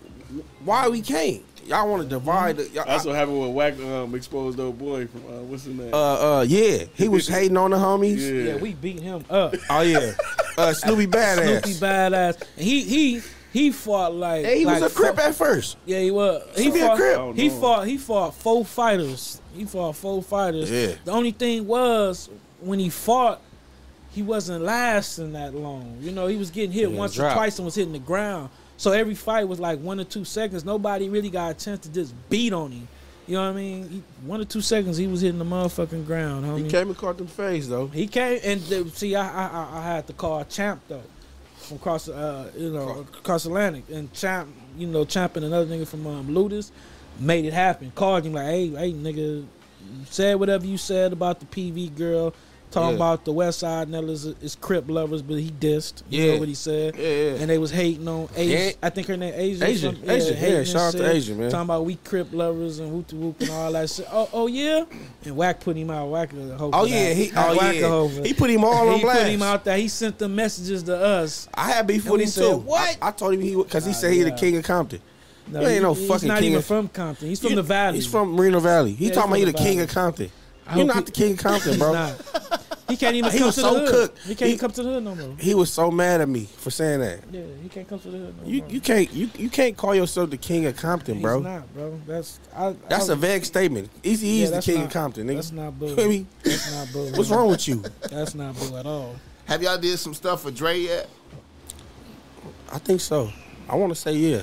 Speaker 3: Why we can't? Y'all want to divide? The, y'all,
Speaker 4: That's what happened with Wack um, exposed old boy from uh, what's his name?
Speaker 3: uh, uh, yeah, he was hating on the homies.
Speaker 4: yeah.
Speaker 2: yeah, we beat him up.
Speaker 3: Oh yeah, uh, Snoopy badass.
Speaker 2: Snoopy badass. And he he he fought like
Speaker 3: Hey, he was a crip
Speaker 2: fought-
Speaker 3: at first.
Speaker 2: Yeah, he was. He
Speaker 3: Snoopy a
Speaker 2: fought.
Speaker 3: Crip.
Speaker 4: I don't
Speaker 2: He fought. He fought four fighters. He fought four fighters.
Speaker 3: Yeah.
Speaker 2: The only thing was when he fought, he wasn't lasting that long. You know, he was getting hit
Speaker 3: Yeah,
Speaker 2: once
Speaker 3: drop.
Speaker 2: or twice and was hitting the ground. So every fight was like one or two seconds. Nobody really got a chance to just beat on him. You know what I mean? He, one or two seconds, he was hitting the motherfucking ground, homie.
Speaker 3: He came and caught them face though.
Speaker 2: He came and see, I, I I- I had to call Champ though, from across uh you know across Atlantic, and Champ you know Champ and another nigga from um, Ludus made it happen. Called him like, hey hey nigga, said whatever you said about the PV girl. Talking
Speaker 3: Yeah.
Speaker 2: about the West Side Nellas is, Crip lovers, but he dissed. You
Speaker 3: Yeah.
Speaker 2: know what he said.
Speaker 3: Yeah, yeah.
Speaker 2: And they was hating on Asia.
Speaker 3: Yeah.
Speaker 2: I think her name Asia. or
Speaker 3: Asia,
Speaker 2: something.
Speaker 3: Asia, yeah, shout out to. Asia, man.
Speaker 2: Talking about we Crip lovers and whoop whoop and all that shit. Oh, oh yeah. And Wack put him out. Hoe
Speaker 3: Oh yeah, he oh yeah.
Speaker 2: for-
Speaker 3: He put him all on
Speaker 2: he
Speaker 3: blast.
Speaker 2: put him out there. He sent the messages to us.
Speaker 3: I had beef with him
Speaker 2: said,
Speaker 3: too.
Speaker 2: "What?"
Speaker 3: I, I told him he because he
Speaker 2: Nah,
Speaker 3: said he the king of Compton.
Speaker 2: No,
Speaker 3: You ain't
Speaker 2: he-
Speaker 3: no
Speaker 2: he's
Speaker 3: fucking
Speaker 2: not
Speaker 3: king
Speaker 2: even
Speaker 3: of-
Speaker 2: from Compton. He's from the Valley.
Speaker 3: He's from Moreno Valley. He
Speaker 2: Yeah,
Speaker 3: talking about he the
Speaker 2: the
Speaker 3: king of Compton.
Speaker 2: I
Speaker 3: You're not
Speaker 2: he-
Speaker 3: the king of Compton, bro.
Speaker 2: not. He can't even
Speaker 3: He
Speaker 2: come
Speaker 3: was
Speaker 2: to
Speaker 3: so
Speaker 2: the hood.
Speaker 3: cooked.
Speaker 2: He can't
Speaker 3: He-
Speaker 2: come to the hood no more.
Speaker 3: He was so mad at me for saying that.
Speaker 2: Yeah, he can't come to the hood no
Speaker 3: You
Speaker 2: more.
Speaker 3: you can't you, you can't call yourself the king of Compton,
Speaker 2: He's
Speaker 3: bro.
Speaker 2: not, bro. That's I,
Speaker 3: That's
Speaker 2: I,
Speaker 3: a vague statement. Easy
Speaker 2: Yeah,
Speaker 3: E's the king
Speaker 2: not-
Speaker 3: of Compton,
Speaker 2: That's
Speaker 3: nigga.
Speaker 2: not bull.
Speaker 3: Feel me?
Speaker 2: That's not bull.
Speaker 3: What's wrong with you?
Speaker 2: That's not bull at all.
Speaker 1: Have y'all did some stuff for Dre yet?
Speaker 3: I think so. I want to say yeah.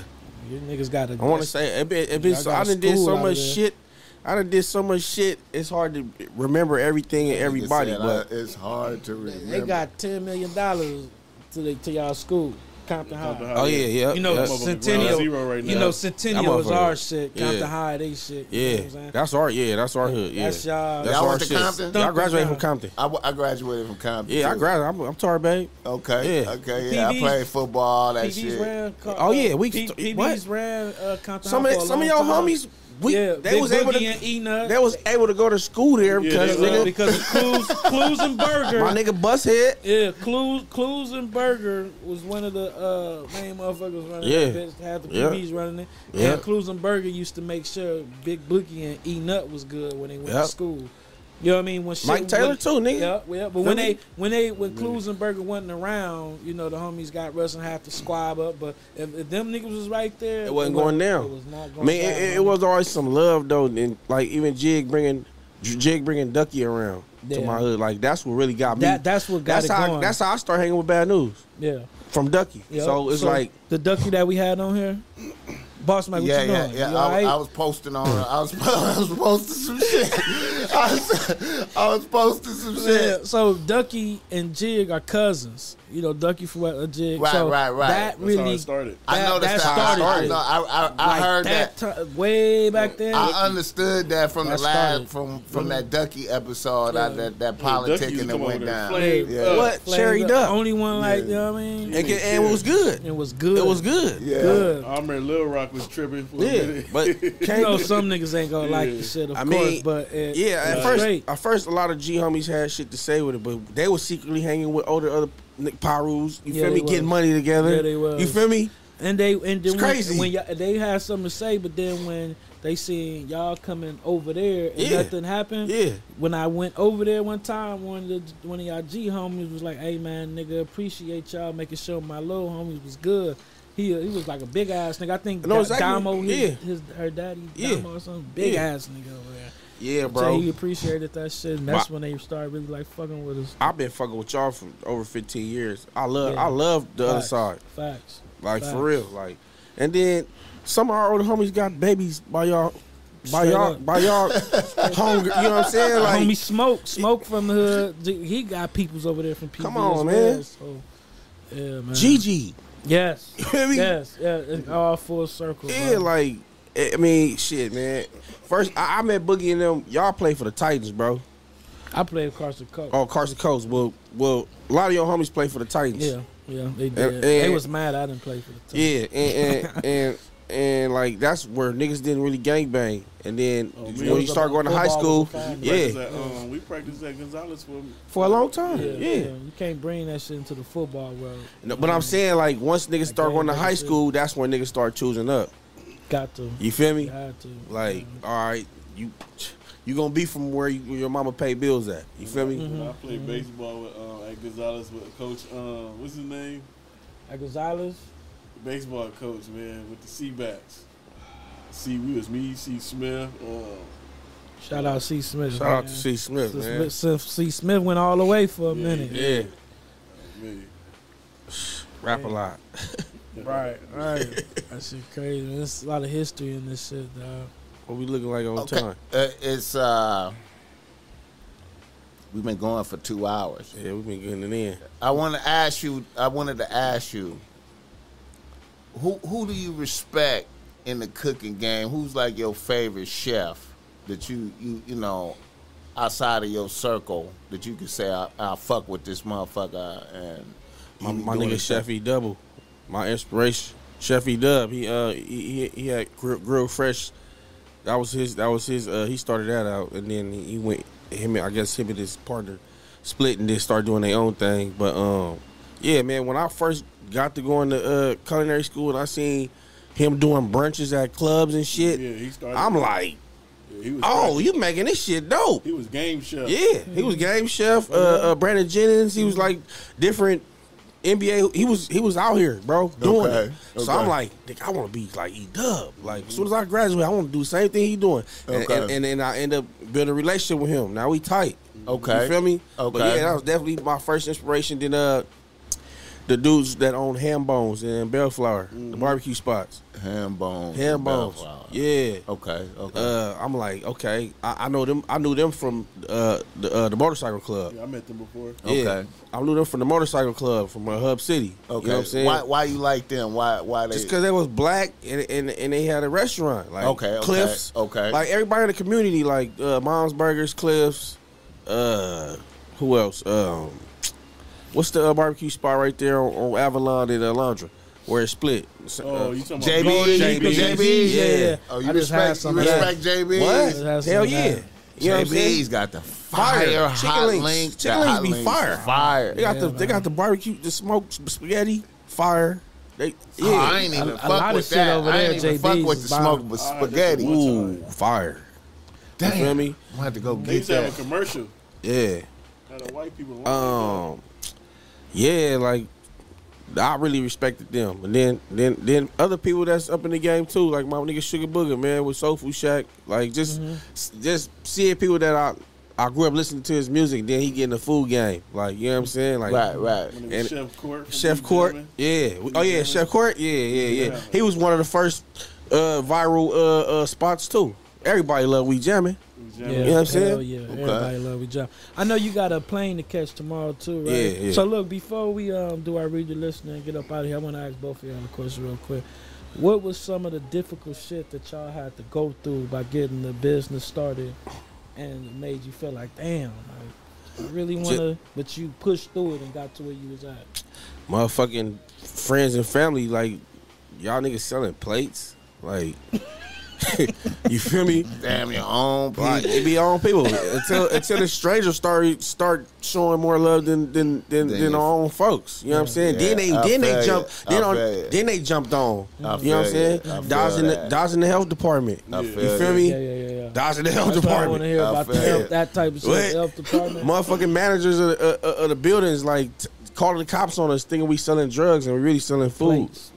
Speaker 2: You niggas got to.
Speaker 3: I want to say it been, it been
Speaker 2: Y'all
Speaker 3: so, I done did so
Speaker 2: out
Speaker 3: much
Speaker 2: there.
Speaker 3: shit. I done did so much shit. It's hard to remember everything and everybody,
Speaker 1: said,
Speaker 3: but
Speaker 1: uh, it's hard to remember.
Speaker 2: They got ten million dollars to the, to y'all school, Compton
Speaker 4: Compton
Speaker 2: High.
Speaker 4: High.
Speaker 3: oh yeah, yeah.
Speaker 2: You know,
Speaker 3: yeah.
Speaker 2: Centennial.
Speaker 4: zero right
Speaker 2: You know, Centennial is our shit. Compton
Speaker 3: Yeah.
Speaker 2: High, they shit. You know what I'm
Speaker 3: yeah. That's our yeah. That's our hood. Yeah,
Speaker 2: That's y'all.
Speaker 3: That's
Speaker 1: Y'all
Speaker 3: our
Speaker 1: went to
Speaker 3: shit.
Speaker 1: Compton?
Speaker 3: Yeah, I graduated from Compton.
Speaker 1: I, w- I graduated from Compton.
Speaker 3: Yeah, I graduated. I'm, I'm Tar Bay.
Speaker 1: Okay.
Speaker 3: Yeah.
Speaker 1: Okay. Yeah, I played football. That
Speaker 2: PB's
Speaker 1: shit.
Speaker 2: ran. uh,
Speaker 3: Oh, yeah, we-
Speaker 2: P-
Speaker 3: what?
Speaker 2: PB's ran uh, Compton
Speaker 3: Some
Speaker 2: High
Speaker 3: of
Speaker 2: for
Speaker 3: some of
Speaker 2: long
Speaker 3: your
Speaker 2: time.
Speaker 3: homies, we
Speaker 2: yeah,
Speaker 3: they
Speaker 2: Big
Speaker 3: was able to
Speaker 2: and E-Nut.
Speaker 3: they was able to go to school there
Speaker 4: Yeah,
Speaker 3: because
Speaker 4: they
Speaker 3: nigga,
Speaker 2: because of Clues, Clues and Burger.
Speaker 3: my nigga Bushead.
Speaker 2: Yeah, Clues, Clues and Burger was one of the uh, main motherfuckers running
Speaker 3: Yeah.
Speaker 2: that. Had the
Speaker 3: Yeah.
Speaker 2: Running it.
Speaker 3: Yeah.
Speaker 2: And Clues and Burger used to make sure Big Boogie and E Nut was good when they went
Speaker 3: Yep.
Speaker 2: to school. You know what I mean? When shit,
Speaker 3: Mike Taylor
Speaker 2: when-
Speaker 3: too, nigga.
Speaker 2: Yeah, yeah. But
Speaker 3: Feel
Speaker 2: when
Speaker 3: me?
Speaker 2: they when they when Burger wasn't around, you know the homies got Russ and have to squab up. But if, if them niggas was right there,
Speaker 3: It wasn't going down.
Speaker 2: It was not
Speaker 3: I
Speaker 2: going
Speaker 3: mean,
Speaker 2: down.
Speaker 3: it, it was always some love though, and like even Jig bringing Jig bringing Ducky around to my hood. Like that's what really got me.
Speaker 2: that. That's what got
Speaker 3: that's
Speaker 2: it
Speaker 3: how
Speaker 2: going.
Speaker 3: that's how I start hanging with Bad News
Speaker 2: yeah.
Speaker 3: from Ducky.
Speaker 2: Yep.
Speaker 3: So it's like
Speaker 2: the ducky that we had on here. Boss Mac, what
Speaker 1: yeah,
Speaker 2: you
Speaker 1: yeah,
Speaker 2: doing?
Speaker 1: yeah. I, was-
Speaker 2: right?
Speaker 1: I was posting on. I was, I was posting some shit. I was, I was posting some
Speaker 2: Yeah,
Speaker 1: shit.
Speaker 2: so Ducky and Jig are cousins. You know, Ducky for what a Jig.
Speaker 1: Right,
Speaker 2: so
Speaker 1: right, right.
Speaker 2: That
Speaker 4: That's how
Speaker 2: really
Speaker 4: it started.
Speaker 1: I
Speaker 2: that-
Speaker 1: know
Speaker 2: that
Speaker 1: how
Speaker 2: started
Speaker 1: I, I
Speaker 2: it.
Speaker 1: know. I, I, I
Speaker 2: like
Speaker 1: heard that.
Speaker 2: ti- way back then.
Speaker 1: I understood that from
Speaker 2: That
Speaker 1: the last
Speaker 2: started.
Speaker 1: from from that Ducky episode. I, that that
Speaker 4: Yeah, Ducky
Speaker 1: politicking
Speaker 4: used to
Speaker 1: that
Speaker 4: come
Speaker 1: went down.
Speaker 4: flame
Speaker 1: Yeah.
Speaker 4: up.
Speaker 3: What?
Speaker 2: Flamed
Speaker 3: Cherry. Duck.
Speaker 2: Only one like
Speaker 1: Yeah.
Speaker 2: you know what I mean.
Speaker 3: and, and it was good.
Speaker 2: It was good.
Speaker 3: It was good.
Speaker 1: Yeah.
Speaker 2: Good.
Speaker 4: I remember Lil Rock was tripping. For a
Speaker 3: Yeah,
Speaker 4: minute.
Speaker 3: but
Speaker 2: You
Speaker 3: can't
Speaker 2: know, some niggas ain't gonna like
Speaker 4: Yeah.
Speaker 2: the shit, of
Speaker 3: I
Speaker 2: course,
Speaker 3: mean,
Speaker 2: but it,
Speaker 3: Yeah, at first, at first, a lot of G homies had shit to say with it, but they were secretly hanging with older other Nick Pirus. You
Speaker 2: Yeah,
Speaker 3: feel me? Getting money together.
Speaker 2: Yeah, they was.
Speaker 3: You feel me?
Speaker 2: And they and then
Speaker 3: It's
Speaker 2: when,
Speaker 3: crazy.
Speaker 2: when y'all, they had something to say, but then when they seen y'all coming over there and
Speaker 3: Yeah.
Speaker 2: nothing happened.
Speaker 3: Yeah.
Speaker 2: When I went over there one time, one of the one of y'all G homies was like, "Hey man, nigga, appreciate y'all making sure my little homies was good." He he was like a big ass nigga. I think Da-
Speaker 3: exactly.
Speaker 2: Damo, his,
Speaker 3: Yeah.
Speaker 2: his her daddy
Speaker 3: Yeah.
Speaker 2: Damo or something, big
Speaker 3: Yeah.
Speaker 2: ass nigga over there.
Speaker 3: Yeah, bro.
Speaker 2: So he appreciated that shit, and that's
Speaker 3: My-
Speaker 2: when they started really like fucking with us.
Speaker 3: I've been fucking with y'all for over 15 years. I love,
Speaker 2: Yeah.
Speaker 3: I love the other side,
Speaker 2: Facts.
Speaker 3: like
Speaker 2: Facts.
Speaker 3: for real, like. And then some of our older homies got babies by y'all, by
Speaker 2: Straight
Speaker 3: y'all,
Speaker 2: up.
Speaker 3: by y'all hunger. You know what I'm saying? Like,
Speaker 2: Homie Smoke, Smoke from the hood. He got peoples over there from PB
Speaker 3: Come on, man.
Speaker 2: well, so, yeah, man.
Speaker 3: Gigi.
Speaker 2: Yes.
Speaker 3: You feel me?
Speaker 2: Yes. Yeah. It's all full circle.
Speaker 3: Yeah,
Speaker 2: bro.
Speaker 3: like eh, I mean, shit, man. First, I, I met Boogie and them. Y'all play for the Titans, bro.
Speaker 2: I played Carson Coke.
Speaker 3: Oh, Carson Coast. Well, well, a lot of your homies play for the Titans.
Speaker 2: Yeah. Yeah. They did.
Speaker 3: And-
Speaker 2: they was mad I didn't play for the Titans.
Speaker 3: Yeah, and and, and and like that's where niggas didn't really gang bang. And then
Speaker 4: Oh,
Speaker 3: when you start going to high school,
Speaker 2: Football was a
Speaker 3: yeah,
Speaker 4: at, um, we practiced at Gonzalez for
Speaker 3: for a long time.
Speaker 2: Yeah,
Speaker 3: Yeah.
Speaker 2: You can't bring that shit into the football world.
Speaker 3: No, But I'm saying like once niggas start going to
Speaker 2: gangbang
Speaker 3: high
Speaker 2: shit.
Speaker 3: school, that's when niggas start choosing up.
Speaker 2: Got to.
Speaker 3: You feel me?
Speaker 2: Got to.
Speaker 3: Like, all right, you you gonna be from where, you, where your mama pay bills at. You feel me?
Speaker 2: Mhm.
Speaker 4: When I played baseball with, um, at Gonzalez with Coach, um, what's his name?
Speaker 2: At Gonzalez.
Speaker 4: Baseball coach, man, with the C-backs. C, we was me, C. Smith. Um,
Speaker 2: Shout out C. Smith.
Speaker 3: Shout out to C. Smith, man.
Speaker 2: Smith- C. Smith went all the way for a
Speaker 4: Yeah,
Speaker 2: minute.
Speaker 3: Yeah,
Speaker 4: man.
Speaker 3: rap a lot.
Speaker 2: Right, right. that shit crazy. man. There's a lot of history in this shit, dog.
Speaker 3: What we looking like on
Speaker 1: Okay.
Speaker 3: time?
Speaker 1: Uh, it's uh, we've been going for two hours.
Speaker 3: Yeah, we've been getting it in.
Speaker 1: I want to ask you. I wanted to ask you. Who who do you respect in the cooking game? Who's like your favorite chef that you you you know outside of your circle that you can say I, I fuck with this motherfucker and
Speaker 3: My, my nigga
Speaker 1: his
Speaker 3: Chef? E Double, my inspiration. Chef E Dub, he uh he he, he had grill, grill fresh. That was his. That was his. Uh, he started that out, and then he went. Him, I guess him and his partner split and then started doing their own thing. But um, yeah, man. When I first got to going to uh, culinary school, and I seen him doing brunches at clubs and shit,
Speaker 4: Yeah, he started.
Speaker 3: I'm like,
Speaker 4: yeah, he was.
Speaker 3: oh,
Speaker 4: cracking.
Speaker 3: you making this shit dope.
Speaker 4: he was game chef.
Speaker 3: Yeah, he was game chef. Uh, uh, Brandon Jennings. He was like different NBA. He was he was out here, bro, doing
Speaker 1: Okay,
Speaker 3: it. So I'm like, I want to be like E Dub. Like as soon as I graduate, I want to do the same thing he doing. And,
Speaker 1: Okay.
Speaker 3: and, and then I end up building a relationship with him. Now we tight.
Speaker 1: Okay.
Speaker 3: You feel me? Okay, But
Speaker 1: Okay.
Speaker 3: yeah, that was definitely my first inspiration. Then uh, the dudes that own Ham Bones and Bellflower, the barbecue spots.
Speaker 1: ham bones.
Speaker 3: Ham Bones.
Speaker 1: Bellflower.
Speaker 3: Yeah.
Speaker 1: Okay. Okay.
Speaker 3: Uh, I'm like, okay, I, I know them. I knew them from uh, the uh, the motorcycle club.
Speaker 4: Yeah, I met them before.
Speaker 3: Yeah.
Speaker 1: Okay.
Speaker 3: I knew them from the motorcycle club from uh, Hub City.
Speaker 1: okay.
Speaker 3: You know what I'm saying?
Speaker 1: Why why you like them? Why why they
Speaker 3: Just because they was black and, and and they had a restaurant. Like
Speaker 1: Okay, okay,
Speaker 3: Cliffs.
Speaker 1: okay.
Speaker 3: Like everybody in the community, like uh, Mom's Burgers, Cliffs, uh, who else? Um, what's the uh, barbecue spot right there on, on Avalon in Alondra? Where it split.
Speaker 4: Oh,
Speaker 3: Uh,
Speaker 4: you talking about
Speaker 1: JB,
Speaker 4: Golden
Speaker 3: JB,
Speaker 4: JB?
Speaker 1: JB,
Speaker 3: yeah.
Speaker 2: yeah.
Speaker 1: Oh, you
Speaker 5: I just had
Speaker 1: respect
Speaker 5: some
Speaker 1: you
Speaker 5: of that.
Speaker 1: respect JB?
Speaker 3: what? Hell yeah.
Speaker 2: of that.
Speaker 3: You know what I'm saying?
Speaker 1: JB's got the
Speaker 3: Fire.
Speaker 1: fire,
Speaker 3: Chicken
Speaker 1: hot
Speaker 3: links.
Speaker 1: links.
Speaker 3: Chicken
Speaker 1: The
Speaker 3: links
Speaker 1: hot
Speaker 3: be fire.
Speaker 1: Fire.
Speaker 3: They got
Speaker 2: Yeah,
Speaker 3: the they got the barbecue, the smoked spaghetti, fire. They yeah.
Speaker 1: Oh, I ain't even
Speaker 2: A- a
Speaker 1: fuck
Speaker 2: lot of
Speaker 1: with
Speaker 2: shit
Speaker 1: that.
Speaker 2: over
Speaker 1: I
Speaker 2: there,
Speaker 1: ain't even
Speaker 2: JB's
Speaker 1: fuck with the
Speaker 2: is
Speaker 1: smoke
Speaker 2: bomb.
Speaker 1: with spaghetti.
Speaker 3: Ooh, fire.
Speaker 1: Damn.
Speaker 3: You feel me?
Speaker 1: I'm gonna have to go
Speaker 4: They
Speaker 1: get
Speaker 4: used to have a commercial.
Speaker 3: Yeah.
Speaker 4: Had a white people.
Speaker 3: Um, yeah, like I really respected them, and then then then other people that's up in the game too, like my nigga Sugar Booger, man, with Soul Food Shack, like just s- just seeing people that I I grew up listening to his music, then he get in the food game, like you know what I'm saying, like
Speaker 1: Right, right.
Speaker 3: And-
Speaker 4: Chef Court.
Speaker 3: Chef Court, yeah, oh yeah, Chef Court, yeah, yeah, yeah,
Speaker 4: Yeah.
Speaker 3: He was one of the first uh, viral uh, uh, spots too. Everybody love we jamming.
Speaker 4: Blue
Speaker 2: Yeah,
Speaker 3: You know what I'm saying?
Speaker 2: hell yeah. Everybody love your job. I know you got a plane to catch tomorrow too, right?
Speaker 3: Yeah, yeah.
Speaker 2: So look, before we um do our read the listener and get up out of here, I want to ask both of y'all a question real quick. What was some of the difficult shit that y'all had to go through by getting the business started, and it made you feel like, damn, like, I really want to, but you pushed through it and got to where you was at.
Speaker 3: Motherfucking friends and family, like y'all niggas selling plates, like you feel me?
Speaker 1: Damn your own
Speaker 3: Like
Speaker 1: people.
Speaker 3: it be our own people until until the strangers start start showing more love than than than,
Speaker 1: Then
Speaker 3: than our own folks. You know what I'm saying?
Speaker 1: Yeah,
Speaker 3: then they
Speaker 1: I
Speaker 3: then they jump
Speaker 1: you.
Speaker 3: then on then they jumped on.
Speaker 1: I
Speaker 3: you know what I'm saying? Dodging the dodging the health department.
Speaker 1: I
Speaker 4: You
Speaker 3: You
Speaker 1: feel
Speaker 3: feel
Speaker 1: you.
Speaker 2: Yeah,
Speaker 3: me?
Speaker 2: yeah, yeah, yeah.
Speaker 3: Dodging the health
Speaker 2: That's why I want to hear about the health, that type of shit.
Speaker 3: What?
Speaker 2: The health department.
Speaker 3: Motherfucking managers of, the- of, of the buildings like t- calling the cops on us thinking we selling drugs and we really selling food
Speaker 2: Plates.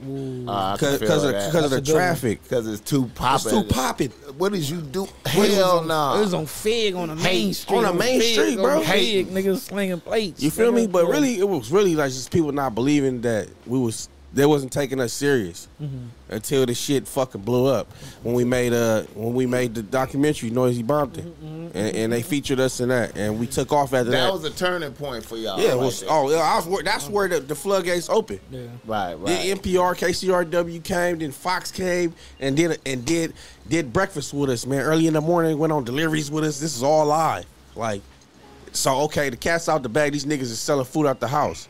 Speaker 1: Uh,
Speaker 3: because of the, because of the
Speaker 2: That's a good one.
Speaker 3: traffic.
Speaker 1: Because it's too
Speaker 3: It's
Speaker 1: popping.
Speaker 3: too popping.
Speaker 1: What did you do? Hell
Speaker 2: on-
Speaker 1: no.
Speaker 2: It was on Fig on the main street.
Speaker 3: on the main
Speaker 2: Fig,
Speaker 3: street, bro.
Speaker 2: Fig, niggas slinging plates.
Speaker 3: You feel me? But
Speaker 2: Yeah.
Speaker 3: really, it was really like just people not believing that we was they wasn't taking us serious
Speaker 2: Mm-hmm.
Speaker 3: until the shit fucking blew up when we made uh when we made the documentary Noisey Bompton,
Speaker 2: Mm-hmm,
Speaker 3: and, and they featured us in that, and we took off after that.
Speaker 1: that was a turning point for y'all.
Speaker 3: yeah, it
Speaker 1: right
Speaker 3: was. Oh, I was. That's where the, the floodgates open.
Speaker 2: Yeah.
Speaker 1: right, right.
Speaker 3: Then NPR, KCRW came, then Fox came, and did and did did breakfast with us, man. Early in the morning, went on deliveries with us. This is all live, like. So okay, the cat's out the bag. These niggas is selling food out the house.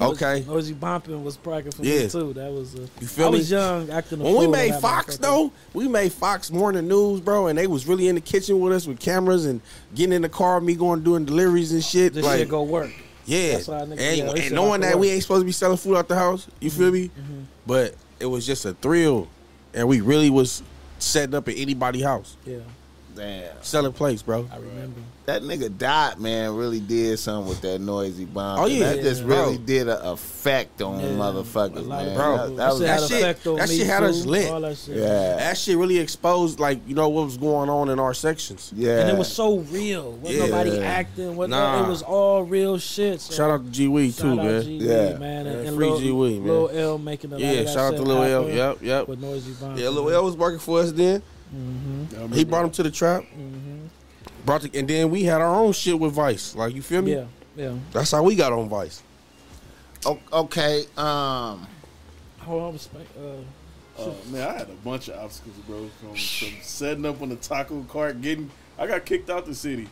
Speaker 3: Okay,
Speaker 2: Noisey Bompton was bragging for
Speaker 3: Yeah.
Speaker 2: me too. That was a,
Speaker 3: You feel
Speaker 2: I
Speaker 3: me?
Speaker 2: was young acting a
Speaker 3: when we made Fox though, we made Fox Morning News, bro, and they was really in the kitchen with us with cameras and getting in the car, me going doing deliveries and shit.
Speaker 2: This
Speaker 3: like,
Speaker 2: shit go work.
Speaker 3: yeah,
Speaker 2: That's why niggas-
Speaker 3: and,
Speaker 2: yeah,
Speaker 3: and knowing
Speaker 2: about to
Speaker 3: that we ain't supposed to be selling food out the house, you feel me?
Speaker 2: Mm-hmm.
Speaker 3: But it was just a thrill, and we really was setting up at anybody's house
Speaker 2: Yeah,
Speaker 1: Damn.
Speaker 3: selling plates, bro.
Speaker 2: I remember.
Speaker 1: That nigga Dot, man, really did something with that noisy bomb.
Speaker 3: Oh, yeah.
Speaker 1: That just
Speaker 3: Bro.
Speaker 1: really did an effect on
Speaker 2: Yeah.
Speaker 1: motherfuckers,
Speaker 2: A
Speaker 1: man.
Speaker 3: Bro.
Speaker 1: That, that was
Speaker 3: that shit- that shit had us lit.
Speaker 2: That shit.
Speaker 1: yeah.
Speaker 3: That shit really exposed, like you know what was going on in our sections.
Speaker 1: Yeah.
Speaker 2: And it was so real. Wasn't
Speaker 3: Yeah.
Speaker 2: nobody acting. What
Speaker 3: Nah.
Speaker 2: It was all real shit. So
Speaker 3: Shout out to G Weed
Speaker 2: shout
Speaker 3: too,
Speaker 2: out
Speaker 3: man.
Speaker 2: G
Speaker 1: Yeah.
Speaker 2: Man. And,
Speaker 3: Yeah,
Speaker 2: and
Speaker 3: free G Weed, man.
Speaker 2: Lil L making a lot
Speaker 3: Yeah,
Speaker 2: of that
Speaker 3: shout out to Lil L. Yep, yep.
Speaker 2: With Noisey Bompton.
Speaker 3: Yeah, Lil L was working for us then.
Speaker 2: Mm-hmm.
Speaker 3: He brought him to the trap.
Speaker 2: Mm-hmm.
Speaker 3: Brought the, and then we had our own shit with Vice. Like you feel me?
Speaker 2: Yeah, yeah.
Speaker 3: That's how we got on Vice.
Speaker 1: O- okay. Um.
Speaker 2: Hold on, respect. Uh,
Speaker 4: Oh man, I had a bunch of obstacles, bro. From, from setting up on the taco cart, getting I got kicked out the city.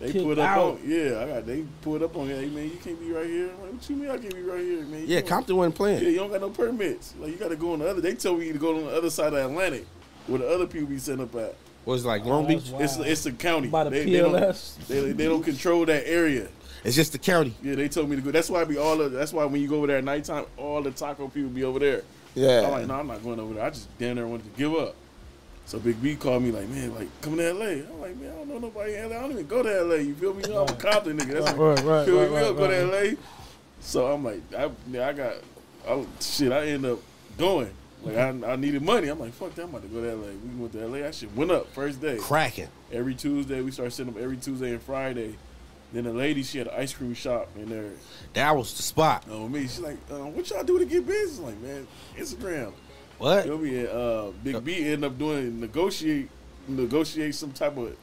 Speaker 4: They
Speaker 2: Kicked
Speaker 4: put up
Speaker 2: out.
Speaker 4: on yeah, I got they put up on hey man, you can't be right here. I'm like, what you mean I can't be right here, man? You
Speaker 3: Yeah, Compton wasn't playing.
Speaker 4: Yeah, you don't got no permits. Like you gotta go on the other they tell me to go on the other side of Atlantic where the other people be setting up at.
Speaker 3: Was like
Speaker 2: Oh,
Speaker 3: Long
Speaker 2: that's
Speaker 3: Beach?
Speaker 2: wild.
Speaker 4: It's it's a county.
Speaker 2: By the
Speaker 4: they, they don't,
Speaker 2: PLS.
Speaker 4: they, they don't control that area.
Speaker 3: It's just the county.
Speaker 4: Yeah, they told me to go. That's why I be all. Of, that's why when you go over there at nighttime, all the taco people be over there.
Speaker 1: Yeah.
Speaker 4: I'm like, no, I'm not going over there. I just damn near wanted to give up. So Big B called me like, man, like come to LA. I'm like, man, I don't know nobody in LA. I don't even go to LA. You feel me? You know, I'm a Compton nigga. That's
Speaker 2: Right, right, right,
Speaker 4: feel me?
Speaker 2: right,
Speaker 4: we don't go
Speaker 2: right,
Speaker 4: to LA. So I'm like, I, yeah, I got, I, shit. I end up going. Like I, I needed money. I'm like, fuck that. I'm about to go to LA. We went to LA. That shit went up first day.
Speaker 3: Cracking.
Speaker 4: Every Tuesday we started setting up every Tuesday and Friday. Then the lady, she had an ice cream shop in there.
Speaker 3: That was the spot.
Speaker 4: Oh me, she's like, uh, "What y'all do to get business?" I'm like, man, Instagram.
Speaker 3: What?
Speaker 4: Feel me? And, uh, Big B ended up doing negotiate, negotiate some type of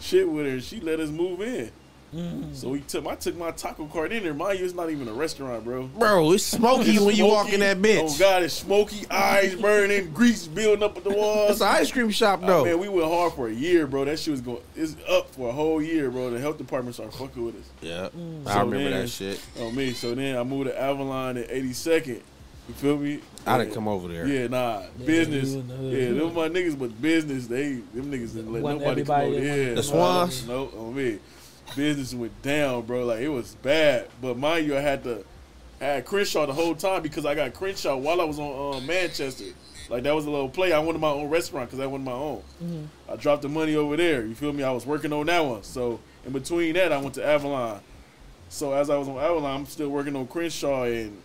Speaker 4: shit with her. and She let us move in.
Speaker 2: Mm.
Speaker 4: So we took, I took my taco cart in there. Mind you, it's not even a restaurant, bro.
Speaker 3: Bro, it's smoky
Speaker 4: It's
Speaker 3: when you walk in that bitch. Oh.
Speaker 4: God, it's smoky, eyes burning, grease building up at the walls.
Speaker 3: It's an ice cream shop
Speaker 4: Oh,
Speaker 3: though.
Speaker 4: man, we went hard for a year, bro. That shit was going. It's up for a whole year, bro. The health department started fucking with us.
Speaker 3: yeah,
Speaker 2: Mm.
Speaker 3: I remember
Speaker 4: then-
Speaker 3: that shit.
Speaker 4: Oh me. So then I moved to Avalon in 82nd. You feel me?
Speaker 3: I didn't
Speaker 4: Yeah.
Speaker 3: come over there.
Speaker 4: Yeah, nah.
Speaker 2: Yeah,
Speaker 4: business.
Speaker 2: you in the hood.
Speaker 4: Yeah, them my niggas, but business, they them niggas didn't let
Speaker 2: Wasn't
Speaker 4: nobody come
Speaker 2: everybody
Speaker 4: over.
Speaker 2: that
Speaker 4: Yeah,
Speaker 2: wanted
Speaker 3: The Swans?
Speaker 4: No, on me. Business went down, bro. Like it was bad. But mind you, I had to I had Crenshaw the whole time because I got Crenshaw while I was on uh, Manchester. Like that was a little play. I wanted my own restaurant because I wanted my own. I dropped the money over there. You feel me? I was working on that one. So in between that, I went to Avalon. So as I was on Avalon, I'm still working on Crenshaw, and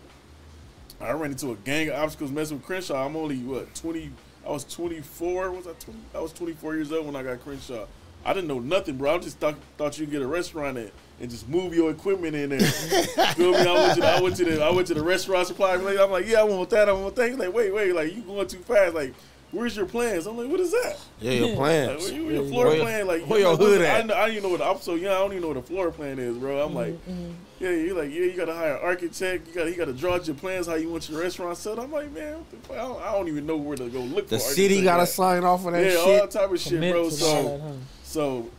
Speaker 4: I ran into a gang of obstacles messing with Crenshaw. I'm only what 20. I was 24. Was I 20? I was 24 years old when I got Crenshaw. I didn't know nothing, bro. I just thought thought you could get a restaurant and, and just move your equipment in there. Feel me? I went to the, I went to the I went to the restaurant supply. place. I'm like, yeah, I want that. I want that. He's like, wait, wait, like you going too fast. Like, where's your plans? I'm like, what is that?
Speaker 3: Yeah, your
Speaker 2: Yeah.
Speaker 4: Like,
Speaker 3: plans.
Speaker 4: where, your floor
Speaker 3: where
Speaker 4: plan? Like,
Speaker 3: where
Speaker 4: you
Speaker 3: your
Speaker 4: know,
Speaker 3: hood
Speaker 4: I,
Speaker 3: at?
Speaker 4: didn't- I didn't even know what. I'm so young. I don't even know what a floor plan is, bro. I'm like, yeah, You're like, yeah, you gotta hire an architect. You gotta, you gotta draw your plans how you want your restaurant set. I'm like, man, what the? I, don't, I don't even know where to go look. For."
Speaker 3: The
Speaker 4: city
Speaker 3: got to sign off on that
Speaker 4: yeah, all
Speaker 3: shit.
Speaker 4: type of shit, bro. So,
Speaker 2: that, huh?
Speaker 4: So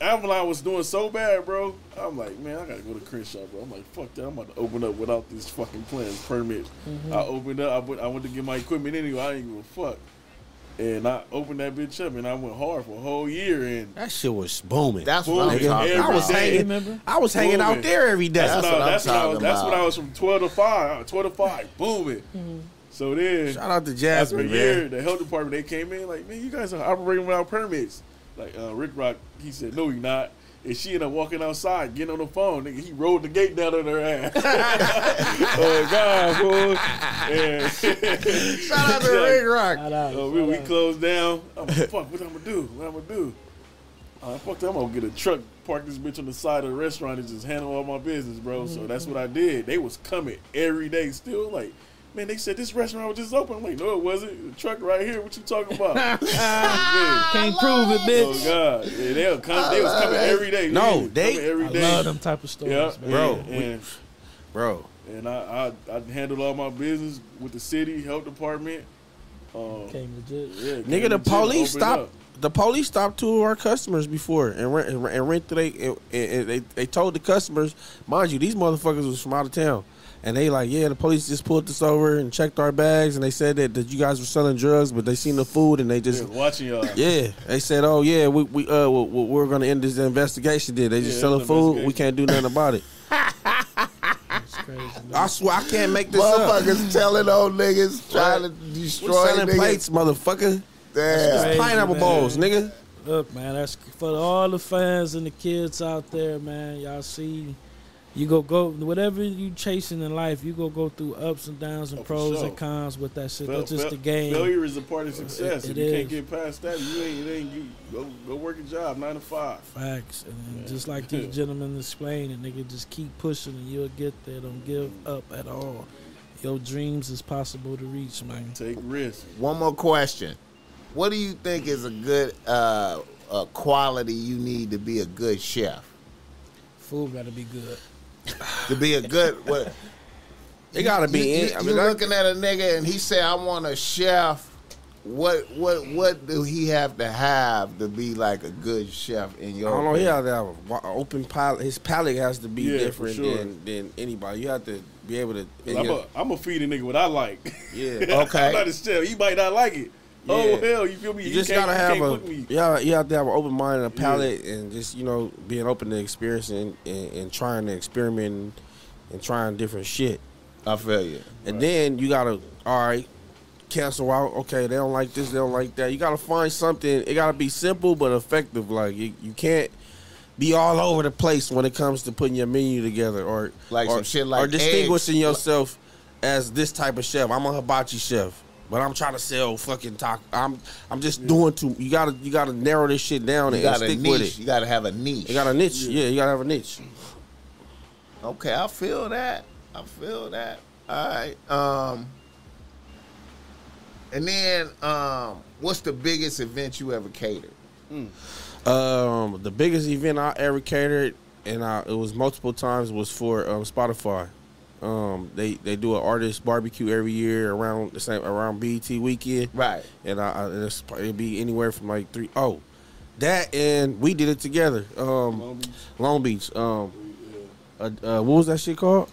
Speaker 4: Avalon was doing so bad, bro. I'm like, man, I gotta go to Crenshaw, bro. I'm like, fuck that. I'm about to open up without these fucking plans, permits.
Speaker 2: Mm-hmm.
Speaker 4: I opened up. I went, I went to get my equipment anyway. I didn't give a fuck. And I opened that bitch up, and I went hard for a whole year. And
Speaker 3: That shit was booming.
Speaker 1: That's what I'm talking
Speaker 4: Every
Speaker 3: I was
Speaker 1: about.
Speaker 4: day.
Speaker 3: hanging. I was hanging out there every day.
Speaker 4: that's,
Speaker 1: That's
Speaker 4: when,
Speaker 1: what
Speaker 4: I,
Speaker 1: I'm
Speaker 4: that's, when I was,
Speaker 1: talking
Speaker 4: that's when I was from 12 to 5. 12 to 5, booming. So then,
Speaker 3: Shout out to
Speaker 4: after a year,
Speaker 3: man.
Speaker 4: the health department they came in like, man, you guys are operating without permits. Like uh, Rick Rock, he said, no, you're not. And she ended up walking outside, getting on the phone. Nigga, he rolled the gate down on her ass. oh God, fool! And
Speaker 3: Shout out to Rick Rock.
Speaker 2: Shout out,
Speaker 4: uh, we,
Speaker 2: shout
Speaker 4: we closed down. I'm like, fuck, what I'm gonna do? What I'm gonna do? Uh, fuck that, I'm gonna get a truck, park this bitch on the side of the restaurant, and just handle all my business, bro. So that's what I did. They was coming every day, still like. Man, they said this restaurant was just open. I'm like, no, it wasn't. The truck right here. What you talking about? Yeah.
Speaker 2: Can't prove it, bitch. Oh.
Speaker 4: God, yeah, they were come, They was coming every day.
Speaker 3: No,
Speaker 4: Yeah,
Speaker 3: they-
Speaker 4: coming every
Speaker 2: I
Speaker 4: day.
Speaker 2: love them type of stories,
Speaker 4: Yeah,
Speaker 2: man.
Speaker 3: Bro,
Speaker 4: and,
Speaker 3: we-
Speaker 4: and,
Speaker 3: Bro,
Speaker 4: and I, I I handled all my business with the city health department. Um,
Speaker 2: Came legit.
Speaker 4: yeah,
Speaker 3: nigga, the
Speaker 4: legit,
Speaker 3: police stopped.
Speaker 4: up.
Speaker 3: The police stopped two of our customers before and rent and, and rent they and, and they they told the customers, mind you, these motherfuckers was from out of town, and they like, yeah, the police just pulled us over and checked our bags, and they said that, that you guys were selling drugs, but they seen the food and they
Speaker 4: They
Speaker 3: just
Speaker 4: was watching y'all.
Speaker 3: Yeah, they said, "Oh yeah, we we uh we, we're gonna end this investigation." Did they just
Speaker 4: Yeah,
Speaker 3: selling food? We can't do nothing about it.
Speaker 2: It's crazy.
Speaker 3: I swear I can't make this up.
Speaker 1: Motherfuckers telling old niggas trying to
Speaker 3: We're
Speaker 1: destroy
Speaker 3: selling
Speaker 1: niggas.
Speaker 3: plates, motherfucker.
Speaker 1: Damn.
Speaker 2: Crazy,
Speaker 3: Pineapple
Speaker 2: man.
Speaker 3: bowls, nigga.
Speaker 2: Look, man, that's for all the fans and the kids out there, man. Y'all see, you go go whatever you chasing in life, you go go through ups and downs and
Speaker 4: Oh,
Speaker 2: pros
Speaker 4: sure.
Speaker 2: and cons with that shit.
Speaker 4: Fail-
Speaker 2: That's just
Speaker 4: fail-
Speaker 2: the game.
Speaker 4: Failure is a part of success.
Speaker 2: It-
Speaker 4: if
Speaker 2: it
Speaker 4: you can't get past that, you ain't. It ain't. You, go go work a job nine to five.
Speaker 2: Facts, and
Speaker 4: Yeah.
Speaker 2: just like these gentlemen explained, it nigga just keep pushing and you'll get there. Don't give up at all. Your dreams is possible to reach, man.
Speaker 4: Take risks.
Speaker 1: One more question. What do you think is a good uh, uh, quality you need to be a good chef?
Speaker 2: Food got to be good.
Speaker 1: To be a good what?
Speaker 3: It gotta be
Speaker 1: You,
Speaker 3: in.
Speaker 1: you,
Speaker 3: I
Speaker 1: you
Speaker 3: mean, that-
Speaker 1: looking at a nigga and he say, "I want a chef what what what do he have to have to be like a good chef in your?
Speaker 3: I
Speaker 1: your?
Speaker 3: don't know. He
Speaker 1: opinion?
Speaker 3: has to have an open palate. His palate has to be
Speaker 4: Yeah,
Speaker 3: different
Speaker 4: sure.
Speaker 3: than, than anybody. You have to be able to.
Speaker 4: I'm
Speaker 3: your-
Speaker 4: a, I'm a feed a nigga what I like.
Speaker 3: Yeah.
Speaker 1: Okay.
Speaker 4: I'm not a chef. He might not like it. Oh hell, you feel me?
Speaker 3: You
Speaker 4: He
Speaker 3: just gotta have a yeah. You have to have an open mind and a palate, and just you know being open to experiencing and, and trying to experiment and trying different shit.
Speaker 1: I feel you.
Speaker 3: And then you gotta all right cancel out. Okay, they don't like this, they don't like that. You gotta find something. It gotta be simple but effective. Like you, you can't be all over the place when it comes to putting your menu together or
Speaker 1: Like
Speaker 3: or,
Speaker 1: some shit like
Speaker 3: or distinguishing
Speaker 1: eggs.
Speaker 3: yourself as this type of chef. I'm a hibachi chef. But I'm trying to sell fucking talk. I'm I'm just doing too. You gotta you gotta narrow this shit down
Speaker 1: You
Speaker 3: and,
Speaker 1: got a
Speaker 3: stick with
Speaker 1: niche.
Speaker 3: it.
Speaker 1: You got to have a niche.
Speaker 3: You got a niche. Yeah, you gotta have a niche.
Speaker 1: Okay, I feel that. I feel that. All right. Um. And then, um, what's the biggest event you ever catered?
Speaker 3: Um, the biggest event I ever catered, and I, it was multiple times, was for um, Spotify. Um, they they do an artist barbecue every year around the same around BET weekend,
Speaker 1: Right.
Speaker 3: and I, I and it's, it'd be anywhere from like three oh, that and we did it together. Um,
Speaker 4: Long Beach.
Speaker 3: Long Beach. Um, uh, uh, what was that shit called?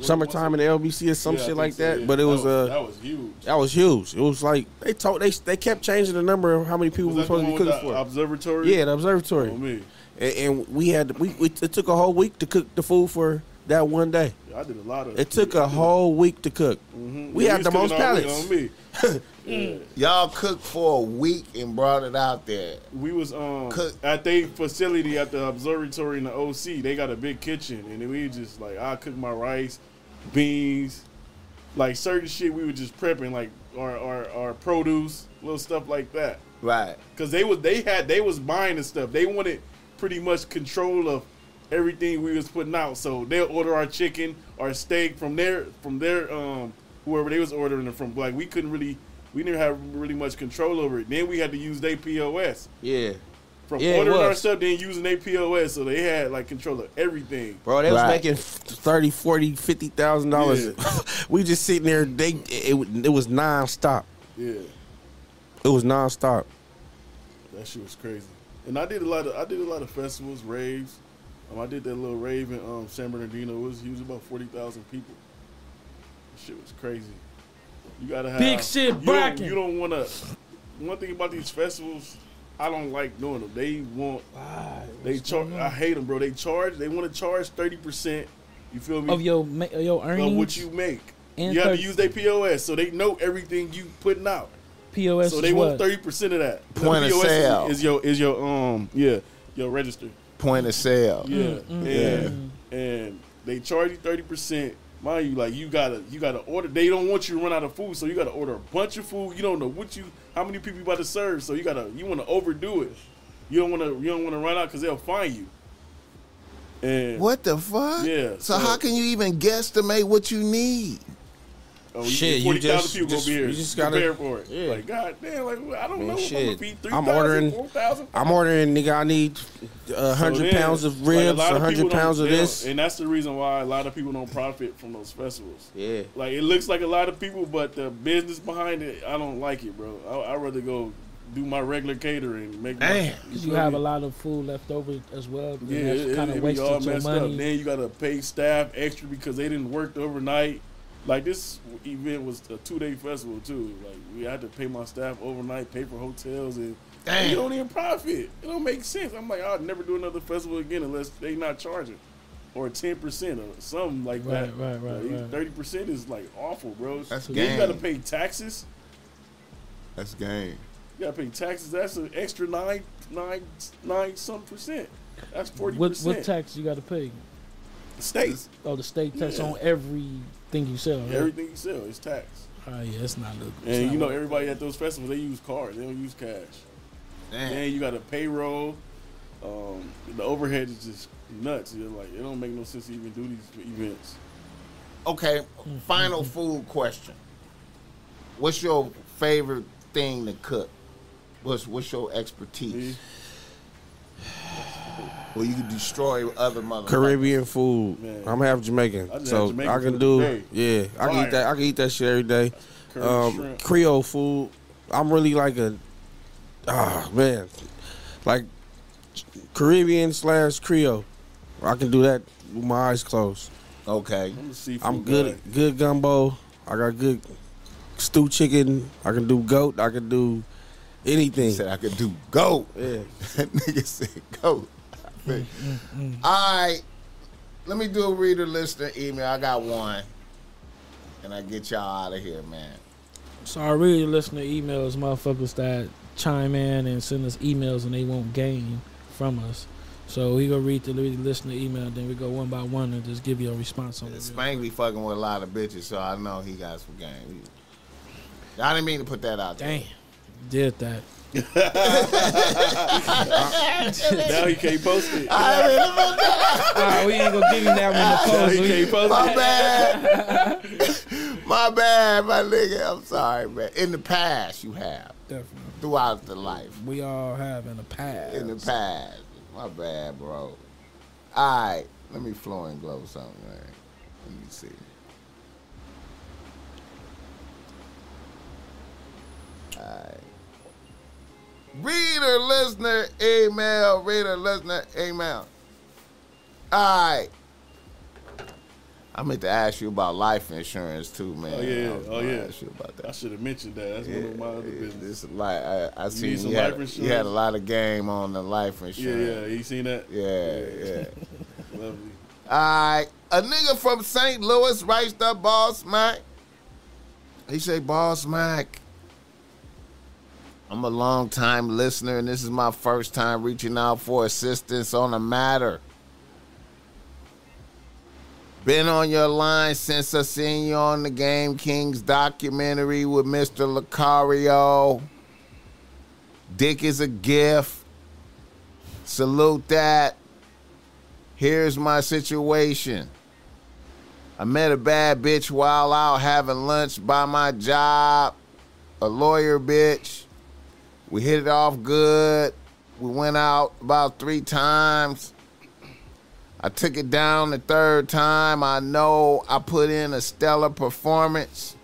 Speaker 3: Summertime in the LBC or some
Speaker 4: Yeah,
Speaker 3: shit like
Speaker 4: so,
Speaker 3: that.
Speaker 4: yeah.
Speaker 3: But it was uh,
Speaker 4: that was huge.
Speaker 3: that was huge. It was like they told they they kept changing the number of how many people
Speaker 4: Was
Speaker 3: were supposed to be
Speaker 4: with
Speaker 3: cooking
Speaker 4: the
Speaker 3: for.
Speaker 4: observatory?
Speaker 3: Yeah, the observatory.
Speaker 4: On me.
Speaker 3: And, and we had we, we it took a whole week to cook the food for that one day.
Speaker 4: I did a lot of.
Speaker 3: It took a whole week to cook.
Speaker 4: Mhm.
Speaker 3: We
Speaker 4: Yeah,
Speaker 3: had the most
Speaker 4: cooking
Speaker 3: pallets.
Speaker 4: On me.
Speaker 1: Y'all cooked for a week and brought it out there.
Speaker 4: We was um
Speaker 1: Cook.
Speaker 4: at their facility at the observatory in the OC. They got a big kitchen, and we just like I cook my rice, beans, like certain shit. We were just prepping like our our, our produce, little stuff like that.
Speaker 1: Right.
Speaker 4: Cause they was they had they was buying the stuff. They wanted pretty much control of everything we was putting out. So they'll order our chicken, our steak from their from their um whoever they was ordering it from. Like we couldn't really we didn't have really much control over it. Then we had to use their POS.
Speaker 3: Yeah,
Speaker 4: From
Speaker 3: Yeah,
Speaker 4: ordering our stuff, then using their POS, so they had like control of everything.
Speaker 3: bro, they was making 30 40 50 thousand dollars. we just sitting there. They it, it was nonstop.
Speaker 4: Yeah,
Speaker 3: It was nonstop.
Speaker 4: that shit was crazy. And I did a lot of I did a lot of festivals, raves. Um, I did that little rave in um, San Bernardino. It was it was about forty thousand people. That shit was crazy. You gotta have
Speaker 2: Big shit
Speaker 4: you don't-
Speaker 2: bracket.
Speaker 4: You don't want to. One thing about these festivals, I don't like doing them. They want
Speaker 2: Why?
Speaker 4: they charge. I hate them, bro. They charge. They want to charge thirty percent. You feel me?
Speaker 2: of your ma- your earnings.
Speaker 4: of what you make.
Speaker 2: And
Speaker 4: you have to use their POS, so they know everything you putting out.
Speaker 2: POS
Speaker 4: So
Speaker 2: is
Speaker 4: they want thirty percent of that. The
Speaker 1: Point of
Speaker 4: POS is-
Speaker 1: sale.
Speaker 4: is your is your um yeah your register.
Speaker 1: Point of sale.
Speaker 4: Yeah,
Speaker 2: mm,
Speaker 4: and and they charge you thirty percent. Mind you, like you gotta you gotta order. They don't want you to run out of food, so you gotta order a bunch of food. You don't know what you how many people you about to serve, so you gotta you want to overdo it. You don't want to you don't want to run out because they'll find you. And
Speaker 1: What the fuck?
Speaker 4: Yeah,
Speaker 1: So,
Speaker 4: so-
Speaker 1: how can you even guesstimate what you need?
Speaker 4: Oh,
Speaker 3: Shit, you
Speaker 4: forty thousand
Speaker 3: just-
Speaker 4: people
Speaker 3: just-
Speaker 4: gonna be here.
Speaker 3: you just gotta-
Speaker 4: prepare for it.
Speaker 3: yeah.
Speaker 4: Like God damn, like I don't
Speaker 3: Man,
Speaker 4: know. if I'm gonna feed three
Speaker 3: I'm ordering-
Speaker 4: four thousand.
Speaker 3: I'm ordering, nigga. I need a hundred
Speaker 4: So then,
Speaker 3: pounds of ribs,
Speaker 4: lot
Speaker 3: a hundred pounds of this.
Speaker 4: and that's the reason why a lot of people don't profit from those festivals.
Speaker 3: Yeah.
Speaker 4: Like it looks like a lot of people, but the business behind it, I don't like it, bro. I, I'd rather go do my regular catering, make
Speaker 1: Damn.
Speaker 2: Because you
Speaker 4: feel
Speaker 2: have
Speaker 4: me?
Speaker 2: a lot of food left over as well.
Speaker 4: Yeah,
Speaker 2: and
Speaker 4: it,
Speaker 2: that's kind of
Speaker 4: be all
Speaker 2: wasted your
Speaker 4: messed
Speaker 2: money.
Speaker 4: up. Then you gotta pay staff extra because they didn't work overnight. Like this event was a two day festival too. Like we had to pay my staff overnight, pay for hotels, and
Speaker 1: Damn.
Speaker 4: you don't even profit. It don't make sense. I'm like, I'll never do another festival again unless they not charging or ten percent or something like
Speaker 2: Right,
Speaker 4: that.
Speaker 2: right, right, right.
Speaker 4: Thirty percent is like awful, bro.
Speaker 1: That's
Speaker 4: then you gotta pay taxes.
Speaker 1: That's game.
Speaker 4: You gotta pay taxes. That's an extra nine, nine, nine some percent. That's forty
Speaker 2: what
Speaker 4: percent.
Speaker 2: what tax you got to pay?
Speaker 4: The State.
Speaker 2: Oh, the state tax
Speaker 4: Yeah.
Speaker 2: on everything you sell. Right?
Speaker 4: Everything you sell is tax.
Speaker 2: Oh yeah, it's not good.
Speaker 4: And
Speaker 2: not
Speaker 4: you know
Speaker 2: good.
Speaker 4: everybody at those festivals they use cards. They don't use cash.
Speaker 1: Damn.
Speaker 4: Then you got a payroll. Um, the overhead is just nuts. You're like it don't make no sense to even do these events.
Speaker 1: Okay, final food question. What's your favorite thing to cook? What's what's your expertise?
Speaker 4: Me,
Speaker 1: Where you can destroy other motherfuckers.
Speaker 3: Caribbean food.
Speaker 4: Man.
Speaker 3: I'm half Jamaican,
Speaker 4: I
Speaker 3: so
Speaker 4: Jamaican
Speaker 3: I can do.
Speaker 4: day.
Speaker 3: Yeah, I can
Speaker 4: Fire.
Speaker 3: eat that. I can eat that shit every day. Um. Creole food. I'm really like a, ah man, like Caribbean slash Creole. I can do that with my eyes closed.
Speaker 1: Okay.
Speaker 4: I'm
Speaker 3: I'm good
Speaker 4: guy.
Speaker 3: good gumbo. I got good stew chicken. I can do goat. I can do
Speaker 1: He
Speaker 3: anything.
Speaker 1: said I could do goat.
Speaker 3: Yeah.
Speaker 1: That nigga said goat. Mm, mm, mm, All right. Let me do a reader listener email. I got one. And I get y'all out of here, man.
Speaker 2: So I really listen to emails, motherfuckers that chime in and send us emails and they won't gain from us. So we gonna read the read the listener email, then we go one by one and just give you a response on it.
Speaker 1: Spank be fucking with a lot of bitches, so I know he got some game. I didn't mean to put that out there.
Speaker 2: Damn, did that.
Speaker 4: Now he can't post it.
Speaker 1: I didn't that
Speaker 2: Ah, we ain't gonna give you that one
Speaker 4: Now
Speaker 2: to
Speaker 4: he
Speaker 2: post.
Speaker 4: can't post
Speaker 1: My
Speaker 4: it.
Speaker 1: bad. my bad, my nigga. I'm sorry, man. In the past, you have.
Speaker 2: Definitely.
Speaker 1: Throughout the life.
Speaker 2: We all have in the past.
Speaker 1: In the past. My bad, bro. Alright. Let me flow and glow something, man. Let me see. Alright. Reader, listener, email. Reader, listener, email. Alright. I meant to ask you about life insurance too, man.
Speaker 4: Oh, yeah. Oh, yeah.
Speaker 1: Ask you about that.
Speaker 4: I should have mentioned that. That's one of my other
Speaker 1: Yeah,
Speaker 4: business.
Speaker 1: This like I, I
Speaker 4: some
Speaker 1: you had, you had a lot of game on the life insurance.
Speaker 4: yeah. Yeah. You seen that?
Speaker 1: yeah, yeah.
Speaker 4: Lovely.
Speaker 1: All right, a nigga from St. Louis writes the boss Mac. He say, "Boss Mac, I'm a long time listener, and this is my first time reaching out for assistance on a matter." Been on your line since I seen you on the Game Kings documentary with Mr. Lucario. Dick is a gift. Salute that. Here's my situation. I met a bad bitch while out having lunch by my job. A lawyer bitch. We hit it off good. We went out about three times. I took it down the third time. I know I put in a stellar performance.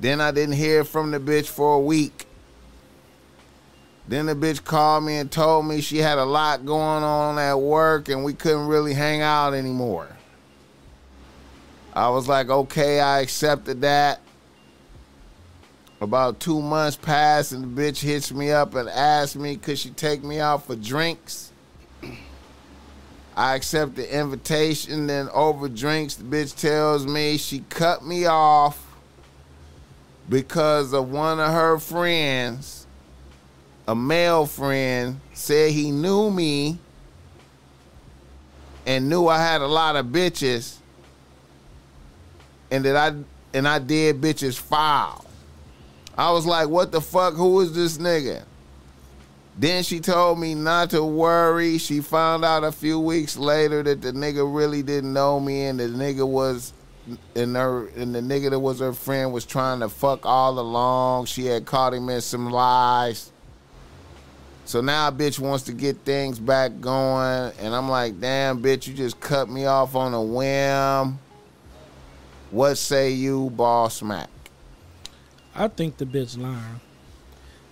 Speaker 1: Then I didn't hear from the bitch for a week. Then the bitch called me and told me she had a lot going on at work and we couldn't really hang out anymore. I was like, okay, I accepted that. About two months passed and the bitch hits me up and asks me could she take me out for drinks. I accept the invitation, then over drinks, the bitch tells me she cut me off because of one of her friends, a male friend, said he knew me and knew I had a lot of bitches and that I and I did bitches foul. I was like, what the fuck? Who is this nigga? Then she told me not to worry. She found out a few weeks later that the nigga really didn't know me and the nigga was and her and the nigga that was her friend was trying to fuck all along. She had caught him in some lies. So now bitch wants to get things back going and I'm like, damn bitch, you just cut me off on a whim. What say you, boss Mac?
Speaker 2: I think the bitch lying.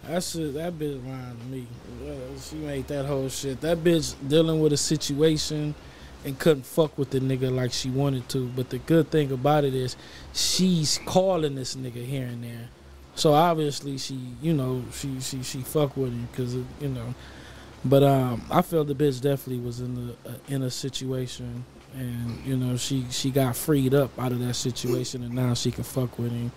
Speaker 2: That's it. That bitch lying to me. She made that whole shit. That bitch dealing with a situation and couldn't fuck with the nigga like she wanted to. But the good thing about it is she's calling this nigga here and there. So obviously she, you know, she she she fuck with him because you know. But um, I felt the bitch definitely was in the uh, in a situation, and you know she she got freed up out of that situation, and now she can fuck with him.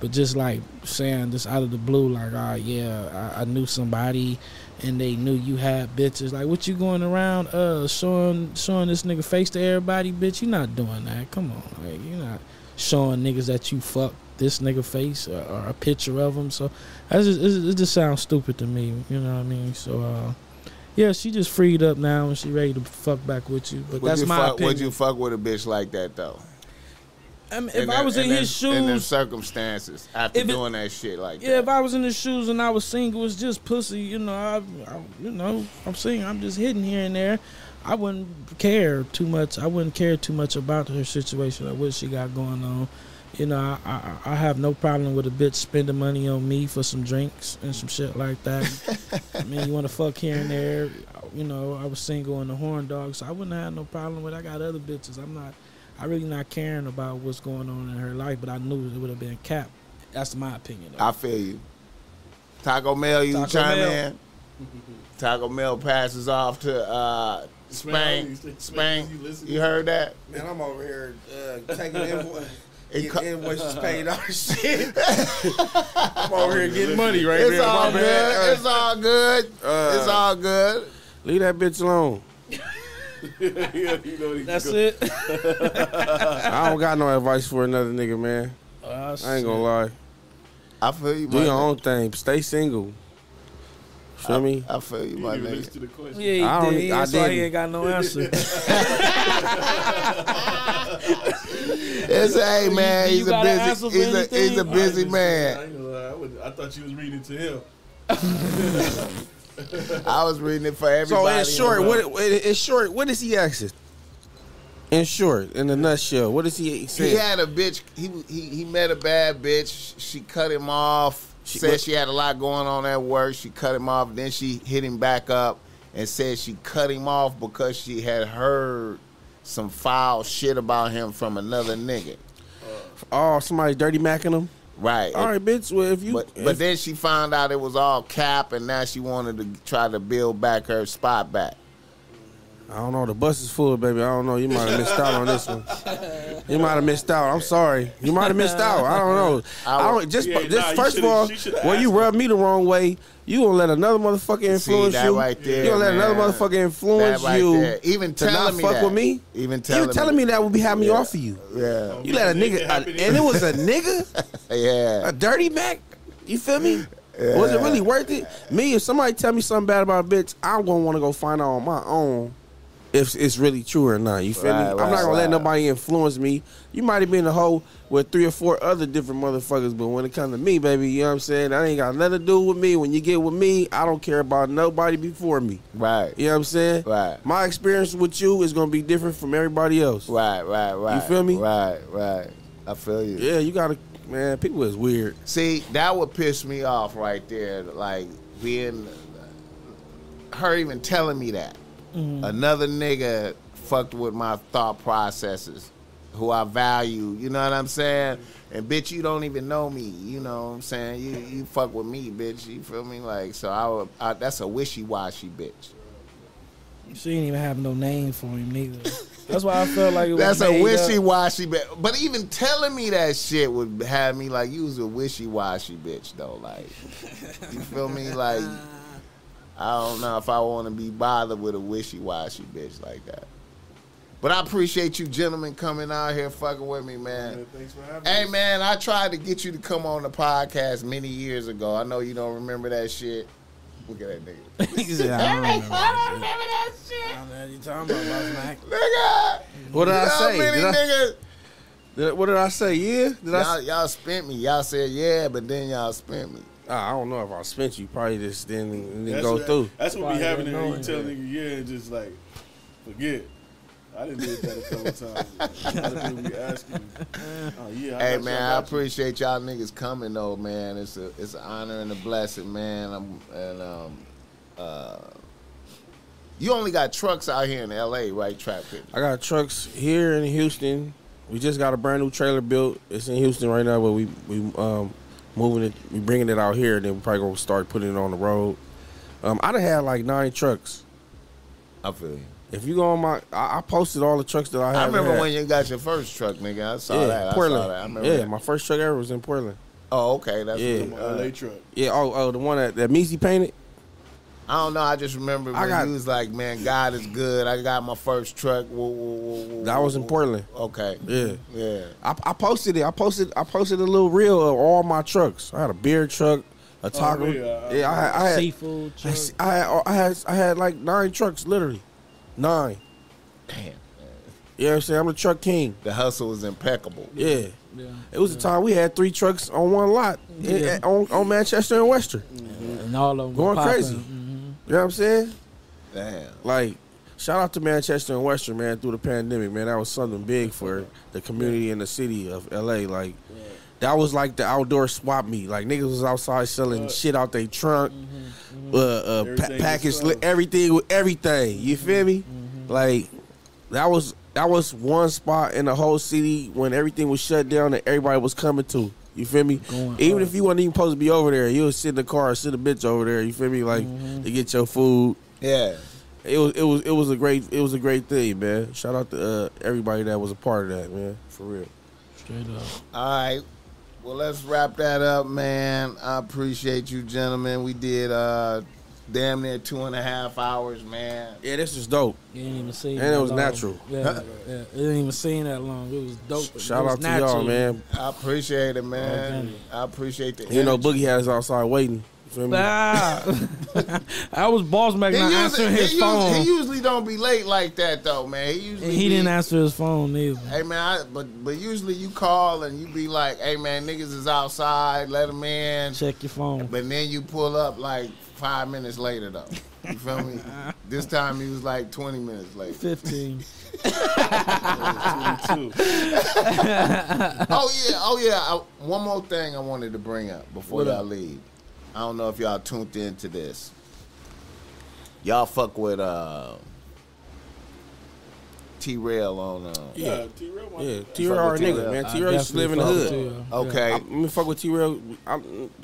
Speaker 2: But just like saying this out of the blue, like, ah, yeah, I, I knew somebody, and they knew you had bitches. Like, what you going around, uh, showing showing this nigga face to everybody, bitch? You not doing that. Come on, like, you not showing niggas that you fuck this nigga face or, or a picture of him. So that's just, it, it just sounds stupid to me. You know what I mean? So, uh, yeah, she just freed up now and she ready to fuck back with you. But
Speaker 1: Would
Speaker 2: that's
Speaker 1: you
Speaker 2: my
Speaker 1: fuck,
Speaker 2: opinion.
Speaker 1: Would you fuck with a bitch like that though?
Speaker 2: I mean, if
Speaker 1: In
Speaker 2: I was in, his shoes,
Speaker 1: in them circumstances after
Speaker 2: it-
Speaker 1: doing that shit like
Speaker 2: Yeah, if. I was in his shoes and I was single, it's just pussy. You know, I, I you know, I'm saying I'm just hitting here and there. I wouldn't care too much. I wouldn't care too much about her situation or what she got going on. You know, I, I I have no problem with a bitch spending money on me for some drinks and some shit like that. I mean, you want to fuck here and there. You know, I was single and the horn dog, so I wouldn't have no problem with. it. I got other bitches. I'm not. I really not caring about what's going on in her life, but I knew it would have been cap. That's my opinion. Though.
Speaker 1: I feel you. Taco Mell, you
Speaker 2: Taco
Speaker 1: chime
Speaker 2: Mell.
Speaker 1: in. Taco Mell passes off to uh, Spank.
Speaker 4: Spank,
Speaker 1: Spank,
Speaker 4: you
Speaker 1: you heard that?
Speaker 3: Man, I'm over here uh, taking invo-
Speaker 1: It
Speaker 3: getting
Speaker 1: co-
Speaker 3: invoices paid all this shit. I'm over here getting money right
Speaker 1: It's
Speaker 3: now.
Speaker 1: all
Speaker 3: My
Speaker 1: good. It's all good.
Speaker 3: Uh,
Speaker 1: It's all good.
Speaker 3: Leave that bitch alone.
Speaker 4: yeah, you know,
Speaker 2: That's it.
Speaker 3: I don't got no advice for another nigga, man.
Speaker 2: Oh,
Speaker 3: I ain't gonna lie.
Speaker 1: I feel you,
Speaker 3: Do your
Speaker 1: nigga.
Speaker 3: own thing. Stay single. Feel me?
Speaker 1: I feel you,
Speaker 4: You
Speaker 1: my
Speaker 4: didn't
Speaker 1: nigga.
Speaker 4: to the question.
Speaker 2: Yeah, he
Speaker 3: I don't-
Speaker 2: did.
Speaker 3: I
Speaker 2: That's why he
Speaker 3: didn't.
Speaker 2: ain't got no answer.
Speaker 1: It's hey man,
Speaker 2: you
Speaker 1: he's a
Speaker 2: got an answer
Speaker 1: busy, he's a,
Speaker 2: anything?
Speaker 1: he's a
Speaker 4: I ain't
Speaker 1: busy
Speaker 4: even- I
Speaker 1: man.
Speaker 4: ain't gonna I, would, I thought you was reading to him.
Speaker 1: I was reading it for everybody.
Speaker 3: So in short, what in short, what is he asking? In short, in a nutshell, what is he
Speaker 1: say?
Speaker 3: he
Speaker 1: had a bitch. He he he met a bad bitch. She cut him off.
Speaker 3: She-
Speaker 1: said
Speaker 3: what-
Speaker 1: she had a lot going on at work. She cut him off. Then she hit him back up and said she cut him off because she had heard some foul shit about him from another nigga.
Speaker 3: oh, somebody dirty macking him.
Speaker 1: Right.
Speaker 3: All right, bitch. Well, if you,
Speaker 1: But
Speaker 3: if-
Speaker 1: but then she found out it was all cap, and now she wanted to try to build back her spot back.
Speaker 3: I don't know. The bus is full, baby. I don't know. You might have missed out on this one. You might have missed out. I'm sorry. You might have missed out. I don't know. I don't just,
Speaker 4: Yeah,
Speaker 3: just
Speaker 4: nah,
Speaker 3: first of all,
Speaker 4: she
Speaker 3: when you
Speaker 4: asked
Speaker 3: rub me the wrong way, you gonna let another motherfucker influence
Speaker 1: that
Speaker 3: you.
Speaker 1: right there,
Speaker 3: you gonna let another motherfucker influence
Speaker 1: right
Speaker 3: you
Speaker 1: there. Even
Speaker 3: to
Speaker 1: telling
Speaker 3: not
Speaker 1: me
Speaker 3: fuck
Speaker 1: that.
Speaker 3: with me.
Speaker 1: Even telling,
Speaker 3: Even telling me that would be have me
Speaker 1: Yeah.
Speaker 3: off of you.
Speaker 1: Yeah.
Speaker 3: You let a nigga,
Speaker 4: happened
Speaker 3: and it was a nigga,
Speaker 1: Yeah.
Speaker 3: a dirty Mac. You feel me? Was it really worth it? Me, if somebody tell me something bad about a bitch, I'm gonna want to go find out on my own if it's really true or not. You feel
Speaker 1: Right,
Speaker 3: me? I'm not gonna let nobody influence me. You might have been a hoe with three or four other different motherfuckers, but when it comes to me, baby, you know what I'm saying? I ain't got nothing to do with me. When you get with me, I don't care about nobody before me.
Speaker 1: Right.
Speaker 3: You know what I'm saying?
Speaker 1: Right.
Speaker 3: My experience with you is gonna be different from everybody else.
Speaker 1: Right, right, right.
Speaker 3: You feel me?
Speaker 1: Right, right. I feel you.
Speaker 3: Yeah, you gotta, man. People is weird.
Speaker 1: See, that would piss me off right there. Like being her even telling me that. Mm. Another nigga fucked with my thought processes, who I value. You know what I'm saying? And bitch, you don't even know me. You know what I'm saying? You you fuck with me, bitch. You feel me? Like so, I would. I, that's a wishy washy bitch.
Speaker 2: She didn't even have no name for him neither. That's why I felt like it was
Speaker 1: That's a wishy washy bitch. But even telling me that shit would have me like you was a wishy washy bitch though. Like you feel me? Like I don't know if I want to be bothered with a wishy washy bitch like that. But I appreciate you gentlemen coming out here fucking with me, man.
Speaker 4: Man, thanks for having
Speaker 1: Hey
Speaker 4: me.
Speaker 1: man, I tried to get you to come on the podcast many years ago. I know you don't remember that shit. Look at that nigga.
Speaker 2: he said, I don't remember
Speaker 1: I
Speaker 2: that
Speaker 1: don't remember that
Speaker 2: shit.
Speaker 1: shit.
Speaker 2: I don't know what you talking about, Boss Mac.
Speaker 1: Nigga.
Speaker 3: What did
Speaker 1: You
Speaker 3: I
Speaker 1: know how
Speaker 3: say?
Speaker 1: many
Speaker 3: Did I,
Speaker 1: niggas-
Speaker 3: did I- what did I say? Yeah? Did
Speaker 1: Y'all, y'all spent me. Y'all said yeah, but then y'all spent me.
Speaker 3: Ah, I don't know if I spent you. Probably just didn't, didn't
Speaker 4: That's
Speaker 3: go
Speaker 4: what,
Speaker 3: through.
Speaker 4: That's what
Speaker 2: Why
Speaker 4: be happening
Speaker 2: you
Speaker 4: when you
Speaker 2: know
Speaker 4: tell
Speaker 2: it.
Speaker 4: nigga yeah and just like forget. I done did that a couple times. A lot of people be asking me. Oh yeah.
Speaker 1: Hey man, I
Speaker 4: got you."
Speaker 1: appreciate y'all niggas coming though, man. It's a it's an honor and a blessing, man. I'm, and um, uh, you only got trucks out here in L.A., right? Trap Pit.
Speaker 3: I got trucks here in Houston. We just got a brand new trailer built. It's in Houston right now, but we we um moving it. We bringing it out here. And then we probably gonna start putting it on the road. Um, I done had like nine trucks.
Speaker 1: I feel you.
Speaker 3: If you go on my, I, I posted all the trucks that I had.
Speaker 1: I remember
Speaker 3: had.
Speaker 1: when you got your first truck, nigga. I saw
Speaker 3: yeah,
Speaker 1: that.
Speaker 3: Portland.
Speaker 1: I saw that. I remember
Speaker 3: yeah,
Speaker 1: that.
Speaker 3: my first truck ever was in Portland.
Speaker 1: Oh, okay. That's
Speaker 3: Yeah.
Speaker 1: what,
Speaker 4: My
Speaker 1: uh,
Speaker 4: LA truck.
Speaker 3: Yeah. Oh, oh, the one that that Measy painted.
Speaker 1: I don't know. I just remember when
Speaker 3: I got-
Speaker 1: you was like, "Man, God is good." I got my first truck. Whoa, whoa, whoa, whoa,
Speaker 3: That was in
Speaker 1: whoa.
Speaker 3: Portland.
Speaker 1: Okay.
Speaker 3: Yeah.
Speaker 1: Yeah.
Speaker 3: I, I posted it. I posted. I posted a little reel of all my trucks. I had a beer truck, a oh, taco.
Speaker 4: really? I- uh,
Speaker 3: yeah, I had. I had
Speaker 2: Seafood
Speaker 3: I,
Speaker 2: truck.
Speaker 3: had, I had, I had like nine trucks, literally, nine.
Speaker 1: Damn.
Speaker 3: You know I'm saying? I'm the truck king.
Speaker 1: The hustle was impeccable.
Speaker 3: Yeah,
Speaker 2: Yeah.
Speaker 3: it was the time we had three trucks on one lot in-
Speaker 2: Yeah.
Speaker 3: Eh, eh, on, on Manchester and Western.
Speaker 2: And all of them
Speaker 3: Going
Speaker 2: popping.
Speaker 3: crazy. You know what I'm saying?
Speaker 1: Damn.
Speaker 3: Like Shout out to Manchester and Western, man, through the pandemic, man. That was something big for the community and the city of LA. Like that was like the outdoor swap meet. Like niggas was outside selling
Speaker 4: Right.
Speaker 3: shit out their trunk, uh, uh, pa- package li- everything with everything. You feel me? Like that was that was one spot in the whole city when everything was shut down and everybody was coming to. You feel me?
Speaker 2: Going
Speaker 3: Even
Speaker 2: hard.
Speaker 3: if you wasn't even supposed to be over there, you would sit in the car, sit a bitch over there. You feel me? Like to get your food.
Speaker 1: Yeah.
Speaker 3: It was it was it was a great it was a great thing, man. Shout out to uh, everybody that was a part of that, man. For real.
Speaker 2: Straight up.
Speaker 1: All right. Well, let's wrap that up, man. I appreciate you, gentlemen. We did uh damn near two and a half hours, man.
Speaker 3: Yeah, this is dope.
Speaker 2: You ain't even seen
Speaker 3: And it was
Speaker 2: long.
Speaker 3: natural.
Speaker 2: Yeah, yeah. it didn't even seen that long. It was dope.
Speaker 3: Shout
Speaker 2: was
Speaker 3: out to y'all, man.
Speaker 1: I appreciate it, man.
Speaker 2: Organic.
Speaker 1: I appreciate the
Speaker 3: You know. Boogie had us outside waiting. You feel me?
Speaker 2: Ah. I was boss back
Speaker 1: He
Speaker 2: not
Speaker 1: usually,
Speaker 2: answering
Speaker 1: he,
Speaker 2: his
Speaker 1: usually,
Speaker 2: phone.
Speaker 1: he usually don't be late like that though, man. He usually
Speaker 2: he
Speaker 1: be-
Speaker 2: didn't answer his phone either.
Speaker 1: Hey man, I, but but usually you call and you be like, "Hey man, niggas is outside, let them in."
Speaker 2: Check your phone.
Speaker 1: But then you pull up like five minutes later though. You feel me? this time he was like twenty minutes late.
Speaker 2: 15.
Speaker 1: Oh yeah, oh yeah. I, one more thing I wanted to bring up before
Speaker 2: What
Speaker 1: y'all
Speaker 2: up?
Speaker 1: leave. I don't know if y'all tuned into this. Y'all fuck with uh T Rail on uh
Speaker 4: Yeah, T Rail.
Speaker 3: Yeah, T Rail our nigga, man. T Rail used to live in the hood.
Speaker 2: fuck with you.
Speaker 1: Okay.
Speaker 3: I, am fuck with T Rail. I've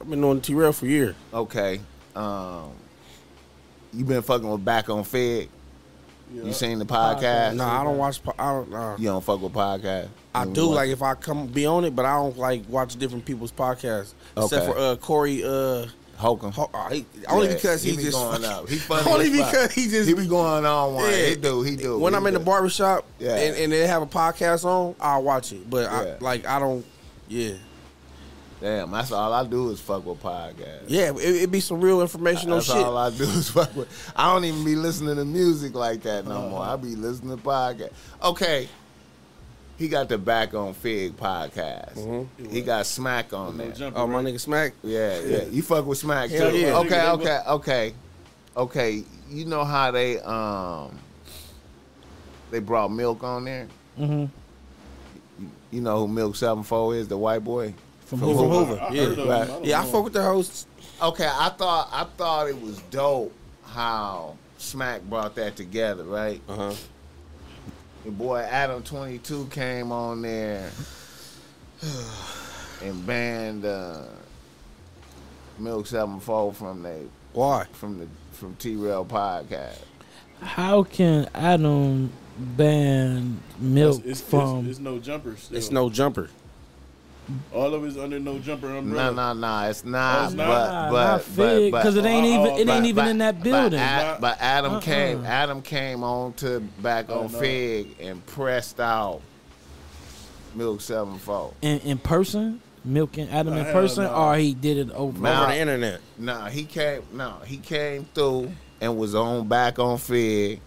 Speaker 3: been knowing T Rail for years.
Speaker 1: Okay. Um you been fucking with back on Fig.
Speaker 4: Yeah.
Speaker 1: You seen the podcast?
Speaker 3: Nah, I don't watch. po- I don't. Nah.
Speaker 1: You don't fuck with podcast?
Speaker 3: I do
Speaker 1: watch-
Speaker 3: like if I come be on it, but I don't like watch different people's podcasts. Except for uh, Corey. Uh,
Speaker 1: Holcomb.
Speaker 3: Ho- uh, he, only
Speaker 1: Yeah,
Speaker 3: because he,
Speaker 1: he be
Speaker 3: just
Speaker 1: going up. He funny
Speaker 3: only because he just
Speaker 1: He be going on one.
Speaker 3: Yeah.
Speaker 1: He do. He do.
Speaker 3: when
Speaker 1: he
Speaker 3: I'm in the
Speaker 1: do.
Speaker 3: barbershop
Speaker 1: Yeah.
Speaker 3: and, and they have a podcast on, I'll watch it. But
Speaker 1: Yeah.
Speaker 3: I like I don't. Yeah,
Speaker 1: Damn, that's all I do is fuck with podcasts.
Speaker 3: yeah. It, it be some real informational
Speaker 1: That's
Speaker 3: shit.
Speaker 1: all I do is fuck with. I don't even be listening to music like that no more. I be listening to podcasts. Okay, he got the Back on Fig podcast.
Speaker 3: Mhm.
Speaker 1: He got Smack on
Speaker 4: No
Speaker 1: there.
Speaker 4: jumper,
Speaker 3: Oh my
Speaker 4: right?
Speaker 3: nigga Smack.
Speaker 1: Yeah, yeah. You fuck with Smack
Speaker 3: Hell
Speaker 1: too.
Speaker 3: yeah.
Speaker 1: Okay, okay, okay, okay. You know how they um they brought Milk on there.
Speaker 2: Mm-hmm.
Speaker 1: You know who Milk Seven Four is, the white boy.
Speaker 2: From
Speaker 3: From
Speaker 2: Hoover.
Speaker 3: Hoover.
Speaker 4: I, I
Speaker 3: Yeah.
Speaker 4: heard of him.
Speaker 1: Right.
Speaker 4: I don't
Speaker 3: Yeah, I fuck with the hosts.
Speaker 1: Okay, I thought I thought it was dope how Smack brought that together, right?
Speaker 3: Uh huh.
Speaker 1: The boy Adam Twenty Two came on there and banned uh, Milk Seven Four from the
Speaker 3: Why?
Speaker 1: from the from T Rail podcast.
Speaker 2: How can Adam ban milk
Speaker 4: It's, it's,
Speaker 2: from?
Speaker 4: it's, it's no jumper. Still.
Speaker 3: It's no jumper.
Speaker 4: All of it's under no jumper
Speaker 1: No,
Speaker 4: umbrella.
Speaker 1: no, no, it's not.
Speaker 4: Oh, it's not?
Speaker 1: But
Speaker 2: Nah,
Speaker 1: but
Speaker 2: not
Speaker 1: but
Speaker 2: Fig,
Speaker 1: but
Speaker 2: 'cause it ain't
Speaker 4: Oh,
Speaker 2: even
Speaker 4: oh,
Speaker 2: it
Speaker 1: but-
Speaker 2: ain't even
Speaker 1: but-
Speaker 2: in that building.
Speaker 1: But, Ad- but Adam
Speaker 2: Uh-uh.
Speaker 1: came. Adam came on to back
Speaker 4: Oh,
Speaker 1: on
Speaker 4: no.
Speaker 1: Fig and pressed out Milk Seven Four.
Speaker 2: in, in person, milking Adam in person,
Speaker 4: no.
Speaker 2: or he did it over.
Speaker 1: Nah.
Speaker 3: Over the internet.
Speaker 1: No, he came. No, he came through and was on back on Fig,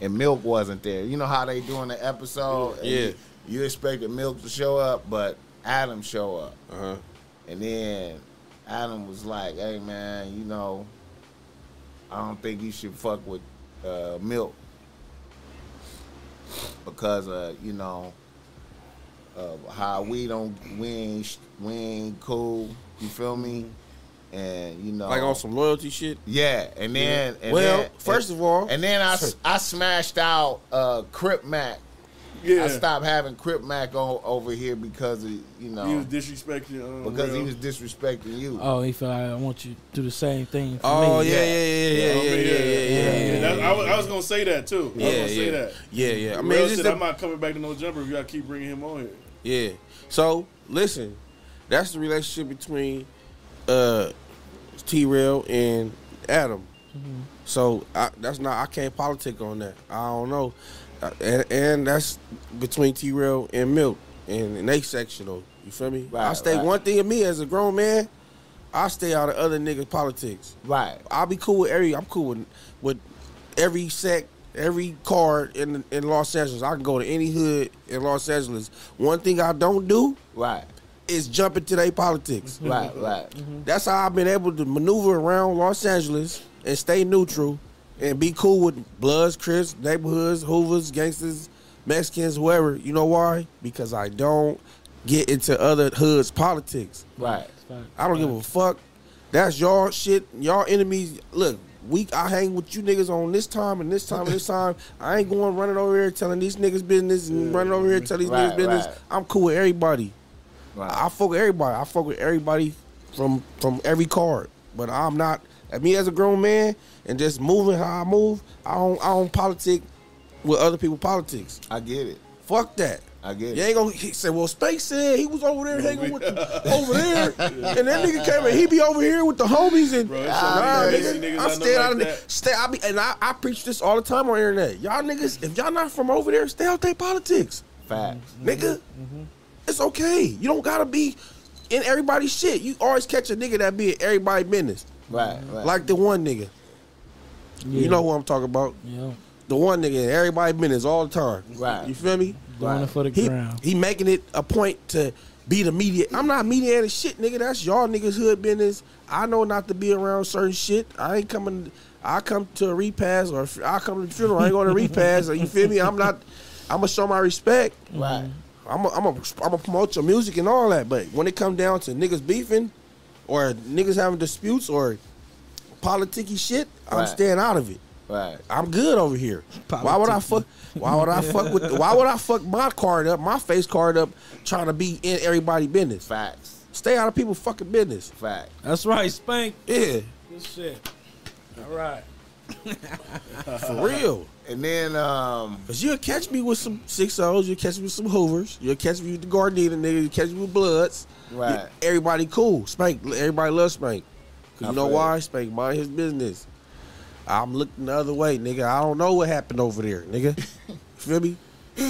Speaker 1: and Milk wasn't there. You know how they doing the episode? and
Speaker 3: Yeah.
Speaker 1: You, you expected Milk to show up, but Adam show up,
Speaker 3: Uh huh.
Speaker 1: and then Adam was like, "Hey man, you know, I don't think you should fuck with uh, Milk because uh, you know." of how we don't we ain't we ain't cool. You feel me? And you know,
Speaker 3: Like on some loyalty shit.
Speaker 1: yeah. And then and
Speaker 3: well,
Speaker 1: then,
Speaker 3: first of all,
Speaker 1: and then I I smashed out uh, Crip Mac.
Speaker 4: Yeah.
Speaker 1: I stopped having Crip Mac on, over here because of you know
Speaker 4: He was disrespecting. Um,
Speaker 1: because he was disrespecting you.
Speaker 2: Oh, he felt like I want you to do the same thing for
Speaker 3: oh
Speaker 2: me.
Speaker 3: yeah, yeah, yeah, yeah, yeah,
Speaker 4: I
Speaker 3: yeah,
Speaker 4: mean,
Speaker 3: yeah, yeah, yeah, yeah.
Speaker 4: that- I, was, I was gonna say that too. I was
Speaker 3: Yeah,
Speaker 4: gonna say
Speaker 3: yeah.
Speaker 4: that.
Speaker 3: Yeah, yeah. I
Speaker 4: I
Speaker 3: mean,
Speaker 4: mean,
Speaker 3: it's just
Speaker 4: said,
Speaker 3: the-
Speaker 4: I'm not coming back to no jumper if y'all keep bringing him on here.
Speaker 3: Yeah. So listen, that's the relationship between uh T Rail and Adam. So I, that's not I can't politic on that. I don't know, Uh, and, and that's between T Rail and Milk and, and they sectional. You feel me? I stay
Speaker 1: right.
Speaker 3: one thing of me as a grown man. I stay out of other niggas' politics.
Speaker 1: Right.
Speaker 3: I'll be cool with every. I'm cool with with every sect, every card in in Los Angeles. I can go to any hood in Los Angeles. One thing I don't do
Speaker 1: Right.
Speaker 3: is jump into their politics.
Speaker 1: Right. Right.
Speaker 3: That's how I've been able to maneuver around Los Angeles and stay neutral and be cool with Bloods, Crips, neighborhoods, Hoovers, gangsters, Mexicans, whoever. You know why? Because I don't get into other hoods politics.
Speaker 1: Right.
Speaker 3: I don't give a fuck. That's y'all shit. Y'all enemies. Look, we I hang with you niggas on this time and this time and this time. I ain't going running over here telling these niggas business and running over here telling these
Speaker 1: Right,
Speaker 3: niggas business.
Speaker 1: right.
Speaker 3: I'm cool with everybody.
Speaker 1: Right.
Speaker 3: I fuck with everybody. I fuck with everybody from from every card. But I'm not. At me as a grown man and just moving how I move. I don't. I don't politic with other people politics.
Speaker 1: I get it.
Speaker 3: Fuck that.
Speaker 1: I get
Speaker 3: You
Speaker 1: it.
Speaker 3: ain't gonna he say, well, Space said he was over there hanging with the, over there, and that nigga came and he be over here with the homies and
Speaker 4: Bro, it's
Speaker 3: nah, nigga,
Speaker 4: I
Speaker 3: I'm
Speaker 4: know
Speaker 3: staying
Speaker 4: like
Speaker 3: out of the,
Speaker 4: that.
Speaker 3: stay. I be and I, I preach this all the time on internet. Y'all niggas, if y'all not from over there, stay out their politics,
Speaker 1: Facts. Mm-hmm.
Speaker 3: nigga. Mm-hmm. It's okay. You don't gotta be in everybody's shit. You always catch a nigga that be in everybody's business,
Speaker 1: Right. Right.
Speaker 3: like the one nigga. You know who I'm talking about?
Speaker 2: Yeah.
Speaker 3: The one nigga in everybody's business all the time.
Speaker 1: Right.
Speaker 3: You feel me?
Speaker 2: Doing it for the
Speaker 3: He,
Speaker 2: crown.
Speaker 3: he making it a point to be the media. I'm not mediating shit, nigga. That's y'all niggas hood business. I know not to be around certain shit. I ain't coming. I come to a repast or I come to the funeral. I ain't going to repast. you feel me? I'm not. I'm gonna show my respect.
Speaker 1: Right.
Speaker 3: I'm gonna I'm a, I'm a promote your music and all that. But when it come down to niggas beefing or niggas having disputes or politicky shit, I'm
Speaker 1: Right.
Speaker 3: staying out of it.
Speaker 1: Right.
Speaker 3: I'm good over here. Why would I fuck? Why would I fuck with? Why would I fuck my card up, my face card up, trying to be in everybody business?
Speaker 1: Facts.
Speaker 3: Stay out of people fucking business.
Speaker 1: Fact.
Speaker 2: That's right, Spank.
Speaker 3: Yeah,
Speaker 2: Good shit. All right.
Speaker 3: for real.
Speaker 1: And then um
Speaker 3: Cause you'll catch me with some six O's, you'll catch me with some Hoovers, you'll catch me with the Gardena nigga, you'll catch me with Bloods.
Speaker 1: Right.
Speaker 3: Everybody cool. Spank. Everybody loves Spank. Cause
Speaker 1: I
Speaker 3: you know why? Spank mind his business. I'm looking the other way, nigga. I don't know what happened over there, nigga. Feel me?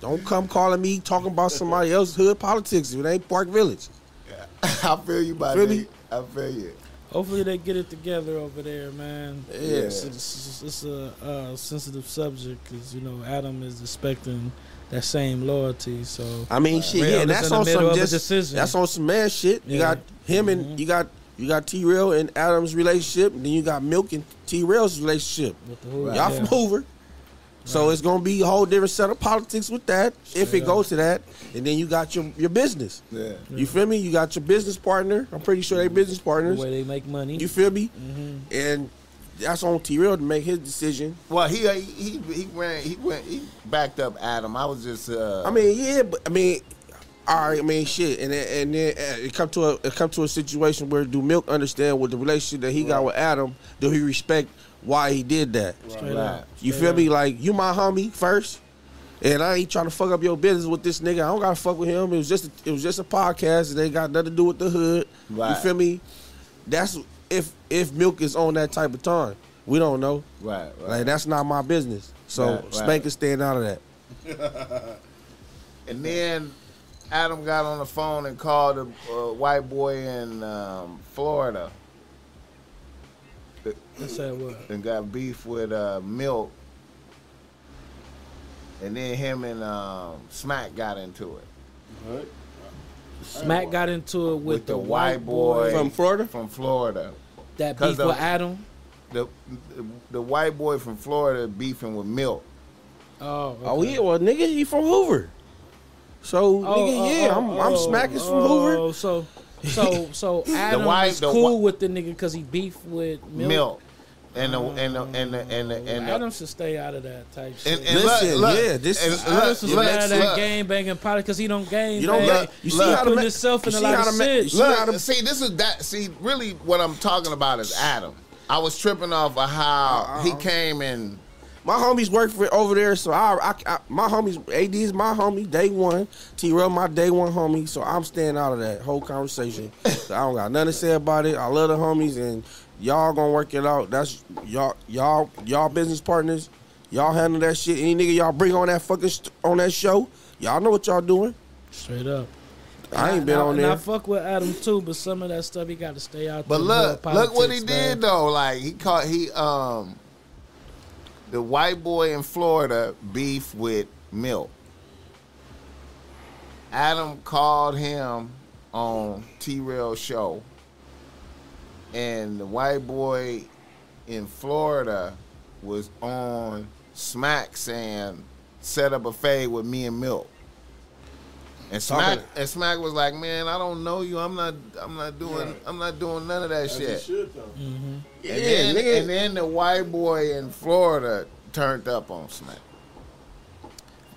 Speaker 3: Don't come calling me talking about somebody else's hood politics. If it ain't Park Village.
Speaker 1: I feel you by
Speaker 3: Feel me?
Speaker 1: I feel you.
Speaker 2: Hopefully they get it together over there, man.
Speaker 3: Yeah.
Speaker 2: It's, it's, it's a uh, sensitive subject because you know Adam is expecting that same loyalty. So
Speaker 3: I mean, shit,
Speaker 2: Real
Speaker 3: yeah, and that's on some just
Speaker 2: decision.
Speaker 3: that's on some man shit. You
Speaker 2: Yeah.
Speaker 3: got him and
Speaker 2: Mhm.
Speaker 3: you got you got T Rail and Adam's relationship, and then you got Milk and T Rail's relationship.
Speaker 2: with the Hoover,
Speaker 3: Y'all
Speaker 2: yeah.
Speaker 3: from Hoover. So it's gonna be a whole different set of politics with that, if
Speaker 2: Straight
Speaker 3: it goes to that. And then you got your your business.
Speaker 1: Yeah.
Speaker 3: You feel me? You got your business partner. I'm pretty sure they business
Speaker 2: the
Speaker 3: partners.
Speaker 2: way they make money.
Speaker 3: You feel me?
Speaker 2: Mhm.
Speaker 3: And that's on T Rail to make his decision.
Speaker 1: Well, he he he went he went he backed up Adam. I was just uh
Speaker 3: I mean, yeah, but I mean, all right, I mean, shit, and then, and then uh, it come to a it come to a situation where do Milk understand with the relationship that he got with Adam? Do he respect why he did that?
Speaker 2: Straight
Speaker 1: Right.
Speaker 3: You feel
Speaker 2: up.
Speaker 3: me? Like you my homie first, and I ain't trying to fuck up your business with this nigga. I don't gotta fuck with him. It was just a, it was just a podcast. It ain't got nothing to do with the hood. You feel me? That's if if Milk is on that type of time. We don't know.
Speaker 1: right, right.
Speaker 3: Like that's not my business. So
Speaker 1: Right, right.
Speaker 3: Spank is staying out of that.
Speaker 1: And then Adam got on the phone and called a uh, white boy in um, Florida
Speaker 2: Let's say what?
Speaker 1: and got beef with uh, Milk. And then him and um, Smack got into it.
Speaker 4: Right.
Speaker 2: Smack got into it with,
Speaker 1: With
Speaker 2: the,
Speaker 1: the
Speaker 2: white
Speaker 1: white
Speaker 2: boy,
Speaker 1: boy.
Speaker 3: From Florida.
Speaker 1: From Florida.
Speaker 2: That beef
Speaker 1: of-
Speaker 2: with Adam.
Speaker 1: The, the white boy from Florida beefing with Milk.
Speaker 2: Oh,
Speaker 3: Oh yeah, well nigga, he from Hoover. So
Speaker 2: Oh,
Speaker 3: nigga,
Speaker 2: oh,
Speaker 3: yeah,
Speaker 2: oh,
Speaker 3: I'm I'm
Speaker 2: oh,
Speaker 3: smacking from
Speaker 2: oh,
Speaker 3: Hoover.
Speaker 2: So, so, so Adam
Speaker 1: white-
Speaker 2: is
Speaker 1: the
Speaker 2: cool
Speaker 1: whi-
Speaker 2: with the nigga because he beef with Milk.
Speaker 1: Milk. And the and the and the and the, and the,
Speaker 2: Adam should stay out of that type shit.
Speaker 1: and, and
Speaker 3: Listen,
Speaker 1: look, look,
Speaker 3: yeah, this
Speaker 1: and
Speaker 3: is-
Speaker 1: look,
Speaker 2: Adam should
Speaker 1: look,
Speaker 2: stay out of that
Speaker 1: look.
Speaker 2: game banging pot because he don't game.
Speaker 3: You don't
Speaker 2: bang.
Speaker 3: let you see
Speaker 1: look.
Speaker 3: how to
Speaker 2: Putting
Speaker 3: ma-
Speaker 2: himself in
Speaker 3: you
Speaker 2: a
Speaker 3: see
Speaker 2: lot
Speaker 3: how
Speaker 2: of
Speaker 3: to ma-
Speaker 2: shit.
Speaker 3: you see how
Speaker 1: Look,
Speaker 3: to-
Speaker 1: see, this is that. See, really, what I'm talking about is Adam. I was tripping off of how
Speaker 3: Uh-uh.
Speaker 1: he came and
Speaker 3: My homies work for over there, so I, I, I my homies AD is my homie, day one. T Rail my day one homie, so I'm staying out of that whole conversation. So I don't got nothing to say about it. I love the homies, and y'all gonna work it out. That's y'all, y'all, y'all business partners. Y'all handle that shit. Any nigga y'all bring on that fucking st- on that show, y'all know what y'all doing.
Speaker 2: Straight up.
Speaker 3: I ain't been
Speaker 2: and I,
Speaker 3: on
Speaker 2: and I fuck with Adam too, but some of that stuff he got to stay out.
Speaker 1: But look,
Speaker 2: more
Speaker 1: look what he
Speaker 2: politics,
Speaker 1: did though. Like he caught he um the white boy in Florida beef with Milk. Adam called him on T Rail show, and the white boy in Florida was on Smack saying set up a fade with me and Milk. And Smack and Smack was like, "Man, I don't know you. I'm not. I'm not doing.
Speaker 4: Right.
Speaker 1: I'm not doing none of that
Speaker 4: As you
Speaker 1: shit."
Speaker 4: should though. Mm-hmm.
Speaker 1: And,
Speaker 3: Yeah,
Speaker 1: then,
Speaker 3: nigga.
Speaker 1: and then the white boy in Florida turned up on Smack.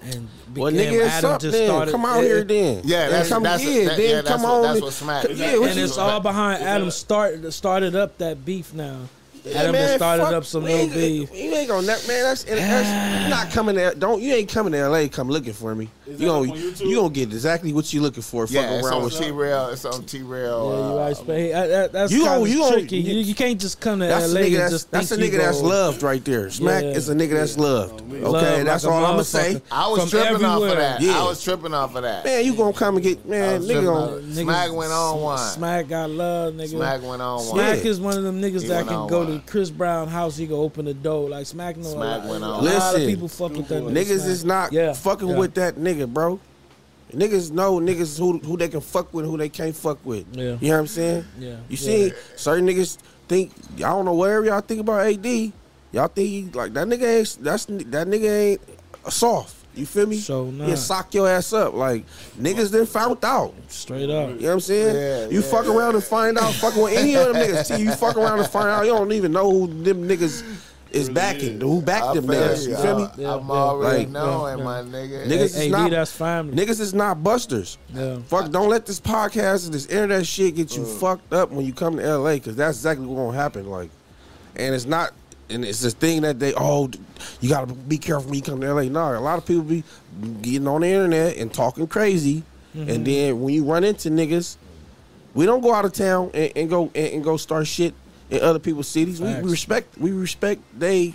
Speaker 2: And
Speaker 3: Well, nigga, it's up then.
Speaker 2: started.
Speaker 3: Come out
Speaker 2: it-
Speaker 3: here then.
Speaker 1: Yeah, that's-
Speaker 3: come,
Speaker 1: that's-
Speaker 3: yeah,
Speaker 1: that-
Speaker 3: then
Speaker 1: yeah, that's
Speaker 3: come
Speaker 1: what-
Speaker 3: on.
Speaker 1: that's what Smack.
Speaker 3: Yeah,
Speaker 2: and it's all behind Adam
Speaker 4: that-
Speaker 2: started started up that beef now.
Speaker 3: Yeah,
Speaker 2: Adam
Speaker 3: man,
Speaker 2: just started
Speaker 3: fuck-
Speaker 2: up some little beef.
Speaker 3: You ain't gonna, man. That's, that's you're not coming there. Don't you ain't coming to L.A. Come looking for me.
Speaker 4: Is
Speaker 3: You gonna
Speaker 4: on
Speaker 3: you gonna get exactly what you looking for.
Speaker 1: Yeah,
Speaker 3: fucking
Speaker 1: it's
Speaker 3: around
Speaker 1: on
Speaker 3: with
Speaker 1: T Rail. It's on T Rail.
Speaker 2: Yeah, you
Speaker 1: uh,
Speaker 2: right. But that- that- that's
Speaker 3: You
Speaker 2: kind
Speaker 3: gon-
Speaker 2: of
Speaker 3: you gon-
Speaker 2: tricky.
Speaker 3: you-
Speaker 2: You, you can't just come to
Speaker 3: That's a
Speaker 2: LA
Speaker 3: nigga
Speaker 2: and
Speaker 3: that's
Speaker 2: just
Speaker 3: that's a nigga that's
Speaker 2: go-
Speaker 3: loved right there. Smack
Speaker 2: Yeah.
Speaker 3: is a nigga that's loved.
Speaker 4: Oh.
Speaker 3: Okay,
Speaker 2: Love
Speaker 3: that's
Speaker 2: like
Speaker 3: all I'm gonna say.
Speaker 1: I was tripping off of that.
Speaker 3: Yeah.
Speaker 1: I was tripping off of that.
Speaker 3: Man, you gonna come and get man, nigga gonna
Speaker 1: Smack went on one.
Speaker 2: Smack got love, nigga.
Speaker 1: Smack went on one.
Speaker 2: Smack is one of them niggas that can go
Speaker 1: one.
Speaker 2: To Chris Brown house. He can open the door. Like Smack know
Speaker 1: Smack
Speaker 2: a lot,
Speaker 1: went
Speaker 2: a lot of
Speaker 3: Listen.
Speaker 2: people fuck with that. nigga
Speaker 3: niggas
Speaker 2: Smack.
Speaker 3: is not
Speaker 2: Yeah,
Speaker 3: fucking
Speaker 2: yeah.
Speaker 3: with that nigga, bro. Niggas know niggas who who they can fuck with, who they can't fuck with.
Speaker 2: Yeah.
Speaker 3: You know what I'm saying?
Speaker 2: Yeah.
Speaker 3: You
Speaker 2: yeah.
Speaker 3: see, certain niggas think I don't know whatever y'all think about AD. Y'all think he, like that nigga ain't that's that nigga ain't soft. You feel me?
Speaker 2: So
Speaker 3: He'll
Speaker 2: nah.
Speaker 3: sock your ass up. Like niggas then found out.
Speaker 2: straight up.
Speaker 3: You know what I'm saying?
Speaker 1: Yeah,
Speaker 3: you
Speaker 1: yeah.
Speaker 3: fuck around and find out fucking with any of them niggas. See, you fuck around and find out you don't even know who them niggas is backing. Who backed
Speaker 1: I
Speaker 3: them
Speaker 1: feel
Speaker 3: niggas? You feel me?
Speaker 1: I-
Speaker 2: Yeah,
Speaker 1: I'm already
Speaker 3: Like,
Speaker 1: knowing,
Speaker 2: yeah.
Speaker 1: my nigga.
Speaker 3: Niggas is
Speaker 2: AD,
Speaker 3: not-
Speaker 2: that's family.
Speaker 3: Niggas is not busters.
Speaker 2: Yeah.
Speaker 3: Fuck, don't let this podcast and this internet shit get you uh. fucked up when you come to LA, because that's exactly what's gonna happen. Like, and it's not, and it's this thing that they, oh, you gotta be careful when you come to LA. No, a lot of people be getting on the internet and talking crazy, and mm-hmm. then when you run into niggas, we don't go out of town and, and go and, and go start shit in other people's cities. We, we respect, we respect they.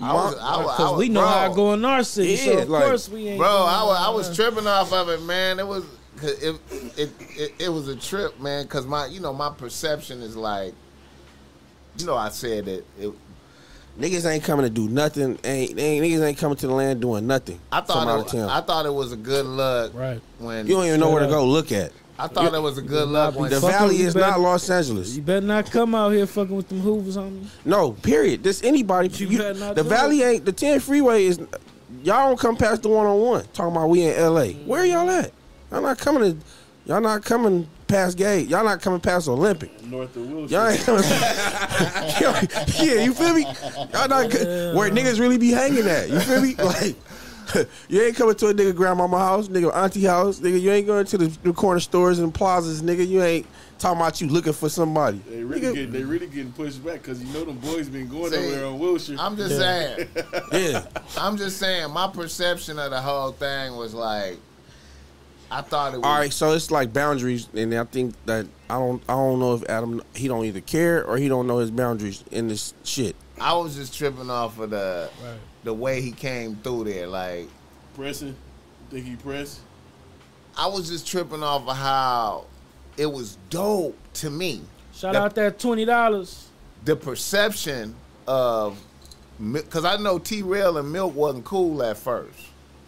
Speaker 1: I was, I was, I
Speaker 2: Because
Speaker 1: was,
Speaker 2: we know
Speaker 1: bro,
Speaker 2: how I go in our city,
Speaker 3: Yeah,
Speaker 2: so of
Speaker 3: like-
Speaker 2: course we ain't.
Speaker 1: Bro,
Speaker 2: going
Speaker 1: I was, I was tripping off of it, man. It was, 'cause it, it, it, it was a trip, man. Because my, you know, my perception is like, you know, I said that it,
Speaker 3: Niggas ain't coming to do nothing. Ain't, ain't niggas ain't coming to the land doing nothing.
Speaker 1: I
Speaker 3: from out
Speaker 1: thought,
Speaker 3: of
Speaker 1: it,
Speaker 3: town.
Speaker 1: I thought it was a good look
Speaker 2: Right.
Speaker 1: when
Speaker 3: you don't even know where to go look at.
Speaker 1: I thought it was a good look when
Speaker 3: The Valley is
Speaker 2: you,
Speaker 3: not
Speaker 2: baby.
Speaker 3: Los Angeles.
Speaker 2: You better not come out here fucking with them hoovers on me.
Speaker 3: No, period. This anybody.
Speaker 2: You
Speaker 3: you-
Speaker 2: better not
Speaker 3: the
Speaker 2: do
Speaker 3: Valley ain't the 10 freeway is. Y'all don't come past the one on one. Talking about we in L.A. Where y'all at? Y'all not coming to. Y'all not coming past gate. Y'all not coming past Olympic.
Speaker 4: North of Wilshire.
Speaker 3: Y'all ain't coming. yeah, you feel me? Y'all not co- where niggas really be hanging at. You feel me? Like. You ain't coming to a nigga grandmama house, nigga auntie house, nigga. You ain't going to the, the corner stores and plazas, nigga. You ain't talking about you looking for somebody.
Speaker 4: They really
Speaker 3: Nigga,
Speaker 4: get they really getting pushed back because you know them boys been going
Speaker 1: See,
Speaker 4: over there on Wilshire.
Speaker 1: I'm just saying,
Speaker 3: yeah.
Speaker 1: I'm just saying, my perception of the whole thing was like, I thought it was.
Speaker 3: All right, so it's like boundaries, and I think that I don't, I don't know if Adam he don't either care or he don't know his boundaries in this shit.
Speaker 1: I was just tripping off of the
Speaker 2: Right.
Speaker 1: the way he came through there. Like,
Speaker 4: pressing. Think he press?
Speaker 1: I was just tripping off of how it was dope to me.
Speaker 2: Shout
Speaker 1: The-
Speaker 2: out that twenty dollars.
Speaker 1: The perception of, because I know T Rail and Milk wasn't cool at first.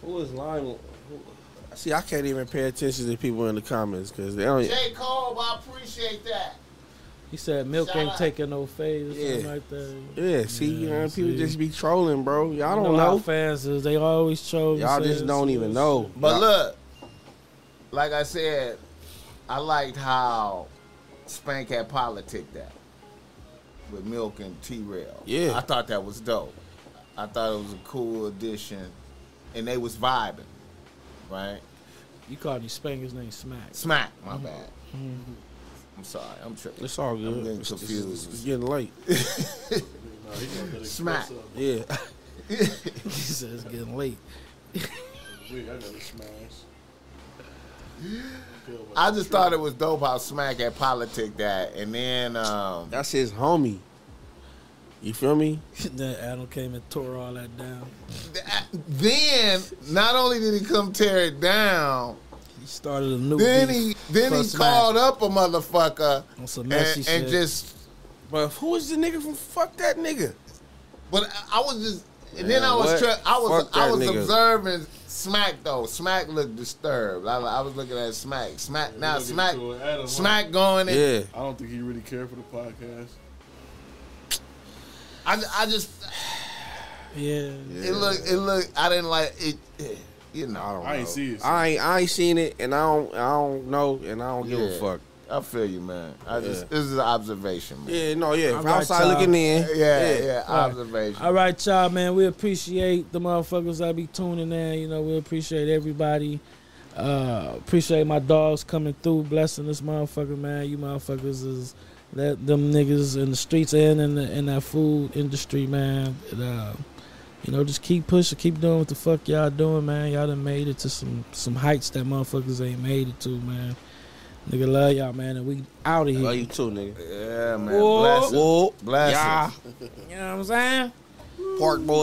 Speaker 3: Who is lying? See, I can't even pay attention to people in the comments because they don't.
Speaker 1: J. Cole, I appreciate that.
Speaker 2: He said Milk
Speaker 1: Shout
Speaker 2: ain't
Speaker 1: out.
Speaker 2: taking no fade or something
Speaker 3: Yeah.
Speaker 2: like that.
Speaker 3: Yeah, see, you
Speaker 2: Yeah,
Speaker 3: know, people
Speaker 2: see.
Speaker 3: just be trolling, bro. Y'all
Speaker 2: You
Speaker 3: don't
Speaker 2: how
Speaker 3: know.
Speaker 2: fans is. They always chose.
Speaker 3: Y'all just don't even know.
Speaker 1: But
Speaker 3: Y'all-
Speaker 1: look, like I said, I liked how Spank had politic that with Milk and T Rail.
Speaker 3: Yeah.
Speaker 1: I thought that was dope. I thought it was a cool addition, and they was vibing, right?
Speaker 2: You called his Spanker's name Smack.
Speaker 1: Smack, my bad. I'm sorry, I'm tripping.
Speaker 3: It's all good.
Speaker 1: I'm getting
Speaker 3: It's- it's-
Speaker 1: confused.
Speaker 3: It's, getting late.
Speaker 4: Nah, he gonna get
Speaker 1: Smack.
Speaker 3: Yeah.
Speaker 2: he said it's getting late.
Speaker 4: I got a smash.
Speaker 1: I just thought it was dope how Smack had politic that, and then um,
Speaker 3: That's his homie. You feel me?
Speaker 2: then Adam came and tore all that down.
Speaker 1: then not only did he come tear it down,
Speaker 2: He started a new.
Speaker 1: then
Speaker 2: beef
Speaker 1: he then he
Speaker 2: Smack
Speaker 1: called up a motherfucker
Speaker 2: on some
Speaker 1: and,
Speaker 2: messy
Speaker 1: and
Speaker 2: shit.
Speaker 1: just.
Speaker 3: But who is the nigga from fuck that nigga?
Speaker 1: But I- I was just, and then I was
Speaker 3: what?
Speaker 1: tri- I was
Speaker 3: Fuck
Speaker 1: I was
Speaker 3: nigga.
Speaker 1: observing Smack though. Smack looked disturbed. I, I was looking at Smack. Smack now Smack
Speaker 4: to an Adam, huh?
Speaker 1: Smack going in.
Speaker 3: Yeah.
Speaker 4: I don't think he really cared for the podcast.
Speaker 1: I, I just
Speaker 2: Yeah.
Speaker 1: it look it look. I didn't like it. You know,
Speaker 3: I don't
Speaker 4: I ain't
Speaker 3: know.
Speaker 4: see it.
Speaker 3: I ain't I ain't seen it, and I don't I don't know, and I don't give a
Speaker 1: Yeah.
Speaker 3: fuck.
Speaker 1: I feel you, man. I just this is an observation, man.
Speaker 3: Yeah, no, yeah. From
Speaker 2: right,
Speaker 3: outside
Speaker 2: y'all.
Speaker 3: looking in,
Speaker 1: Yeah, yeah,
Speaker 2: All right.
Speaker 1: observation.
Speaker 2: All right, y'all, man. We appreciate the motherfuckers that be tuning in. You know, we appreciate everybody. Uh, appreciate my dogs coming through, blessing this motherfucker, man. You motherfuckers is that them niggas in the streets and in the in that food industry, man. And, uh, you know, just keep pushing, keep doing what the fuck y'all doing, man. Y'all done made it to some some heights that motherfuckers ain't made it to, man. Nigga love y'all, man, and we out of here.
Speaker 3: Love you too, nigga.
Speaker 1: Yeah, man.
Speaker 2: Whoa.
Speaker 1: Bless
Speaker 3: Whoa,
Speaker 1: Bless
Speaker 3: yeah,
Speaker 2: You know what I'm saying?
Speaker 3: Park boy.